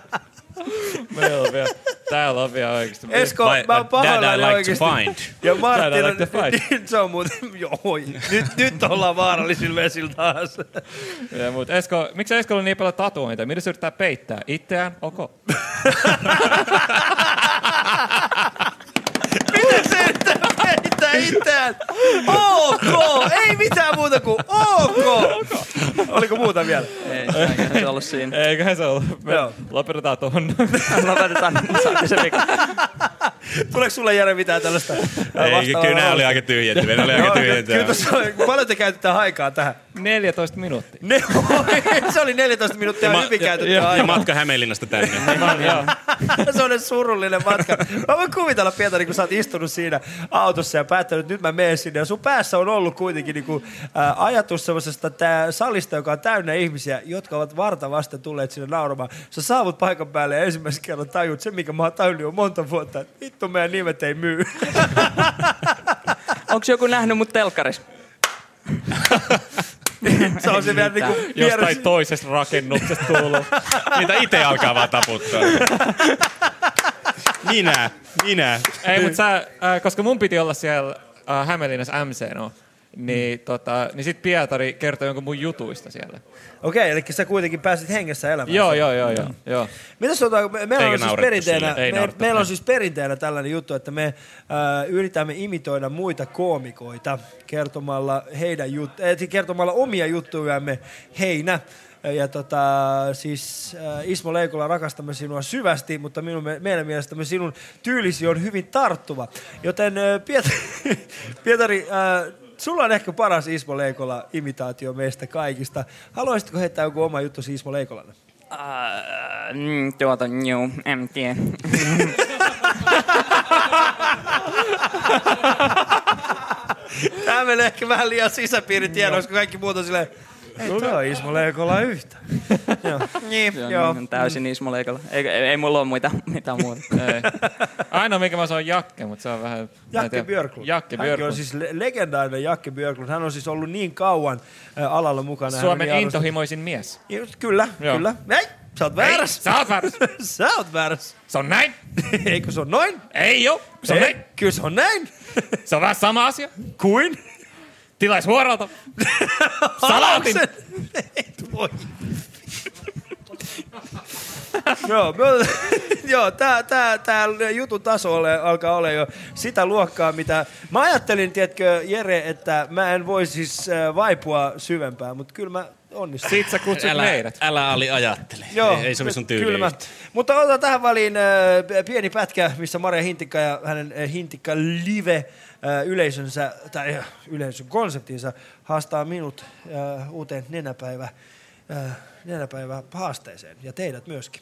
On vielä, täällä on vielä oikeasti. Esko, mä oon pahoillani oikeesti. Ja Dad, I Marttina, like to fight. *laughs* *laughs* se on muuten, *laughs* joo, nyt, nyt ollaan vaarallisilla vesillä taas. Ja, mut Esko, miksi Eskolla on niin paljon tatuointeja? Mitä se yrittää peittää? Itseään? Ok. Miten se yrittää peittää itseään? OK! Ei mitään muuta kuin OK! Oliko muuta vielä? Ei, eiköhän se ollut siinä. Eiköhän se ollut. Me Joo. lopetetaan tuohon. Lopetetaan, saatte se vika. Tuleeko sulle Jere mitään tällaista Ei, kyllä nämä oli aika tyhjentyviä. Ne oli aika kyllä tyhjentyviä. tuossa oli- paljon te käytetään aikaa tähän? 14 minuuttia. Ne, *laughs* se oli 14 minuuttia Ma- hyvin käytetty ja, ja aikaa. matka Hämeenlinnasta tänne. *laughs* se on surullinen matka. Mä voin kuvitella, Pietari, kun sä oot istunut siinä autossa ja päättänyt, että nyt mä menen sinne. Ja sun päässä on ollut kuitenkin niinku, ää, ajatus semmoisesta tää salista, joka on täynnä ihmisiä, jotka ovat varta vasten tulleet sinne nauramaan. Sä saavut paikan päälle ja ensimmäisen kerran tajut se, mikä mä oon tajunnut jo monta vuotta. että Vittu, meidän nimet ei myy. *laughs* Onko joku nähnyt mut telkkarissa? *laughs* se on se vielä niinku Jostain toisesta rakennuksesta tullut. Niitä itse alkaa vaan taputtaa. *laughs* Minä, minä. Ei, mutta sä, äh, koska mun piti olla siellä äh, Hämeenlinnassa MC, no. niin, tota, niin sit Pietari kertoi jonkun mun jutuista siellä. Okei, eli sä kuitenkin pääsit hengessä elämään. Joo, joo, joo, joo. joo. Mitäs tota, me, meillä, Eikä on siis perinteenä, me, meillä on siis perinteenä tällainen juttu, että me äh, yritämme imitoida muita koomikoita kertomalla, heidän jut, äh, kertomalla omia juttujamme heinä. Ja tota, siis äh, Ismo Leikola rakastamme sinua syvästi, mutta minun, me- meidän mielestämme sinun tyylisi on hyvin tarttuva. Joten äh, Pietari, *laughs* Pietari äh, sulla on ehkä paras Ismo Leikola imitaatio meistä kaikista. Haluaisitko heittää joku oma juttu Ismo Leikolalle? Mm, tuota, juu, en tiedä. *laughs* Tämä menee ehkä vähän liian sisäpiiritiedoiksi, kun kaikki muut on silleen, toi on Ismo Leikola yhtä. *laughs* joo. Niin, joo. ihan täysin Ismo Leikola. Ei, ei, ei mulla ole muita, mitään muuta. *laughs* Ei. Ainoa mikä mä saan on Jakke, mutta se on vähän... Jakke. Björklund. Jakke Björklund. on siis le- legendaarinen Jakke Björklund. Hän on siis ollut niin kauan ä, alalla mukana. Hän Suomen niin intohimoisin mies. Just, Kyllä, Joo. kyllä. Ei, sä oot väärässä. Ei, sä oot väärässä. sä oot väärässä. Se on näin. *laughs* Eikö se on noin? Ei oo. Se on Ei, näin. Kyllä se on näin. Se on vähän sama asia. Kuin? Tilais huoralta. *laughs* Salaatin. Et voi. joo, me *laughs* joo tää, tää, tää jutun taso ole, alkaa olla jo sitä luokkaa, mitä... Mä ajattelin, tiedätkö, Jere, että mä en voi siis äh, vaipua syvempään, mutta kyllä mä onnistun. Sit sä kutsut älä, meidät. Älä Ali ajattele. Joo, ei, ei sovi sun tyyliin. Kyllä mä. yhtään. Mutta otetaan tähän väliin äh, pieni pätkä, missä Maria Hintikka ja hänen äh, Hintikka Live äh, yleisönsä, tai äh, yleisön konseptinsa haastaa minut äh, uuteen nenäpäivä, äh, nenäpäivä haasteeseen ja teidät myöskin.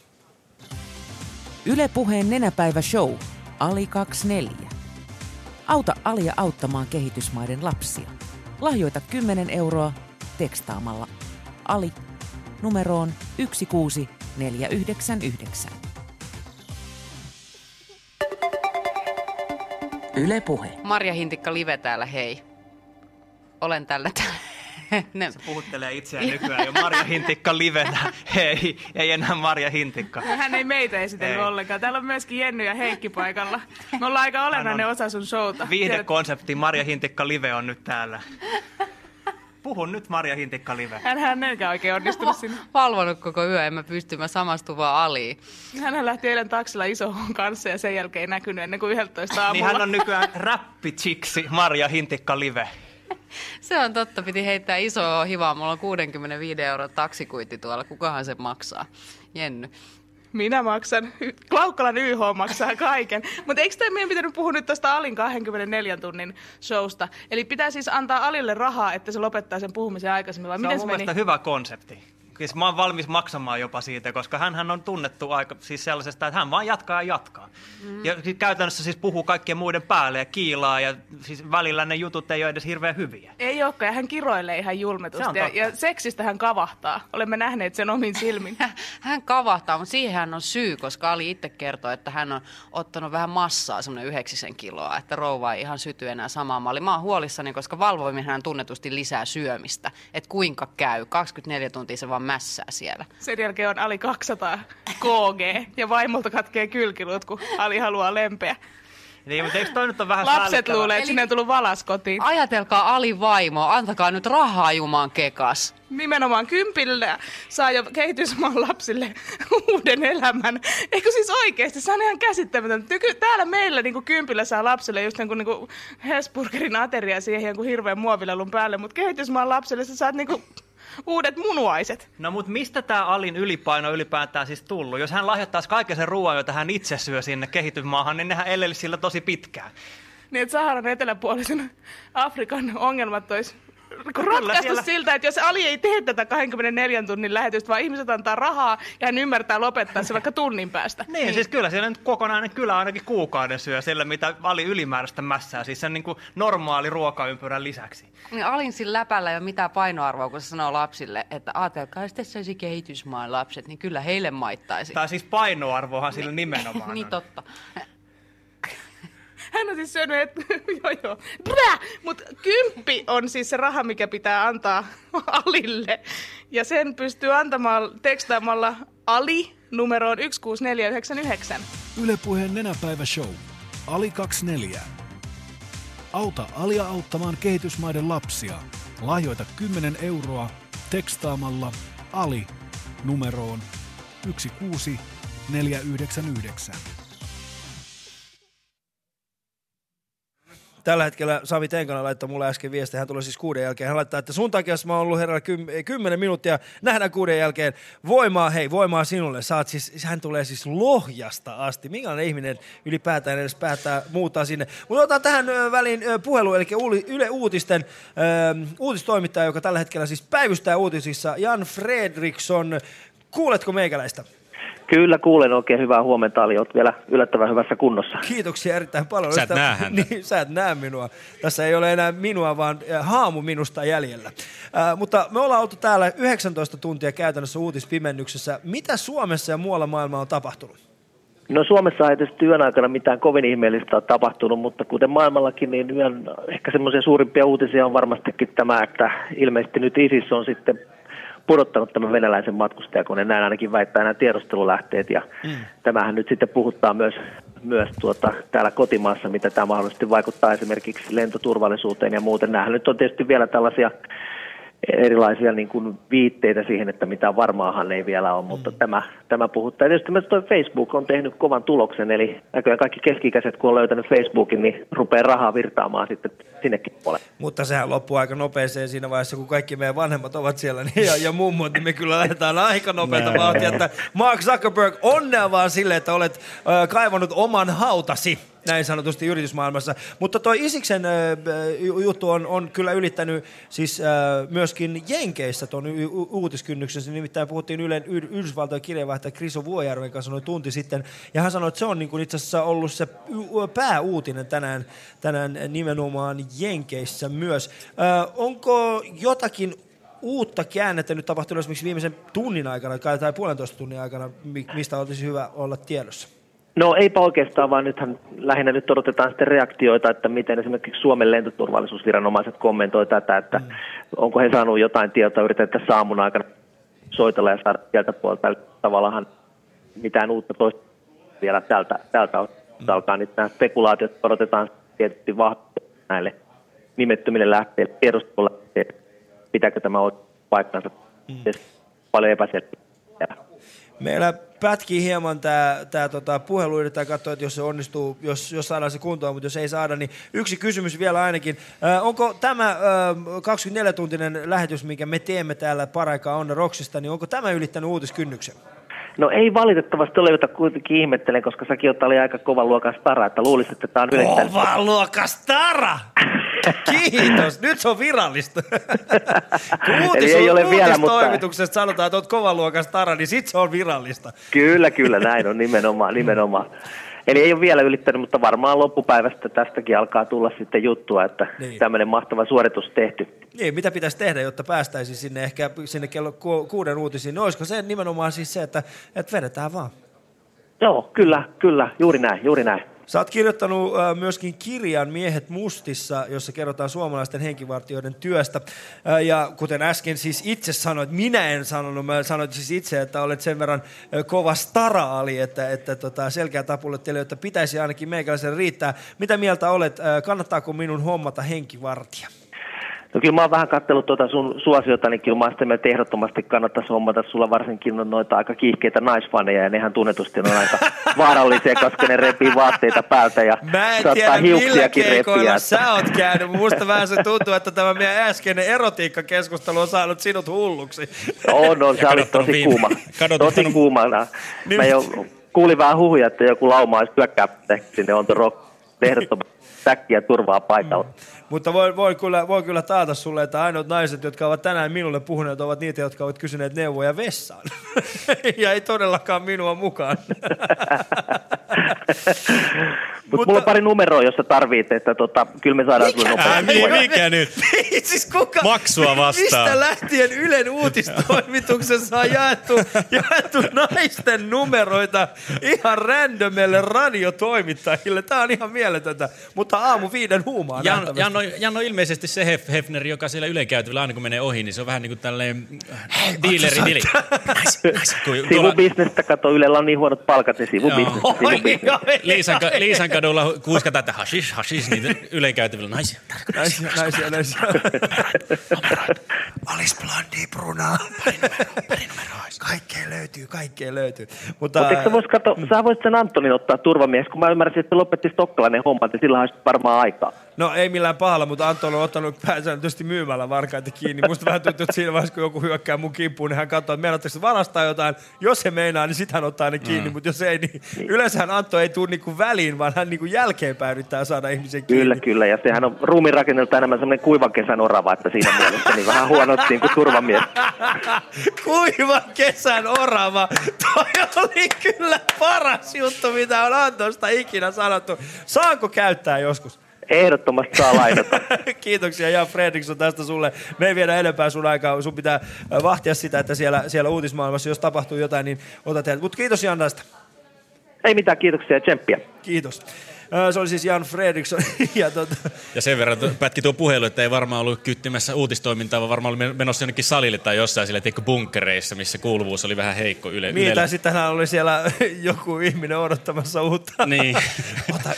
Yle Puheen nenäpäivä show. Ali 24. Auta Alia auttamaan kehitysmaiden lapsia. Lahjoita 10 euroa tekstaamalla Ali numeroon 16499. Yle Puhe. Marja Hintikka Live täällä, hei. Olen tällä täällä. *laughs* Ne. Se puhuttelee itseään nykyään jo. Marja Hintikka livenä. Hei, ei enää Marja Hintikka. Hän ei meitä esitellyt Ei. ollenkaan. Täällä on myöskin Jenny ja Heikki paikalla. Me ollaan aika olennainen osa sun showta. Tiedät- Viihdekonsepti Marja Hintikka live on nyt täällä. Puhun nyt Marja Hintikka live. Hän hän eikä oikein onnistunut *laughs* sinne. Valvonut koko yö, en mä pysty, mä samastun vaan aliin. Hän lähti eilen taksilla isohon kanssa ja sen jälkeen ei näkynyt ennen kuin 11 aamulla. Niin hän on nykyään räppitsiksi Marja Hintikka live. *laughs* Se on totta, piti heittää iso hivaa. Mulla on 65 euron taksikuitti tuolla. Kukahan se maksaa? Jenny. Minä maksan. Klaukkalan YH maksaa kaiken. Mutta eikö tämä meidän pitänyt puhua nyt tästä Alin 24 tunnin showsta? Eli pitää siis antaa Alille rahaa, että se lopettaa sen puhumisen aikaisemmin. Vai Se on miten mun se meni? hyvä konsepti. Siis mä oon valmis maksamaan jopa siitä, koska hän on tunnettu aika siis sellaisesta, että hän vaan jatkaa ja jatkaa. Mm. Ja siis käytännössä siis puhuu kaikkien muiden päälle ja kiilaa ja siis välillä ne jutut ei ole edes hirveän hyviä. Ei olekaan, ja hän kiroilee ihan Se julmetusti. on Ja, ja seksistä hän kavahtaa. Olemme nähneet sen omin silmin. *laughs* Hän kavahtaa, mutta siihen hän on syy, koska Ali itse kertoi, että hän on ottanut vähän massaa, semmoinen yhdeksisen kiloa, että rouva ei ihan syty enää samaan malliin. Mä oon huolissani, koska valvoiminen hän tunnetusti lisää syömistä. Että kuinka käy, 24 tuntia se vaan mässää siellä. Sen jälkeen on Ali 200 KG ja vaimolta katkee kylkiluut, kun Ali haluaa lempeä. Niin, mutta eikö toi nyt ole vähän Lapset luulee, että sinne on tullut valas kotiin. Ajatelkaa Ali vaimo, antakaa nyt rahaa jumaan kekas. Nimenomaan kympillä saa jo kehitysmaan lapsille *laughs* uuden elämän. Eikö siis oikeasti? Se on ihan käsittämätöntä. Nyky, täällä meillä niin kympillä saa lapsille just niin kuin, niin kuin Hesburgerin ateria siihen jonkun hirveän muovilelun päälle, mutta kehitysmaan lapsille sä saat niin kuin uudet munuaiset. No mutta mistä tämä Alin ylipaino ylipäätään siis tullut? Jos hän lahjoittaisi kaiken sen ruoan, jota hän itse syö sinne kehitysmaahan, niin nehän eleli sillä tosi pitkään. Niin, että Saharan eteläpuolisen Afrikan ongelmat olisi ratkaistu siellä- siltä, että jos Ali ei tee tätä 24 tunnin lähetystä, vaan ihmiset antaa rahaa ja hän ymmärtää lopettaa se vaikka tunnin päästä. Niin, siis kyllä siellä nyt kokonainen kylä ainakin kuukauden syö sillä, mitä Ali ylimääräistä mässää, siis sen niin kuin normaali ruokaympyrän lisäksi. Niin Alin sillä läpällä ei ole mitään painoarvoa, kun se sanoo lapsille, että ajatelkaa, jos tässä olisi kehitysmaan lapset, niin kyllä heille maittaisi. Tai siis painoarvohan sillä nimenomaan *laughs* niin on. totta. Hän on siis syönyt, että *laughs* joo joo, Brä! Mut kymppi on siis se raha, mikä pitää antaa *laughs* Alille. Ja sen pystyy antamaan tekstaamalla Ali numeroon 16499. Yle Puheen nenäpäivä show. Ali 24. Auta Alia auttamaan kehitysmaiden lapsia. Lahjoita 10 euroa tekstaamalla ALI numeroon 16499. Tällä hetkellä Sami Tenkana laittoi mulle äsken viestiä, hän tulee siis kuuden jälkeen. Hän laittaa, että sun takia mä oon ollut herralla kym- kymmenen minuuttia, nähdään kuuden jälkeen. Voimaa, hei, voimaa sinulle. Saat siis, hän tulee siis Lohjasta asti. Minkälainen ihminen ylipäätään edes päättää muuttaa sinne. Mutta otetaan tähän väliin puhelu, eli Yle Uutisten uutistoimittaja, joka tällä hetkellä siis päivystää uutisissa, Jan Fredriksson. Kuuletko meikäläistä? Kyllä kuulen oikein hyvää huomenta, Ali. Olet vielä yllättävän hyvässä kunnossa. Kiitoksia erittäin paljon. Sä et Sitä- näe häntä. *laughs* Niin, sä et näe minua. Tässä ei ole enää minua, vaan äh, haamu minusta jäljellä. Äh, mutta me ollaan oltu täällä 19 tuntia käytännössä uutispimennyksessä. Mitä Suomessa ja muualla maailmalla on tapahtunut? No Suomessa ei tietysti yön aikana mitään kovin ihmeellistä ole tapahtunut, mutta kuten maailmallakin, niin yön ehkä semmoisia suurimpia uutisia on varmastikin tämä, että ilmeisesti nyt ISIS on sitten pudottanut tämän venäläisen matkustajakoneen, näin ainakin väittää nämä tiedustelulähteet, ja tämähän nyt sitten puhuttaa myös, myös tuota, täällä kotimaassa, mitä tämä mahdollisesti vaikuttaa esimerkiksi lentoturvallisuuteen ja muuten. Nämähän nyt on tietysti vielä tällaisia erilaisia niin kuin viitteitä siihen, että mitä varmaahan ei vielä ole, mutta tämä, tämä puhuttaa. Ja tietysti myös toi Facebook on tehnyt kovan tuloksen, eli näköjään kaikki keskikäiset, kun on löytänyt Facebookin, niin rupeaa rahaa virtaamaan sitten sinnekin puolelle. Mutta sehän loppuu aika nopeeseen siinä vaiheessa, kun kaikki meidän vanhemmat ovat siellä niin, ja, ja mummot, niin me kyllä lähdetään aika nopeita vauhtia. Että Mark Zuckerberg, onnea vaan sille, että olet äh, kaivannut oman hautasi näin sanotusti yritysmaailmassa. Mutta toi Isiksen ju- juttu on, on kyllä ylittänyt siis myöskin Jenkeissä tuon uutiskynnyksen. Nimittäin puhuttiin Ylen Yhdysvaltojen kirjeenvaihtaja Kriso Vuojärven kanssa noin tunti sitten. Ja hän sanoi, että se on niin kuin itse asiassa ollut se pääuutinen tänään, tänään nimenomaan Jenkeissä myös. Onko jotakin uutta käännettä nyt tapahtunut esimerkiksi viimeisen tunnin aikana tai puolentoista tunnin aikana, mi- mistä olisi hyvä olla tiedossa? No eipä oikeastaan, vaan nythän lähinnä nyt odotetaan sitten reaktioita, että miten esimerkiksi Suomen lentoturvallisuusviranomaiset kommentoi tätä, että mm. onko he saanut jotain tietoa, yritetään saamun aikana soitella ja saada sieltä puolta. Eli Tavallaan mitään uutta toista vielä tältä, tältä mm. alkaa nyt nämä spekulaatiot odotetaan tietysti vahvistaa näille nimettömille lähteille, tiedustelulähteille, pitääkö tämä paikkansa. Mm. Paljon epäselvyyttä. Meillä pätkii hieman tämä tää, tota, puhelu, yritetään katsoa, että jos se onnistuu, jos, jos saadaan se kuntoon, mutta jos ei saada, niin yksi kysymys vielä ainakin. Ö, onko tämä ö, 24-tuntinen lähetys, minkä me teemme täällä paraikaa on Roksista, niin onko tämä ylittänyt uutiskynnyksen? No ei valitettavasti ole, jota kuitenkin ihmettelen, koska säkin oli aika kovan luokan stara, että luulisit, että tämä on ylittänyt. Kova luokas Tara! *laughs* Kiitos, nyt se on virallista. Kun Eli ei ole vielä, mutta- sanotaan, että oot kovan luokas Tara, niin sit se on virallista. Kyllä, kyllä, näin on nimenomaan, nimenomaan. Eli ei ole vielä ylittänyt, mutta varmaan loppupäivästä tästäkin alkaa tulla sitten juttua, että Niin. niin. tämmöinen mahtava suoritus tehty. Niin, mitä pitäisi tehdä, jotta päästäisiin sinne ehkä sinne kello ku- kuuden uutisiin? No olisiko se nimenomaan siis se, että, että vedetään vaan? Joo, kyllä, kyllä, juuri näin, juuri näin. Sä oot kirjoittanut myöskin kirjan Miehet mustissa, jossa kerrotaan suomalaisten henkivartijoiden työstä. Ja kuten äsken siis itse sanoit, minä en sanonut, mä sanoin siis itse, että olet sen verran kova stara-ali, että, että tota, selkeä tapulle teille, että pitäisi ainakin meikäläisen riittää. Mitä mieltä olet, kannattaako minun hommata henkivartija? No kyllä mä oon vähän katsellut tuota sun suosiota, niin kyllä mä sitä mieltä, ehdottomasti kannattaisi hommata. Sulla varsinkin on noita aika kiihkeitä naisfaneja ja nehän tunnetusti on aika *laughs* vaarallisia, koska ne repii vaatteita päältä ja Mä en saattaa tiedä, millä hiuksiakin keikoilla sä oot käynyt. Musta vähän se tuntuu, että tämä meidän äskeinen erotiikkakeskustelu on saanut sinut hulluksi. On, on, se oli tosi kuuma. Tosi kuumana. Niin. Mä jo kuulin vähän huhuja, että joku lauma olisi hyökkää sinne on rock. Ehdottomasti *laughs* säkkiä turvaa paikalla. Mutta voi, voi, kyllä, voi kyllä taata sulle, että ainoat naiset, jotka ovat tänään minulle puhuneet, ovat niitä, jotka ovat kysyneet neuvoja vessaan. *laughs* ja ei todellakaan minua mukaan. *laughs* Mutta mulla on pari numeroa, jos sä tarvit, että tota, kyllä me saadaan sulle nopeasti. nyt? *laughs* siis kuka, Maksua vastaan. Mistä lähtien Ylen uutistoimituksessa on jaettu, jaettu naisten numeroita ihan randomille radiotoimittajille? Tämä on ihan mieletöntä, mutta aamu viiden huumaa Jan, nähtävästi. Jan, on, Jan on ilmeisesti se Hef, Hefner, joka siellä Yle käytävillä aina kun menee ohi, niin se on vähän niin kuin tälleen äh, dealeri. Dili. Tuolla- Sivubisnestä, kato, Ylellä on niin huonot palkat, niin sivubisnestä, Joo. sivubisnestä. Liisan, Liisan kadulla kuiskataan, että hashish, hashish, niitä yleikäytävillä naisia. Naisia, naisia, naisia. Alis Blondi, Bruna. Kaikkea löytyy, kaikkea löytyy. Mutta, eikö sä vois katsoa, sä voisit sen Antonin ottaa turvamies, kun mä ymmärsin, että lopetti Stokkalainen homma, että sillä olisi varmaan aikaa. No ei millään pahalla, mutta Anton on ottanut pääsääntöisesti myymällä varkaita kiinni. Musta vähän tuntuu, että siinä vaiheessa, kun joku hyökkää mun kimppuun, niin hän katsoo, että meinatteko varastaa jotain. Jos he meinaa, niin sit hän ottaa ne kiinni, Mm. mutta jos ei, niin yleensähän Antto ei tule niinku väliin, vaan hän niinku jälkeenpäin yrittää saada ihmisen kiinni. Kyllä, kyllä. Ja sehän on ruumiin rakennelta enemmän semmoinen kuivan kesän orava, että siinä mielessä niin vähän huonot niin kuin turvamies. *laughs* Kuiva kesän orava. Toi oli kyllä paras juttu, mitä on Antosta ikinä sanottu. Saanko käyttää joskus? Ehdottomasti saa lainata. *laughs* Kiitoksia Jan Fredriksson tästä sulle. Me ei viedä enempää sun aikaa. Sun pitää äh, vahtia sitä, että siellä, siellä uutismaailmassa, jos tapahtuu jotain, niin otat heidät. Mutta kiitos Jan tästä. Ei mitään, kiitoksia ja tsemppiä. Kiitos. Se oli siis Jan Fredriksson. *laughs* ja tota, Ja sen verran pätki tuo puhelu, että ei varmaan ollut kyttimässä uutistoimintaa, vaan varmaan oli menossa jonnekin salille tai jossain sillä tiedätkö, bunkkereissa, missä kuuluvuus oli vähän heikko yle. niin, tai sitten hän oli siellä *laughs* joku ihminen odottamassa uutta. Niin. *laughs* Ota,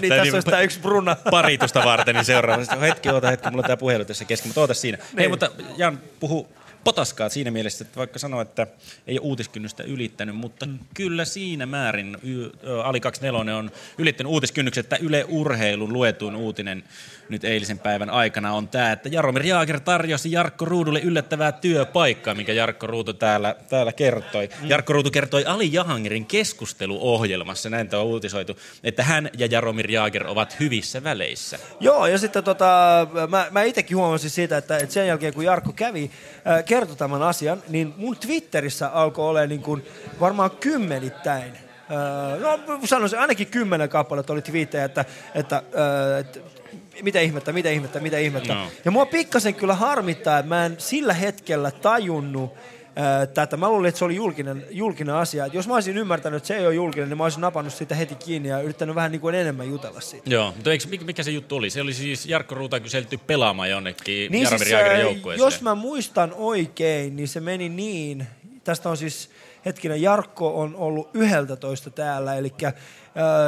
niin Tai tässä niin, olisi tämä yksi Bruna. paritusta varten, niin seuraavassa. Hetki, oota hetki, mulla on tämä puhelu tässä kesken, mutta oota siinä. Hei, Niin. mutta Jan puhu potaskaa siinä mielessä, että vaikka sanoa, että ei ole uutiskynnystä ylittänyt, mutta mm. kyllä siinä määrin y, Ali 24 on ylittänyt uutiskynnykset, että Yle Urheilun luetuin uutinen nyt eilisen päivän aikana on tämä, että Jaromir Jaager tarjosi Jarkko Ruudulle yllättävää työpaikkaa, minkä Jarkko Ruutu täällä, täällä kertoi. Mm. Jarkko Ruutu kertoi Ali Jahangerin keskusteluohjelmassa, näin tämä on uutisoitu, että hän ja Jaromir Jaager ovat hyvissä väleissä. Joo, ja sitten tota, mä, mä itsekin huomasin siitä, että, että sen jälkeen kun Jarkko kävi, äh, kertoi tämän asian, niin mun Twitterissä alkoi olla niin kuin varmaan kymmenittäin. No sanoisin, ainakin kymmenen kappaletta oli twiittejä, että, että, että mitä ihmettä, mitä ihmettä, mitä ihmettä. No. Ja mua pikkasen kyllä harmittaa, että mä en sillä hetkellä tajunnut tätä. Mä luulin, että se oli julkinen, julkinen asia. Et jos mä olisin ymmärtänyt, että se ei ole julkinen, niin mä olisin napannut sitä heti kiinni ja yrittänyt vähän niin kuin enemmän jutella siitä. Joo, mutta eikö, mikä- se juttu oli? Se oli siis Jarkko Ruuta kyselty pelaamaan jonnekin Niin Jaromir siis, joukkueeseen. jos mä muistan oikein, niin se meni niin, tästä on siis hetkinen, Jarkko on ollut 11 täällä, eli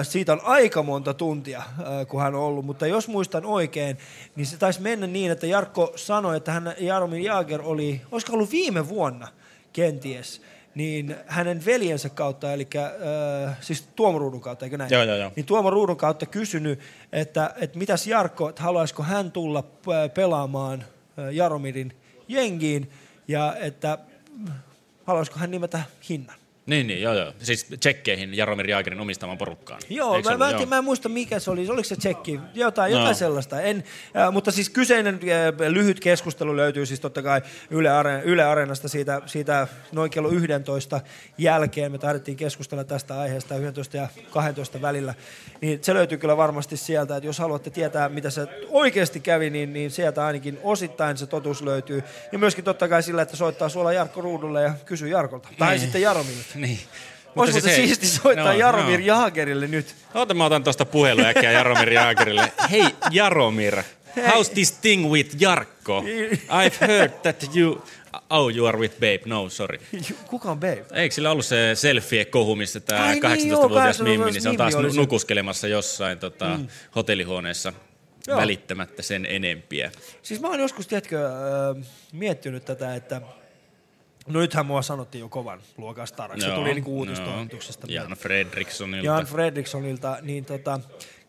siitä on aika monta tuntia, kun hän on ollut, mutta jos muistan oikein, niin se taisi mennä niin, että Jarkko sanoi, että hän, Jaromir Jaager oli, olisiko ollut viime vuonna kenties, niin hänen veljensä kautta, eli äh, siis Tuomo Ruudun kautta, eikö näin? Joo, joo, joo. Niin Tuomo Ruudun kautta kysynyt, että, että mitäs Jarkko, että haluaisiko hän tulla pelaamaan Jaromirin jengiin ja että haluaisiko hän nimetä hinnan. Niin, niin, joo, joo. Siis tsekkeihin Jaromir Jaagerin omistamaan porukkaan. Joo, Eikö mä, mä, ollut? en, tiedä- mä en muista mikä se oli, oliko se tsekki, jotain, No. jotain sellaista. En, äh, mutta siis kyseinen äh, lyhyt keskustelu löytyy siis totta kai Yle, Are- Yle Areenasta siitä, siitä noin kello 11 jälkeen. Me taidettiin keskustella tästä aiheesta 11 ja 12 välillä. Niin se löytyy kyllä varmasti sieltä, että jos haluatte tietää, mitä se oikeasti kävi, niin, niin sieltä ainakin osittain se totuus löytyy. Ja myöskin totta kai sillä, että soittaa suola Jarkko Ruudulle ja kysyy Jarkolta. Tai Niin. sitten Jaromirille. *laughs* Niin. Olisi muuten se siisti soittaa No, Jaromir no. Jaagerille nyt. Oota, mä otan tuosta puhelu äkkiä Jaromir Jaagerille. Hei Jaromir, how's this thing with Jarkko? *laughs* I've heard that you... Oh, you are with babe. No, sorry. Kuka on babe? Eikö sillä ollut se selfie-kohu, missä tämä Ai niin, 18-vuotias joo, Mimmi, niin se on taas Mimmi oli nu- se. nukuskelemassa jossain tota, Mm. hotellihuoneessa Joo. välittämättä sen enempiä. Siis mä oon joskus, tiedätkö, äh, miettinyt tätä, että no nythän mua sanottiin jo kovan luokan staraksi. Se tuli niinku uutistoimituksesta. Jan Fredrikssonilta. Jan Fredrikssonilta, niin tota,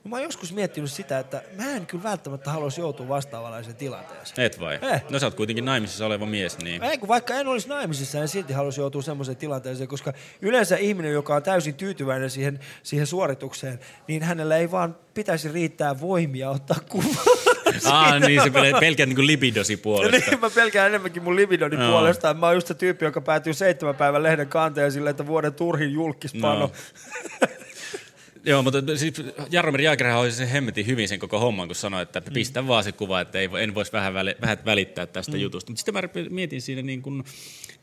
mä oon joskus miettinyt sitä, että mä en kyllä välttämättä haluaisi joutua vastaavanlaiseen tilanteeseen. Et vai? Eh. No sä oot kuitenkin naimisissa oleva mies, niin... Ei, kun vaikka en olisi naimisissa, en silti halusi joutua semmoiseen tilanteeseen, koska yleensä ihminen, joka on täysin tyytyväinen siihen, siihen suoritukseen, niin hänellä ei vaan pitäisi riittää voimia ottaa kuvaa. Ah, niin se pel- pelkät niin libidosi puolesta. niin, mä pelkään enemmänkin mun libidoni Joo. puolesta. Mä oon just se tyyppi, joka päätyy seitsemän päivän lehden kanteen silleen, että vuoden turhin julkispano. No. *laughs* Joo, mutta siis Jaromir Jaagerhan hoiti sen hemmetin hyvin sen koko homman, kun sanoi, että pistä vaan se kuva, että ei, en voisi vähän, väli, vähän välittää tästä Mm. jutusta. Mutta sitten mä mietin siinä, niin kun,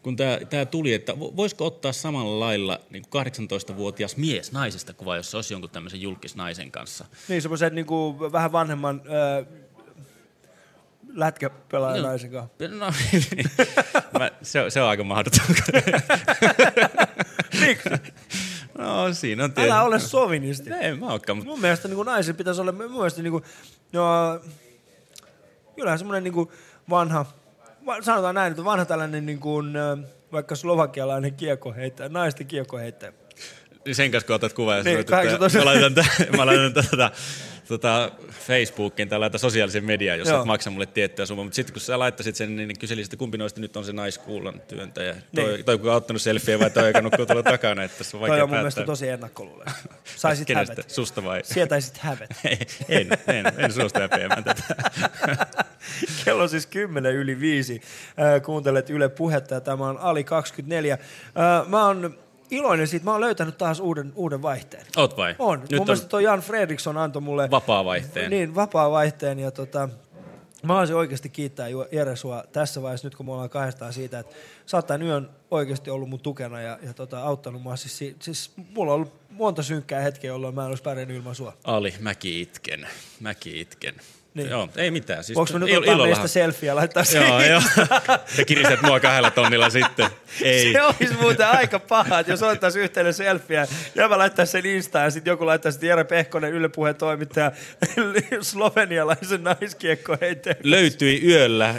kun tämä tuli, että vo- voisiko ottaa samalla lailla niin 18-vuotias mies naisesta kuva, jos se olisi jonkun tämmöisen julkisnaisen kanssa. Niin, semmoisen niinku vähän vanhemman äh, lätkäpelaajan Joo. naisen kanssa. *laughs* No, mä, se, on- se on aika mahdoton. *laughs* Miksi? No siinä on Älä ole sovinisti. En mä olekaan, mutta Mun mielestä niin naisen pitäisi olla, mun mielestä niin kuin, no, kyllähän semmoinen niin kuin vanha, va- sanotaan näin, että vanha tällainen niin kuin, vaikka slovakialainen kiekoheittäjä, naisten kiekoheittäjä. Niin sen kanssa kun otat kuvan ja Niin, sanoit, että 18. mä laitan, tä- mä laitan tätä, tota Facebookiin tai laitan sosiaalisen mediaan, jos Joo. et maksa mulle tiettyä summaa. Mutta sitten kun sä laittasit sen, niin kyselisit, että kumpi noista nyt on se naiskuulan työntäjä. Toi, Niin. toi kuka on ottanut selfie vai toi, joka nukkuu tuolla takana, että tässä on Toi vaikea on mun mielestä päättää. tosi ennakkoluuloinen. Saisit Kenestä? hävet. Susta vai? Sietäisit hävet. *laughs* en, en, en suostu häpeämään tätä. *laughs* Kello on siis 10 yli 5. Äh, kuuntelet Yle Puhetta ja tämä on Ali 24. Äh, mä oon iloinen siitä, mä oon löytänyt taas uuden, uuden vaihteen. Oot vai? On. Nyt Mun on mielestä toi Jan Fredriksson antoi mulle... vapaa vaihteen. Niin, vapaa vaihteen ja tota, mä haluaisin oikeasti kiittää Jere sua tässä vaiheessa, nyt kun me ollaan kahdestaan siitä, että sä oot tämän yön oikeasti ollut mun tukena ja, ja tota, auttanut mua. Siis, si- siis mulla on ollut monta synkkää hetkeä, jolloin mä en olisi pärjännyt ilman sua. Ali, mäkin itken. Mäkin itken. Niin. Joo, ei mitään. Siis Voinko mä nyt il- ottaa meistä selfie ja laittaa Joo, siihen? joo. Ja kiristät mua kahdella tonnilla sitten. *laughs* Ei. Se olisi muuten aika paha, että jos ottaisiin yhteinen selfie ja mä laittaisin sen Instaan ja sitten joku laittaisi, Jere Pehkonen, Yle Puheen toimittaja, *laughs* slovenialaisen naiskiekko. Löytyi yöllä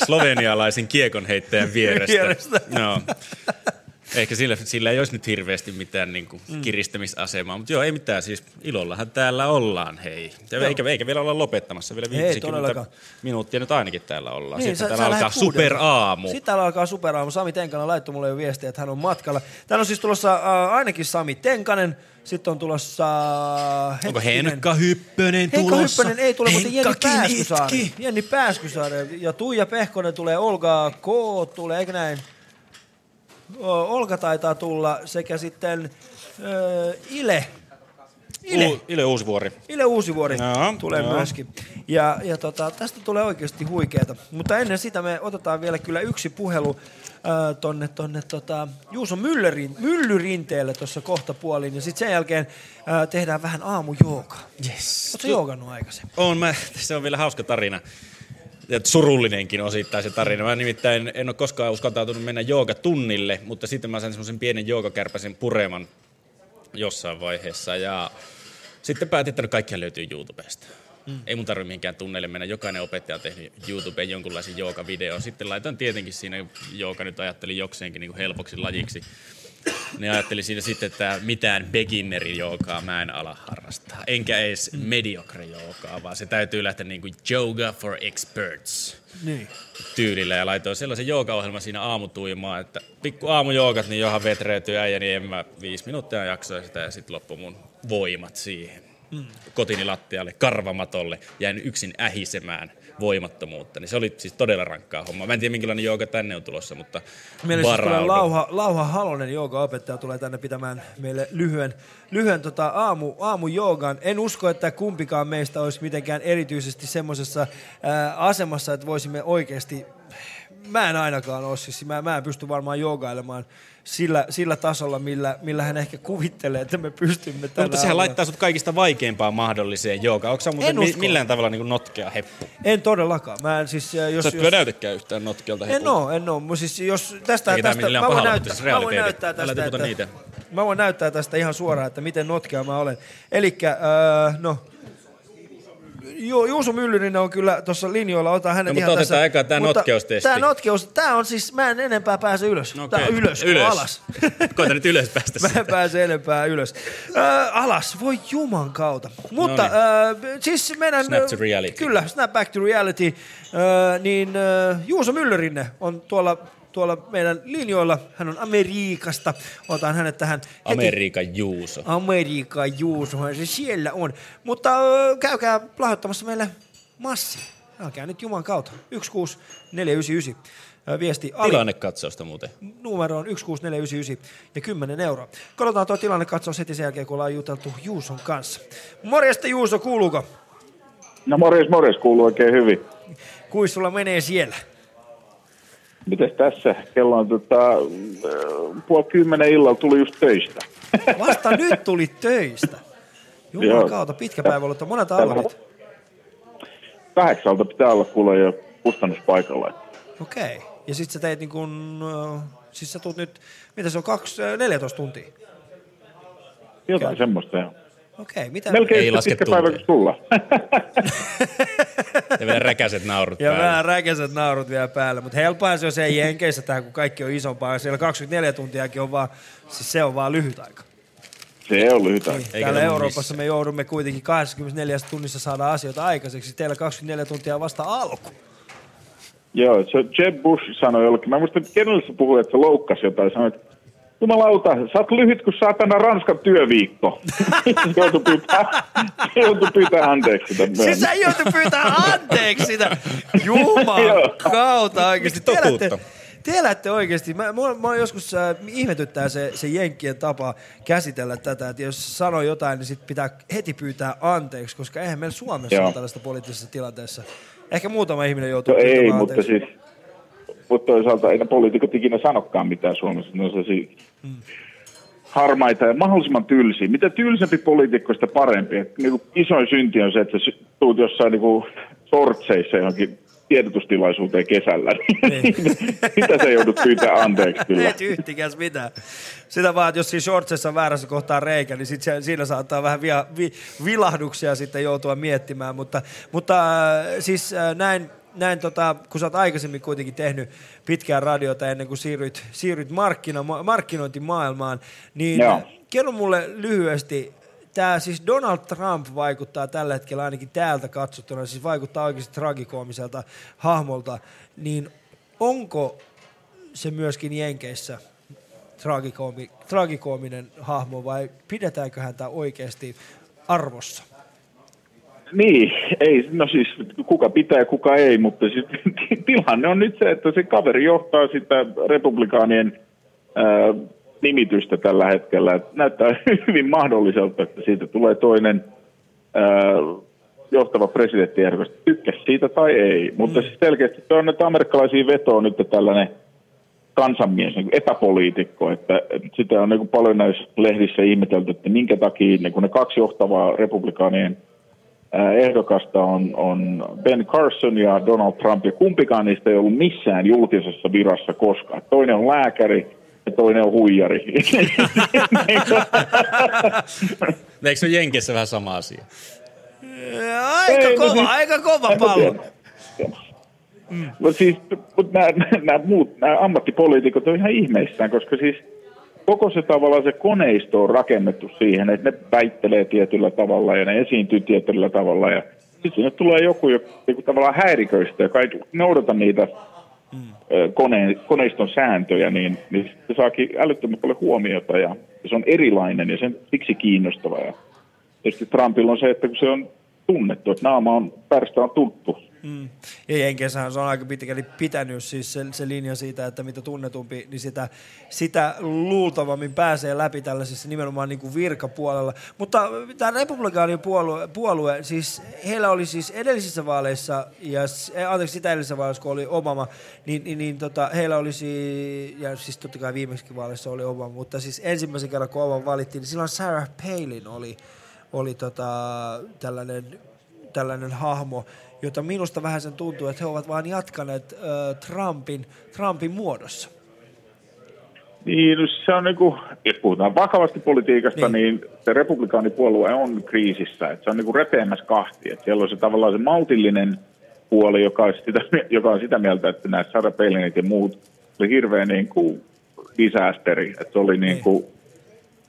5.11 slovenialaisen kiekonheittäjän vierestä. *laughs* Vierestä. Joo. Ehkä sillä, sillä ei olisi nyt hirveästi mitään niin kuin, Mm. kiristämisasemaa, mutta joo, ei mitään. Siis ilollahan täällä ollaan, hei. Ja eikä, eikä vielä olla lopettamassa, vielä Ei 50 todellakaan. minuuttia nyt ainakin täällä ollaan. Niin, Sitten sä- täällä sä alkaa superaamu. Sitten täällä alkaa superaamu. Sami Tenkanen laittoi mulle jo viestiä, että hän on matkalla. Täällä on siis tulossa äh, ainakin Sami Tenkanen. Sitten on tulossa... Äh, Onko hetkinen. Henkka Hyppönen Henkka tulossa? Hyppönen ei tule, mutta Jenni Pääskysaari. itki. Jenni Pääskysaari. Ja Tuija Pehkonen tulee, Olga K. tulee, eikö näin? O- Olga taitaa tulla sekä sitten äh, Ile. Ile. U- Ile Uusivuori. Ile Uusivuori Joo, tulee joo. myöskin. Ja, ja tota, tästä tulee oikeasti huikeeta. Mutta ennen sitä me otetaan vielä kyllä yksi puhelu äh, tonne, tonne tota, Juuso Myllerin, Myllyrinteelle tuossa kohta puoliin. Ja sitten sen jälkeen äh, tehdään vähän aamujoogaa. Yes. Oletko joogannut aikaisemmin? On, mä, se on vielä hauska tarina. Surullinenkin osittain se tarina. Mä nimittäin en ole koskaan uskaltautunut mennä joogatunnille, mutta sitten mä sain semmoisen pienen joogakärpäsen pureman jossain vaiheessa. Ja sitten päätin, että no kaikkihan löytyy YouTubesta. Mm. Mm. Ei mun tarvitse mihinkään tunneille mennä. Jokainen opettaja on tehnyt YouTubeen jonkunlaisen joogavideon. Sitten laitoin tietenkin siinä, jooga nyt ajattelin jokseenkin niin kuin helpoksi lajiksi. Niin ajattelin siinä sitten, että mitään beginneri joogaa mä en ala harrastaa. Enkä edes Mm. mediocre joogaa, vaan se täytyy lähteä niin kuin yoga for experts Niin. tyylillä ja laitoin sellaisen joogaohjelman siinä aamutuimaan, että pikku aamujoogat, niin johan vetreytyy äijä, niin en mä viisi minuuttia jaksoin sitä ja sitten loppu mun voimat siihen. Mm. Kotini lattialle, karvamatolle, jäin yksin ähisemään voimattomuutta. Niin se oli siis todella rankkaa hommaa. Mä en tiedä, minkälainen jooga tänne on tulossa, mutta Meille siis tulee. Lauha, Lauha Halonen, jooga-opettaja, tulee tänne pitämään meille lyhyen, lyhyen tota aamu, aamujoogan. En usko, että kumpikaan meistä olisi mitenkään erityisesti semmoisessa asemassa, että voisimme oikeasti, mä en ainakaan ole, siis mä, mä en pysty varmaan joogailemaan sillä, sillä tasolla, millä, millä hän ehkä kuvittelee, että me pystymme No, tällä mutta sehän laittaa sut kaikista vaikeimpaan mahdolliseen joogaan. Onko sä muuten En mi- millään tavalla niin snotkea heppu? En todellakaan. Mä en siis, äh, jos, Sä et jos, näytäkään yhtään notkelta En hepulta. oo, en oo. Siis jos tästä, Eikä tästä mä voin, näyttää, siis mä voin näyttää tästä, että, niitä. mä voin näyttää tästä ihan suoraan, että miten notkea mä olen. Elikkä, äh, no, Ju, Juuso Myllyrinen on kyllä tuossa linjoilla, otan hänet No, mutta ihan otetaan tässä. eka tää Mutta notkeustesti. Tää notkeus, tää on siis, mä en enempää pääse ylös. No Tää on okei. ylös, ylös. Alas. *laughs* Koita nyt ylös päästä Mä en pääse enempää ylös. Äh, alas, voi juman kautta. Mutta Noniin. äh, siis meidän... Snap to reality. Kyllä, Snap Back to Reality. Äh, niin äh, Juuso Myllyrinne on tuolla, tuolla meidän linjoilla. Hän on Amerikasta. Otan hänet tähän heti. Amerikan Juuso. Amerikan Juusohan se siellä on. Mutta käykää lahjoittamassa meille massi. Älkää nyt juman kautta. 16499. Äh, Viesti Ali Tilannekatsausta muuten. numero on 16499 ja 10 euroa. Katsotaan tuo tilannekatsaus heti sen jälkeen, kun ollaan juteltu Juuson kanssa. Morjesta Juuso, kuuluuko? No morjes, morjes, kuuluu oikein hyvin. Kuis sulla menee siellä? Mites tässä? Kello on tota, äh, puoli kymmenen illalla tuli just töistä. *laughs* Vasta nyt tuli töistä. Jumalan kautta, pitkä päivä ollut. Monelta aloitit? Kahdeksalta pitää olla kuule jo kustannuspaikalla. Okei. Okay. Ja sit sä teit niin kun, äh, siis sä tuut nyt, mitä se on, kaksi, äh, 14 tuntia? Jotain semmoista joo. Okei, mitä? Melkein Ei laske pitkä päivä kuin sulla. *laughs* Ja vielä räkäiset naurut Ja päällä. vähän räkäiset naurut vielä päällä. Mutta helppohan se on se Jenkeissä tähän, kun kaikki on isompaa. Siellä 24 tuntiakin on vaan, siis se on vaan lyhyt aika. Se on lyhyt aika. Niin, täällä Euroopassa me joudumme kuitenkin 24 tunnissa saada asioita aikaiseksi. Teillä 24 tuntia vasta alku. Joo, se Jeb Bush sanoi jollekin, mä muistan, kenelle se puhui, että se loukkasi jotain, sanoi, että Jumalauta, sä oot lyhyt kuin saatana Ranskan työviikko. *laughs* se joutui pyytää, se joutui pyytää anteeksi sitä Siis sä joutui pyytää anteeksi sitä. Joo. kautta oikeesti. Te Totuutta. elätte, te elätte oikeesti. Mä, mua, mua joskus äh, ihmetyttää se, se jenkkien tapa käsitellä tätä, että jos sanoo jotain, niin sit pitää heti pyytää anteeksi, koska eihän meillä Suomessa Joo. ole tällaista poliittisessa tilanteessa. Ehkä muutama ihminen joutuu No ei, mutta anteeksi. siis, mutta toisaalta ei poliitikot ikinä sanokaan mitään Suomessa. Ne on sellaisia harmaita ja mahdollisimman tylsiä. Mitä tylsempi poliitikko, sitä parempi. Et niinku isoin synti on se, että sä tuut jossain niinku sortseissa johonkin tiedotustilaisuuteen kesällä. *laughs* Niin. Sitä sä joudut pyytää anteeksi kyllä. Et yhtikäs mitään. Sitä vaan, että jos siinä shortsissa on väärässä kohtaa reikä, niin sit se, siinä saattaa vähän via, vi, vilahduksia sitten joutua miettimään. Mutta, mutta äh, siis äh, näin, näin tota, kun sä oot aikaisemmin kuitenkin tehnyt pitkään radiota ennen kuin siirryt, siirryt markkina, ma- markkinointimaailmaan, niin Joo. kerro mulle lyhyesti, tämä siis Donald Trump vaikuttaa tällä hetkellä ainakin täältä katsottuna, siis vaikuttaa oikeasti tragikoomiselta hahmolta, niin onko se myöskin Jenkeissä tragikoomi, tragikoominen hahmo vai pidetäänkö häntä oikeasti arvossa? Niin, ei, no siis kuka pitää ja kuka ei, mutta siis, *laughs* tilanne on nyt se, että se kaveri johtaa sitä republikaanien ää, nimitystä tällä hetkellä. Et näyttää *laughs* hyvin mahdolliselta, että siitä tulee toinen ää, johtava presidenttiehdokas, tykkäs siitä tai ei. Mutta siis selkeästi se on näitä amerikkalaisia vetoa nyt tällainen kansanmies, niin epäpoliitikko, että, että sitä on niin kuin paljon näissä lehdissä ihmetelty, että minkä takia niin kuin ne kaksi johtavaa republikaanien ehdokasta on, on Ben Carson ja Donald Trump, ja kumpikaan niistä ei ollut missään julkisessa virassa koskaan. Toinen on lääkäri ja toinen on huijari. *laughs* Eikö se ole Jenkeissä vähän sama asia? Aika Ei, no kova, siis- aika kova pallo. tiedä. No siis, mutta nämä, nämä muut, nämä ammattipoliitikot on ihan ihmeissään, koska siis koko se tavallaan se koneisto on rakennettu siihen, että ne väittelee tietyllä tavalla ja ne esiintyy tietyllä tavalla ja sitten sinne tulee joku, joku tavallaan häiriköistä, joka ei noudata niitä ö, koneen, koneiston sääntöjä, niin, niin se saakin älyttömän paljon huomiota ja, ja se on erilainen ja sen siksi kiinnostava. Ja tietysti Trumpilla on se, että kun se on tunnettu, että naama on, pärstä on tuttu, Mm. Ja Jenkeissähän se on aika pitkälti pitänyt siis se, se linja siitä, että mitä tunnetumpi, niin sitä, sitä luultavammin pääsee läpi tällaisessa nimenomaan niin kuin virkapuolella. Mutta tämä republikaanien puolue, puolue, siis heillä oli siis edellisissä vaaleissa, ja, eh, anteeksi sitä edellisessä vaaleissa, kun oli Obama, niin, niin, niin tota, heillä olisi, ja siis totta kai viimeiskin vaaleissa oli Obama, mutta siis ensimmäisen kerran kun Obama valittiin, niin silloin Sarah Palin oli, oli tota, tällainen tällainen hahmo, jota minusta vähän sen tuntuu, että he ovat vaan jatkaneet äh, Trumpin, Trumpin muodossa. Niin, no se on niinku, jos puhutaan vakavasti politiikasta, niin, niin se republikaanipuolue on kriisissä. Et se on niinku repeämässä kahtia. Et siellä on se tavallaan se maltillinen puoli, joka on sitä, joka on sitä mieltä, että nämä Sarah Palinit ja muut oli hirveä niinku disasteri. Et se oli niinku,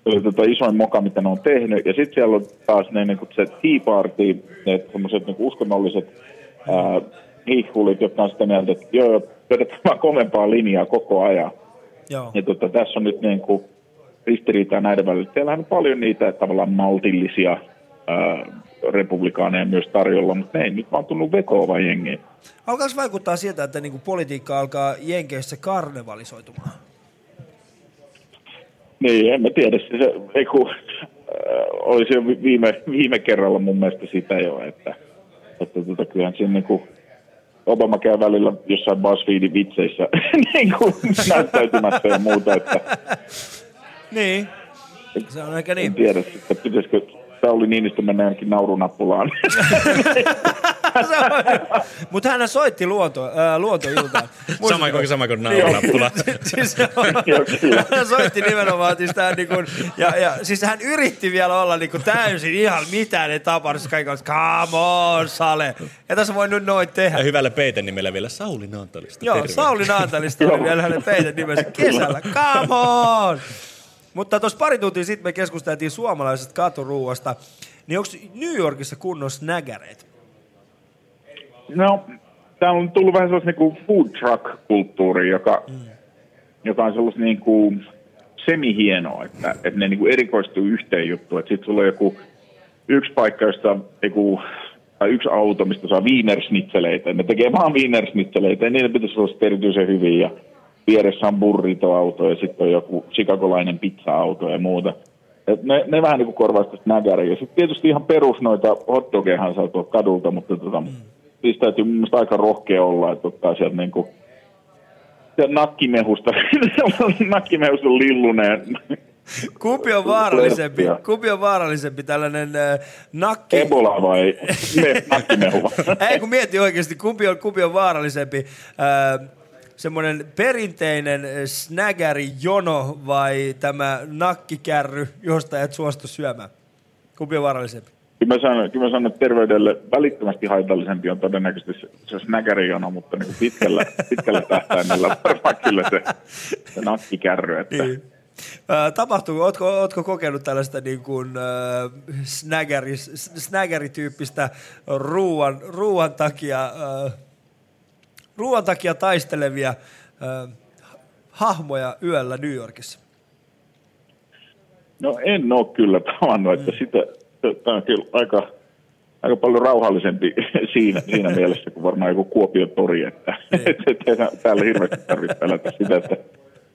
se oli tota isoin moka, mitä ne on tehnyt. Ja sitten siellä on taas ne niinku se Tea Party, ne semmoiset niinku uskonnolliset ää, hihhulit, jotka on sitä mieltä, että joo, vedetään vaan kovempaa linjaa koko ajan. Joo. Ja tota, tässä on nyt niin kuin ristiriitaa näiden välillä. Siellähän on paljon niitä tavallaan maltillisia ää, republikaaneja myös tarjolla, mutta ne ei nyt vaan tunnu vekoava jengiä. Alkaako vaikuttaa siltä, että niinku politiikka alkaa Jenkeissä karnevalisoitumaan? Niin, en mä tiedä. Se, se, ei kun, äh, olisi jo vi- viime, viime kerralla mun mielestä sitä jo, että, että tota, kyllähän siinä niin kuin Obama käy välillä jossain BuzzFeedin vitseissä *laughs* niin kuin näyttäytymässä ja muuta, että Niin. Se on en niin. tiedä, että pitäisikö Sauli Niinistö menee ainakin naurunappulaan. *laughs* Mutta hän soitti luonto, äh, luontoiltaan. *laughs* Sama kuin, sama kuin nauranappula. *laughs* siis hän soitti nimenomaan, siis hän niin kuin, ja, ja, siis hän yritti vielä olla niin kuin täysin ihan mitään ei tapahdu. Siis kaikki oli, come on, Sale. Ja tässä voi nyt noin tehdä. Ja hyvällä peiten nimellä vielä Sauli Naantalista. Joo, Terve. Sauli Naantalista oli vielä hänen peiten nimensä kesällä. Come on! Mutta tuossa pari tuntia sitten me keskusteltiin suomalaisesta katuruuasta. Niin onko New Yorkissa kunnon snägäreitä? No, täällä on tullut vähän sellaista niinku food truck-kulttuuri, joka, mm. joka on sellaista niinku semihienoa, että, että ne niinku erikoistuu yhteen juttuun. Että sitten sulla on joku yksi paikka, josta joku, tai yksi auto, mistä saa wienersnitzeleitä. Ne tekee vaan wienersnitzeleitä ja niiden pitäisi olla erityisen hyvin. Ja vieressä on burrito-auto ja sitten on joku chicagolainen pizza-auto ja muuta. Et ne, ne vähän niin kuin korvaa sitä snaggeria. Ja sitten tietysti ihan perus noita hotdogehan saa tuolta kadulta, mutta tota, mm. siis täytyy mun mielestä aika rohkea olla, että ottaa sieltä niin kuin, nakkimehusta, *laughs* nakkimehusta lilluneen. Kumpi on vaarallisempi? Kumpi on vaarallisempi tällainen äh, nakki... Ebola vai me, *laughs* nakkimehu? Ei kun mieti oikeasti, kumpi on, kumpi on vaarallisempi? Äh, semmoinen perinteinen snägäri jono vai tämä nakkikärry, josta et suostu syömään? Kumpi on vaarallisempi? Kyllä mä, sanon, kyllä mä sanon, että terveydelle välittömästi haitallisempi on todennäköisesti se, se mutta niin pitkällä, *laughs* pitkällä tähtäimellä varmaan kyllä se, se nakkikärry. Että. Niin. Tapahtuu, ootko, ootko kokenut tällaista niin kuin, äh, snägäri, snägärityyppistä ruuan, ruuan takia äh, ruoan takia taistelevia äh, hahmoja yöllä New Yorkissa? No en ole kyllä tavannut, että Mm. sitä, tämä on kyllä aika, aika paljon rauhallisempi *laughs* siinä, siinä mielessä kuin varmaan joku Kuopion tori, että et, et, et, täällä hirveästi tarvitse pelätä sitä, että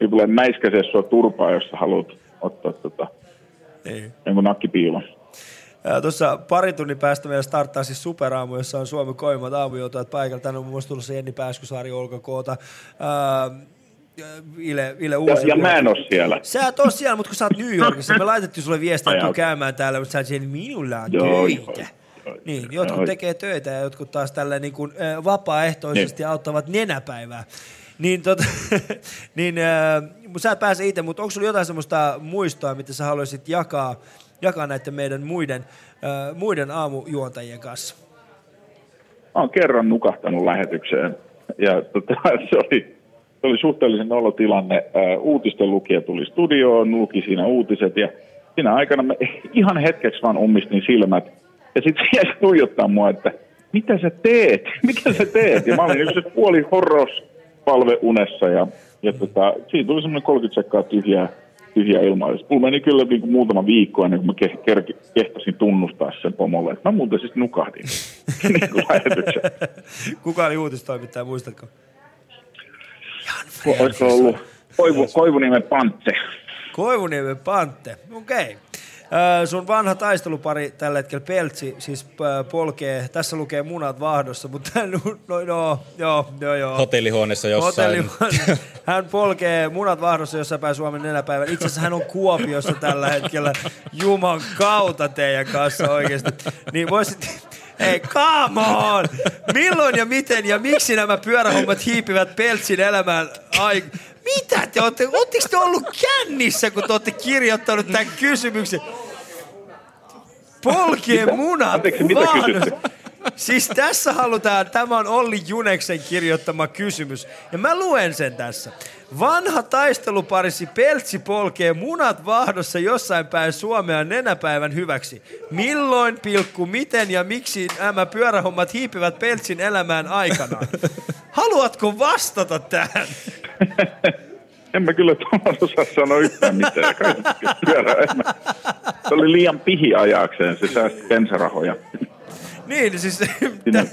ei tule mäiskäisee sua turpaa, jos haluat ottaa tota, Ei. jonkun nakkipiilon. Ja Tuossa pari tunnin päästä meillä starttaa siis superaamu, jossa on Suomen kovimmat aamujohtajat paikalla. Tänne on muun muassa tulossa Jenni Pääskysaari, Olka Koota, ää, Ile, Ile Uusi. ja mä en oo siellä. Sä et oo siellä, mutta kun sä oot New Yorkissa, me laitettiin sulle viestiä, että käymään täällä, mutta sä oot siellä, minulla on Joo, töitä. Niin, jotkut Joo. tekee töitä ja jotkut taas tällä niin kuin, vapaaehtoisesti auttavat nenäpäivää. Niin, tota, *laughs* niin äh, sä et pääse itse, mutta onko sulla jotain semmoista muistoa, mitä sä haluaisit jakaa, jakaa näiden meidän muiden, äh, muiden aamujuontajien kanssa? Mä oon kerran nukahtanut lähetykseen ja tota, *laughs* se, oli, se oli suhteellisen olotilanne. Uutisten lukija tuli studioon, luki siinä uutiset ja siinä aikana mä ihan hetkeksi vaan ummistin silmät. Ja sitten se tuijottaa mua, että mitä sä teet? *laughs* Mitä sä teet? Ja mä olin se puoli horros palveunessa ja, ja tota, siinä tuli semmoinen 30 sekkaa tyhjää, Ja sit Mulla meni kyllä niin kuin muutama viikko ennen kuin mä ke- ker- kehtasin tunnustaa sen pomolle, että mä muuten siis nukahdin *laughs* niin lähetyksen. Kuka oli uutistoimittaja, muistatko? Ko- Olisiko ollut Koivu, Koivuniemen Pantse? Koivuniemen Pantte, okei. Okay. Sun vanha taistelupari tällä hetkellä Peltsi siis äh, polkee, tässä lukee munat vahdossa, mutta no, no, no joo, joo, joo. Hotellihuoneessa jossain. Hotellihuone- Hän polkee munat vahdossa jossain päin Suomen nenäpäivän. Itse asiassa hän on Kuopiossa tällä hetkellä. Juman kautta teidän kanssa oikeasti. Niin voisit... Hei, come on! Milloin ja miten ja miksi nämä pyörähommat hiipivät Peltsin elämään? Ai, mitä te olette? Oletteko te ollut kännissä, kun te olette kirjoittanut tämän kysymyksen? Polkee Mitä? munat Anteeksi, mitä kysytte? Siis tässä halutaan, tämä on Olli Juneksen kirjoittama kysymys. Ja mä luen sen tässä. Vanha taisteluparisi Peltsi polkee munat vahdossa jossain päin Suomea nenäpäivän hyväksi. Milloin, pilkku, miten ja miksi nämä pyörähommat hiipivät Peltsin elämään aikanaan? Haluatko vastata tähän? *laughs* En mä kyllä tuolla osaa sanoa yhtään mitään. Pyörä. Se oli liian pihi ajakseen, se säästi bensarahoja. Niin, siis *laughs* tä-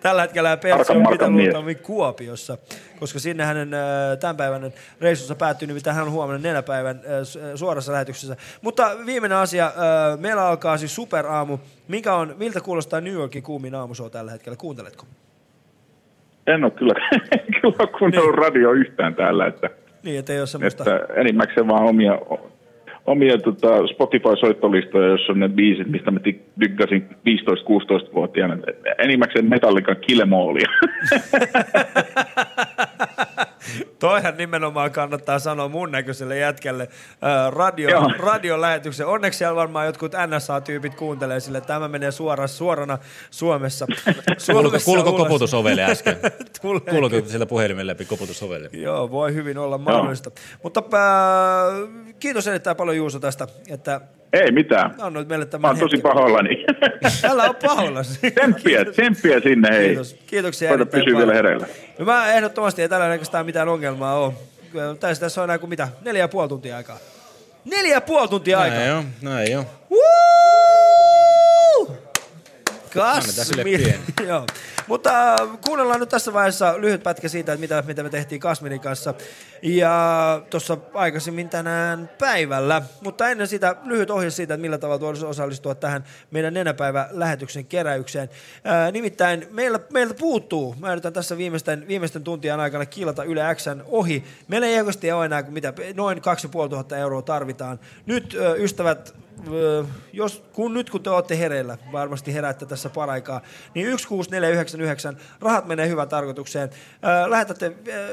tällä hetkellä Tarkan on luultavasti Kuopiossa, koska sinne hänen äh, tämänpäiväinen reissunsa päättyy, nimittäin hän on huomenna nenäpäivän äh, su- äh, suorassa lähetyksessä. Mutta viimeinen asia, äh, meillä alkaa siis superaamu. Mikä on, miltä kuulostaa New Yorkin kuumin aamushow tällä hetkellä? Kuunteletko? En ole kyllä, *laughs* kyllä kuunnellut radio yhtään täällä, että, Niin, ettei ole semmoista... että enimmäkseen vaan omia, omia tota, Spotify-soittolistoja, jossa on ne biisit, mistä mä tykkäsin 15-16-vuotiaana. Enimmäkseen Metallican Killemoolia. *laughs* Toihan nimenomaan kannattaa sanoa mun näköiselle jätkälle ää, radio, Joo. radiolähetyksen. Onneksi siellä varmaan jotkut NSA-tyypit kuuntelee sille, tämä menee suoraan, suorana Suomessa. Suomessa kuuluuko ulos. koputusovelle äsken? *laughs* Tulee kuuluuko sillä puhelimen läpi koputusovelle? Joo, voi hyvin olla mahdollista. Mutta äh, kiitos erittäin paljon Juuso tästä, että Ei mitään. annoit meille Mä oon tosi pahoillani. *laughs* Älä ole pahoillasi. Tsemppiä, tsemppiä sinne, hei. Kiitos. Kiitoksia Koita pysyä vielä hereillä. No mä ehdottomasti ei tällä näköistä mitään ongelmaa ole. Tässä, tässä on enää kuin mitä? Neljä ja puoli tuntia aikaa. Neljä ja puoli tuntia aikaa. Näin on, näin on. Woo! Annetaan sille pieni. *laughs* Joo. Mutta äh, kuunnellaan nyt tässä vaiheessa lyhyt pätkä siitä, että mitä, mitä me tehtiin Kasmirin kanssa. Ja tuossa aikaisemmin tänään päivällä. Mutta ennen sitä lyhyt ohje siitä, että millä tavalla voisi osallistua tähän meidän nenäpäivä-lähetyksen keräykseen. Ää, nimittäin meillä, meiltä puuttuu, mä yritän tässä viimeisten, viimeisten tuntien aikana kilata Yle Xn ohi. Meillä ei oikeasti ole enää mitä, noin 2500 euroa tarvitaan. Nyt ystävät, jos, kun nyt kun te olette hereillä, varmasti heräätte tässä paraikaa, niin 16499, rahat menee hyvään tarkoitukseen. Lähetätte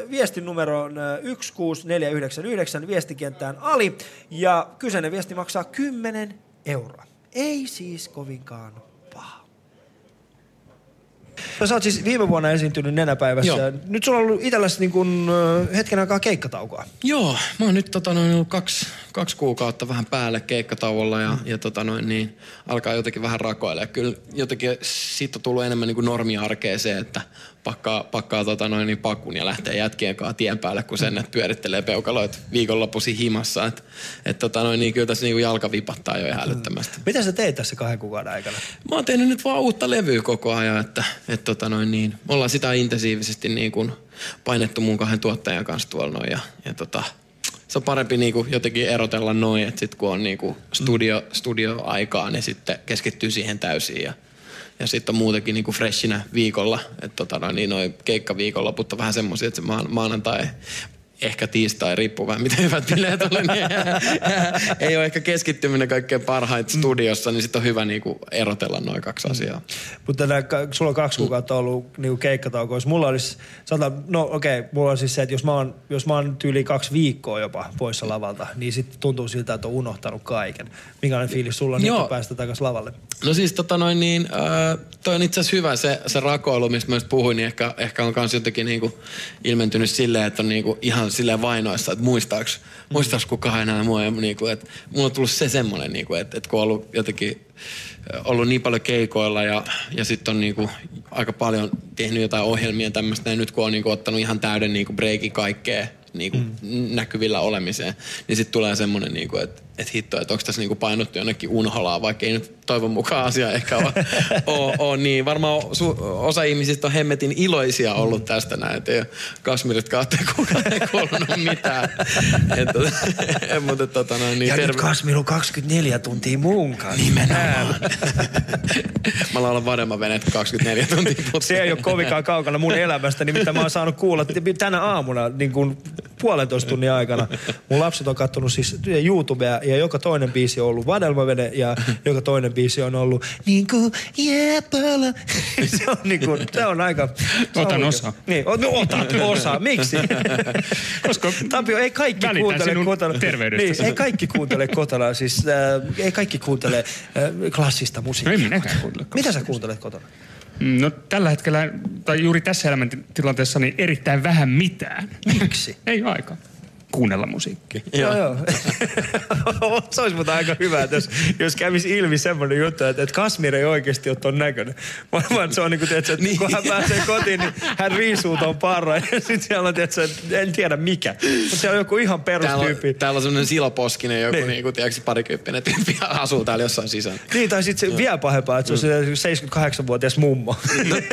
viestin numeroon öö, 16499 viestikenttään Ali, ja kyseinen viesti maksaa 10 euroa. Ei siis kovinkaan. Sä oot siis viime vuonna esiintynyt nenäpäivässä. Joo. Nyt sulla on ollut itselläsi niin kun, hetken aikaa keikkataukoa. Joo, mä oon nyt tota, noin, ollut kaksi, kaksi kuukautta vähän päälle keikkatauolla ja, ja tota, noin, niin, alkaa jotenkin vähän rakoilla. Kyllä jotenkin siitä on tullut enemmän niin kuin normiarkeen se, että pakkaa, pakkaa tota, noin, niin pakun ja lähtee jätkien kanssa tien päälle, kun sen, että pyörittelee peukaloit viikonloppuisin himassa. Et, et, tota, noin, niin, kyllä tässä niin kuin jalka vipattaa jo ihan älyttömästi. Mitä sä teit tässä kahden kuukauden aikana? Mä oon tehnyt nyt vaan uutta levyä koko ajan, että et tota noin niin, me ollaan sitä intensiivisesti niin kuin painettu mun kahden tuottajan kanssa tuolla noin ja, ja tota, se on parempi niin kuin jotenkin erotella noin, että sit kun on niin kuin studio, studioaikaa, niin sitten keskittyy siihen täysin ja, ja sitten on muutenkin niin kuin freshinä viikolla, että tota noin, niin noin keikkaviikonloput on vähän semmoisia, että se maan, maanantai ehkä tiistai, riippuu vähän miten hyvät bileet oli, niin *laughs* ei ole ehkä keskittyminen kaikkein parhaita studiossa, niin sitten on hyvä niinku erotella noin kaksi asiaa. Mutta sulla on kaksi kuukautta ollut niinku keikkatauko. Jos mulla olisi, sanotaan, no okei, okay, mulla on siis se, että jos mä oon, jos mä oon tyyli kaksi viikkoa jopa poissa lavalta, niin sitten tuntuu siltä, että on unohtanut kaiken. Minkälainen fiilis sulla on kun päästä takaisin lavalle? No siis tota noin niin, äh, toi on itse asiassa hyvä se, se rakoilu, mistä mä puhuin, niin ehkä, ehkä on kans jotenkin niinku ilmentynyt silleen, että on niinku ihan silleen vainoissa, että muistaaks, muistaaks kukaan enää mua ja niinku, että mulla on tullut se semmonen niinku, että, että kun on ollut jotenkin ollut niin paljon keikoilla ja, ja sitten on niinku aika paljon tehnyt jotain ohjelmia tämmöistä, ja nyt kun on niinku ottanut ihan täyden niinku breikin kaikkea niinku mm. näkyvillä olemiseen, niin sitten tulee semmoinen, niinku, että et hitto, että onko tässä niinku painottu jonnekin unholaan, vaikka ei nyt toivon mukaan asia ehkä ole, *laughs* ole, ole niin. Varmaan su, osa ihmisistä on hemmetin iloisia ollut tästä näin, että ei ole Kasmirit kautta kukaan ei kuulunut mitään. *laughs* Et, *laughs* mutta tota noin, niin ja nyt Kasmir on 24 tuntia mun kanssa. Nimenomaan. Mä laulan Vadelma venet 24 tuntia. Se ei ole kovinkaan kaukana mun elämästä, nimittäin mä oon saanut kuulla tänä aamuna niin kuin puolentoista tunnin aikana. Mun lapset on kattonut siis YouTubea ja joka toinen biisi on ollut Vadelmavene ja joka toinen biisi on ollut niin kuin jääpala. *laughs* Se on, niin kuin, se on aika... se on Otan oikein. osaa. Niin, o- no, otat osaa. Miksi? *laughs* Koska Tapio, ei kaikki kuuntele kotona. Niin, ei kaikki kuuntele kotona. Siis, äh, ei kaikki kuuntele äh, klassista musiikkia. No ei minäkään kuuntele Mitä sä kuuntelet kotona? No tällä hetkellä, tai juuri tässä elämäntilanteessa, niin erittäin vähän mitään. Miksi? ei ole aikaa kuunnella musiikkia. Joo, joo. *laughs* se olisi mutta aika hyvä, että jos, jos kävisi ilmi semmoinen juttu, että, että Kasmir ei oikeasti ole ton näköinen. *laughs* Vaan vaan se on niin kuin, tiedätkö, että kun hän pääsee kotiin, niin hän riisuu ton parran. *laughs* Ja sitten siellä on, tiedätkö, että en tiedä mikä. Mutta siellä on joku ihan Täällä on, perustyyppi. täällä on semmoinen siloposkinen joku Niin. niin. niinku, tiedätkö, parikymppinen tyyppi ja asuu täällä jossain sisällä. Niin, tai sitten se vielä pahempaa, että se on se 78-vuotias mummo, niin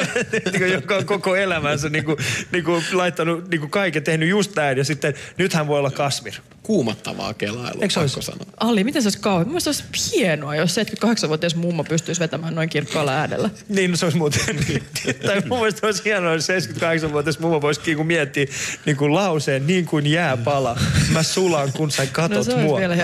kuin, joka on koko elämänsä niin kuin, niin kuin laittanut niin kuin kaiken, tehnyt just näin. Ja sitten nyt hän hän voi olla Kasmir. Kuumattavaa kelailua, Eikö pakko olisi? sanoa. Ali, miten se olisi kauhean? Mielestäni se olisi hienoa, jos 78-vuotias mummo pystyisi vetämään noin kirkkaalla äänellä. *laughs* Niin, no se olisi muuten. *laughs* tai mun mielestä olisi hienoa, jos 78-vuotias mummo voisi niin kuin miettiä niin kuin lauseen niin kuin jääpala. Mä sulan, kun sä katot No se olisi mua. vielä.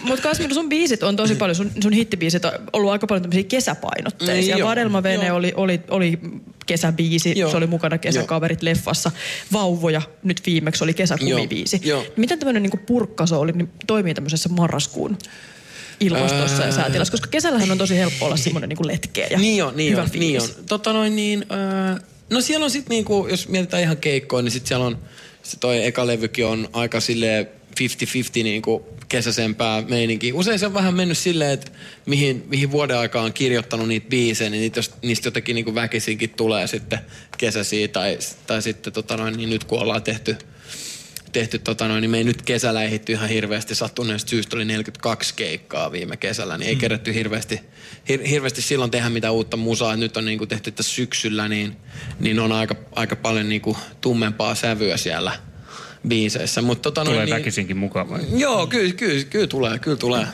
Mutta Kasmir, sun biisit on tosi paljon, sun, sun hittibiisit on ollut aika paljon tämmöisiä kesäpainotteisia. Niin, joo. Vadelmavene oli, oli, oli kesäbiisi, Joo. se oli mukana kesäkaverit leffassa. Vauvoja nyt viimeksi oli kesäkumibiisi. Joo. Miten tämmöinen niinku purkkasooli niin toimii tämmöisessä marraskuun ilmastossa ja Ää. säätilassa? Koska kesällähän on tosi helppo olla semmoinen niinku letkeä ja Niin on, niin hyvä on, niin on. fiilis. Tota noin niin, öö, no siellä on sit niinku, jos mietitään ihan keikkoja, niin sit siellä on, se toi eka levykin on aika silleen 50-50 niinku kesäisempää meininkiä. Usein se on vähän mennyt silleen, että mihin, mihin vuoden aikaa on kirjoittanut niitä biisejä, niin niitä, niistä jotenkin niinku väkisinkin tulee sitten kesäisiä tai, tai sitten tota noin, niin nyt kun ollaan tehty tehty, tota noin, niin me ei nyt kesällä ehditty ihan hirveästi. Sattuneesta syystä oli 42 keikkaa viime kesällä, niin ei Mm. kerätty hirveästi, hir, hirveästi silloin tehdä mitään uutta musaa. Nyt on niinku tehty tässä syksyllä, niin, niin on aika, aika paljon niinku tummempaa sävyä siellä biiseissä. Mut, tota Tulee noin, niin, väkisinkin mukaan vai? Joo, kyllä, kyllä, kyllä tulee, kyllä tulee.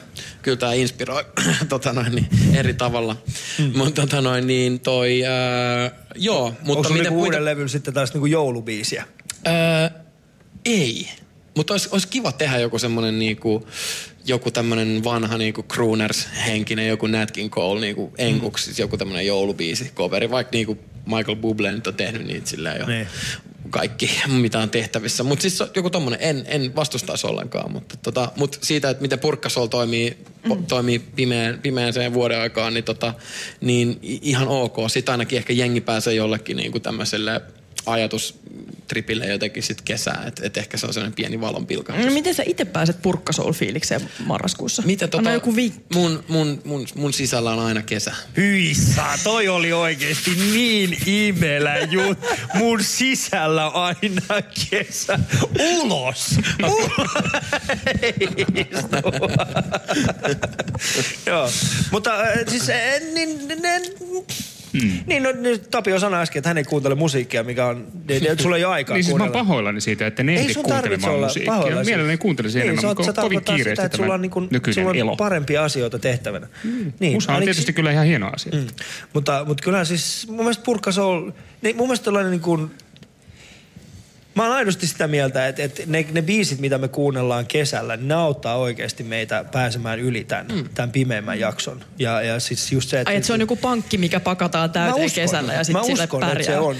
Kyllä tämä inspiroi *clears throat* tota noin, niin, eri tavalla. Mm. Mutta tota noin, niin toi, ää, joo. Onko Mutta miten, niinku uuden levyn sitten taas niinku joulubiisiä? Öö, ei. Mutta olisi, olisi kiva tehdä joku semmoinen niinku, joku tämmönen vanha niinku crooners-henkinen, joku Nat King Cole niinku enkuksi, siis joku tämmönen joulubiisi coveri, vaikka niinku Michael Bublé nyt on tehnyt niitä silleen jo Niin. Kaikki, mitä on tehtävissä. Mutta siis joku tommonen, en, en vastustaisi ollenkaan, mutta tota, mut siitä, että miten Purkkasol toimii, po, toimii pimeään, pimeään vuoden aikaan, niin, tota, niin ihan ok. Sitten ainakin ehkä jengi pääsee jollekin niinku tämmöiselle ajatustripille jotenkin sit kesää, että et ehkä se on sellainen pieni valonpilkahdus. No, miten sä itse pääset purkkasoul-fiilikseen marraskuussa? Mitä tota, Anna joku vinkki. mun, mun, mun, mun sisällä on aina kesä. Hyissa, toi oli oikeesti niin imelä jut. Mun sisällä aina kesä. Ulos! Ulos! Joo, mutta äh, siis äh, niin, niin, Hmm. niin no, nyt Tapio sanoi äsken, että hän ei kuuntele musiikkia, mikä on, niin, niin, sulla ei ole aikaa Niin siis mä oon pahoillani siitä, että ne Ei ehdi sun tarvitse kuuntelemaan olla musiikkia. pahoillasi. Mielelläni kuuntelisin niin, enemmän, mutta kovin kiireistä sitä, että sulla on, niin kuin, sulla on elo. parempia asioita tehtävänä. Niin, Musa on ainakin- tietysti kyllä ihan hieno asia. Mm. Mutta, mutta kyllä siis mun mielestä Purkkasol, niin mun mielestä tällainen niin kuin, Mä oon aidosti sitä mieltä, että, että ne, ne biisit, mitä me kuunnellaan kesällä, ne auttaa oikeasti meitä pääsemään yli tämän, mm. tämän pimeämmän jakson. Ja, ja siis just se, että... Ai, että se on joku pankki, mikä pakataan täyteen kesällä ja sitten sille uskon, pärjää. että se on.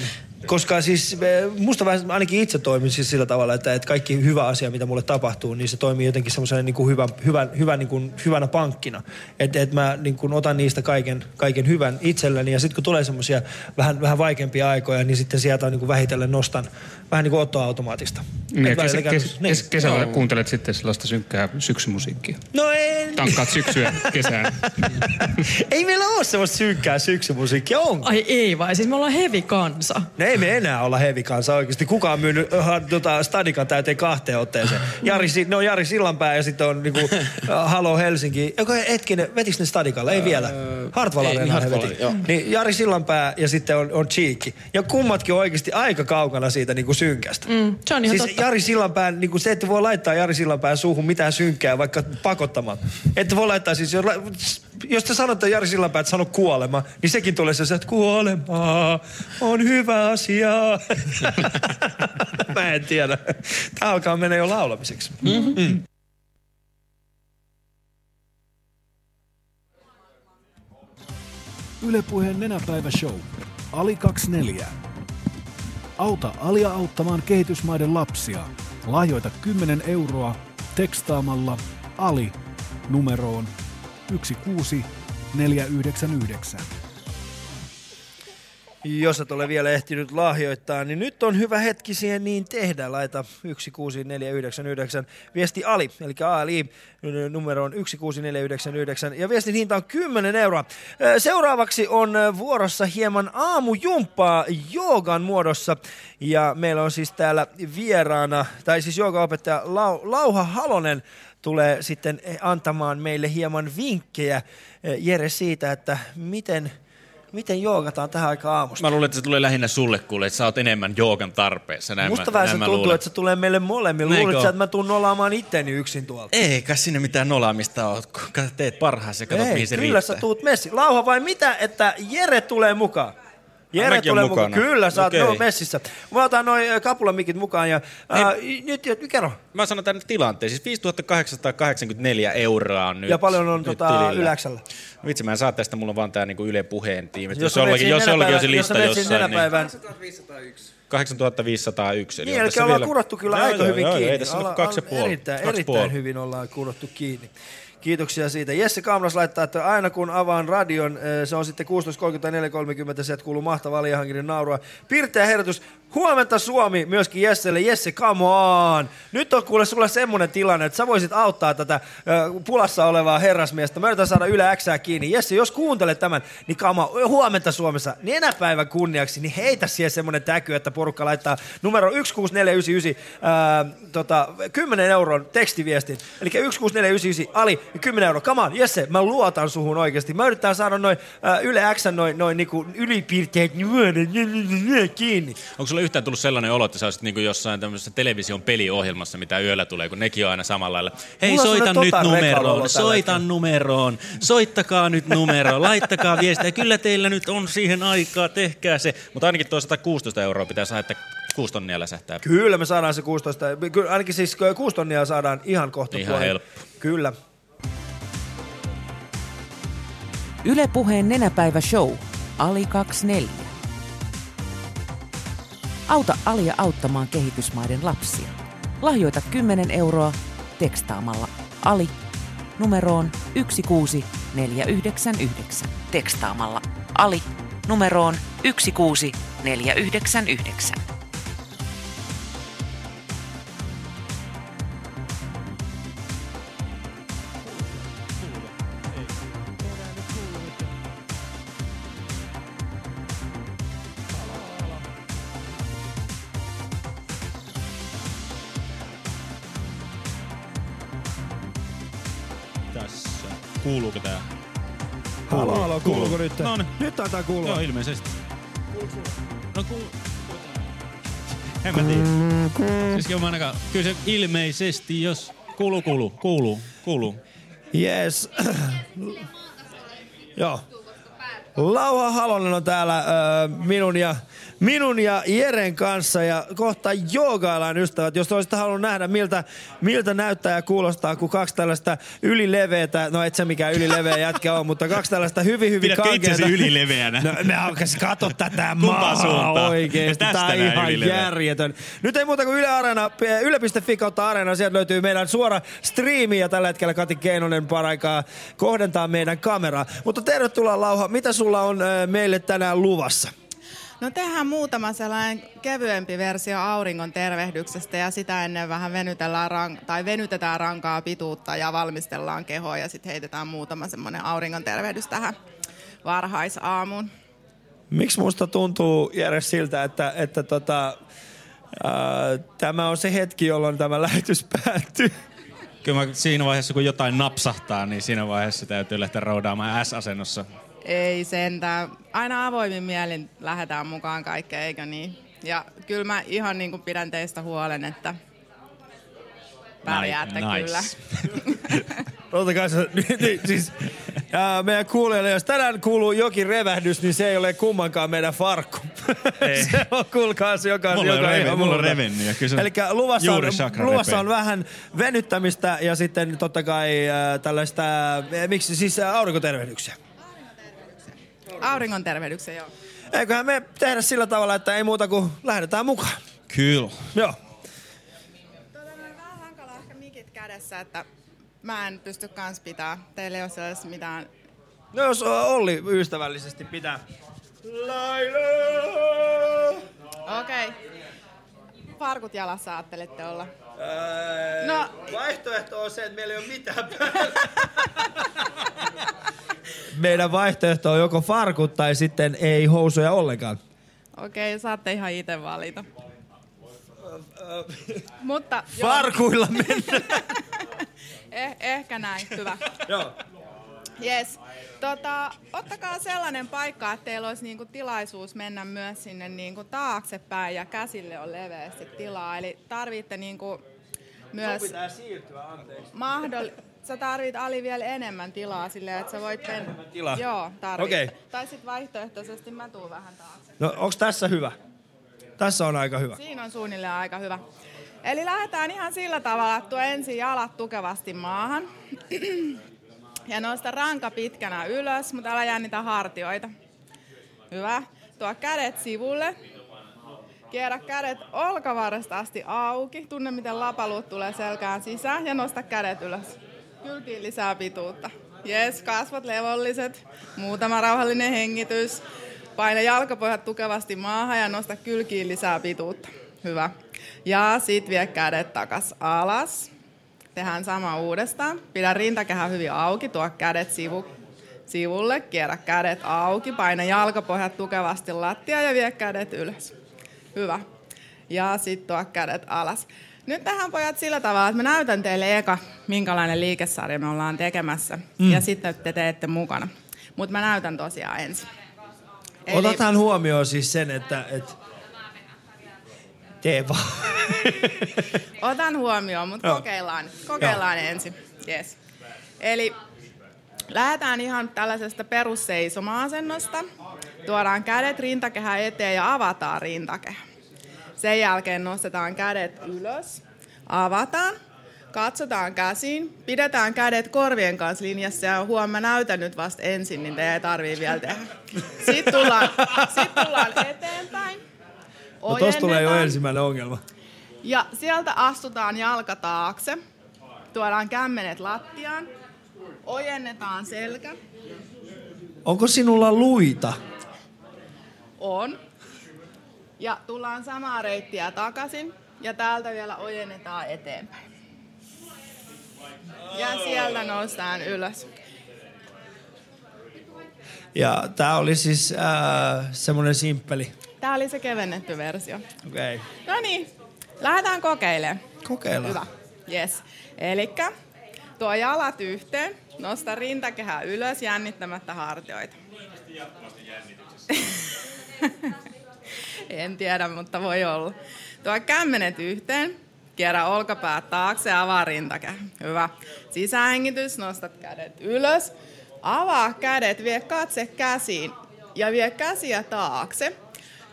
Koska siis eh, musta vähän, ainakin itse toimin siis sillä tavalla, että, että kaikki hyvä asia, mitä mulle tapahtuu, niin se toimii jotenkin semmoisena niin kuin hyvän, hyvän, hyvän, niin kuin, hyvänä pankkina. Että et mä niin kuin otan niistä kaiken, kaiken hyvän itselleni ja sitten kun tulee semmoisia vähän, vähän vaikeampia aikoja, niin sitten sieltä on niin kuin vähitellen nostan vähän niin kuin ottoautomaatista. Niin, välillä kes, käy- niin. kes, kesällä Joo. kuuntelet sitten sellaista synkkää syksymusiikkia. No ei, Tankkaat syksyä kesään. *laughs* ei meillä ole semmoista synkkää syksymusiikkia, onko? Ai ei vai, siis me ollaan heavy kansa. No ei me enää olla heavy kanssa oikeasti. Kuka on myynyt uh, tota, Stadikan täyteen kahteen otteeseen? Jari, Si- ne on Jari Sillanpää ja sitten on niinku, uh, Halo Helsinki. Joko hetkinen, vetis ne Stadikalla? Ei vielä. Hartwall ei, niin Hartwall. Niin Jari Sillanpää ja sitten on, on Cheekki. Ja kummatkin on oikeasti aika kaukana siitä niinku synkästä. Mm, se on ihan siis totta. Jari Sillanpään, niinku se, että voi laittaa Jari Sillanpään suuhun mitään synkkää vaikka pakottamaan. Että voi laittaa siis, jos, te sanotte Jari Sillanpää, että sano kuolema, niin sekin tulee se, että kuolema on hyvä asia. Mä en tiedä. Tää alkaa mennä jo laulamiseksi. Mm-hmm. Mm. Ylepuheen nenäpäivä show. Ali 24. Auta Alia auttamaan kehitysmaiden lapsia. Lahjoita 10 euroa tekstaamalla Ali numeroon 16499. Jos et ole vielä ehtinyt lahjoittaa, niin nyt on hyvä hetki siihen niin tehdä. Laita 16499 viesti Ali, eli Ali numero on 16499 ja viestin hinta on 10 euroa. Seuraavaksi on vuorossa hieman aamujumppaa joogan muodossa ja meillä on siis täällä vieraana, tai siis joogaopettaja Lau, Lauha Halonen tulee sitten antamaan meille hieman vinkkejä, ö, Jere, siitä, että miten Miten joogataan tähän aikaan aamusta? Mä luulen, että se tulee lähinnä sulle kuule, että sä oot enemmän joogan tarpeessa. Näin Musta mä, vähän se tuntuu, luulen. että se tulee meille molemmille. Näinkö Luuletko sä, että mä tuun nolaamaan itteni yksin tuolta? Eikä sinne mitään nolaamista ole. Kato, teet parhaasi ja katsot, Ei, mihin se kyllä riittää. sä tuut messi. Lauha vai mitä, että Jere tulee mukaan? Jere mäkin tulee mukaan. mukana. Kyllä, sä oot no, messissä. Mä otan noin ö, kapulamikit mukaan ja ää, nyt, nyt kerro. Mä sanon tänne tilanteen. Siis 5884 euroa on nyt. Ja paljon on nyt tota, tilillä. Yläksällä? Vitsi, mä en saa tästä, mulla on vaan tää niinku Yle puheen tiimi. Jos, Jos jos, jollakin, jos jollakin on se jos lista siinä jossain, niin nenäpäivän- 8501. Niin, on eli ollaan vielä- kurottu kyllä Joo, aika joo, hyvin joo, kiinni. Ei tässä nyt kaksi ja puoli. Erittäin, erittäin puoli. hyvin ollaan kurottu kiinni. Kiitoksia siitä. Jesse Kaamras laittaa, että aina kun avaan radion, eh, se on sitten 16.30 sieltä kuuluu mahtava alihankinen naurua. Pirteä herätys. Huomenta Suomi myöskin Jesselle. Jesse, come on! Nyt on kuule sulle semmonen tilanne, että sä voisit auttaa tätä ö, pulassa olevaa herrasmiestä. Mä yritän saada Yle Xää kiinni. Jesse, jos kuuntelet tämän, niin come on, huomenta Suomessa. Nenäpäivän kunniaksi, niin heitä siihen semmonen täky, että porukka laittaa numero 16499 ää, tota, 10 euron tekstiviestin. Eli 16499 Ali, 10 euroa. Come on, Jesse, mä luotan suhun oikeasti. Mä yritän saada noin ää, Yle X noin, noin niinku ylipiirteet kiinni. Onko sulla yhtään tullut sellainen olo, että sä olisit niinku jossain tämmöisessä television peliohjelmassa, mitä yöllä tulee, kun nekin on aina samalla lailla. Hei, Mulla soita nyt olo numeroon, soita numeroon, soittakaa nyt numeroon, laittakaa viestiä. Kyllä teillä nyt on siihen aikaa, tehkää se. Mutta ainakin tuo 116 euroa pitää saada, että kuusi tonnia läsähtää. Kyllä me saadaan se 16. Kyllä, ainakin siis 6 tonnia saadaan ihan kohta. Ihan helppo. Kyllä. Yle Puheen nenäpäivä show. Ali 24. Auta Alia auttamaan kehitysmaiden lapsia. Lahjoita 10 euroa tekstaamalla Ali numeroon 16499. Tekstaamalla Ali numeroon 16499. Kuuluuko tää? Halo, halo, kuuluuko nyt? No niin. Nyt taitaa kuulua. Joo, ilmeisesti. No kuuluu. En mä tiedä. Siis kyllä mä ainakaan, kyllä se ilmeisesti, jos kuuluu, kuuluu, kuuluu, kuuluu. Yes. Joo. Lauha Halonen on täällä ö, minun, ja, minun ja Jeren kanssa ja kohta joogaillaan ystävät. Jos olisit halunnut nähdä, miltä, miltä näyttää ja kuulostaa, kun kaksi tällaista ylileveätä, no et sä mikään ylileveä jätkä on, mutta kaksi tällaista hyvin hyvin Pidätkö itsesi kankeata- ylileveänä? No, me alkas kato tätä maa oikeesti. Tää on ihan ylileveä. järjetön. Nyt ei muuta kuin Yle Areena, yle.fi kautta Areena. Sieltä löytyy meidän suora striimi ja tällä hetkellä Kati Keinonen paraikaa kohdentaa meidän kameraa. Mutta tervetuloa Lauha. Mitä sulla on meille tänään luvassa? No tehdään muutama sellainen kevyempi versio auringon tervehdyksestä ja sitä ennen vähän venytellään rank- tai venytetään rankaa pituutta ja valmistellaan kehoa ja sitten heitetään muutama semmoinen auringon tervehdys tähän varhaisaamuun. Miksi musta tuntuu, Jere, siltä, että, että tota, ää, tämä on se hetki, jolloin tämä lähetys päättyy? Kyllä mä siinä vaiheessa, kun jotain napsahtaa, niin siinä vaiheessa täytyy lähteä roudaamaan S-asennossa. Ei sentään. Aina avoimin mielin lähdetään mukaan kaikkeen, eikö niin? Ja kyllä mä ihan niin kuin pidän teistä huolen, että pärjäätte Nice. kyllä. *laughs* Ottakaa se, *laughs* niin, siis, ää, meidän kuulijoille, jos tänään kuuluu jokin revähdys, niin se ei ole kummankaan meidän farkku. *laughs* Ei. se on, kuulkaas, joka, Mulla on joka reve- ihan mulla on ja kyllä se Eli luvassa, on, luvassa on vähän venyttämistä ja sitten totta kai ää, tällaista, ää, miksi siis ää, aurinkotervehdyksiä. Auringon tervehdyksen, joo. Eiköhän me tehdä sillä tavalla, että ei muuta kuin lähdetään mukaan. Kyllä. Joo. Mikit kädessä, että mä en pysty kans pitää. Teillä ei ole sellaista mitään... No jos Olli ystävällisesti pitää. Laila! Okei. Okay. Farkut jalassa ajattelette olla. No. No. Vaihtoehto on se, että meillä ei ole mitään päällä. *laughs* Meidän vaihtoehto on joko farkut tai sitten ei housuja ollenkaan. Okei, okay, saatte ihan itse valita. *laughs* Mutta... Farkuilla mennään. *laughs* Eh, ehkä näin, hyvä. Joo. Yes. Tota, ottakaa sellainen paikka, että teillä olisi niinku tilaisuus mennä myös sinne niinku taaksepäin ja käsille on leveästi tilaa. Eli tarvitte niinku myös... Sun pitää siirtyä, anteeksi. Mahdoll... Sä tarvit Ali vielä enemmän tilaa silleen, että sä voit mennä. tilaa? Joo, tarvit. Okei. Tai sit vaihtoehtoisesti mä tuun vähän taakse. No onks tässä hyvä? Tässä on aika hyvä. Siinä on suunnilleen aika hyvä. Eli lähdetään ihan sillä tavalla, että tuo ensin jalat tukevasti maahan. *clears throat* Ja nosta ranka pitkänä ylös, mutta älä jännitä hartioita. Hyvä. Tuo kädet sivulle. Kierrä kädet olkavarresta asti auki. Tunne, miten lapaluut tulee selkään sisään ja nosta kädet ylös. Kylkiin lisää pituutta. Jes, kasvot levolliset. Muutama rauhallinen hengitys. Paina jalkapohjat tukevasti maahan ja nosta kylkiin lisää pituutta. Hyvä. Ja sit vie kädet takas alas. Tehdään sama uudestaan. Pidä rintakehä hyvin auki, tuo kädet sivu, sivulle, kierrä kädet auki, paina jalkapohjat tukevasti lattia ja vie kädet ylös. Hyvä. Ja sitten tuo kädet alas. Nyt tähän pojat sillä tavalla, että mä näytän teille eka, minkälainen liikesarja me ollaan tekemässä. Mm. Ja sitten te teette mukana. Mutta mä näytän tosiaan ensin. Eli- Otetaan huomioon siis sen, että... että tee vaan. Otan huomioon, mutta kokeillaan, kokeillaan ensin. Yes. Eli lähdetään ihan tällaisesta perusseisoma-asennosta. Tuodaan kädet rintakehä eteen ja avataan rintakehä. Sen jälkeen nostetaan kädet ylös, avataan, katsotaan käsiin, pidetään kädet korvien kanssa linjassa ja huom, mä näytän nyt vasta ensin, niin teidän ei tarvii vielä tehdä. Sitten tullaan, sit tullaan eteenpäin. No tossa tulee jo ensimmäinen ongelma. Ja sieltä astutaan jalka taakse. Tuodaan kämmenet lattiaan. Ojennetaan selkä. Onko sinulla luita? On. Ja tullaan samaa reittiä takaisin. Ja täältä vielä ojennetaan eteenpäin. Ja sieltä noustaan ylös. Ja tää oli siis äh, semmonen simppeli. Tää oli se kevennetty versio. Okei. Okay. No niin, lähdetään kokeilemaan. Kokeillaan. Hyvä. Yes. Elikkä tuo jalat yhteen, nosta rintakehä ylös jännittämättä hartioita. en tiedä, mutta voi olla. Tuo kämmenet yhteen, kierrä olkapäät taakse, avaa rintakehä. Hyvä. Sisähengitys, nostat kädet ylös. Avaa kädet, vie katse käsiin ja vie käsiä taakse.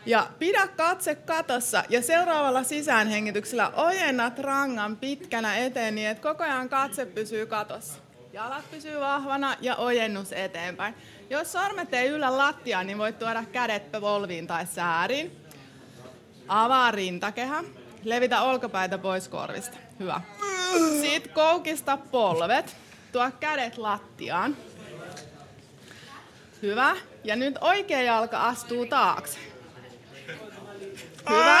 Ja pidä katse katossa ja seuraavalla sisäänhengityksellä ojennat rangan pitkänä eteen niin, että koko ajan katse pysyy katossa. Jalat pysyy vahvana ja ojennus eteenpäin. Jos sormet ei yllä lattiaan, niin voit tuoda kädet polviin tai sääriin. Avaa rintakehä. Levitä olkapäitä pois korvista. Hyvä. Sitten koukista polvet. Tuo kädet lattiaan. Hyvä. Ja nyt oikea jalka astuu taakse. Hyvä.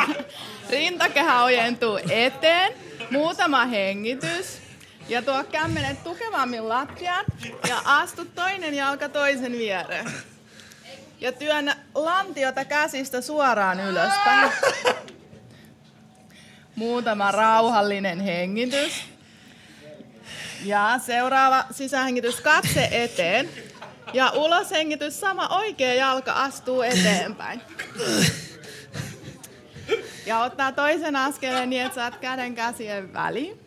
*laughs* Rintakehä ojentuu eteen. Muutama hengitys. Ja tuo kämmenet tukevammin lattiaan. Ja astu toinen jalka toisen viereen. Ja työnnä lantiota käsistä suoraan ylöspäin. Muutama rauhallinen hengitys. Ja seuraava sisähengitys katse eteen. Ja uloshengitys sama oikea jalka astuu eteenpäin. Ja ottaa toisen askeleen niin, että saat käden käsien väliin.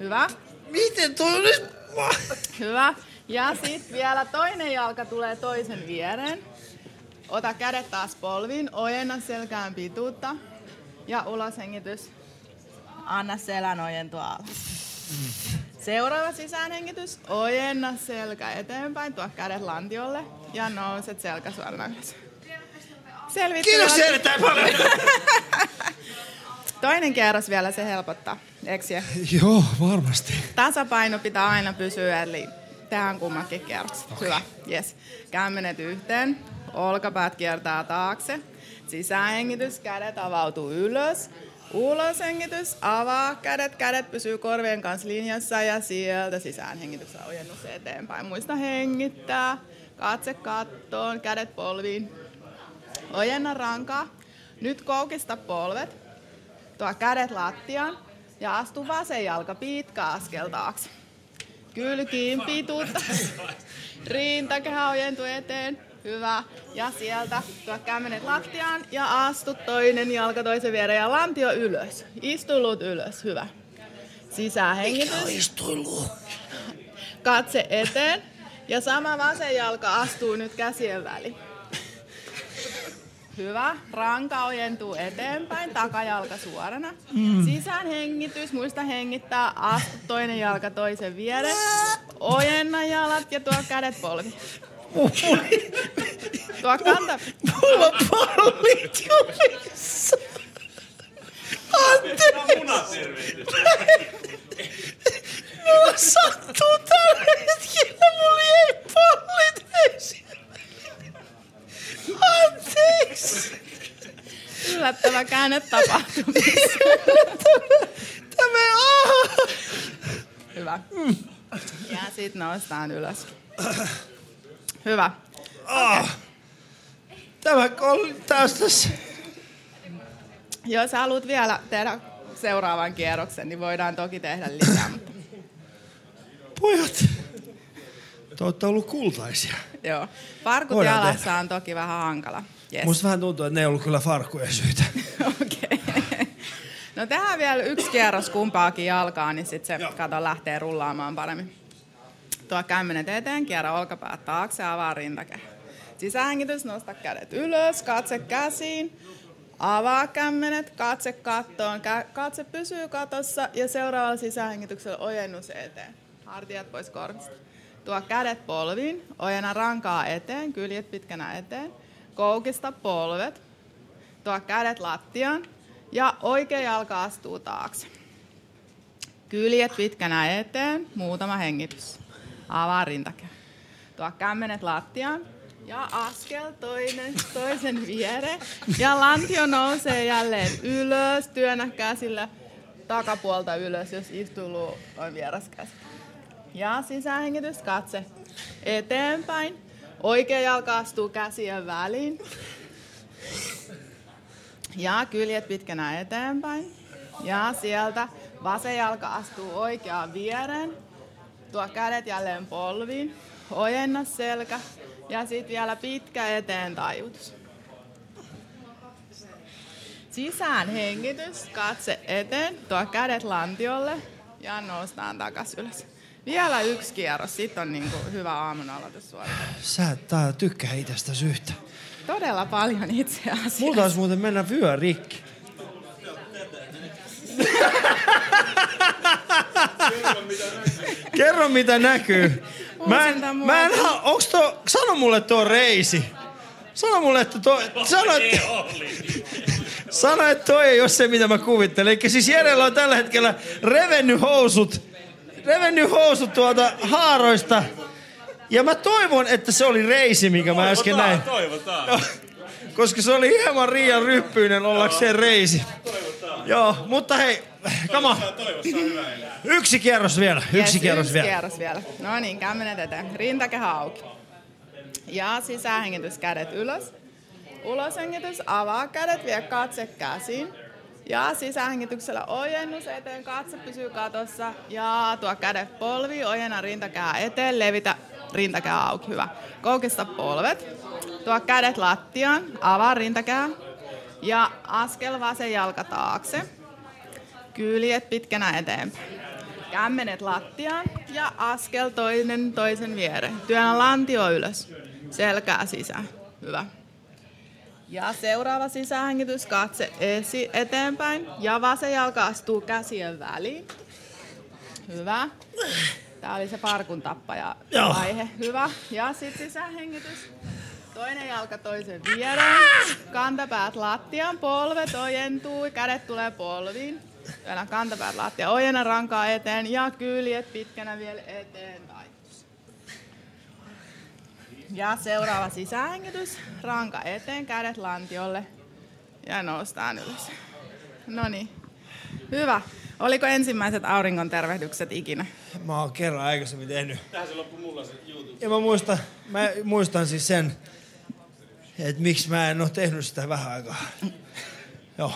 Hyvä. Miten toi nyt? Hyvä. Ja sitten vielä toinen jalka tulee toisen viereen. Ota kädet taas polviin, ojenna selkään pituutta. Ja uloshengitys. Anna selän ojentua alas. Seuraava sisäänhengitys. Ojenna selkä eteenpäin, tuo kädet lantiolle ja nouset selkäsuorana ylös. Selvitty. Kiitoksia erittäin paljon. *laughs* Toinen kierros vielä, se helpottaa. Eikö Joo, varmasti. Tasapaino pitää aina pysyä, eli tehdään kummankin kierrokset. Hyvä, yes. Kämmenet yhteen, olkapäät kiertää taakse. Sisähengitys, kädet avautuu ylös. Uloshengitys, avaa kädet, kädet pysyy korvien kanssa linjassa ja sieltä sisäänhengitys ojennus eteenpäin. Muista hengittää, katse kattoon, kädet polviin. Ojenna rankaa. Nyt koukista polvet. Tuo kädet lattiaan ja astu vasen jalka pitkä askel taakse. Kylkiin pituutta. Rintakehä ojentuu eteen. Hyvä. Ja sieltä tuo kämmenet lattiaan ja astu toinen jalka toisen viereen ja lantio ylös. Istulut ylös. Hyvä. Sisähengitys. Katse eteen. Ja sama vasen jalka astuu nyt käsien väliin. Hyvä. Ranka ojentuu eteenpäin, takajalka suorana. Mm. Sisään hengitys, muista hengittää, astu toinen jalka toisen viereen. Ojenna jalat ja tuo kädet polvi. Tuo kanta... Mulla on pallit jumissa. Anteeksi. Mulla sattuu tällä hetkellä, mulla jäi pallit esiin. Anteeksi. Yllättävä käänne tapahtumissa. Tämä ah. Hyvä. Ja sit noustaan ylös. Hyvä. Ah. Tämä oli taas tässä. Jos haluat vielä tehdä seuraavan kierroksen, niin voidaan toki tehdä lisää. Pojat, te olette ollut kultaisia. Joo. Farkut Voidaan jalassa tehdä. on toki vähän hankala. Yes. Musta vähän tuntuu, että ne ei ollut kyllä farkkujen syytä. *laughs* No tehdään vielä yksi kierros kumpaakin jalkaa, niin sitten se kato lähtee rullaamaan paremmin. Tuo kämmenet eteen, kierrä olkapäät taakse, avaa rintakehä. Sisähengitys, nosta kädet ylös, katse käsiin. Avaa kämmenet, katse kattoon, katse pysyy katossa ja seuraavalla sisähengityksellä ojennus eteen. Hartiat pois korvista. Tuo kädet polviin, ojenna rankaa eteen, kyljet pitkänä eteen. Koukista polvet. Tuo kädet lattiaan ja oikea jalka astuu taakse. Kyljet pitkänä eteen, muutama hengitys. Avaa rintakehä. Tuo kämmenet lattiaan ja askel toinen toisen viere. Ja lantio nousee jälleen ylös, työnnä käsillä takapuolta ylös, jos istuu on vieras käsi. Ja sisähengitys, katse eteenpäin. Oikea jalka astuu käsien väliin. Ja kyljet pitkänä eteenpäin. Ja sieltä vasen jalka astuu oikeaan viereen. Tuo kädet jälleen polviin. Ojenna selkä. Ja sitten vielä pitkä eteen tajutus. Sisään hengitys, katse eteen, tuo kädet lantiolle ja noustaan takas ylös. Vielä yksi kierros, sitten on niinku hyvä aamun aloitus suoraan. Sä et tää tykkää itsestäsi yhtä. Todella paljon itse asiassa. Mulla taisi muuten mennä vyö rikki. Kerro mitä näkyy. Mä en, mä en ha, onks to, sano mulle tuo reisi. Sano mulle, että tuo, sano, että, sano, että toi ei ole se, mitä mä kuvittelen. Eli siis Jerellä on tällä hetkellä revennyt housut, revennyt housut tuolta haaroista. Ja mä toivon, että se oli reisi, mikä mä äsken näin. Toivotaan. Koska se oli hieman riian ryppyinen ollakseen reisi. Joo, mutta hei, come on. Yksi kierros vielä, yksi Yes, kierros yksi vielä. kierros vielä. No niin, kämmenet eteen. Rintakehä auki. Ja sisähengitys kädet ylös. Uloshengitys, avaa kädet, vie katse käsiin. Ja sisähengityksellä ojennus eteen, katse pysyy katossa. Ja tuo kädet polvi, ojenna rintakää eteen, levitä rintakää auki, hyvä. Koukista polvet. Tuo kädet lattiaan, avaa rintakää. Ja askel vasen jalka taakse. Kyljet pitkänä eteenpäin. Kämmenet lattiaan ja askel toinen toisen viereen. Työnnä lantio ylös. Selkää sisään. Hyvä. Ja seuraava sisähengitys, katse esi eteenpäin. Ja vasen jalka astuu käsien väliin. Hyvä. Tämä oli se parkun tappaja vaihe. Hyvä. Ja sitten sisähengitys. Toinen jalka toisen viereen. Kantapäät lattiaan, polvet ojentuu, kädet tulee polviin. Työnnä kantapäät lattiaan, ojenna rankaa eteen ja kyljet pitkänä vielä eteen. Ja seuraava sisähengitys. Ranka eteen, kädet lantiolle ja noustaan ylös. No niin. Hyvä. Oliko ensimmäiset auringon tervehdykset ikinä? Mä oon kerran aikaisemmin tehnyt. Tähän se loppui mulla se YouTube. Ja mä muistan, mä muistan siis sen, että miksi mä en oo tehnyt sitä vähän aikaa. Joo.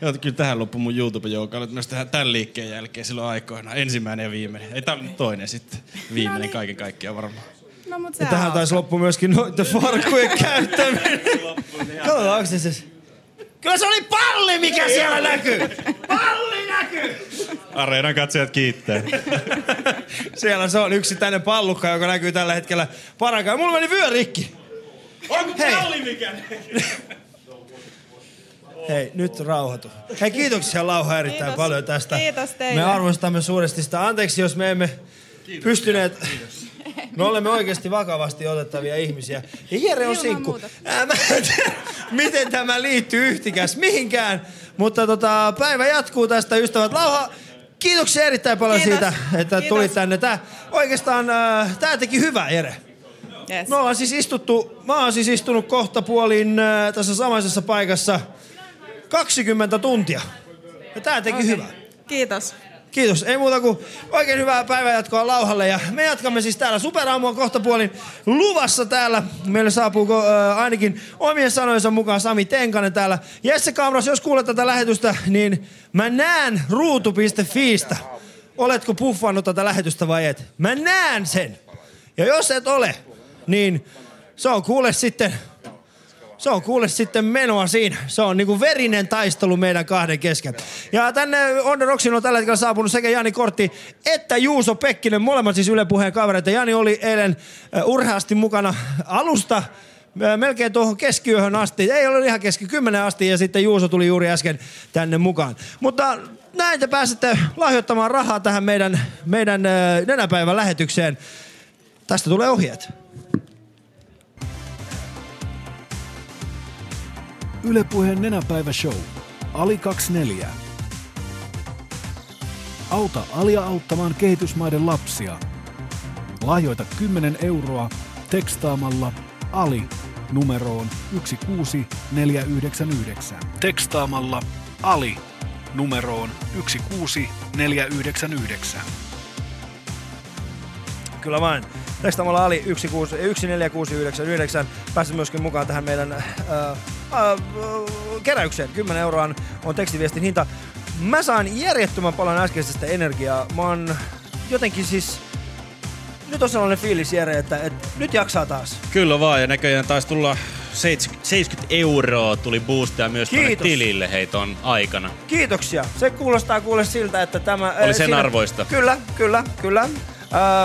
Joo, kyllä tähän loppu mun youtube joka oli myös tähän tämän liikkeen jälkeen silloin aikoina. Ensimmäinen ja viimeinen. Ei oli nyt toinen sitten. Viimeinen kaiken kaikkiaan varmaan. No mut Ja tähän taisi loppu myöskin noiden farkkujen *laughs* käyttäminen. Katsotaan, onko se siis... Kyllä se oli palli, mikä siellä näkyy! Palli näkyy! Areenan katsojat kiittää. *laughs* Siellä se on yksittäinen pallukka, joka näkyy tällä hetkellä parakaan. Mulla meni vyö rikki. Onko Hei. palli mikä? *laughs* Hei, nyt rauhoitu. Hei, kiitoksia Lauha erittäin Kiitos. paljon tästä. Kiitos teille. Me arvostamme suuresti sitä. Anteeksi, jos me emme pystyneet... Me olemme oikeasti vakavasti otettavia ihmisiä. Ja Jere on sinkku. muuta. Ää, Mä en tiedä, miten tämä liittyy yhtikäs mihinkään. Mutta tota, päivä jatkuu tästä, ystävät. Lauha, kiitoksia erittäin paljon Kiitos. siitä, että Kiitos. tulit tänne. Tää, oikeastaan äh, tämä teki hyvää, Jere. Yes. Me ollaan siis istuttu, mä oon siis istunut kohta puolin äh, tässä samaisessa paikassa 20 tuntia. Ja tää teki okay. hyvää. Kiitos. Kiitos. Ei muuta kuin oikein hyvää päivänjatkoa Lauhalle. Ja me jatkamme siis täällä. Superaamu on kohta puolin luvassa täällä. Meille saapuu äh, ainakin omien sanojensa mukaan Sami Tenkanen täällä. Jesse Kamras, jos kuulet tätä lähetystä, niin mä näen ruutu.fiistä. Oletko puffannut tätä lähetystä vai et? Mä näen sen. Ja jos et ole, niin se on kuule sitten se on kuule sitten menoa siinä. Se on niinku verinen taistelu meidän kahden kesken. Ja tänne On Rocksin on tällä hetkellä saapunut sekä Jani Kortti että Juuso Pekkinen, molemmat siis Yle Puheen kavereita. Jani oli eilen äh, urheasti mukana alusta äh, melkein tuohon keskiyöhön asti. Ei ole ihan keski, kymmenen asti ja sitten Juuso tuli juuri äsken tänne mukaan. Mutta näin te pääsette lahjoittamaan rahaa tähän meidän, meidän äh, nenäpäivän lähetykseen. Tästä tulee ohjeet. Ylepuheen nenäpäivä show. Ali 24. Auta Alia auttamaan kehitysmaiden lapsia. Lahjoita 10 euroa tekstaamalla Ali numeroon 16499. Tekstaamalla Ali numeroon 16499. Kyllä vain. Tekstaamalla Ali 16 146999. Pääset myöskin mukaan tähän meidän äh, äh, keräykseen. 10 euroa on- tekstiviestin hinta. Mä saan järjettömän paljon äskeisestä energiaa. Mä oon jotenkin siis... Nyt on sellainen fiilis, Jere, että, että nyt jaksaa taas. Kyllä vaan, ja näköjään taisi tulla 70 70 euroa tuli boostia myös Kiitos. tilille hei ton aikana. Kiitoksia. Se kuulostaa kuule siltä, että tämä... Oli sen arvoista. Kyllä, kyllä, kyllä.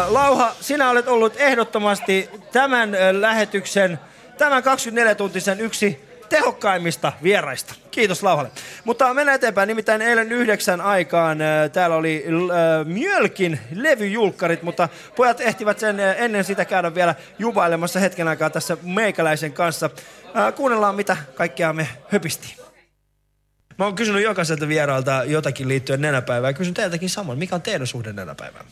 Lauha, sinä olet ollut ehdottomasti tämän äh, lähetyksen, tämän 24-tuntisen yksi tehokkaimmista vieraista. Kiitos Lauhalle. Mutta mennään eteenpäin. Nimittäin eilen yhdeksän aikaan äh, täällä oli äh, Mjölkin levyjulkkarit, mutta pojat ehtivät sen äh, ennen sitä käydä vielä jubailemassa hetken aikaa tässä meikäläisen kanssa. Äh, kuunnellaan, mitä kaikkea me höpistiin. Mä oon kysynyt jokaiselta vieraalta jotakin liittyen nenäpäivään. Kysyn teiltäkin saman. Mikä on teidän suhde nenäpäivään?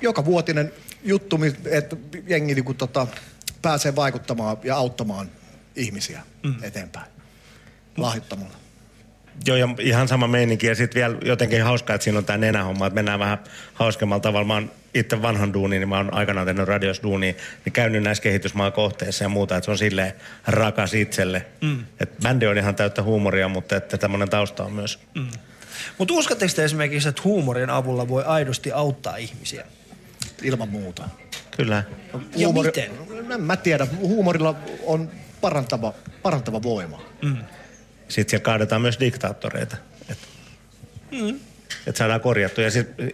Joka vuotinen juttu, että jengi niin tota, pääsee vaikuttamaan ja auttamaan ihmisiä mm. eteenpäin lahjoittamalla. Joo, ja ihan sama meininki. Ja sitten vielä jotenkin hauskaa, että siinä on tämä nenähomma, että mennään vähän hauskemmalla tavalla. Mä oon itse vanhan duuni, niin mä oon aikanaan tehnyt radios duunia, niin käynyt näissä kehitysmaan kohteissa ja muuta, että se on silleen rakas itselle. Mm. Et bändi on ihan täyttä huumoria, mutta että tämmöinen tausta on myös. Mm. Mutta uskotteko te esimerkiksi, että huumorin avulla voi aidosti auttaa ihmisiä? Ilman muuta. Kyllä. Ja miten? En mä tiedä. Huumorilla on parantava, parantava voima. Mm. Sitten siellä kaadetaan myös diktaattoreita. Mm. että saadaan korjattua. Ja sitten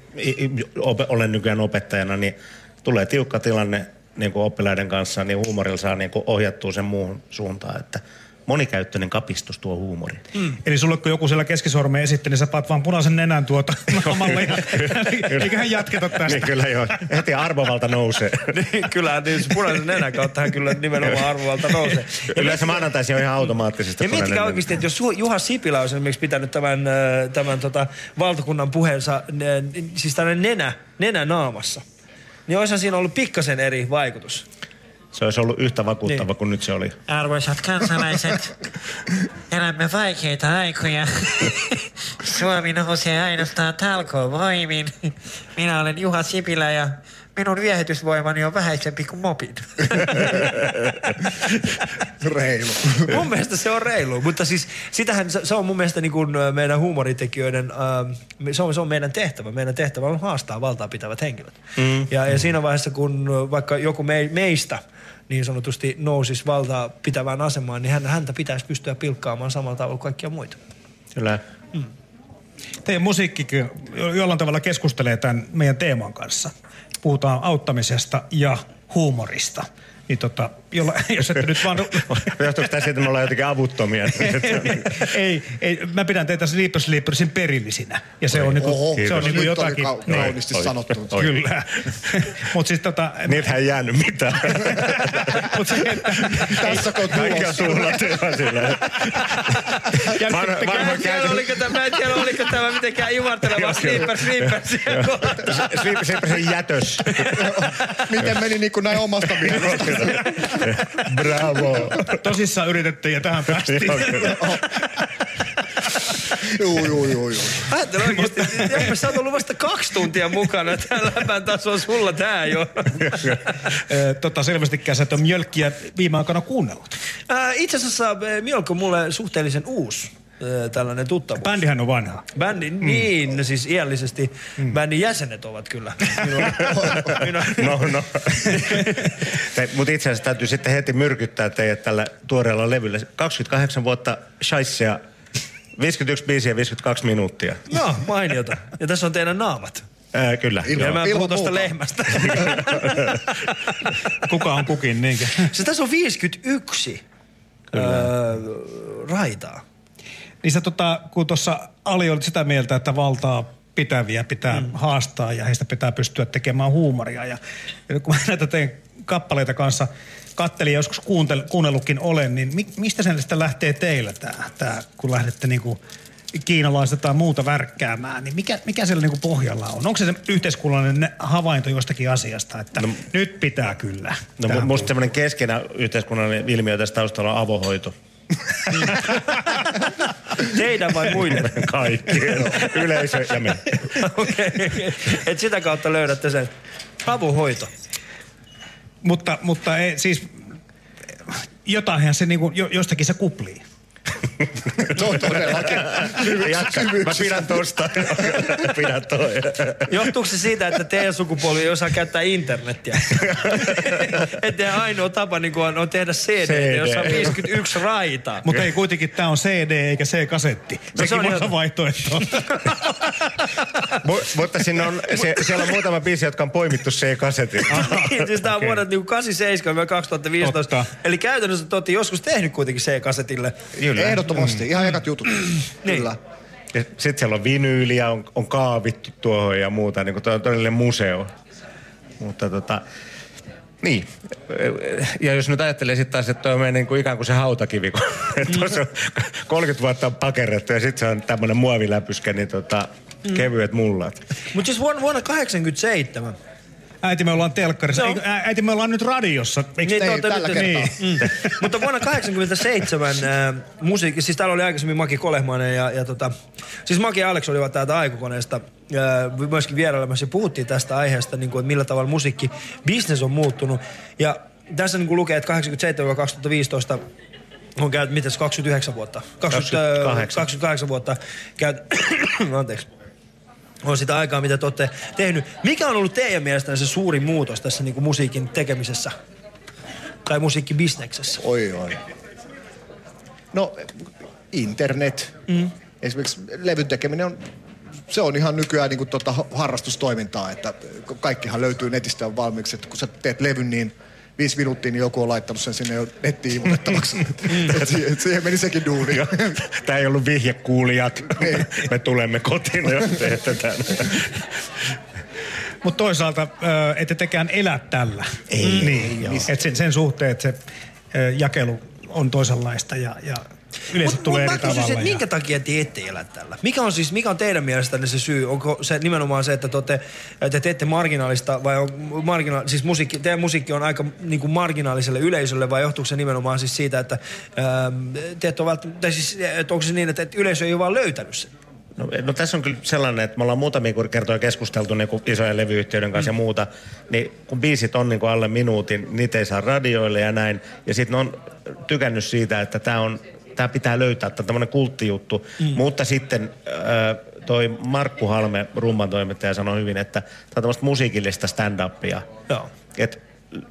olen nykyään opettajana, niin tulee tiukka tilanne niin kuin oppilaiden kanssa, niin huumorilla saa niin kuin ohjattua sen muuhun suuntaan, että monikäyttöinen kapistus tuo huumori. Mm. Eli sulle kun joku siellä keskisormen esitti, niin sä paat vaan punaisen nenän tuota *laughs* naamalle *laughs* eiköhän jatketa tästä. Niin kyllä joo. Heti arvovalta nousee. *laughs* niin, kyllä, niin se punaisen nenän kauttahan kyllä nimenomaan arvovalta nousee. Yleensä maanantaisin on ihan automaattisesti Ja miettikää oikeasti, että jos Ju- Juha Sipilä olisi esimerkiksi pitänyt tämän, tämän tota, valtakunnan puheensa, siis tällainen nenä, nenä naamassa, niin olisihan siinä ollut pikkasen eri vaikutus. Se olisi ollut yhtä vakuuttava niin. kuin nyt se oli. Arvoisat kansalaiset, elämme vaikeita aikoja. Suomi nousee ainoastaan talkoon voimin. Minä olen Juha Sipilä ja minun viehätysvoimani on vähäisempi kuin mopin. reilu. mun mielestä se on reilu, mutta siis sitähän se, se on mun mielestä niin kuin meidän huumoritekijöiden, se, on, se on meidän tehtävä. Meidän tehtävä on haastaa valtaa pitävät henkilöt. Mm. Ja, ja siinä vaiheessa, kun vaikka joku me, meistä niin sanotusti nousisi valtaa pitävään asemaan, niin hän, häntä pitäisi pystyä pilkkaamaan samalla tavalla kuin kaikkia muita. Kyllä. Teidän musiikkikin jo- jollain tavalla keskustelee tämän meidän teeman kanssa. Puhutaan auttamisesta ja huumorista. Niin tota, jolla, jos ette nyt vaan... Johtuuko tämä siitä, että me ollaan jotenkin avuttomia? ei, ei, mä pidän teitä Sleeper Sleepersin perillisinä. Ja se on, niinku, Oho, se on niinku Nyt oli jotakin... kau- kauniisti sanottu. Kyllä. Mut siis tota... Niitä ei jäänyt mitään. Mut se, että... Tässä kun on. Vanha- vanha Mä en tiedä, käsi- oliko tämä, mä en tiedä, oliko tämä mitenkään imarteleva sleeper, sleeper siellä kohtaa. Sleepersin jätös. Miten meni niin kuin näin omasta mielestä? Bravo. Tosissaan yritettiin ja tähän päästiin. Juu, juu, juu, juu. Ajattelen oikeesti, Jeppe, sä oot ollut vasta kaksi tuntia mukana. Tää läpän taso on sulla tää jo. Tota, selvästikään sä et ole mjölkkiä viime aikoina kuunnellut. Itse asiassa Mjölk on mulle suhteellisen uusi tällainen tuttavuus. Bändihän on vanha. Bändi, mm. niin, no siis iällisesti. Mm. Bändin jäsenet ovat kyllä. Minua, *laughs* minua, No, no. Mutta itse asiassa täytyy sitten heti myrkyttää teidät tällä tuoreella levyllä. 28 vuotta shaissia, 51 biisiä 52 minuuttia. no, mainiota. Ja tässä on teidän naamat. Ää, kyllä. Ja mä puhun tuosta lehmästä. *laughs* Kuka on kukin niinkö? Se tässä on 51 öö, raitaa. Niin sä tota, kun tuossa Ali olit sitä mieltä, että valtaa pitäviä pitää mm. haastaa ja heistä pitää pystyä tekemään huumoria. Ja, ja kun mä *laughs* näitä teidän kappaleita kanssa kattelin ja joskus kuuntel, kuunnellutkin olen, niin mi, mistä sen sitten lähtee teillä tää, tää kun lähdette niinku kiinalaista tai muuta värkkäämään, niin mikä, mikä siellä niinku pohjalla on? Onko se, se yhteiskunnallinen havainto jostakin asiasta, että no, nyt pitää kyllä? No musta semmoinen keskenä yhteiskunnallinen ilmiö tässä taustalla on avohoito. Teidän vai muiden? Kaikkien. Yleisö ja me. Okei, okay. et sitä kautta löydätte sen avohoito. Mutta, mutta ei, siis jotainhan se niinku, jo, jostakin se kuplii. *laughs* On todellakin. Jatka. Mä pidän tosta. Pidän toi. Johtuuko se siitä, että teidän sukupolvi ei osaa käyttää internettiä? *laughs* että ainoa tapa niin on, on tehdä CD, CD. jossa on 51 raitaa. Mutta ei kuitenkin, tämä on CD eikä C-kasetti. No Sekin se on ihan- vaihtoehto. *laughs* Mu- mutta siinä on, se, siellä on muutama biisi, jotka on poimittu C-kasetin. niin, siis tää on vuodet niin 87 2015. Totta. Eli käytännössä te olette joskus tehnyt kuitenkin C-kasetille. Ehdottomasti. Ihan ekat jutut. Kyllä. Ja sitten siellä on vinyyliä, on, on kaavittu tuohon ja muuta, niin kuin on todellinen museo. Mutta tota, niin. Ja jos nyt ajattelee sitten taas, että toi on meidän niin kuin ikään kuin se hautakivi, kun *laughs* tuossa on 30 vuotta on pakerrettu ja sitten se on tämmöinen muoviläpyskä, niin tota, Mm. kevyet mullat. Mutta siis vuonna, vuonna 87. Äiti, me ollaan telkkarissa. No. Eikö, äiti, me ollaan nyt radiossa. Eikö Niin, te- olette nyt- Niin. Mm. Mutta vuonna 87 äh, musiikki, siis täällä oli aikaisemmin Maki Kolehmainen ja, ja tota, siis Maki ja Alex olivat täältä aikukoneesta äh, myöskin vierailemassa ja puhuttiin tästä aiheesta, niin kuin, että millä tavalla musiikki, business on muuttunut. Ja tässä niin kuin lukee, että 87-2015 on käynyt, mitäs, 29 vuotta? 20, 28. 28 vuotta käyt, *coughs* anteeksi, on sitä aikaa, mitä te olette tehnyt. Mikä on ollut teidän mielestänne se suuri muutos tässä niin kuin musiikin tekemisessä? Tai musiikkibisneksessä? Oi, oi. No, internet. Mm. Esimerkiksi levyn tekeminen on, se on ihan nykyään niin kuin tota ha- harrastustoimintaa, että kaikkihan löytyy netistä on valmiiksi, että kun sä teet levyn, niin viisi minuuttia, niin joku on laittanut sen sinne jo nettiin ilmoitettavaksi. *laughs* Et siihen, siihen meni sekin duuni. Tämä ei ollut vihje kuulijat. Me tulemme kotiin, jos teette tämän. Mutta toisaalta ette tekään elä tällä. Ei, niin, joo. et sen, sen suhteen, että se jakelu on toisenlaista ja, ja yleensä Mut- tulee mut eri mä että ja- minkä takia te ette elä tällä? Mikä on siis, mikä on teidän mielestänne se syy? Onko se nimenomaan se, että te, olette, te teette marginaalista vai on margina, siis musiikki, teidän musiikki on aika niin kuin marginaaliselle yleisölle vai johtuuko se nimenomaan siis siitä, että ähm, te ette ole välttämättä, tai siis, että onko se niin, että, että yleisö ei ole vaan löytänyt sen? No, no tässä on kyllä sellainen, että me ollaan muutamia kertoja keskusteltu niin isojen levyyhtiöiden kanssa mm. ja muuta, niin kun biisit on niin kuin alle minuutin, niitä ei saa radioille ja näin. Ja sitten on tykännyt siitä, että tämä on tämä pitää löytää, tämä on tämmöinen kulttijuttu. Mm. Mutta sitten äh, toi Markku Halme, rumman toimittaja, sanoi hyvin, että tämä on tämmöistä musiikillista stand-upia. Joo. Et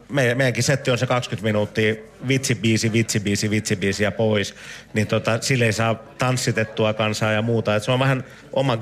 me, meidänkin setti on se 20 minuuttia vitsibiisi, vitsibiisi, vitsibiisi ja pois. Niin tota, sille ei saa tanssitettua kansaa ja muuta. Et se on vähän oma